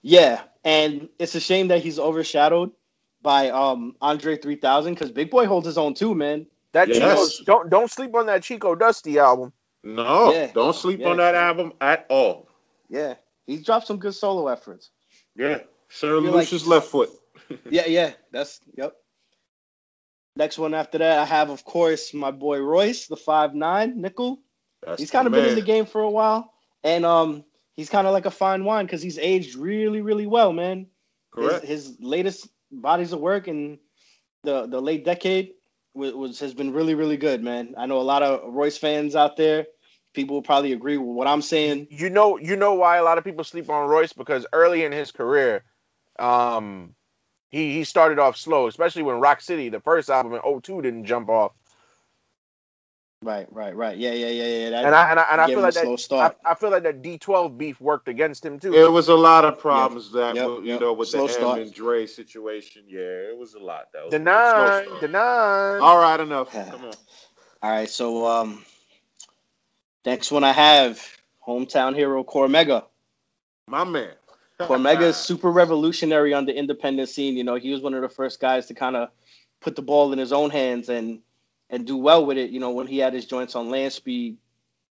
Speaker 5: Yeah, and it's a shame that he's overshadowed by um Andre 3000 because Big Boi holds his own too, man.
Speaker 2: that. That
Speaker 3: Yes.
Speaker 2: Chico, don't don't sleep on that Chico Dusty album.
Speaker 3: No,
Speaker 5: Yeah.
Speaker 3: don't sleep
Speaker 5: Yeah.
Speaker 3: on that album at all.
Speaker 5: Yeah, he's dropped some good solo efforts.
Speaker 3: Yeah. Sir
Speaker 5: Feel like-
Speaker 3: Lucius left foot.
Speaker 5: Yeah, yeah, that's yep. Next one after that, I have of course my boy Royce, the five nine nickel.
Speaker 3: That's
Speaker 5: he's kind of been in the game for a while, and um, he's kind of like a fine wine because he's aged really, really well, man. His,
Speaker 3: Correct.
Speaker 5: his latest bodies of work in the the late decade was, was has been really, really good, man. I know a lot of Royce fans out there. People will probably agree with what I'm saying.
Speaker 2: You know, you know why a lot of people sleep on Royce because early in his career, um, he he started off slow, especially when Rock City, the first album in 02, didn't jump off.
Speaker 5: Right, right, right. Yeah, yeah, yeah, yeah. That
Speaker 2: And I and I, and I feel like
Speaker 5: slow
Speaker 2: that.
Speaker 5: start.
Speaker 2: I, I feel like that D12 beef worked against him too.
Speaker 3: It was a lot of problems that
Speaker 5: Yep,
Speaker 3: you
Speaker 5: yep.
Speaker 3: know with
Speaker 5: Slow
Speaker 3: the
Speaker 5: start.
Speaker 3: Em and Dre situation. Yeah, it was a lot. That was
Speaker 2: The
Speaker 3: a
Speaker 2: nine, the nine.
Speaker 3: All right, enough. Come on.
Speaker 5: All right, so um, next one I have hometown hero Cormega.
Speaker 3: My man.
Speaker 5: Cormega is super revolutionary on the independent scene. You know, he was one of the first guys to kind of put the ball in his own hands and and do well with it. You know, when he had his joints on Landspeed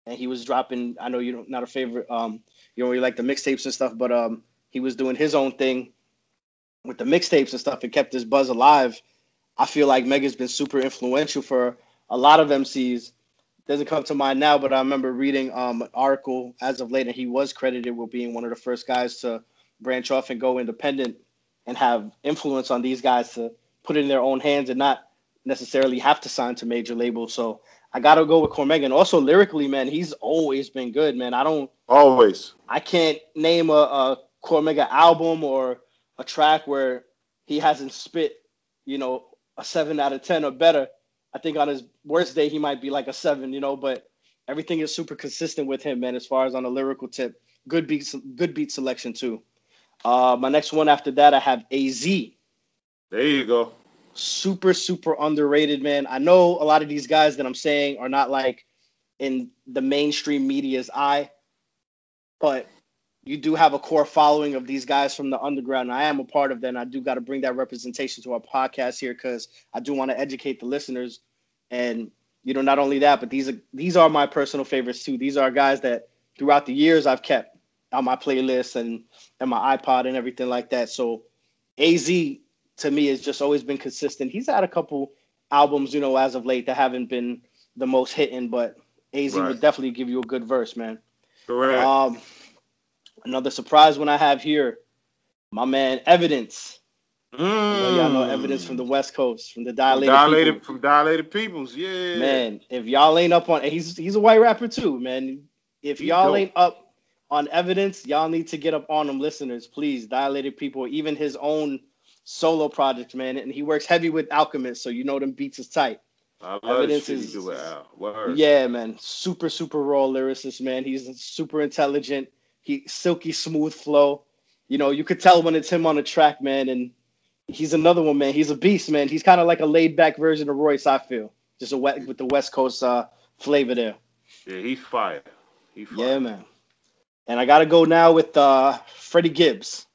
Speaker 5: and he was dropping. I know you're not a favorite. Um, you don't really like the mixtapes and stuff, but um, he was doing his own thing with the mixtapes and stuff. It kept his buzz alive. I feel like Mega's been super influential for a lot of MCs. Doesn't come to mind now, but I remember reading um, an article as of late, and he was credited with being one of the first guys to branch off and go independent and have influence on these guys to put it in their own hands and not necessarily have to sign to major labels. So I gotta go with Cormega. And also lyrically, man, he's always been good, man. I don't
Speaker 3: Always.
Speaker 5: I can't name a, a Cormega album or a track where he hasn't spit, you know, a seven out of ten or better. I think on his worst day he might be like a seven, you know, but everything is super consistent with him, man, as far as on a lyrical tip. Good beat good beat selection too. Uh, my next one after that I have AZ.
Speaker 3: There you go.
Speaker 5: Super, super underrated, man. I know a lot of these guys that I'm saying are not like in the mainstream media's eye, but you do have a core following of these guys from the underground. I am a part of that, and I do got to bring that representation to our podcast here because I do want to educate the listeners. And you know, not only that, but these are these are my personal favorites too. These are guys that throughout the years I've kept on my playlist and and my iPod and everything like that. So AZ to me has just always been consistent. He's had a couple albums, you know, as of late that haven't been the most hitting, but AZ
Speaker 3: Right.
Speaker 5: would definitely give you a good verse, man.
Speaker 3: Correct.
Speaker 5: Um, another surprise one I have here, my man Evidence. You know, y'all know Evidence from the West Coast, from the Dilated,
Speaker 3: Mm. dilated
Speaker 5: People.
Speaker 3: from dilated peoples. Yeah.
Speaker 5: Man, if y'all ain't up on, he's he's a white rapper too, man. If
Speaker 3: He
Speaker 5: y'all
Speaker 3: dope.
Speaker 5: ain't up on Evidence, y'all need to get up on them, listeners, please. Dilated People, even his own solo project, man, and he works heavy with Alchemist, so you know them beats is tight.
Speaker 3: I love
Speaker 5: Evidence
Speaker 3: the shit he
Speaker 5: is-
Speaker 3: do with Al.
Speaker 5: Yeah, man. Super, super raw lyricist, man. He's super intelligent. He silky smooth flow. You know, you could tell when it's him on the track, man. And he's another one, man. He's a beast, man. He's kind of like a laid back version of Royce, I feel. Just a wet with the West Coast uh, flavor there.
Speaker 3: Yeah, he's fire. He fire.
Speaker 5: Yeah, man. And I gotta go now with uh, Freddie Gibbs.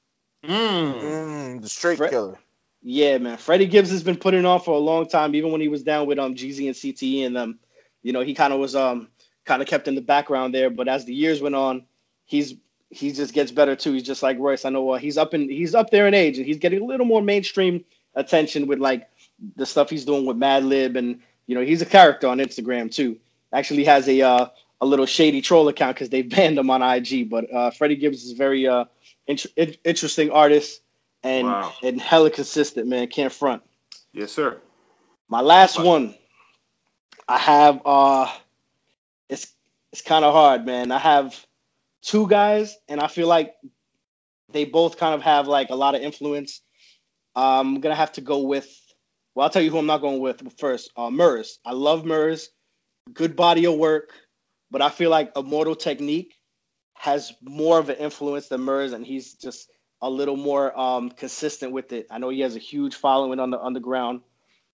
Speaker 3: Mm.
Speaker 2: Mm, the straight
Speaker 5: Fre-
Speaker 2: killer.
Speaker 5: Yeah, man. Freddie Gibbs has been putting on for a long time, even when he was down with um Jeezy and CTE and them. You know, he kind of was um kind of kept in the background there, but as the years went on, he's he just gets better too. He's just like Royce. I know uh, he's up in he's up there in age and he's getting a little more mainstream attention with like the stuff he's doing with Madlib, and you know he's a character on Instagram too. Actually has a uh, a little shady troll account because they banned him on IG. But uh, Freddie Gibbs is a very uh int- interesting artist and
Speaker 3: Wow.
Speaker 5: and hella consistent, man. Can't front.
Speaker 3: Yes, sir.
Speaker 5: My last
Speaker 3: Wow.
Speaker 5: one, I have uh, it's it's kind of hard, man. I have two guys, and I feel like they both kind of have like a lot of influence. I'm gonna have to go with. Well, I'll tell you who I'm not going with first. Uh, Murs. I love Murs. Good body of work, but I feel like Immortal Technique has more of an influence than Murs, and he's just a little more um, consistent with it. I know he has a huge following on the underground.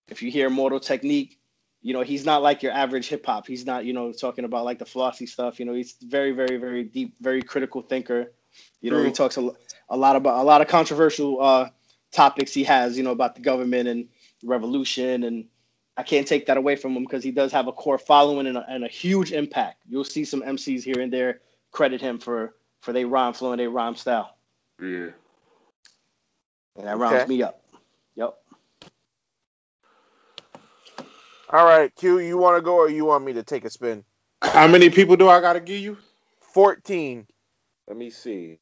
Speaker 5: If you hear Immortal Technique, you know he's not like your average hip hop. He's not, you know, talking about like the flossy stuff. You know, he's very, very, very deep, very critical thinker. You know, he talks a, a lot about a lot of controversial uh, topics. He has, you know, about the government and revolution, and I can't take that away from him because he does have a core following and a, and a huge impact. You'll see some MCs here and there credit him for for their rhyme flow and their rhyme style,
Speaker 3: Yeah.
Speaker 5: and that
Speaker 2: Okay.
Speaker 5: rounds me up.
Speaker 2: All right, Q, you want to go or you want me to take a spin?
Speaker 3: How many people do I gotta give you?
Speaker 2: 14.
Speaker 3: Let me see.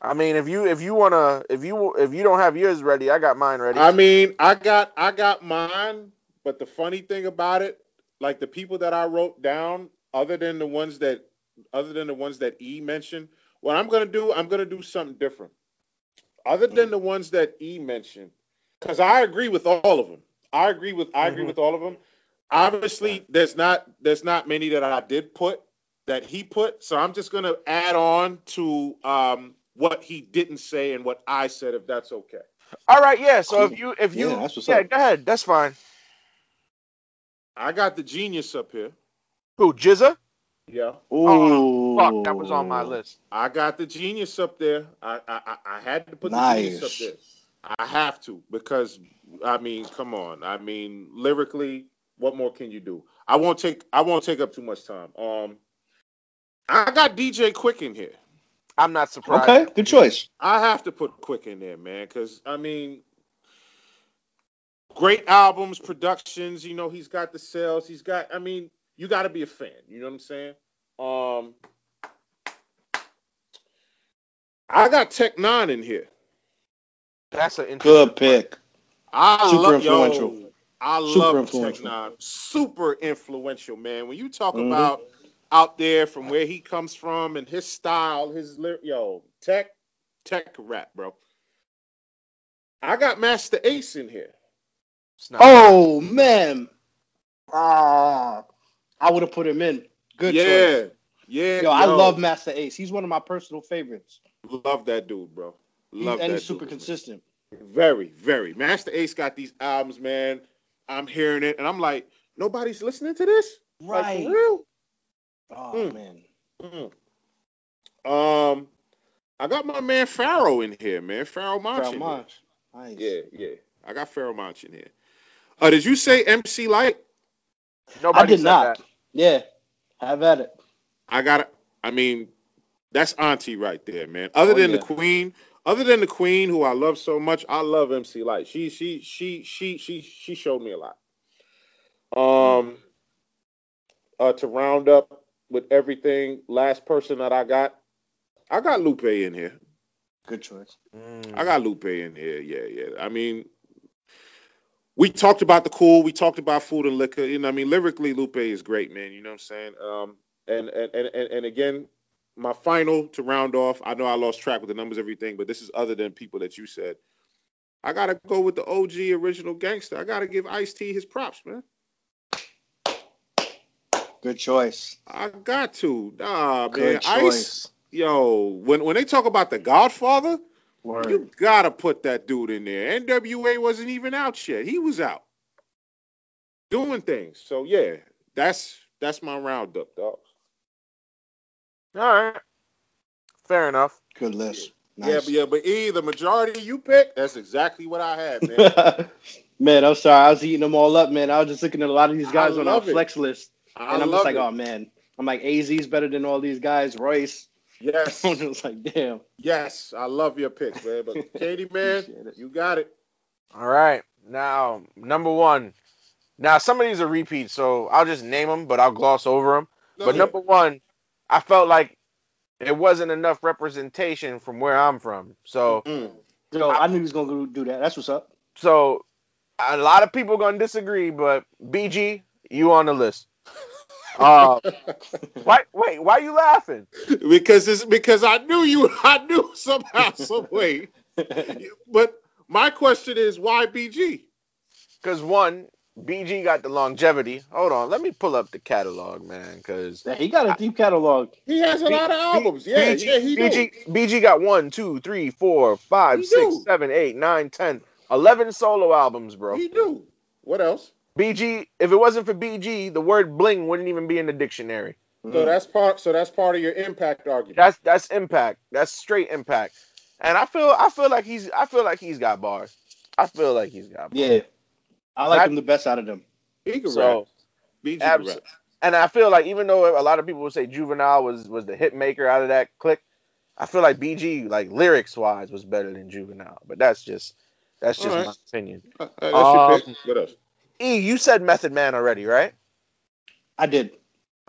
Speaker 2: I mean, if you if you want to if you if you don't have yours ready, I got mine ready.
Speaker 3: I mean, I got I got mine, but the funny thing about it, like the people that I wrote down, other than the ones that other than the ones that E mentioned, what I'm gonna do, I'm gonna do something different. Other than the ones that E mentioned, because I agree with all of them. I agree with I agree
Speaker 2: Mhm.
Speaker 3: with all of them. Obviously, there's not there's not many that I did put that he put, so I'm just gonna add on to um, what he didn't say and what I said, if that's okay.
Speaker 2: All right, yeah. So
Speaker 5: Cool.
Speaker 2: if you if you
Speaker 5: Yeah, that's
Speaker 2: yeah, go ahead. That's fine.
Speaker 3: I got the genius up here.
Speaker 2: Who, GZA?
Speaker 3: Yeah.
Speaker 2: Oh, Fuck, that was on my list.
Speaker 3: I got the genius up there. I I, I- I had to put the genius up
Speaker 5: Nice.
Speaker 3: there. I have to because I mean, come on. I mean, lyrically, what more can you do? I won't take I won't take up too much time. Um, I got DJ Quik in here.
Speaker 2: I'm not surprised.
Speaker 5: Okay, good choice.
Speaker 3: I have to put Quik in there, man, because I mean, great albums, productions. You know, he's got the sales. He's got. I mean, you got to be a fan. You know what I'm saying? Um, I got Tech N9ne in here.
Speaker 2: That's an interesting.
Speaker 5: Good pick.
Speaker 3: I
Speaker 5: Super
Speaker 3: love
Speaker 5: influential.
Speaker 3: Yo, I
Speaker 5: Super
Speaker 3: love Tech
Speaker 5: influential.
Speaker 3: Nine. Super influential, man. When you talk
Speaker 5: Mhm.
Speaker 3: about out there from where he comes from and his style, his ly- yo Tech Tech rap, bro. I got Masta Ace in here.
Speaker 2: It's not-
Speaker 5: Oh man. Ah, I would have put him in. Good
Speaker 3: yeah,
Speaker 5: choice.
Speaker 3: yeah.
Speaker 5: Yo, I love Masta Ace. He's one of my personal favorites.
Speaker 3: love that dude, bro.
Speaker 5: He's,
Speaker 3: Love
Speaker 5: and
Speaker 3: that
Speaker 5: he's super
Speaker 3: dude, man.
Speaker 5: consistent.
Speaker 3: Very, very. Masta Ace got these albums, man. I'm hearing it, and I'm like, nobody's listening to this. Like,
Speaker 5: Right.
Speaker 3: for real?
Speaker 5: Oh
Speaker 3: Mm.
Speaker 5: man.
Speaker 3: Mm. Um, I got my man Pharoahe in here, man. Pharoahe Monch.
Speaker 5: Pharrell Monch. Nice.
Speaker 3: Yeah, yeah. I got Pharoahe Monch in here. Uh, did you say MC Lyte?
Speaker 2: Nobody
Speaker 5: I did
Speaker 2: said
Speaker 5: not.
Speaker 2: that.
Speaker 5: Yeah. Have at it.
Speaker 3: I got it. I mean, that's Auntie right there, man. Other
Speaker 5: Oh,
Speaker 3: than
Speaker 5: yeah.
Speaker 3: the Queen, other than the Queen, who I love so much, I love MC Lyte. She, she, she, she, she, she showed me a lot. Um, uh, to round up with everything, last person that I got, I got Lupe in here.
Speaker 5: Good choice.
Speaker 2: Mm.
Speaker 3: I got Lupe in here. Yeah, yeah. I mean, we talked about the cool. We talked about food and liquor. You know, I mean, lyrically, Lupe is great, man. You know what I'm saying? Um, and and and and, and again, my final to round off. I know I lost track with the numbers, everything, but this is other than people that you said. I gotta go with the OG original gangster. I gotta give Ice T his props, man.
Speaker 5: Good choice.
Speaker 3: I got to. Nah, man.
Speaker 5: Good
Speaker 3: Ice, yo, when when they talk about the Godfather,
Speaker 5: Word.
Speaker 3: you gotta put that dude in there. NWA wasn't even out yet. He was out doing things. So yeah, that's that's my roundup, dog.
Speaker 2: All right. Fair enough.
Speaker 5: Good list.
Speaker 3: Yeah, but yeah, but E, the majority you picked, that's exactly what I had, man.
Speaker 5: man, I'm sorry. I was eating them all up, man. I was just looking at a lot of these guys on our
Speaker 3: it.
Speaker 5: flex list,
Speaker 3: I
Speaker 5: and I'm just like,
Speaker 3: it.
Speaker 5: oh man. I'm like, AZ's better than all these guys. Royce.
Speaker 3: yes,
Speaker 5: I'm like, damn.
Speaker 3: yes, I love your picks, man. But Katie, man, you got it.
Speaker 2: All right. Now, number one. Now, some of these are repeats, so I'll just name them, but I'll gloss over them.
Speaker 3: No,
Speaker 2: but
Speaker 3: yeah.
Speaker 2: number one, I felt like it wasn't enough representation from where I'm from. So,
Speaker 3: Mm.
Speaker 5: Yo, I knew he was gonna do that. That's what's up.
Speaker 2: so a lot of people gonna disagree, but BG, you on the list. Uh, why? Wait, why you laughing?
Speaker 3: because it's because I knew you. I knew somehow, some way. But my question is, why BG?
Speaker 2: Because one, BG got the longevity. Hold on, let me pull up the catalog, man. Because
Speaker 5: Yeah, he got a deep catalog.
Speaker 3: He has a lot of albums. Yeah,
Speaker 2: BG,
Speaker 3: yeah, he do.
Speaker 2: BG, BG got one, two, three, four, five,
Speaker 3: He
Speaker 2: six,
Speaker 3: do.
Speaker 2: seven, eight, nine, ten, eleven solo albums, bro.
Speaker 3: He do. What else?
Speaker 2: BG, if it wasn't for BG, the word bling wouldn't even be in the dictionary.
Speaker 3: So mm. that's part. So that's part of your impact argument.
Speaker 2: That's that's impact. That's straight impact. And I feel I feel like he's I feel like he's got bars. I feel like he's got bars.
Speaker 5: Yeah. I like
Speaker 2: That-
Speaker 5: him the best out of them.
Speaker 3: He can
Speaker 2: So
Speaker 3: rap. BG
Speaker 2: abs-
Speaker 3: rap.
Speaker 2: and I feel like even though a lot of people would say Juvenile was was the hit maker out of that clique, I feel like BG like lyrics wise was better than Juvenile. But that's just that's just
Speaker 3: Alright.
Speaker 2: my opinion.
Speaker 3: Uh, That's your
Speaker 2: Um,
Speaker 3: pick. What else?
Speaker 2: E, you said Method Man already, right?
Speaker 5: I did.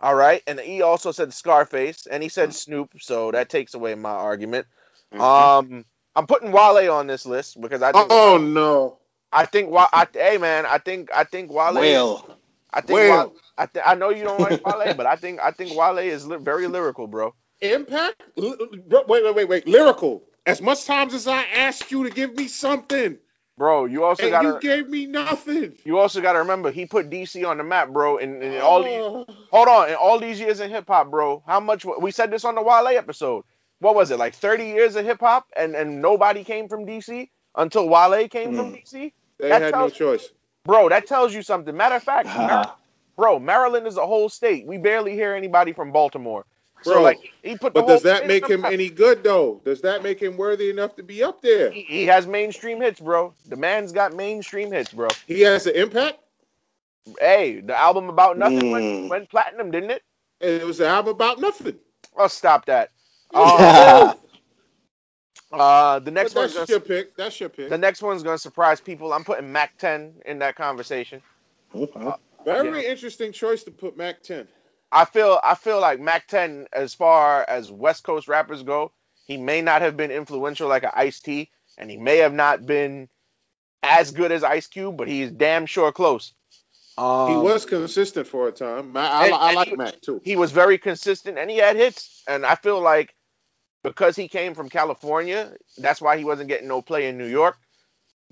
Speaker 2: All right, and E also said Scarface, and he said Snoop, so that takes away my argument.
Speaker 3: Mm-hmm.
Speaker 2: Um, I'm putting Wale on this list because I think
Speaker 3: oh no.
Speaker 2: I think Wa- I, hey man, I think I think Wale.
Speaker 5: Well,
Speaker 2: I think
Speaker 3: Well.
Speaker 2: Wale, I, th- I know you don't like Wale, but I think I think Wale is li- very lyrical, bro.
Speaker 3: Impact? L- l- Wait, wait, wait, wait. Lyrical. As much times as I asked you to give me something,
Speaker 2: Bro, you also gotta
Speaker 3: you gave me nothing.
Speaker 2: you also gotta remember he put DC on the map, bro. And, and all these
Speaker 3: Oh.
Speaker 2: hold on, in all these years in hip hop, bro. How much we said this on the Wale episode? What was it like 30 years of hip hop, and and nobody came from DC until Wale came from mm. DC,
Speaker 3: They
Speaker 2: That
Speaker 3: had no choice.
Speaker 2: bro. That tells you something. Matter of fact, Mar- bro, Maryland is a whole state. We barely hear anybody from Baltimore. So like he put
Speaker 3: But does that make him any good though? Does that make him worthy enough to be up there?
Speaker 2: He, he has mainstream hits, bro. The man's got mainstream hits, bro.
Speaker 3: He has an impact.
Speaker 2: Hey, the album about nothing went,
Speaker 5: Mm.
Speaker 2: went platinum, didn't it?
Speaker 3: And it was an album about nothing.
Speaker 2: Oh, stop that. Uh, uh, the next
Speaker 3: But
Speaker 2: one's
Speaker 3: that's
Speaker 2: gonna,
Speaker 3: your pick. That's your pick.
Speaker 2: the next one's gonna surprise people. I'm putting Mack 10 in that conversation.
Speaker 5: Okay.
Speaker 3: Very interesting choice to put Mack 10.
Speaker 2: I feel I feel like Mack 10, as far as West Coast rappers go, he may not have been influential like an Ice T, and he may have not been as good as Ice Cube, but he's damn sure close. Um,
Speaker 3: he was consistent for a time. Ma- I,
Speaker 2: and-
Speaker 3: I like
Speaker 2: he-
Speaker 3: Mac too.
Speaker 2: he was very consistent and he had hits. And I feel like because he came from California, that's why he wasn't getting no play in New York.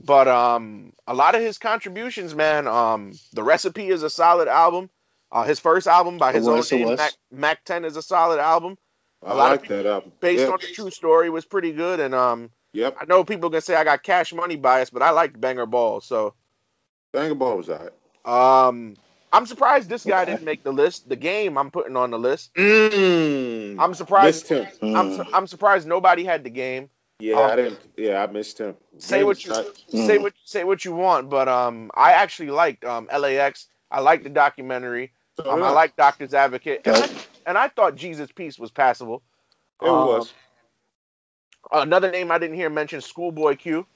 Speaker 2: But um, a lot of his contributions, man. Um, the recipe is a solid album. Uh, his first album by his own name. Mac, Mack 10, is a solid album.
Speaker 3: I
Speaker 2: a lot of
Speaker 3: like that album.
Speaker 2: Based on the true story, was pretty good. And um,
Speaker 3: Yep.
Speaker 2: I know people can say I got cash money bias, but I liked Bang or Ball. So
Speaker 3: Bang or Ball was alright.
Speaker 2: um, I'm surprised this guy didn't make the list. The game I'm putting on the list.
Speaker 3: Mm.
Speaker 2: I'm surprised.
Speaker 3: Missed him.
Speaker 2: I'm,
Speaker 5: Mm.
Speaker 2: su- I'm surprised nobody had the game.
Speaker 3: Yeah,
Speaker 2: Um,
Speaker 3: I didn't. Yeah, I missed him.
Speaker 2: Say
Speaker 3: Game
Speaker 2: what you
Speaker 3: tight.
Speaker 2: say
Speaker 5: Mm.
Speaker 2: what say what you want, but um, I actually liked um LAX. I liked the documentary.
Speaker 3: So
Speaker 2: Um,
Speaker 3: did
Speaker 2: I like Doctor's Advocate, and I, and I thought Jesus Piece was passable.
Speaker 3: It
Speaker 2: Um,
Speaker 3: was.
Speaker 2: Another name I didn't hear mentioned, Schoolboy Q.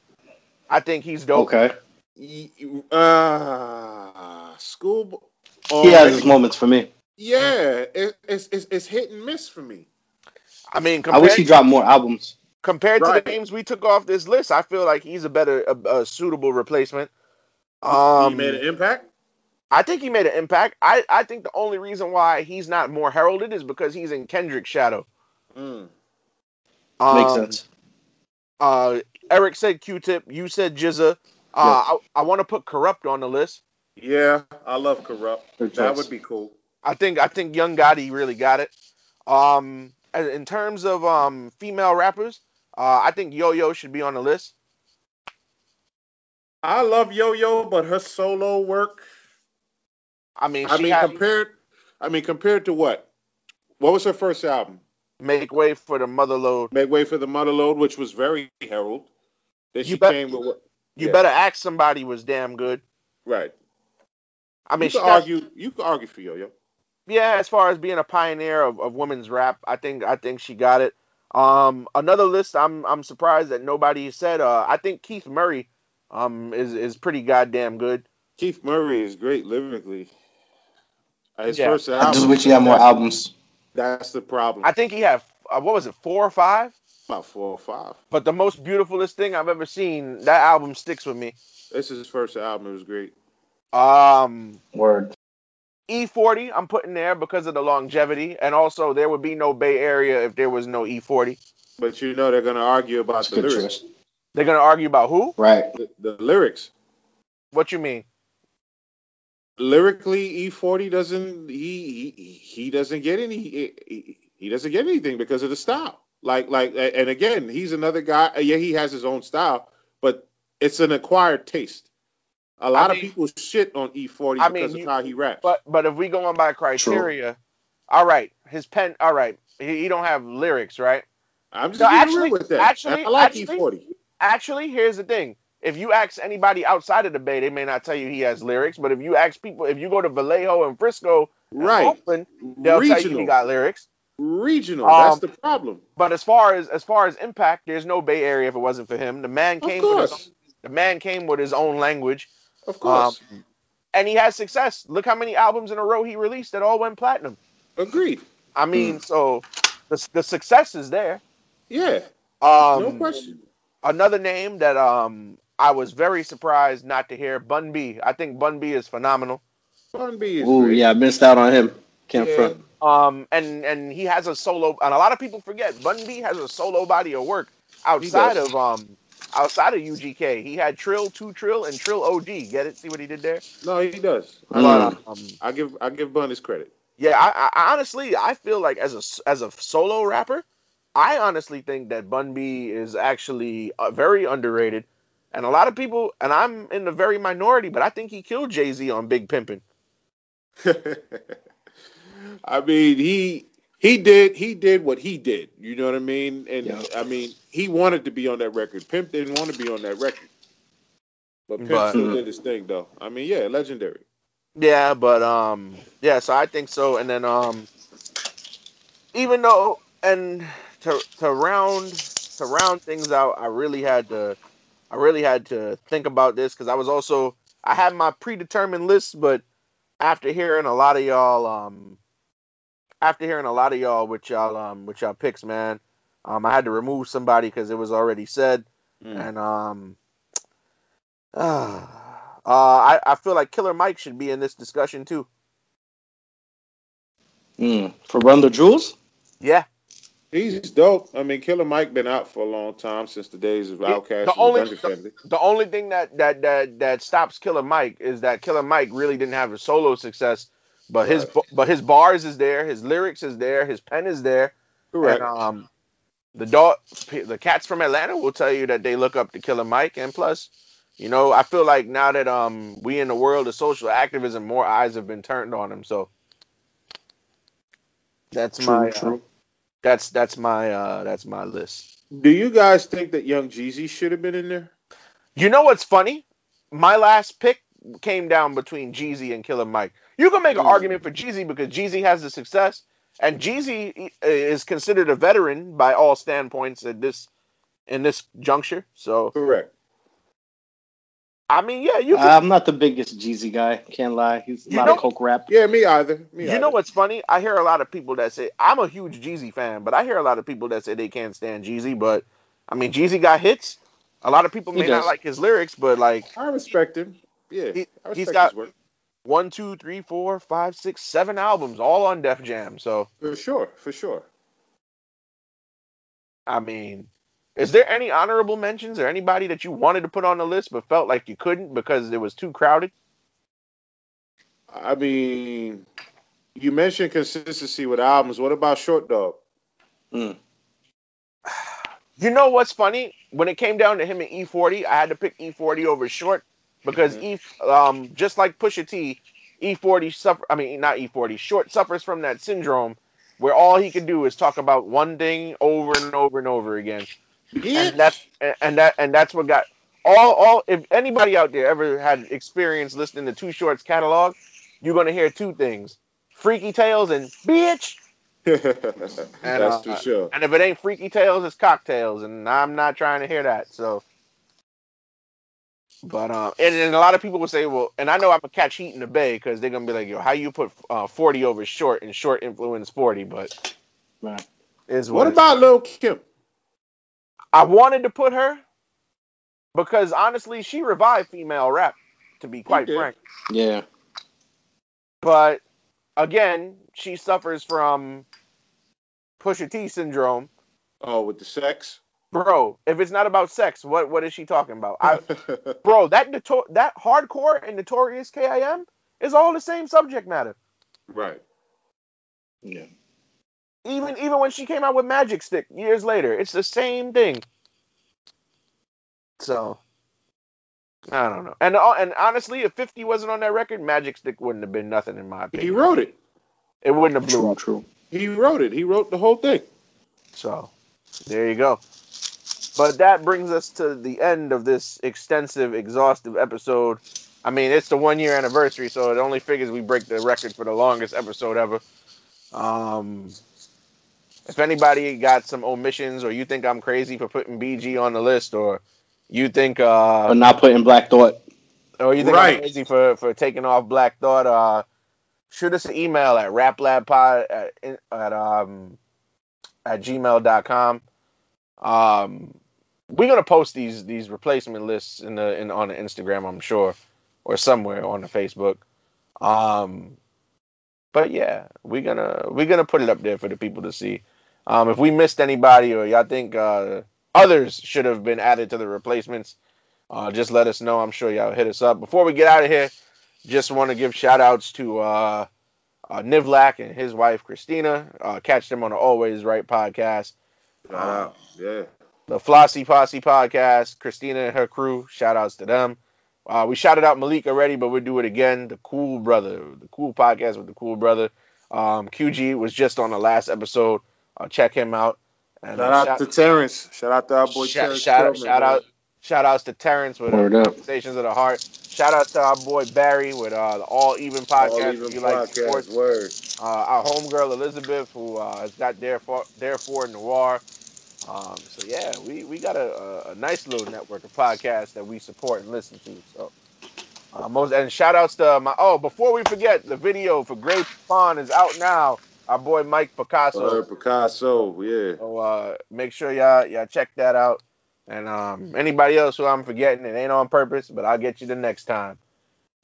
Speaker 2: I think he's dope.
Speaker 5: Okay.
Speaker 3: Y- Uh, school.
Speaker 5: He has his moments for me.
Speaker 3: Yeah, it, it's, it's it's hit and miss for me.
Speaker 2: I mean,
Speaker 5: I wish he dropped more albums.
Speaker 2: compared to the names we took off this list, I feel like he's a better, a, a suitable replacement.
Speaker 3: he
Speaker 2: Um,
Speaker 3: made an impact.
Speaker 2: I think he made an impact. I, I think the only reason why he's not more heralded is because he's in Kendrick's shadow.
Speaker 3: Mm.
Speaker 5: Makes
Speaker 2: Um,
Speaker 5: sense.
Speaker 2: Uh, Eric said Q-Tip. You said GZA. Uh, I, I want to put Kurupt on the list.
Speaker 3: Yeah, I love
Speaker 5: Kurupt.
Speaker 3: That would be cool.
Speaker 2: I think I think Young Gotti really got it. Um, in terms of um female rappers, uh, I think Yo Yo should be on the list.
Speaker 3: I love Yo Yo, but her solo work.
Speaker 2: I mean,
Speaker 3: I mean,
Speaker 2: had
Speaker 3: compared. I mean, compared to what? What was her first album?
Speaker 2: Make Way for the Motherload.
Speaker 3: Make Way for the Motherload, which was very herald. Then
Speaker 2: You
Speaker 3: she
Speaker 2: bet-
Speaker 3: came with what?
Speaker 2: You
Speaker 3: Yeah.
Speaker 2: better ask somebody was damn good.
Speaker 3: Right.
Speaker 2: I mean,
Speaker 3: you
Speaker 2: she
Speaker 3: can argue. You can argue for Yo Yo.
Speaker 2: yeah, as far as being a pioneer of, of women's rap, I think I think she got it. Um, another list I'm I'm surprised that nobody said. Uh, I think Keith Murray, um, is is pretty goddamn good.
Speaker 3: Keith Murray is great lyrically. His
Speaker 2: Yeah.
Speaker 3: first
Speaker 5: I just wish he had more albums.
Speaker 3: That's the problem.
Speaker 2: I think he had uh, what was it, four or five?
Speaker 3: About four or five.
Speaker 2: But the most beautifulest thing I've ever seen, that album sticks with me.
Speaker 3: This is his first album. It was great.
Speaker 2: Um,
Speaker 5: Word.
Speaker 2: E40, I'm putting there because of the longevity, and also there would be no Bay Area if there was no E40.
Speaker 3: But you know they're gonna argue about
Speaker 5: That's
Speaker 3: the lyrics.
Speaker 5: choice.
Speaker 2: They're gonna argue about who?
Speaker 5: Right.
Speaker 3: The, the lyrics.
Speaker 2: What you mean?
Speaker 3: Lyrically, E40 doesn't he he, he doesn't get any he, he doesn't get anything because of the style. Like like and again, he's another guy. uh, Yeah, he has his own style, but it's an acquired taste. A lot
Speaker 2: mean-
Speaker 3: of people shit on E40
Speaker 2: I mean,
Speaker 3: because
Speaker 2: you-
Speaker 3: of how he raps.
Speaker 2: But but if we go on by criteria, all right, his pen, all right, he, he don't have lyrics, right?
Speaker 3: I'm just
Speaker 2: No, actually-
Speaker 3: with that.
Speaker 2: actually-
Speaker 3: I like
Speaker 2: actually-
Speaker 3: E40.
Speaker 2: Actually, here's the thing. If you ask anybody outside of the Bay, they may not tell you he has lyrics. But if you ask people, if you go to Vallejo and Frisco, and
Speaker 3: Right.
Speaker 2: Oakland, they'll tell you he got lyrics.
Speaker 3: Regional.
Speaker 2: Um,
Speaker 3: That's the problem.
Speaker 2: But as far as as far as impact, there's no Bay Area if it wasn't for him. The man
Speaker 3: Of
Speaker 2: came with his
Speaker 3: course.
Speaker 2: own, the man came with his own language,
Speaker 3: Of course.
Speaker 2: um, and he has success. Look how many albums in a row he released that all went platinum.
Speaker 3: Agreed.
Speaker 2: I mean, so the the success is there.
Speaker 3: Yeah.
Speaker 2: Um,
Speaker 3: no question.
Speaker 2: Another name that um I was very surprised not to hear Bun B. I think Bun B is phenomenal.
Speaker 3: Bun B is
Speaker 5: Ooh,
Speaker 3: great.
Speaker 5: yeah, I missed out on him. Can't
Speaker 3: Yeah.
Speaker 5: front.
Speaker 2: Um, and and he has a solo, and a lot of people forget Bun B has a solo body of work outside of um outside of UGK. He had Trill, Two Trill, and Trill OG. Get it? See what he did there?
Speaker 3: No, he does.
Speaker 5: Mm.
Speaker 2: But um,
Speaker 3: I give I give Bun his credit.
Speaker 2: yeah, I, I honestly I feel like as a as a solo rapper, I honestly think that Bun B is actually uh, very underrated. And a lot of people, and I'm in the very minority, but I think he killed Jay Z on Big Pimpin'.
Speaker 3: I mean, he he did he did what he did. You know what I mean? And
Speaker 5: Yeah.
Speaker 3: I mean, he wanted to be on that record. Pimp didn't want to be on that record. But Pimp
Speaker 2: But-
Speaker 3: still did his thing though. I mean, yeah, legendary.
Speaker 2: Yeah, but um, yeah, so I think so. And then um, even though and to to round to round things out, I really had to I really had to think about this because I was also I had my predetermined list, but after hearing a lot of y'all um after hearing a lot of y'all with y'all um with y'all picks, man, um I had to remove somebody because it was already said.
Speaker 3: Mm.
Speaker 2: And um, uh, I I feel like Killer Mike should be in this discussion too.
Speaker 5: Mm. For Run the Jewels?
Speaker 2: Yeah,
Speaker 3: He's dope. I mean, Killer Mike been out for a long time since the days of
Speaker 2: Yeah,
Speaker 3: Outkast
Speaker 2: the
Speaker 3: and the
Speaker 2: only- the only thing that that that that stops Killer Mike is that Killer Mike really didn't have a solo success, but his
Speaker 3: Right.
Speaker 2: but his bars is there, his lyrics is there, his pen is there,
Speaker 3: Correct.
Speaker 2: and um, the dog the cats from Atlanta will tell you that they look up to Killer Mike, and plus. You know, I feel like now that um we in the world of social activism, more eyes have been turned on him. So that's my uh, that's that's my uh that's my list.
Speaker 3: Do you guys think that Young Jeezy should have been in there?
Speaker 2: You know what's funny? My last pick came down between Jeezy and Killer Mike. You can make an argument for Jeezy because Jeezy has the success, and Jeezy uh, is considered a veteran by all standpoints at this in this juncture. So
Speaker 3: Correct.
Speaker 2: I mean, yeah, you can,
Speaker 5: I'm not the biggest Jeezy guy. Can't lie. He's a lot
Speaker 2: know-
Speaker 5: of coke rap.
Speaker 3: Yeah, me either. Me
Speaker 2: you
Speaker 3: either.
Speaker 2: know what's funny? I hear a lot of people that say I'm a huge Jeezy fan, but I hear a lot of people that say they can't stand Jeezy. But I mean, Jeezy got hits. A lot of people
Speaker 5: He
Speaker 2: may not like his lyrics, but like
Speaker 3: I respect him. Yeah,
Speaker 2: He-
Speaker 3: I respect
Speaker 2: he's got-
Speaker 3: his work
Speaker 2: one, two, three, four, five, six, seven albums, all on Def Jam. So
Speaker 3: for sure, for sure.
Speaker 2: I mean, Is there any honorable mentions or anybody that you wanted to put on the list but felt like you couldn't because it was too crowded?
Speaker 3: I mean, you mentioned consistency with albums. What about Short Dog? Hmm.
Speaker 2: You know what's funny? When it came down to him and E40, I had to pick E40 over Short because E um just like Pusha T, E40 suffer. I mean, not E40. Short suffers from that syndrome where all he can do is talk about one thing over and over and over again,
Speaker 3: Yeah.
Speaker 2: and that's and- and that and that's what got all all. If anybody out there ever had experience listening to Too Short's catalog, you're gonna hear two things: Freaky Tales and Bitch.
Speaker 3: That's
Speaker 2: uh,
Speaker 3: for sure.
Speaker 2: And if it ain't Freaky Tales, it's Cocktails, and I'm not trying to hear that. So, but um, and, and a lot of people will say, well, and I know I'm gonna catch heat in the bay because they're gonna be like, yo, how you put uh, 40 over short and short influence 40, but
Speaker 4: Right.
Speaker 2: is
Speaker 3: What
Speaker 2: what,
Speaker 3: about Lil Kim?
Speaker 2: I wanted to put her because honestly, she revived female rap, to be quite frank.
Speaker 4: Yeah.
Speaker 2: But again, she suffers from Pusha T syndrome.
Speaker 3: Oh, with the sex?
Speaker 2: Bro, if it's not about sex, what what is she talking about? I bro, that noto- that hardcore and notorious KIM is all the same subject matter.
Speaker 3: right.
Speaker 4: Yeah.
Speaker 2: Even even when she came out with Magic Stick years later, it's the same thing. So I don't know. And and honestly, if 50 wasn't on that record, Magic Stick wouldn't have been nothing in my opinion.
Speaker 3: He wrote it.
Speaker 2: It wouldn't have blew
Speaker 4: True.
Speaker 2: up.
Speaker 4: True.
Speaker 3: He wrote it. He wrote the whole thing.
Speaker 2: So there you go. But that brings us to the end of this extensive, exhaustive episode. I mean, it's the one year anniversary, so it only figures we break the record for the longest episode ever. Um, if anybody got some omissions, or you think I'm crazy for putting BG on the list, or you think, uh,
Speaker 4: But not putting Black Thought.
Speaker 2: or you think
Speaker 3: Right.
Speaker 2: I'm crazy for for taking off Black Thought, uh, shoot us an email at raplabpod at, at um at gmail.com. Um, we're gonna post these these replacement lists in the in on the Instagram, I'm sure, or somewhere on the Facebook. Um, but yeah, we're gonna we're gonna put it up there for the people to see. Um, if we missed anybody or y'all think uh, others should have been added to the replacements, uh, just let us know. I'm sure y'all hit us up. Before we get out of here, just want to give shout outs to uh, uh, Nivlak and his wife Christina. Uh, catch them on the Always Right podcast.
Speaker 3: Out. Yeah.
Speaker 2: The Flossy Posse podcast, Christina and her crew. Shout outs to them. Uh, we shouted out Malik already, but we'll do it again. The Cool Brother, the Cool Podcast with the Cool Brother. Um, QG was just on the last episode. Uh, check him out. And,
Speaker 3: Shout
Speaker 2: uh,
Speaker 3: out to Terrence. Shout out to our boy
Speaker 2: shout,
Speaker 3: Terrence.
Speaker 2: shout,
Speaker 3: Tillman,
Speaker 2: shout out shout outs to Terrence with uh,
Speaker 4: Word up.
Speaker 2: Conversations of the Heart. Shout out to our boy Barry with uh, the All Even podcast.
Speaker 3: All
Speaker 2: if
Speaker 3: even
Speaker 2: you like
Speaker 3: podcast.
Speaker 2: sports.
Speaker 3: Word.
Speaker 2: Uh, our homegirl Elizabeth, who uh, has got Therefore, Therefore Noir. Um, so yeah, we, we got a, a, nice little network of podcasts that we support and listen to. So uh, most and shout outs to my oh before we forget the video for Great Pond is out now. Our boy Mike Picasso.
Speaker 3: Word, Picasso. Yeah.
Speaker 2: So uh, make sure y'all y'all check that out. And um, anybody else who I'm forgetting, it ain't on purpose, but I'll get you the next time.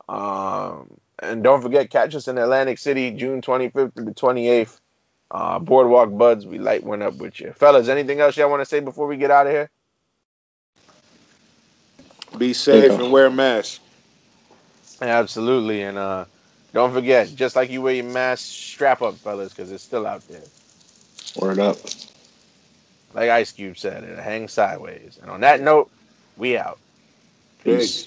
Speaker 2: Um, and don't forget, catch us in Atlantic City, June 25th to the 28th. Uh, Boardwalk Buds, we light one up with you, fellas. Anything else y'all want to say before we get out of here?
Speaker 3: Be safe and wear a mask.
Speaker 2: Absolutely, and uh, don't forget, just like you wear your mask, strap up, fellas, because it's still out there.
Speaker 4: Word up.
Speaker 2: Like Ice Cube said, it hang sideways. And on that note, we out.
Speaker 3: Peace.